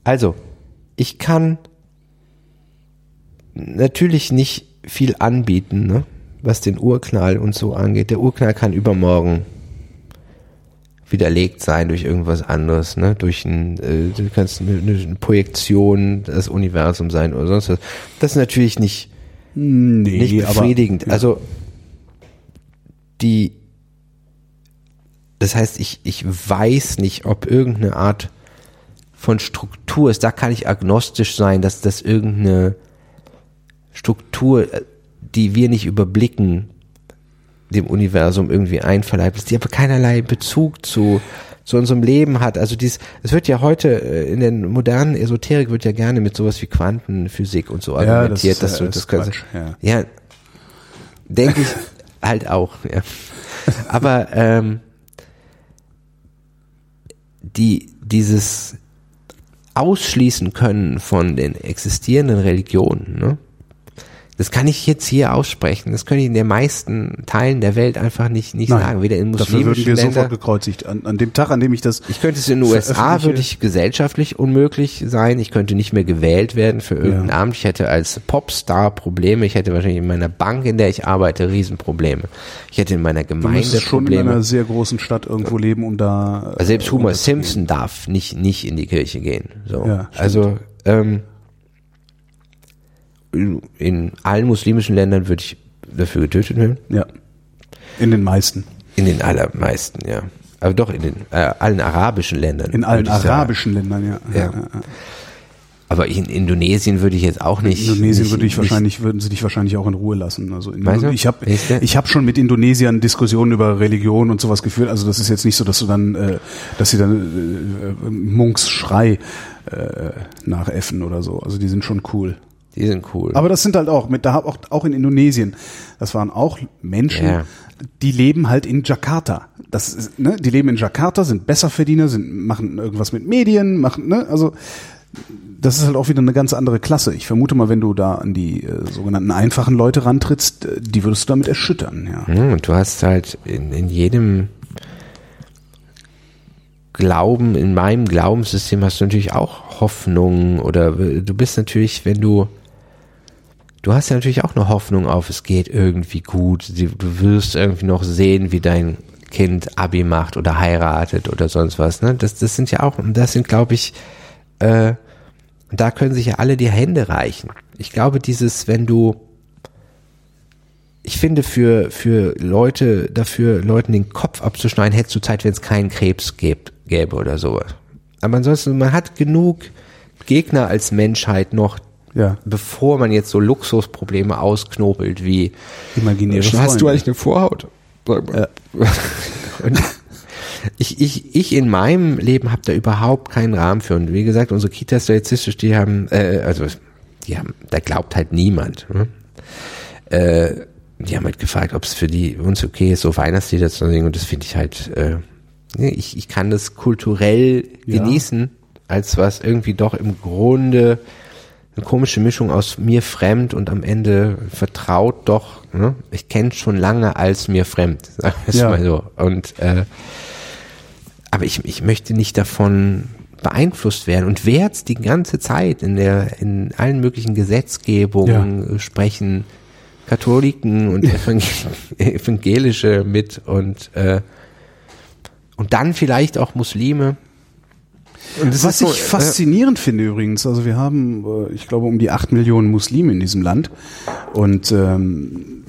also, ich kann natürlich nicht viel anbieten, ne, was den Urknall und so angeht. Der Urknall kann übermorgen widerlegt sein durch irgendwas anderes, ne? Durch ein, äh, du kannst eine, eine Projektion des Universums sein oder sonst was. Das ist natürlich nicht, Nee, nicht aber- befriedigend. ja. Also die, das heißt, ich, ich weiß nicht, ob irgendeine Art von Struktur ist. Da kann ich agnostisch sein, dass das irgendeine Struktur, äh, die wir nicht überblicken, dem Universum irgendwie einverleibt ist, die aber keinerlei Bezug zu, zu unserem Leben hat. Also dies, es wird ja heute äh, in der modernen Esoterik wird ja gerne mit sowas wie Quantenphysik und so Ja, das argumentiert, ist, dass du äh, das ist kannst. Quatsch, ja. ja denke ich halt auch. Ja. Aber ähm, die dieses Ausschließen können von den existierenden Religionen, ne? Das kann ich jetzt hier aussprechen. Das kann ich in den meisten Teilen der Welt einfach nicht, nicht Nein, sagen. Weder in Dafür würden muslimischen wir sofort Ländern. gekreuzigt. An, an dem Tag, an dem ich das... Ich könnte es in den USA, würde ich gesellschaftlich unmöglich sein. Ich könnte nicht mehr gewählt werden für irgendein Ja. Amt. Ich hätte als Popstar Probleme. Ich hätte wahrscheinlich in meiner Bank, in der ich arbeite, Riesenprobleme. Ich hätte in meiner Du Gemeinde müsstest schon in Probleme. einer sehr großen Stadt irgendwo leben, um da... Also selbst äh, Homer. Simpson darf nicht, nicht in die Kirche gehen. So. Ja, also, ähm, in- allen muslimischen Ländern würde ich dafür getötet werden. Ja. In den meisten. In den allermeisten, ja. Aber doch in den äh, allen arabischen Ländern. In allen ich sagen. arabischen Ländern, ja. Ja. Aber in Indonesien würde ich jetzt auch nicht. In Indonesien nicht, würde ich wahrscheinlich, würden sie dich wahrscheinlich auch in Ruhe lassen. Also in Meinst du? ich habe ja? ich hab schon mit Indonesiern Diskussionen über Religion und sowas geführt. Also das ist jetzt nicht so, dass du dann, äh, dass sie dann äh, Munks Schrei äh, nachäffen oder so. Also die sind schon cool. Die sind cool. Aber das sind halt auch mit da auch auch in Indonesien. Das waren auch Menschen, Ja. die leben halt in Jakarta. Das ist, ne, die leben in Jakarta, sind Besserverdiener, sind machen irgendwas mit Medien, machen ne, also das ist halt auch wieder eine ganz andere Klasse. Ich vermute mal, wenn du da an die äh, sogenannten einfachen Leute rantrittst, äh, die würdest du damit erschüttern, ja. Hm, und du hast halt in, in jedem Glauben, in meinem Glaubenssystem hast du natürlich auch Hoffnung oder du bist natürlich, wenn du du hast ja natürlich auch eine Hoffnung auf, es geht irgendwie gut. Du wirst irgendwie noch sehen, wie dein Kind Abi macht oder heiratet oder sonst was. Ne? Das, das sind ja auch, das sind, glaube ich, äh, da können sich ja alle die Hände reichen. Ich glaube, dieses, wenn du, ich finde, für, für Leute, dafür Leuten den Kopf abzuschneiden, hättest du Zeit, wenn es keinen Krebs gäb, gäbe oder sowas. Aber ansonsten, man hat genug Gegner als Menschheit noch, Ja. bevor man jetzt so Luxusprobleme ausknobelt wie Imaginäre Hast du Freunde. eigentlich eine Vorhaut? Sag mal. Und ich, ich, ich in meinem Leben habe da überhaupt keinen Rahmen für. Und wie gesagt, unsere Kitas statistisch, die haben, äh, also die haben, da glaubt halt niemand. Ne? Äh, die haben halt gefragt, ob es für die uns okay ist, so Weihnachtslieder zu singen. Und das finde ich halt, äh, ich, ich kann das kulturell Ja. genießen, als was irgendwie doch im Grunde eine komische Mischung aus mir fremd und am Ende vertraut doch. Ne? Ich kenne schon lange als mir fremd, sagen wir es Ja. mal so. Und äh, aber ich, ich möchte nicht davon beeinflusst werden und werde die ganze Zeit in der in allen möglichen Gesetzgebungen äh, sprechen Katholiken und Evangel Evangelische mit und äh, und dann vielleicht auch Muslime. Was ist so, ich faszinierend finde übrigens, also wir haben, äh, ich glaube, um die acht Millionen Muslime in diesem Land und ähm,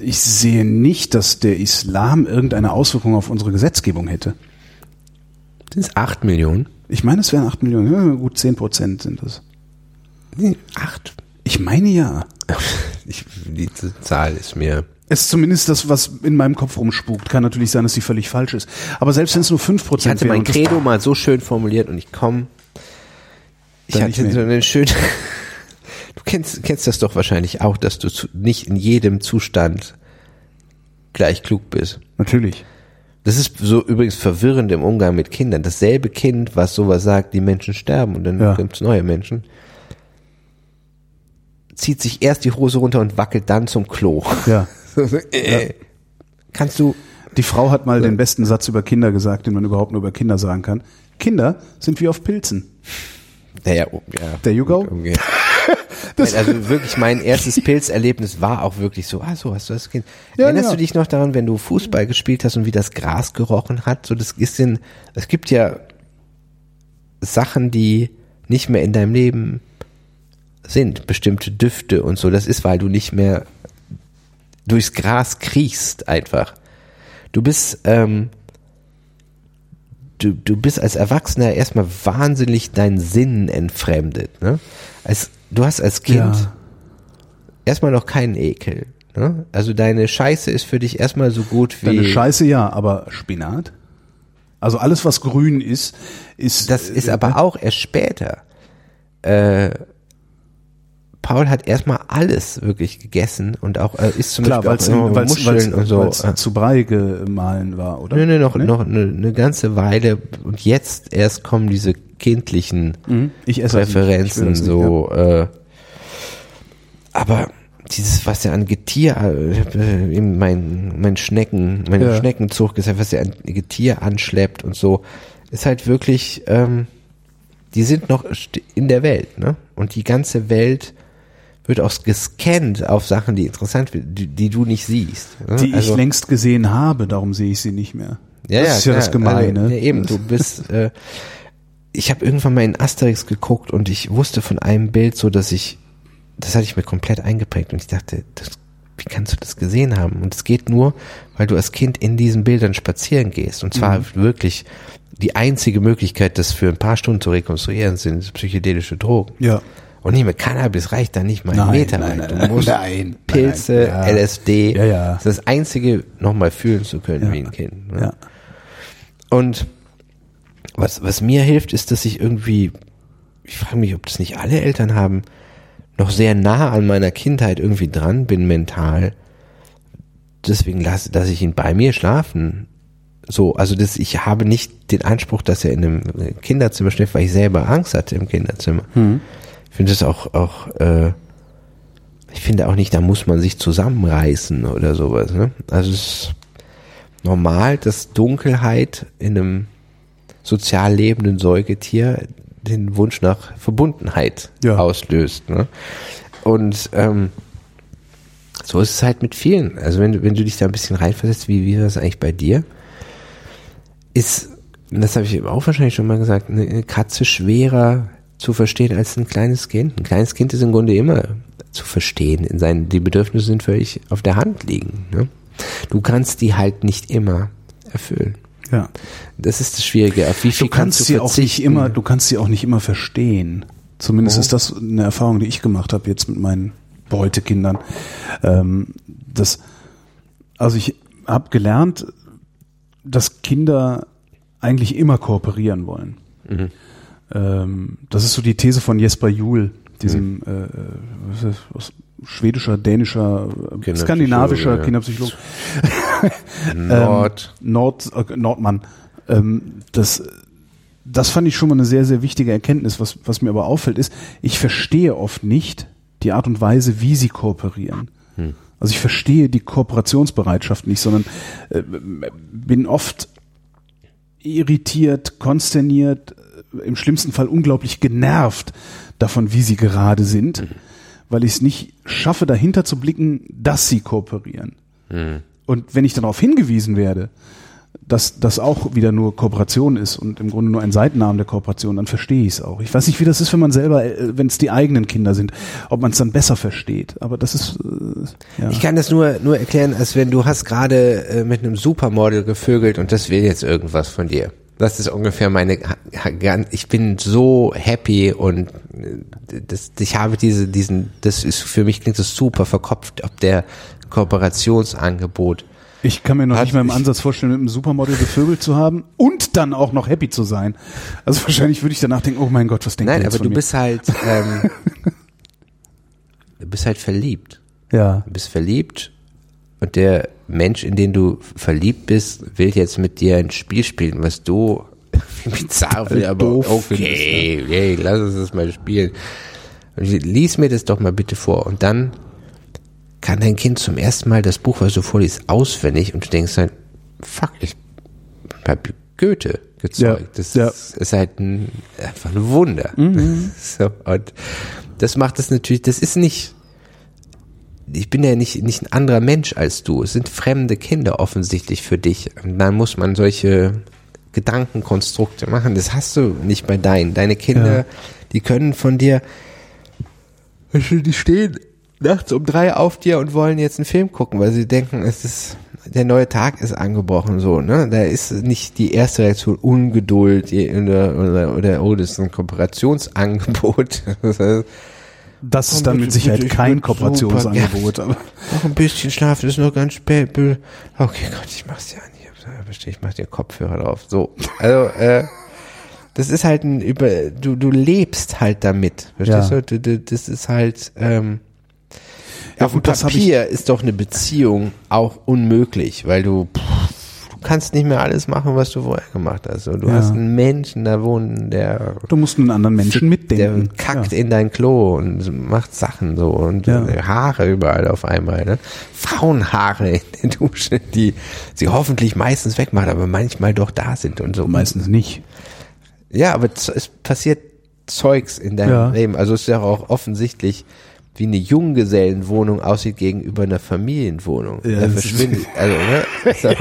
ich sehe nicht, dass der Islam irgendeine Auswirkung auf unsere Gesetzgebung hätte. äh, sind es acht Millionen? Ich meine, es wären acht Millionen, ja, gut zehn Prozent sind das. Nee, acht. Ich meine ja. Ich, die Zahl ist mir. Es ist zumindest das, was in meinem Kopf rumspukt. Kann natürlich sein, dass sie völlig falsch ist. Aber selbst wenn es nur fünf Ich Prozent hatte wären, mein Credo mal so schön formuliert und ich komme. Ich hatte so eine schöne. Du kennst, kennst das doch wahrscheinlich auch, dass du zu, nicht in jedem Zustand gleich klug bist. natürlich. Das ist so übrigens verwirrend im Umgang mit Kindern. Dasselbe Kind, was sowas sagt, die Menschen sterben und dann Ja. gibt's neue Menschen, zieht sich erst die Hose runter und wackelt dann zum Klo. Ja. äh, Kannst du Die Frau hat mal den besten Satz über Kinder gesagt, den man überhaupt nur über Kinder sagen kann. Kinder sind wie auf Pilzen. Naja, oh, ja. There you go. Okay. Also wirklich, mein erstes Pilzerlebnis war auch wirklich so, ah, so hast du das Kind. Ja, Erinnerst ja. du dich noch daran, wenn du Fußball gespielt hast und wie das Gras gerochen hat? So, das ist in, es gibt ja Sachen, die nicht mehr in deinem Leben sind, bestimmte Düfte und so. Das ist, weil du nicht mehr durchs Gras kriechst einfach. Du bist, ähm, du, du bist als Erwachsener erstmal wahnsinnig deinen Sinnen entfremdet. Ne? Als, du hast als Kind Ja. erstmal noch keinen Ekel. Ne? Also deine Scheiße ist für dich erstmal so gut wie. Deine Scheiße ja, aber Spinat? Also alles, was grün ist, ist. Das ist äh, aber auch erst später. Äh, Paul hat erstmal alles wirklich gegessen und auch äh, isst zum Klar, weil Beispiel auch immer Muscheln und so. Äh, zu Brei gemahlen war, oder? Nö, nö, noch, Ne? noch eine, eine ganze Weile und jetzt erst kommen diese kindlichen Mhm. Präferenzen das nicht, so. Äh, aber dieses, was er an Getier, äh, eben mein, mein Schnecken, mein Ja. Schneckenzug gesagt, was er an Getier anschleppt und so, ist halt wirklich, ähm, die sind noch in der Welt, ne? Und die ganze Welt wird auch gescannt auf Sachen, die interessant sind, die, die du nicht siehst. Ne? Die Also- ich längst gesehen habe, darum sehe ich sie nicht mehr. ja, das ja, ist ja klar. das Gemeine. Also, ja, eben, du bist. Äh, ich habe irgendwann mal in Asterix geguckt und ich wusste von einem Bild so, dass ich, das hatte ich mir komplett eingeprägt und ich dachte, das, wie kannst du das gesehen haben? Und es geht nur, weil du als Kind in diesen Bildern spazieren gehst. Und zwar wirklich die einzige Möglichkeit, das für ein paar Stunden zu rekonstruieren, sind psychedelische Drogen. ja. Und nicht mehr Cannabis reicht da nicht mal einen Nein, Meter nein, weit. nein, Du musst nein, Pilze, ja. LSD. Ja, ja. Das ist das Einzige, nochmal fühlen zu können Ja. wie ein Kind. Ne? Ja. Und was, was mir hilft, ist, dass ich irgendwie, ich frage mich, ob das nicht alle Eltern haben, noch sehr nah an meiner Kindheit irgendwie dran bin mental. Deswegen lasse, dass ich ihn bei mir schlafen. So, also das, ich habe nicht den Anspruch, dass er in einem Kinderzimmer schläft, weil ich selber Angst hatte im Kinderzimmer. Ich finde es auch, auch, äh, ich finde auch nicht, da muss man sich zusammenreißen oder sowas. Ne? Also es ist normal, dass Dunkelheit in einem sozial lebenden Säugetier den Wunsch nach Verbundenheit Ja. auslöst. Ne? Und ähm, so ist es halt mit vielen. Also wenn du, wenn du dich da ein bisschen reinversetzt, wie, wie war das eigentlich bei dir? Ist, das habe ich auch wahrscheinlich schon mal gesagt, eine Katze schwerer zu verstehen als ein kleines Kind. Ein kleines Kind ist im Grunde immer zu verstehen. In seinen, die Bedürfnisse sind völlig auf der Hand liegen. Ne? Du kannst die halt nicht immer erfüllen. ja. Das ist das Schwierige. Auf wie viel Du kannst du sie auch nicht verzichten? immer, du kannst sie auch nicht immer verstehen. Zumindest ist das eine Erfahrung, die ich gemacht habe jetzt mit meinen Beutekindern. Ähm, das, also ich habe gelernt, dass Kinder eigentlich immer kooperieren wollen. Ähm, das ist so die These von Jesper Juhl, diesem äh, was ist das, was, schwedischer, dänischer, äh, skandinavischer ja. Kinderpsychologe. Nord. Ähm, Nord, äh, Nordmann. Ähm, das, das fand ich schon mal eine sehr, sehr wichtige Erkenntnis. Was, was mir aber auffällt, ist, ich verstehe oft nicht die Art und Weise, wie sie kooperieren. Also ich verstehe die Kooperationsbereitschaft nicht, sondern äh, bin oft irritiert, konsterniert, äh, im schlimmsten Fall unglaublich genervt davon, wie sie gerade sind, weil ich es nicht schaffe, dahinter zu blicken, dass sie kooperieren. Und wenn ich darauf hingewiesen werde, dass das auch wieder nur Kooperation ist und im Grunde nur ein Seitennamen der Kooperation, dann verstehe ich es auch. Ich weiß nicht, wie das ist, wenn man selber, äh, wenn es die eigenen Kinder sind, ob man es dann besser versteht. Aber das ist äh, ja. Ich kann das nur, nur erklären, als wenn du hast gerade äh, mit einem Supermodel gevögelt und das will jetzt irgendwas von dir. Das ist ungefähr meine, ich bin so happy und äh, das, ich habe diese, diesen, das ist, für mich klingt das super verkopft, ob der Kooperationsangebot Ich kann mir noch Hat- nicht mal im Ansatz vorstellen, mit einem Supermodel gevögelt zu haben und dann auch noch happy zu sein. Also wahrscheinlich würde ich danach denken, oh mein Gott, was denkt Nein, aber du mir? bist halt, ähm, du bist halt verliebt. ja. Du bist verliebt und der Mensch, in den du verliebt bist, will jetzt mit dir ein Spiel spielen, was du bizarr will, aber okay, hey, lass uns das mal spielen. Und ich- lies mir das doch mal bitte vor und dann kann dein Kind zum ersten Mal das Buch, was du vorliest, auswendig und du denkst dann, fuck, ich hab Goethe gezeugt. Ja, das ja. ist, ist halt ein, einfach ein Wunder. Mhm. So, und das macht es natürlich, das ist nicht, ich bin ja nicht, nicht ein anderer Mensch als du. Es sind fremde Kinder offensichtlich für dich. Und dann muss man solche Gedankenkonstrukte machen. Das hast du nicht bei deinen. Deine Kinder, Ja. die können von dir, die stehen nachts um drei auf dir und wollen jetzt einen Film gucken, weil sie denken, es ist, der neue Tag ist angebrochen, so, ne? Da ist nicht die erste Reaktion Ungeduld oder, oder, oder oh, das ist ein Kooperationsangebot. Das ist dann mit Sicherheit bitte, kein Kooperationsangebot. Aber noch ein bisschen schlafen, ist noch ganz spät. Okay Gott, ich mach's dir an. Ich, ich mach dir Kopfhörer drauf. So, also, äh, das ist halt ein über, du, du lebst halt damit. Verstehst Ja. du? du? Du, Das ist halt, ähm, Ja, auf dem gut, Papier ist doch eine Beziehung auch unmöglich, weil du, pff, du kannst nicht mehr alles machen, was du vorher gemacht hast. Und du Ja. hast einen Menschen da wohnen, der du musst einen anderen Menschen mitdenken. der kackt in dein Klo und macht Sachen so und Ja. äh, Haare überall auf einmal. Ne? Frauenhaare in der Dusche, die sie hoffentlich meistens wegmacht, aber manchmal doch da sind und so. ja. Meistens nicht. Ja, aber es passiert Zeugs in deinem Ja. Leben. Also es ist ja auch offensichtlich, wie eine Junggesellenwohnung aussieht gegenüber einer Familienwohnung. Ja, da verschwindet, also, ne?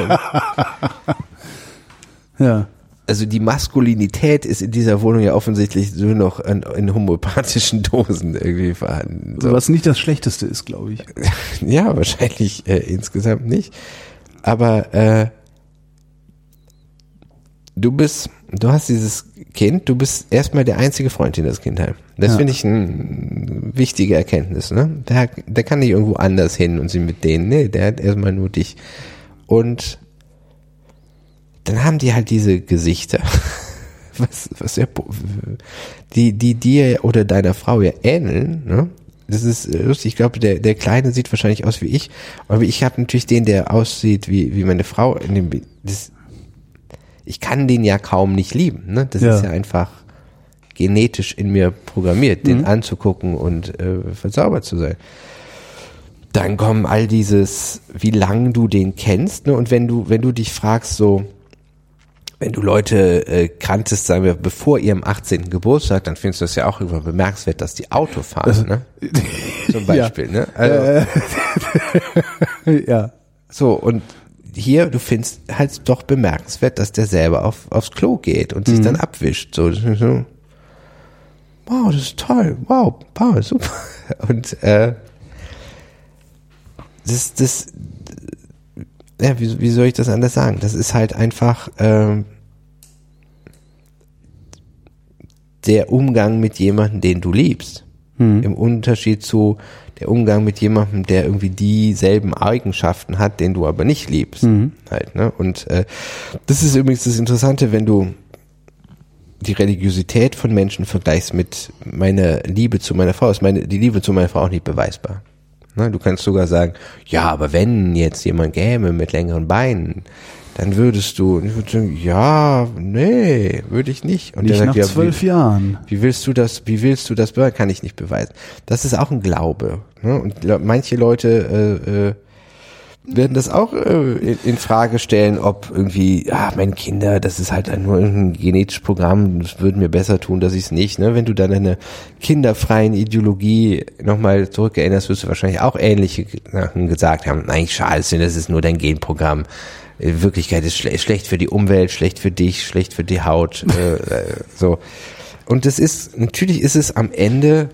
Doch- Ja. also die Maskulinität ist in dieser Wohnung ja offensichtlich nur noch in, in homöopathischen Dosen irgendwie vorhanden. So. Was nicht das Schlechteste ist, glaube ich. Ja, wahrscheinlich äh, insgesamt nicht. Aber äh, du bist, du hast dieses Kind, du bist erstmal der einzige Freund, den das Kind hat. Das Ja. finde ich eine wichtige Erkenntnis. Ne? Der, der kann nicht irgendwo anders hin und sie mit denen. Nee, der hat erstmal nur dich. Und dann haben die halt diese Gesichter, was, was ja, die, die dir oder deiner Frau ja ähneln, ne? Das ist äh, lustig. Ich glaube, der, der Kleine sieht wahrscheinlich aus wie ich, aber ich habe natürlich den, der aussieht wie, wie meine Frau. In dem, das, ich kann den ja kaum nicht lieben. Ne? Das Ja. ist ja einfach genetisch in mir programmiert, den anzugucken und äh, verzaubert zu sein. Dann kommen all dieses, wie lang du den kennst, ne? Und wenn du, wenn du dich fragst, so, wenn du Leute äh, kanntest, sagen wir, bevor ihrem 18. Geburtstag, dann findest du es ja auch immer bemerkenswert, dass die Auto fahren, ne? Zum Beispiel, ne? Also, ja. so, und hier, du findest halt doch bemerkenswert, dass der selber auf, aufs Klo geht und sich dann abwischt. So, so, wow, das ist toll, wow, wow, super. Und äh, das, das, ja, wie, wie soll ich das anders sagen? Das ist halt einfach, ähm, der Umgang mit jemandem, den du liebst. Im Unterschied zu der Umgang mit jemandem, der irgendwie dieselben Eigenschaften hat, den du aber nicht liebst. Halt, ne? Und äh, das ist übrigens das Interessante, wenn du die Religiosität von Menschen vergleichst mit meiner Liebe zu meiner Frau, ist meine, die Liebe zu meiner Frau auch nicht beweisbar. Ne? Du kannst sogar sagen, ja, aber wenn jetzt jemand gäme mit längeren Beinen, dann würdest du, und ich würde sagen, ja, nee, würde ich nicht. Und Nicht der nach ja, zwölf wie, Jahren. wie willst du das, wie willst du das beweisen? Kann ich nicht beweisen. Das ist auch ein Glaube. Ne? Und manche Leute äh, äh, werden das auch äh, in, in Frage stellen, ob irgendwie, ah, meine Kinder, das ist halt nur ein genetisches Programm, das würde mir besser tun, dass ich es nicht. Ne? Wenn du dann deine kinderfreien Ideologie nochmal zurückerinnerst, wirst du wahrscheinlich auch ähnliche Sachen gesagt haben. Eigentlich schade, das ist nur dein Genprogramm. In Wirklichkeit ist schle schlecht für die Umwelt, schlecht für dich, schlecht für die Haut. Äh, äh, so. Und das ist, natürlich ist es am Ende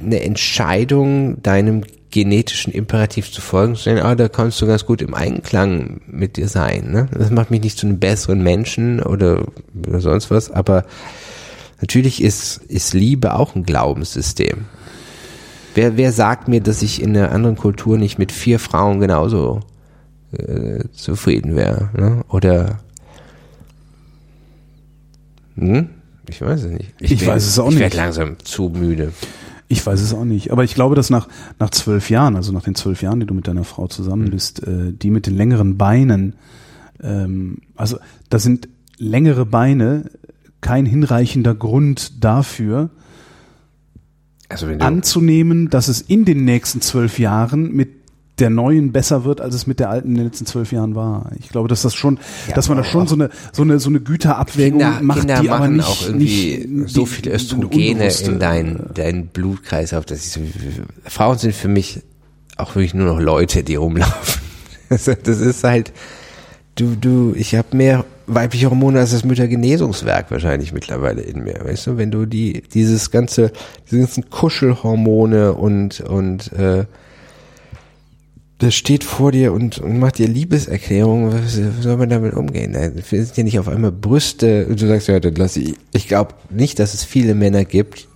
eine Entscheidung, deinem genetischen Imperativ zu folgen, zu sagen, ah, da kannst du ganz gut im Einklang mit dir sein. Ne? Das macht mich nicht zu einem besseren Menschen oder, oder sonst was, aber natürlich ist, ist Liebe auch ein Glaubenssystem. Wer, wer sagt mir, dass ich in einer anderen Kultur nicht mit vier Frauen genauso äh, zufrieden wäre? Ne? Oder hm? Ich weiß es nicht. Ich werd- weiß es auch ich nicht. werde langsam zu müde. Ich weiß es auch nicht. Aber ich glaube, dass nach, nach zwölf Jahren, also nach den zwölf Jahren, die du mit deiner Frau zusammen bist, äh, die mit den längeren Beinen, ähm, also da sind längere Beine kein hinreichender Grund dafür, Also anzunehmen, dass es in den nächsten zwölf Jahren mit der neuen besser wird, als es mit der alten in den letzten zwölf Jahren war. Ich glaube, dass das schon, Ja, dass man da schon so eine, so eine, so eine Güterabwägung Kinder, macht, Kinder die machen aber nicht, auch irgendwie nicht so viele Östrogene in deinen dein Blutkreislauf. Das ist, Frauen sind für mich auch wirklich nur noch Leute, die rumlaufen. Das ist halt, du, du, ich habe mehr weibliche Hormone als das Müttergenesungswerk wahrscheinlich mittlerweile in mir. Weißt du, wenn du die, dieses ganze, diese ganzen Kuschelhormone und, und, äh, das steht vor dir und, und macht dir Liebeserklärungen, was soll man damit umgehen? Da sind ja nicht auf einmal Brüste und du sagst, ja, dann lass ich. Ich glaube nicht, dass es viele Männer gibt,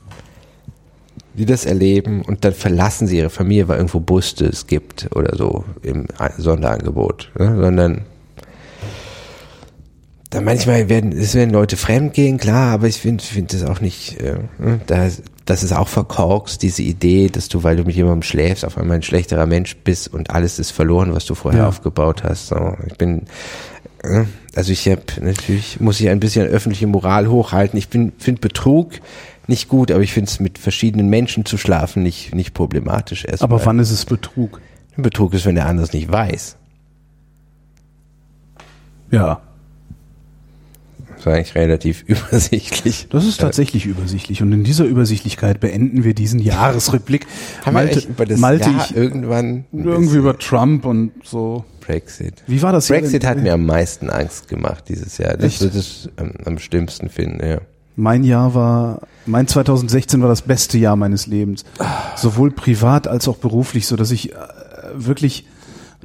die das erleben und dann verlassen sie ihre Familie, weil irgendwo Brüste es gibt oder so im Sonderangebot, ne? sondern da manchmal werden, es werden Leute fremd gehen, klar, aber ich finde, finde das auch nicht, äh, ne, da, das ist auch verkorkst, diese Idee, dass du, weil du mit jemandem schläfst, auf einmal ein schlechterer Mensch bist und alles ist verloren, was du vorher Ja. aufgebaut hast. So, ich bin, äh, also ich habe natürlich muss ich ein bisschen öffentliche Moral hochhalten. Ich finde Betrug nicht gut, aber ich finde es mit verschiedenen Menschen zu schlafen nicht nicht problematisch erstmal. Aber wann ist es Betrug? Betrug ist, wenn der andere es nicht weiß. Ja. Das war eigentlich relativ übersichtlich. Das ist tatsächlich übersichtlich. Und in dieser Übersichtlichkeit beenden wir diesen Jahresrückblick. Haben wir echt über das Malte Jahr ich irgendwann irgendwie über Trump und so. Brexit. Wie war das? Brexit hat mir am meisten Angst gemacht dieses Jahr. Das Echt? wird es am, am schlimmsten finden, ja. Mein Jahr war, mein 2016 war das beste Jahr meines Lebens. Sowohl privat als auch beruflich, so dass ich äh, wirklich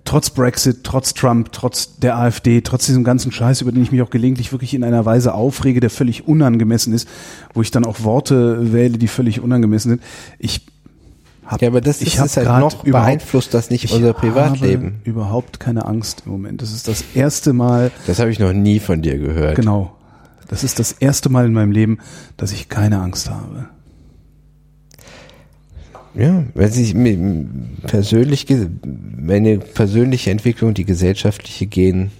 trotz Brexit, trotz Trump, trotz der AfD, trotz diesem ganzen Scheiß, über den ich mich auch gelegentlich wirklich in einer Weise aufrege, der völlig unangemessen ist, wo ich dann auch Worte wähle, die völlig unangemessen sind. Ich hab, Ja, aber das ich ist, halt noch beeinflusst das nicht ich unser Privatleben. überhaupt keine Angst im Moment. Das ist das erste Mal, Das habe ich noch nie von dir gehört. Genau. Das ist das erste Mal in meinem Leben, dass ich keine Angst habe. Ja, weil sich mi- persönlich, meine persönliche Entwicklung, die gesellschaftliche gehen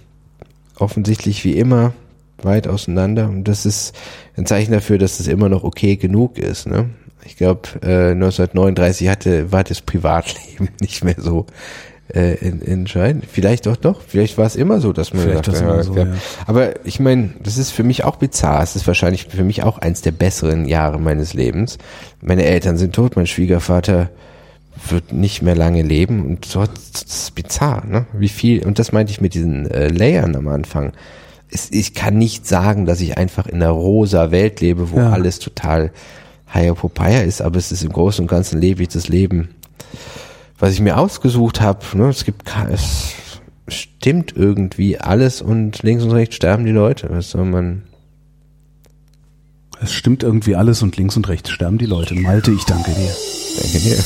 offensichtlich wie immer weit auseinander und das ist ein Zeichen dafür, dass es immer noch okay genug ist. Ne? Ich glaube, äh, 1939 hatte war das Privatleben nicht mehr so äh, in, entscheidend. Vielleicht doch doch. Vielleicht war es immer so, dass man Vielleicht hat, immer so, ja. ja. Aber ich meine, das ist für mich auch bizarr. Es ist wahrscheinlich für mich auch eins der besseren Jahre meines Lebens. Meine Eltern sind tot, mein Schwiegervater wird nicht mehr lange leben und so das ist bizarr, ne? Wie viel und das meinte ich mit diesen äh, Layern am Anfang. Es, ich kann nicht sagen, dass ich einfach in einer rosa Welt lebe, wo Ja. alles total higher Popeye ist, aber es ist im Großen und Ganzen lebe ich das Leben, was ich mir ausgesucht habe. Ne? Es gibt es stimmt irgendwie alles und links und rechts sterben die Leute. Was soll man Es stimmt irgendwie alles und links und rechts sterben die Leute. Malte, ich danke dir. Danke dir.